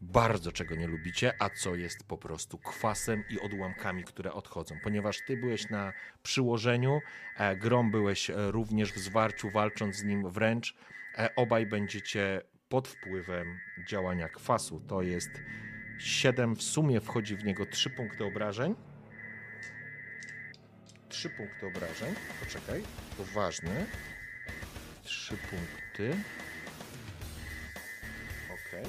B: bardzo czego nie lubicie, a co jest po prostu kwasem i odłamkami, które odchodzą. Ponieważ ty byłeś na przyłożeniu, e, Grom byłeś e, również w zwarciu, walcząc z nim wręcz. E, obaj będziecie pod wpływem działania kwasu. To jest 7, w sumie wchodzi w niego 3 punkty obrażeń. 3 punkty obrażeń. Poczekaj, to ważne. 3 punkty. Ok.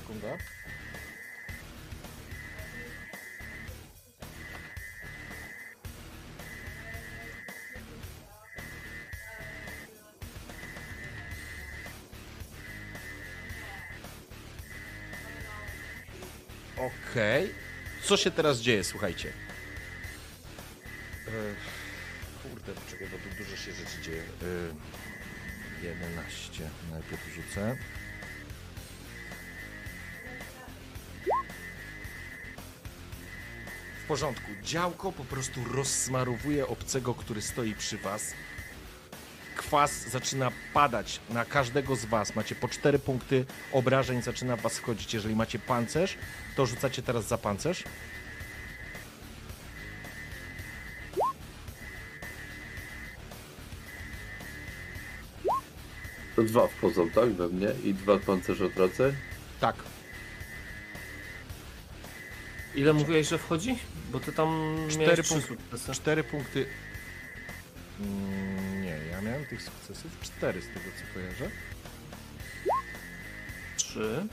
B: Sekunda. Okej. Co się teraz dzieje, słuchajcie? E, kurde, poczekaj, bo tu dużo się rzeczy dzieje. E, 11 najpierw rzucę. W porządku. Działko po prostu rozsmarowuje obcego, który stoi przy was. Kwas zaczyna padać na każdego z was. Macie po 4 punkty obrażeń, zaczyna was wchodzić. Jeżeli macie pancerz, to rzucacie teraz za pancerz.
C: To dwa wchodzą, tak, we mnie i dwa pancerze tracę.
B: Tak.
E: Ile mówiłeś, że wchodzi? Bo ty tam
B: Cztery
E: miałeś
B: punkty. 4 punkty. Mm, miałem tych sukcesów 4 z tego co kojarzę.
E: Trzy.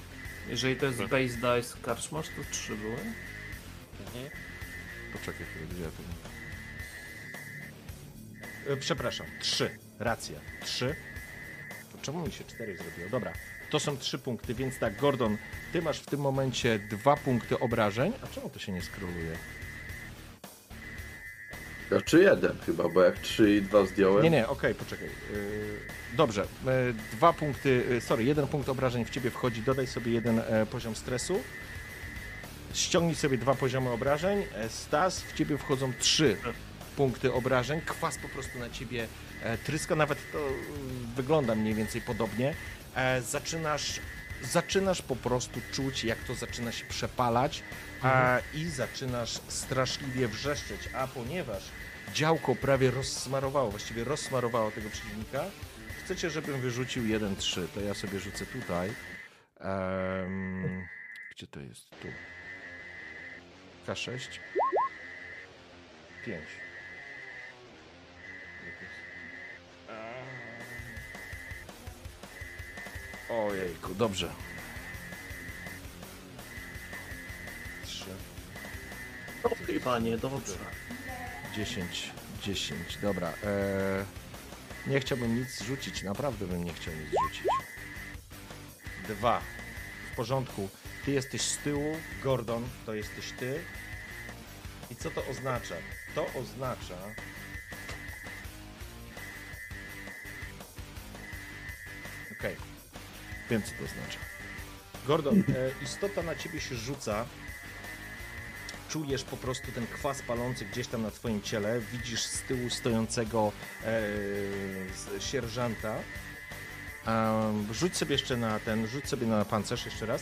E: Jeżeli to jest
F: Tak.
E: base dice karczmasz, to trzy były.
B: Poczekaj chwilę, gdzie ja to mam? E, Przepraszam, 3. Racja. 3. To czemu mi się 4 zrobiło? Dobra. To są 3 punkty, więc tak, Gordon, ty masz w tym momencie 2 punkty obrażeń. A czemu to się nie skroluje?
C: Znaczy jeden chyba, bo jak trzy i dwa zdjąłem.
B: Nie, nie, okej, poczekaj. Yy, dobrze, yy, dwa punkty, yy, sorry, jeden punkt obrażeń w ciebie wchodzi, dodaj sobie jeden e, poziom stresu. Ściągnij sobie dwa poziomy obrażeń. E, Stas, w ciebie wchodzą trzy punkty obrażeń. Kwas po prostu na ciebie e, tryska, nawet to wygląda mniej więcej podobnie. Zaczynasz, zaczynasz po prostu czuć, jak to zaczyna się przepalać a, i zaczynasz straszliwie wrzeszczeć, a ponieważ działko prawie rozsmarowało, właściwie rozsmarowało tego przeciwnika, chcecie, żebym wyrzucił 1-3, to ja sobie rzucę tutaj. Em, gdzie to jest? Tu. K6. 5. Ojejku, dobrze. 3.
E: Dobry panie, dobrze.
B: 10, 10, dobra. E, nie chciałbym nic rzucić, naprawdę bym nie chciał nic rzucić. Dwa. W porządku. Ty jesteś z tyłu, Gordon, to jesteś ty. I co to oznacza? To oznacza. Okej. Wiem, co to oznacza. Gordon, e, istota na ciebie się rzuca czujesz po prostu ten kwas palący gdzieś tam na twoim ciele, widzisz z tyłu stojącego e, sierżanta. Um, rzuć sobie jeszcze na ten, rzuć sobie na pancerz jeszcze raz.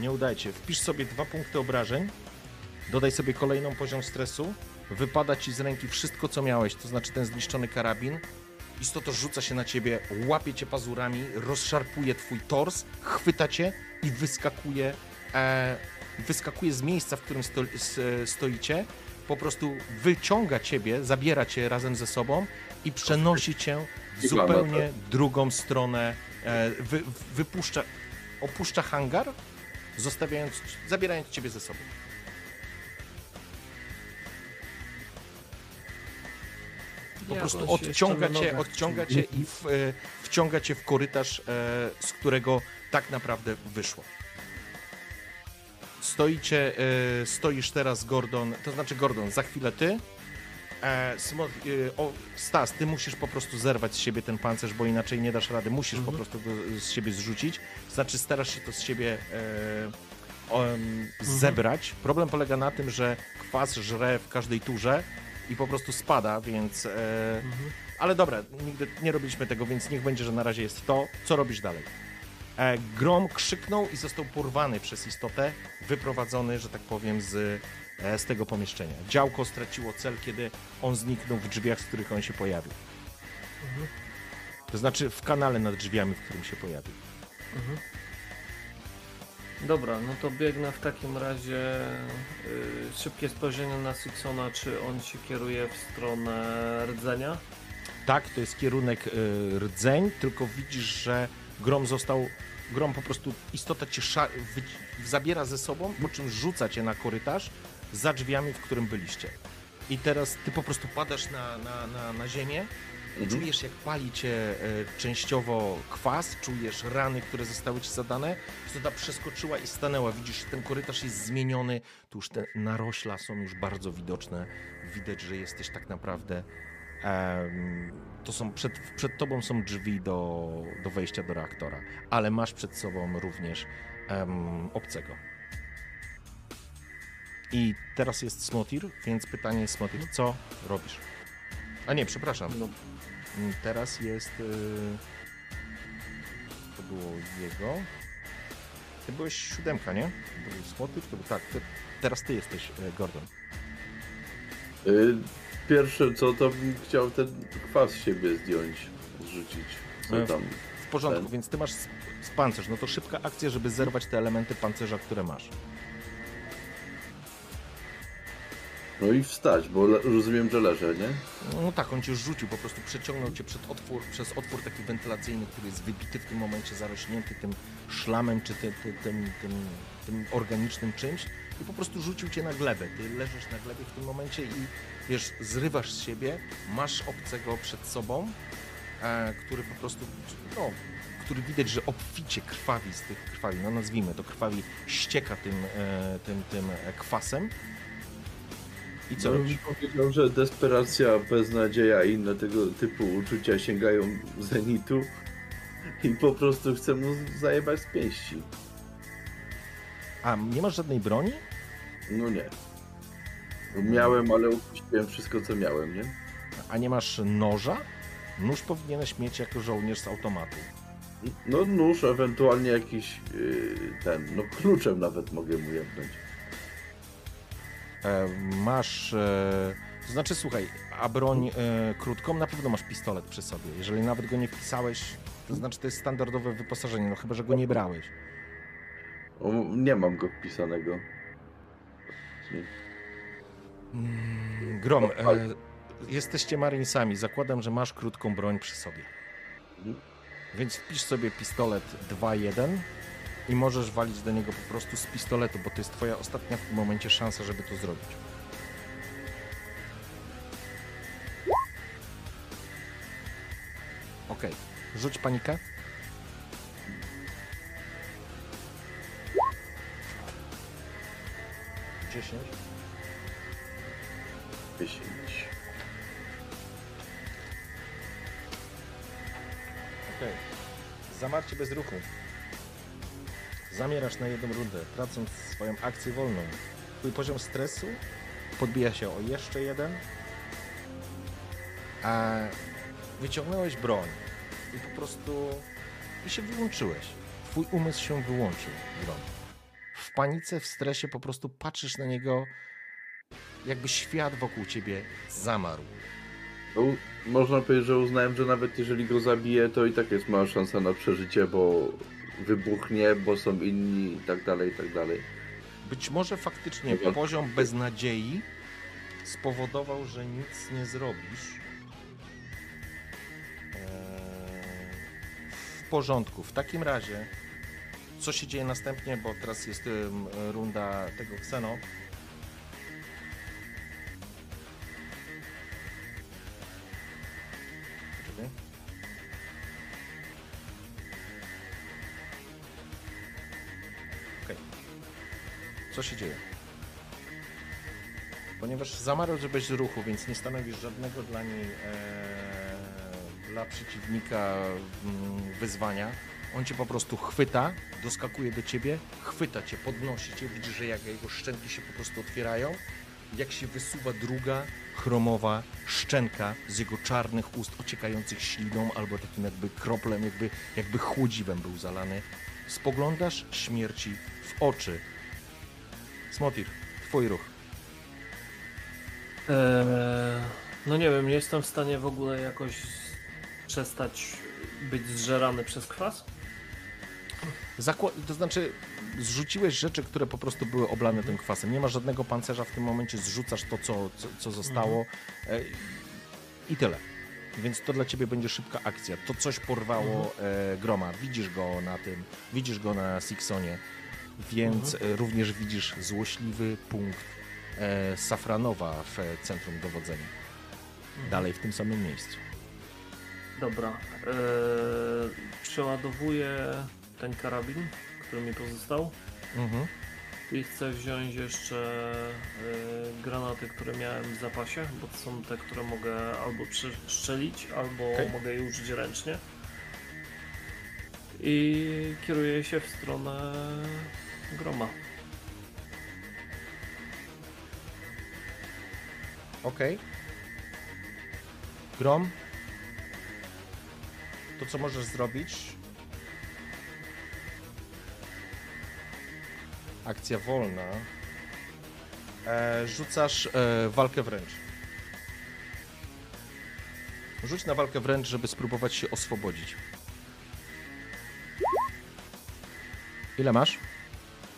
B: Nie udajcie. Wpisz sobie dwa punkty obrażeń. Dodaj sobie kolejną poziom stresu. Wypada ci z ręki wszystko, co miałeś, to znaczy ten zniszczony karabin. Istota rzuca się na ciebie, łapie cię pazurami, rozszarpuje twój tors, chwyta cię i wyskakuje, e, wyskakuje z miejsca, w którym sto, stoicie. Po prostu wyciąga ciebie, zabiera cię razem ze sobą i przenosi cię w zupełnie drugą stronę. E, wy, wypuszcza, opuszcza hangar, zostawiając, zabierając ciebie ze sobą. Po
E: Ja
B: prostu odciąga cię, odciąga cię i w, e, wciąga cię w korytarz, e, z którego tak naprawdę wyszło. Stoicie, e, stoisz teraz Gordon, to znaczy Gordon, za chwilę ty. E, e, o, Stas, ty musisz po prostu zerwać z siebie ten pancerz, bo inaczej nie dasz rady. Musisz po prostu go z siebie zrzucić. Znaczy starasz się to z siebie e, em, zebrać. Problem polega na tym, że kwas żre w każdej turze i po prostu spada, więc... E, Ale dobra, nigdy nie robiliśmy tego, więc niech będzie, że na razie jest to. Co robisz dalej? E, Grom krzyknął i został porwany przez istotę, wyprowadzony, że tak powiem, z, z tego pomieszczenia. Działko straciło cel, kiedy on zniknął w drzwiach, z których on się pojawił. To znaczy w kanale nad drzwiami, w którym się pojawił.
E: Dobra, no to biegnę w takim razie y, szybkie spojrzenie na Sixona, czy on się kieruje w stronę rdzenia.
B: Tak, to jest kierunek y, rdzeń, tylko widzisz, że grom został. Grom po prostu istota cię zabiera ze sobą, po czym rzuca cię na korytarz za drzwiami, w którym byliście. I teraz ty po prostu padasz na, na, na, na ziemię, czujesz jak pali cię e, częściowo kwas, czujesz rany, które zostały ci zadane. Istota przeskoczyła i stanęła. Widzisz, że ten korytarz jest zmieniony. Tu już te narośla są już bardzo widoczne. Widać, że jesteś tak naprawdę to są przed, przed tobą są drzwi do, do wejścia do reaktora, ale masz przed sobą również em, obcego. I teraz jest Smotir, więc pytanie jest Smotir, co robisz? A nie, przepraszam.
E: No,
B: Mm, Teraz jest. y, To było jego. Ty byłeś siódemka, nie? To był Smotir, to był tak. Ty, teraz ty jesteś y, Gordon.
C: Y, Pierwsze co, to bym chciał ten kwas z siebie zdjąć, zrzucić. Co
B: E,
C: tam?
B: W porządku,
C: Ten.
B: więc ty masz pancerz. No to szybka akcja, żeby zerwać te elementy pancerza, które masz.
C: No i wstać, bo rozumiem, że leżę, nie?
B: No tak, on cię rzucił, po prostu przeciągnął cię przed otwór, przez otwór taki wentylacyjny, który jest wybity w tym momencie, zarośnięty tym szlamem czy ty, ty, tym, tym, tym organicznym czymś i po prostu rzucił cię na glebę. Ty leżysz na glebie w tym momencie i wiesz, zrywasz z siebie, masz obcego przed sobą, e, który po prostu, no, który widać, że obficie krwawi z tych krwawi, no nazwijmy to, krwawi ścieka tym, e, tym, tym e, kwasem. I co
C: No,
B: robisz?
C: powiedział, że desperacja, beznadzieja i inne tego typu uczucia sięgają zenitu i po prostu chcę mu zajebać z pięści.
B: A nie masz żadnej broni?
C: No nie. Miałem, ale upuściłem wszystko, co miałem, nie?
B: A nie masz noża? Nóż powinieneś mieć jako żołnierz z automatu.
C: No nóż, ewentualnie jakiś yy, ten, no kluczem nawet mogę mu jebnąć.
B: E, masz. E, to znaczy, słuchaj, a broń e, krótką na pewno masz pistolet przy sobie. Jeżeli nawet go nie wpisałeś, to znaczy to jest standardowe wyposażenie, no chyba, że go nie brałeś.
C: O, nie mam go wpisanego.
B: Mm, Grom, e, jesteście marinesami. Zakładam, że masz krótką broń przy sobie.
C: Mhm.
B: Więc wpisz sobie pistolet 2.1 i możesz walić do niego po prostu z pistoletu, bo to jest twoja ostatnia w tym momencie szansa, żeby to zrobić. Okej, rzuć panikę. Dziesięć.
C: 10.
B: Okej. Zamarcie bez ruchu. Zamierasz na jedną rundę, tracąc swoją akcję wolną. Twój poziom stresu podbija się o jeszcze jeden. A wyciągnąłeś broń i po prostu i się wyłączyłeś. Twój umysł się wyłączył, broń. W panice, w stresie po prostu patrzysz na niego, jakby świat wokół ciebie zamarł.
C: No, można powiedzieć, że uznałem, że nawet jeżeli go zabiję, to i tak jest mała szansa na przeżycie, bo wybuchnie, bo są inni i tak dalej, i tak dalej.
B: Być może faktycznie poziom beznadziei spowodował, że nic nie zrobisz. Eee, W porządku. W takim razie, co się dzieje następnie, bo teraz jest runda tego Xeno. Co się dzieje? Ponieważ zamarłeś bez ruchu, więc nie stanowisz żadnego dla niej, e, dla przeciwnika mm, wyzwania. On cię po prostu chwyta, doskakuje do ciebie, chwyta cię, podnosi cię, widzisz, że jak jego szczęki się po prostu otwierają, jak się wysuwa druga chromowa szczęka z jego czarnych ust ociekających śliną albo takim jakby kroplem, jakby, jakby chłodziwem był zalany. Spoglądasz śmierci w oczy. Smotir, twój ruch.
E: Eee, no nie wiem, nie jestem w stanie w ogóle jakoś przestać być zżerany przez kwas.
B: Zakła- to znaczy, zrzuciłeś rzeczy, które po prostu były oblane tym kwasem. Nie ma żadnego pancerza w tym momencie, zrzucasz to, co, co, co zostało e, i tyle. Więc to dla ciebie będzie szybka akcja. To coś porwało e, groma. Widzisz go na tym, widzisz go na Sixonie, więc e, również widzisz złośliwy punkt e, Safranowa w e, centrum dowodzenia. Dalej w tym samym miejscu.
E: Dobra. Eee, przeładowuję ten karabin, który mi pozostał.
B: Mhm.
E: I chcę wziąć jeszcze y, granaty, które miałem w zapasie, bo to są te, które mogę albo przestrzelić, albo
B: Okej.
E: mogę je użyć ręcznie. I kieruję się w stronę groma.
B: Okej. Grom. To co możesz zrobić? Akcja wolna. E, rzucasz e, walkę wręcz. Rzuć na walkę wręcz, żeby spróbować się oswobodzić. Ile masz?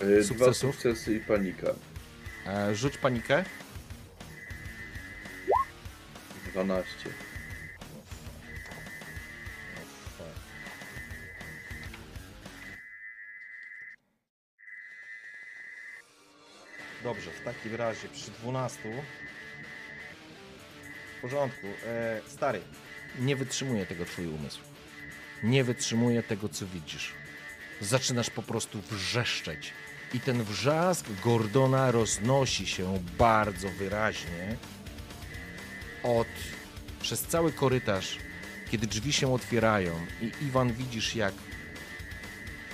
C: Dwa
B: Sukcesów?
C: sukcesy i panika.
B: E, rzuć panikę.
C: 12.
B: Dobrze, w takim razie przy 12. W porządku. E, stary, nie wytrzymuje tego twój umysł. Nie wytrzymuje tego, co widzisz. Zaczynasz po prostu wrzeszczeć. I ten wrzask Gordona roznosi się bardzo wyraźnie od przez cały korytarz, kiedy drzwi się otwierają i Iwan widzisz jak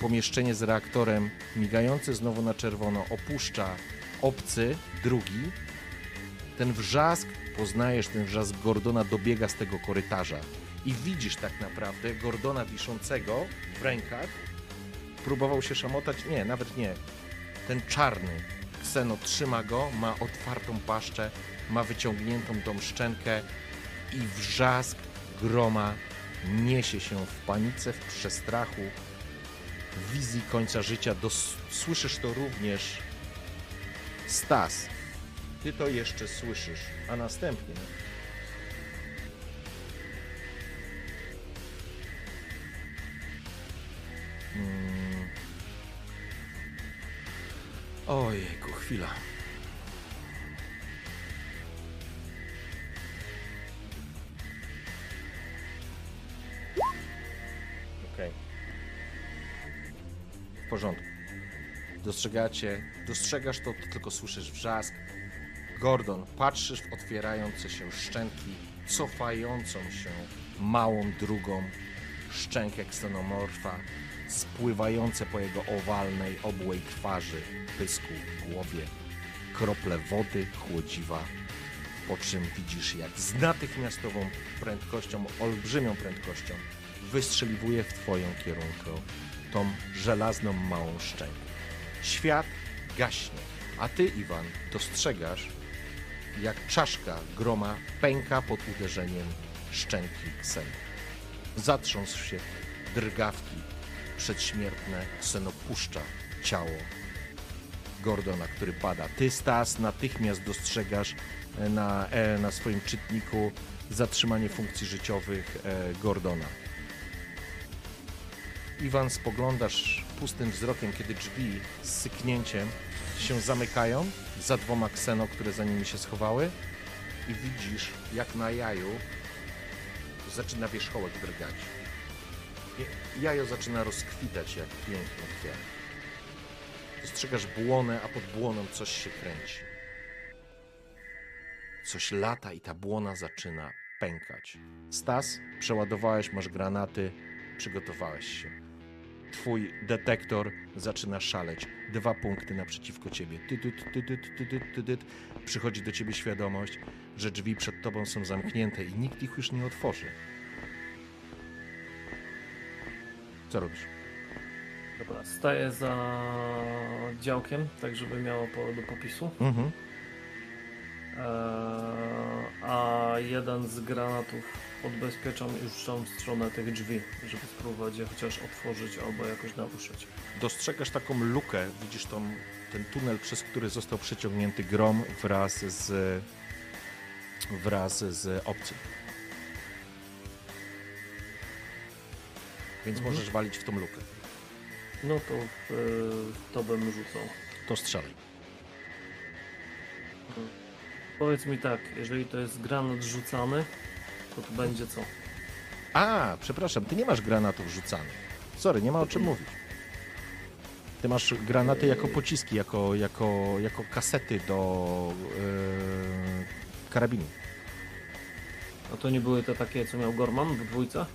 B: pomieszczenie z reaktorem migające znowu na czerwono opuszcza obcy, drugi, ten wrzask, poznajesz ten wrzask Gordona, dobiega z tego korytarza i widzisz tak naprawdę Gordona wiszącego w rękach. Próbował się szamotać, nie, nawet nie. Ten czarny Kseno trzyma go, ma otwartą paszczę, ma wyciągniętą tą szczękę i wrzask groma niesie się w panice, w przestrachu, w wizji końca życia. Dos- słyszysz to również Stas, ty to jeszcze słyszysz, a następnie Mm. Ojejku, chwila. Okej. W porządku. Dostrzegacie, dostrzegasz to, to tylko słyszysz wrzask. Gordon, patrzysz w otwierające się szczęki, cofającą się małą drugą szczękę ksenomorfa, spływające po jego owalnej, obłej twarzy, pysku, głowie, krople wody, chłodziwa, po czym widzisz jak z natychmiastową prędkością, olbrzymią prędkością wystrzeliwuje w twoją kierunku tą żelazną małą szczękę. Świat gaśnie, a ty, Iwan, dostrzegasz, jak czaszka groma pęka pod uderzeniem szczęki Kseny. Zatrząsł się drgawki przedśmiertne, Kseno puszcza ciało Gordona, który pada. Ty, Stas, natychmiast dostrzegasz e, na, e, na swoim czytniku zatrzymanie funkcji życiowych e, Gordona. Iwan, spoglądasz pustym wzrokiem, kiedy drzwi z syknięciem się zamykają za dwoma kseno, które za nimi się schowały i widzisz, jak na jaju zaczyna wierzchołek drgać. Jajo zaczyna rozkwitać jak piękny kwiat. Dostrzegasz błonę, a pod błoną coś się kręci. Coś lata i ta błona zaczyna pękać. Stas, przeładowałeś, masz granaty, przygotowałeś się. Twój detektor zaczyna szaleć. Dwa punkty naprzeciwko ciebie. Tydyt, tydyt, tydyt, tydyt. Przychodzi do ciebie świadomość, że drzwi przed tobą są zamknięte i nikt ich już nie otworzy. Co robisz?
E: Dobra, staję za działkiem, tak żeby miało po, do popisu.
B: Mhm.
E: Eee, a jeden z granatów odbezpieczam już w tą stronę tych drzwi, żeby spróbować je chociaż otworzyć albo jakoś naruszyć.
B: Dostrzegasz taką lukę, widzisz tą, ten tunel, przez który został przeciągnięty grom wraz z wraz z obcym. Więc
E: Mhm.
B: możesz walić w tą lukę.
E: No to w, to bym rzucał.
B: To strzelaj.
E: Powiedz mi tak, jeżeli to jest granat rzucany, to to będzie co?
B: A, przepraszam, ty nie masz granatów rzucanych. Sorry, nie ma o czym mówić. Ty masz granaty jako pociski, jako, jako, jako kasety do yy, karabinu.
E: A to nie były te takie, co miał Gorman w dwójce?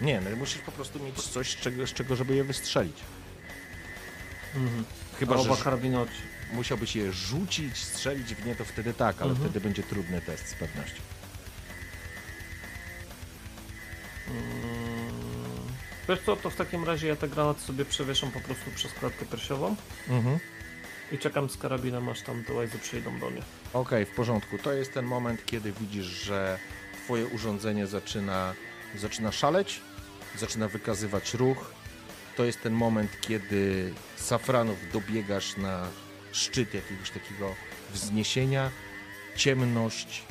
B: Nie, no musisz po prostu mieć coś, z czego, z czego żeby je wystrzelić.
E: Mhm.
B: Chyba, że
E: oba karabiny od...
B: musiałbyś je rzucić, strzelić w nie, to wtedy tak, ale
E: Mhm.
B: wtedy będzie trudny test z pewnością.
E: Mm. Wiesz co, to w takim razie ja te granaty sobie przewieszam po prostu przez klatkę piersiową
B: Mhm.
E: i czekam z karabinem, aż tam te łajzy przyjdą do mnie.
B: Okej, w porządku. To jest ten moment, kiedy widzisz, że twoje urządzenie zaczyna, zaczyna szaleć, zaczyna wykazywać ruch. To jest ten moment, kiedy Safranów dobiegasz na szczyt jakiegoś takiego wzniesienia. Ciemność,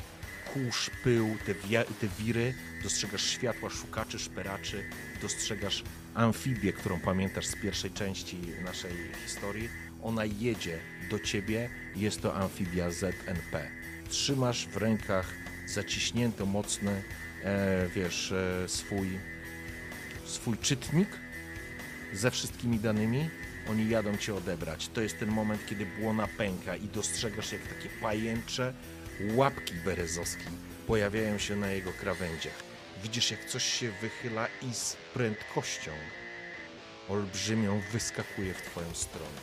B: kurz, pył, te, te wiry. Dostrzegasz światła szukaczy, szperaczy. Dostrzegasz amfibię, którą pamiętasz z pierwszej części naszej historii. Ona jedzie do ciebie. Jest to amfibia ZNP. Trzymasz w rękach zaciśnięto mocny, e, wiesz, e, swój, swój czytnik ze wszystkimi danymi. Oni jadą cię odebrać. To jest ten moment, kiedy błona pęka i dostrzegasz, jak takie pajęcze łapki berezowski pojawiają się na jego krawędziach. Widzisz, jak coś się wychyla i z prędkością olbrzymią wyskakuje w twoją stronę.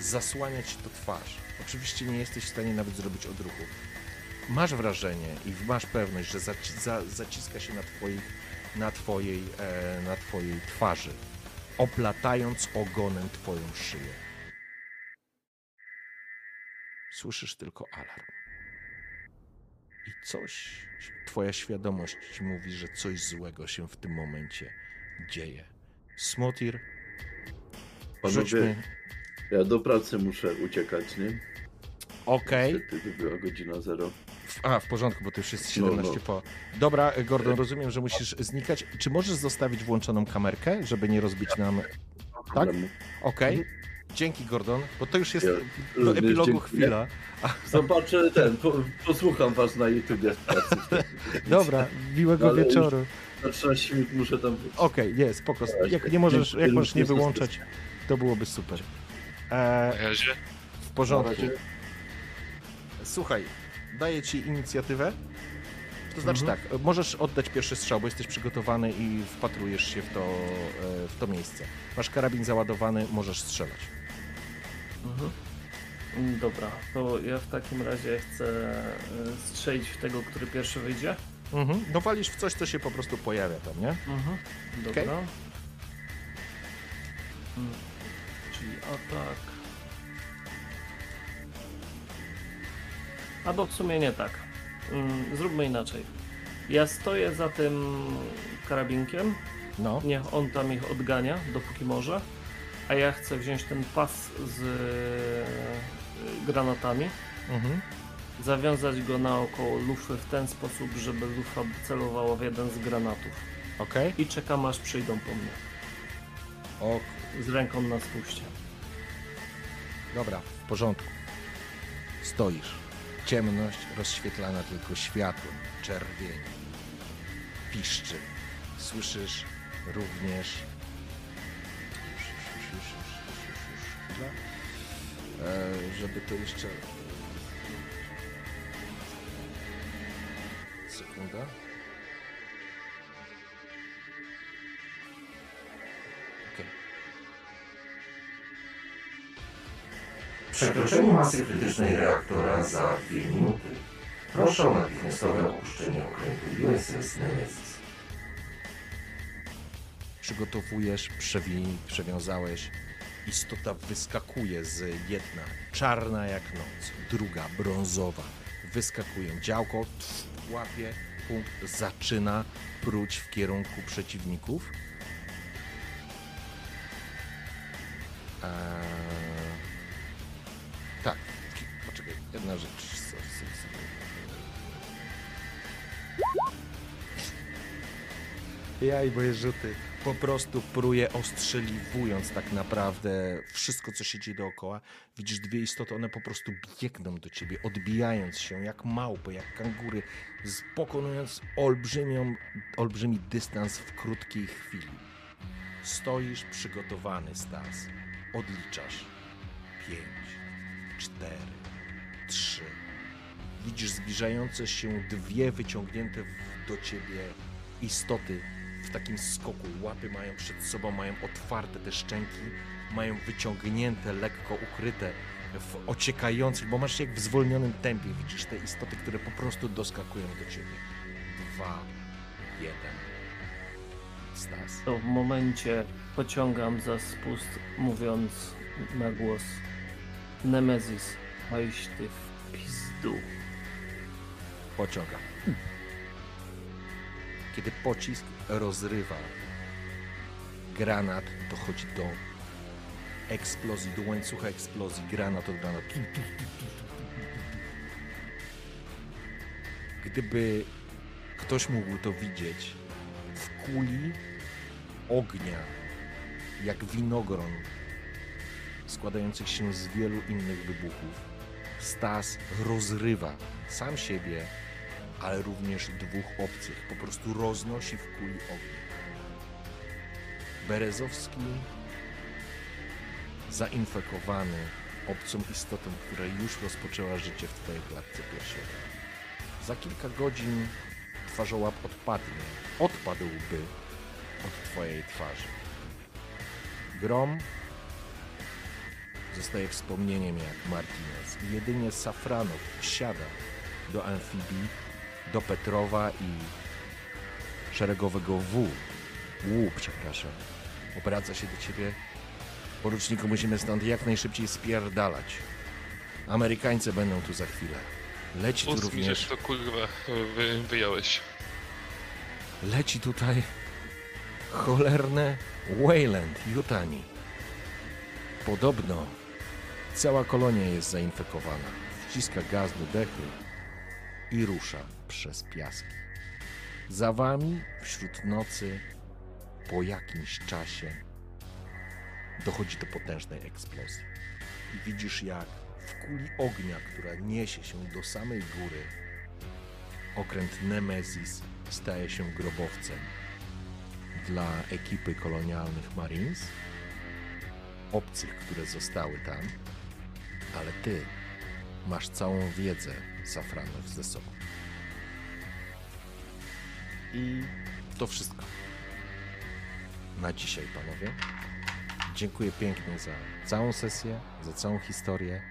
B: Zasłania ci to twarz. Oczywiście nie jesteś w stanie nawet zrobić odruchu. Masz wrażenie i masz pewność, że zaci- za, zaciska się na, twoich, na, twojej, e, na twojej twarzy, oplatając ogonem twoją szyję. Słyszysz tylko alarm. I coś, twoja świadomość ci mówi, że coś złego się w tym momencie dzieje. Smotir, rzućmy.
C: Panowie, ja do pracy muszę uciekać, nie?
B: Okej.
C: Niestety to była godzina zero.
B: A, w porządku, bo to już jest
C: No,
B: 17
C: no.
B: po. Dobra, Gordon, rozumiem, że musisz znikać. Czy możesz zostawić włączoną kamerkę, żeby nie rozbić nam. Tak? Okej. Dzięki, Gordon, bo to już jest
C: Ja
B: do epilogu
C: dziękuję.
B: chwila.
C: Zobaczę ten, po, posłucham was na YouTubie.
B: Dobra, miłego
C: Ale
B: wieczoru.
C: Na 13 minut muszę tam być.
B: Okej, nie, spoko.
C: Razie.
B: Jak nie możesz, jak możesz nie wyłączać, to byłoby super. E,
F: razie.
B: w porządku. Słuchaj, daję ci inicjatywę. To znaczy
E: Mhm.
B: tak, możesz oddać pierwszy strzał, bo jesteś przygotowany i wpatrujesz się w to, e, w to miejsce. Masz karabin załadowany, możesz strzelać.
E: Mhm. Dobra, to ja w takim razie chcę e, strzelić w tego, który pierwszy wyjdzie.
B: Mhm. No walisz w coś, co się po prostu pojawia tam, nie?
E: Mhm. Dobra.
B: Okej.
E: Mm, Czyli atak. Albo w sumie nie tak. Mm, Zróbmy inaczej. Ja stoję za tym karabinkiem,
B: No.
E: niech on tam ich odgania, dopóki może, a ja chcę wziąć ten pas z e, granatami,
B: Mhm.
E: zawiązać go naokoło lufy w ten sposób, żeby lufa celowała w jeden z granatów.
B: Okej.
E: I czekam aż przyjdą po mnie.
B: O,
E: Z ręką na spuście.
B: dobra, w porządku. Stoisz. Ciemność rozświetlana tylko światłem, czerwień. Piszczy. Słyszysz również... E, żeby to jeszcze... Sekunda.
G: Przekroczenie masy krytycznej reaktora za 2 minuty. Proszę o natychmiastowe opuszczenie okrętu USS Nemesis.
B: przygotowujesz, przewi- przewiązałeś. Istota wyskakuje z jedna, czarna jak noc, druga brązowa. Wyskakują. Działko łapie, punkt, zaczyna pruć w kierunku przeciwników. Eee, jedna rzecz. Sorry, sorry, sorry. Ja i moje rzuty. Po prostu pruje, ostrzeliwując tak naprawdę wszystko, co się dzieje dookoła. Widzisz dwie istoty, one po prostu biegną do ciebie, odbijając się jak małpy, jak kangury, pokonując olbrzymią, olbrzymi dystans w krótkiej chwili. Stoisz przygotowany, Stas. odliczasz. Pięć, cztery, trzy. Widzisz zbliżające się dwie wyciągnięte do ciebie istoty w takim skoku. Łapy mają przed sobą, mają otwarte te szczęki, mają wyciągnięte, lekko ukryte w ociekających, bo masz jak w zwolnionym tempie. Widzisz te istoty, które po prostu doskakują do ciebie. Dwa, jeden. Stas.
E: To w momencie pociągam za spust, mówiąc na głos Nemezis, iść ty pizdu.
B: pociąga. Kiedy pocisk rozrywa granat, dochodzi do eksplozji, do łańcucha eksplozji, granat od granatu. Gdyby ktoś mógł to widzieć, w kuli ognia, jak winogron, składających się z wielu innych wybuchów, Stas rozrywa sam siebie, ale również dwóch obcych. Po prostu roznosi w kuli ognia. Berezowski zainfekowany obcą istotą, która już rozpoczęła życie w twojej klatce piersiowej. Za kilka godzin twarzołap odpadnie, odpadłby od twojej twarzy. Grom zostaje wspomnieniem jak Martinez. I jedynie Safranow wsiada do amfibii, do Petrowa i szeregowego W. U, przepraszam. Obraca się do ciebie. Poruczniku, musimy stąd jak najszybciej spierdalać. Amerykańcy będą tu za chwilę. Leci tu również...
F: to kurwa wy, wyjąłeś.
B: Leci tutaj cholerne Wayland, Jutani. Podobno cała kolonia jest zainfekowana. Wciska gaz do dechy i rusza przez piaski. Za wami wśród nocy po jakimś czasie dochodzi do potężnej eksplozji. I widzisz jak w kuli ognia, która niesie się do samej góry, okręt Nemesis staje się grobowcem dla ekipy kolonialnych Marines, obcych, które zostały tam, ale ty masz całą wiedzę Safranów ze sobą. I to wszystko na dzisiaj, panowie. Dziękuję pięknie za całą sesję, za całą historię.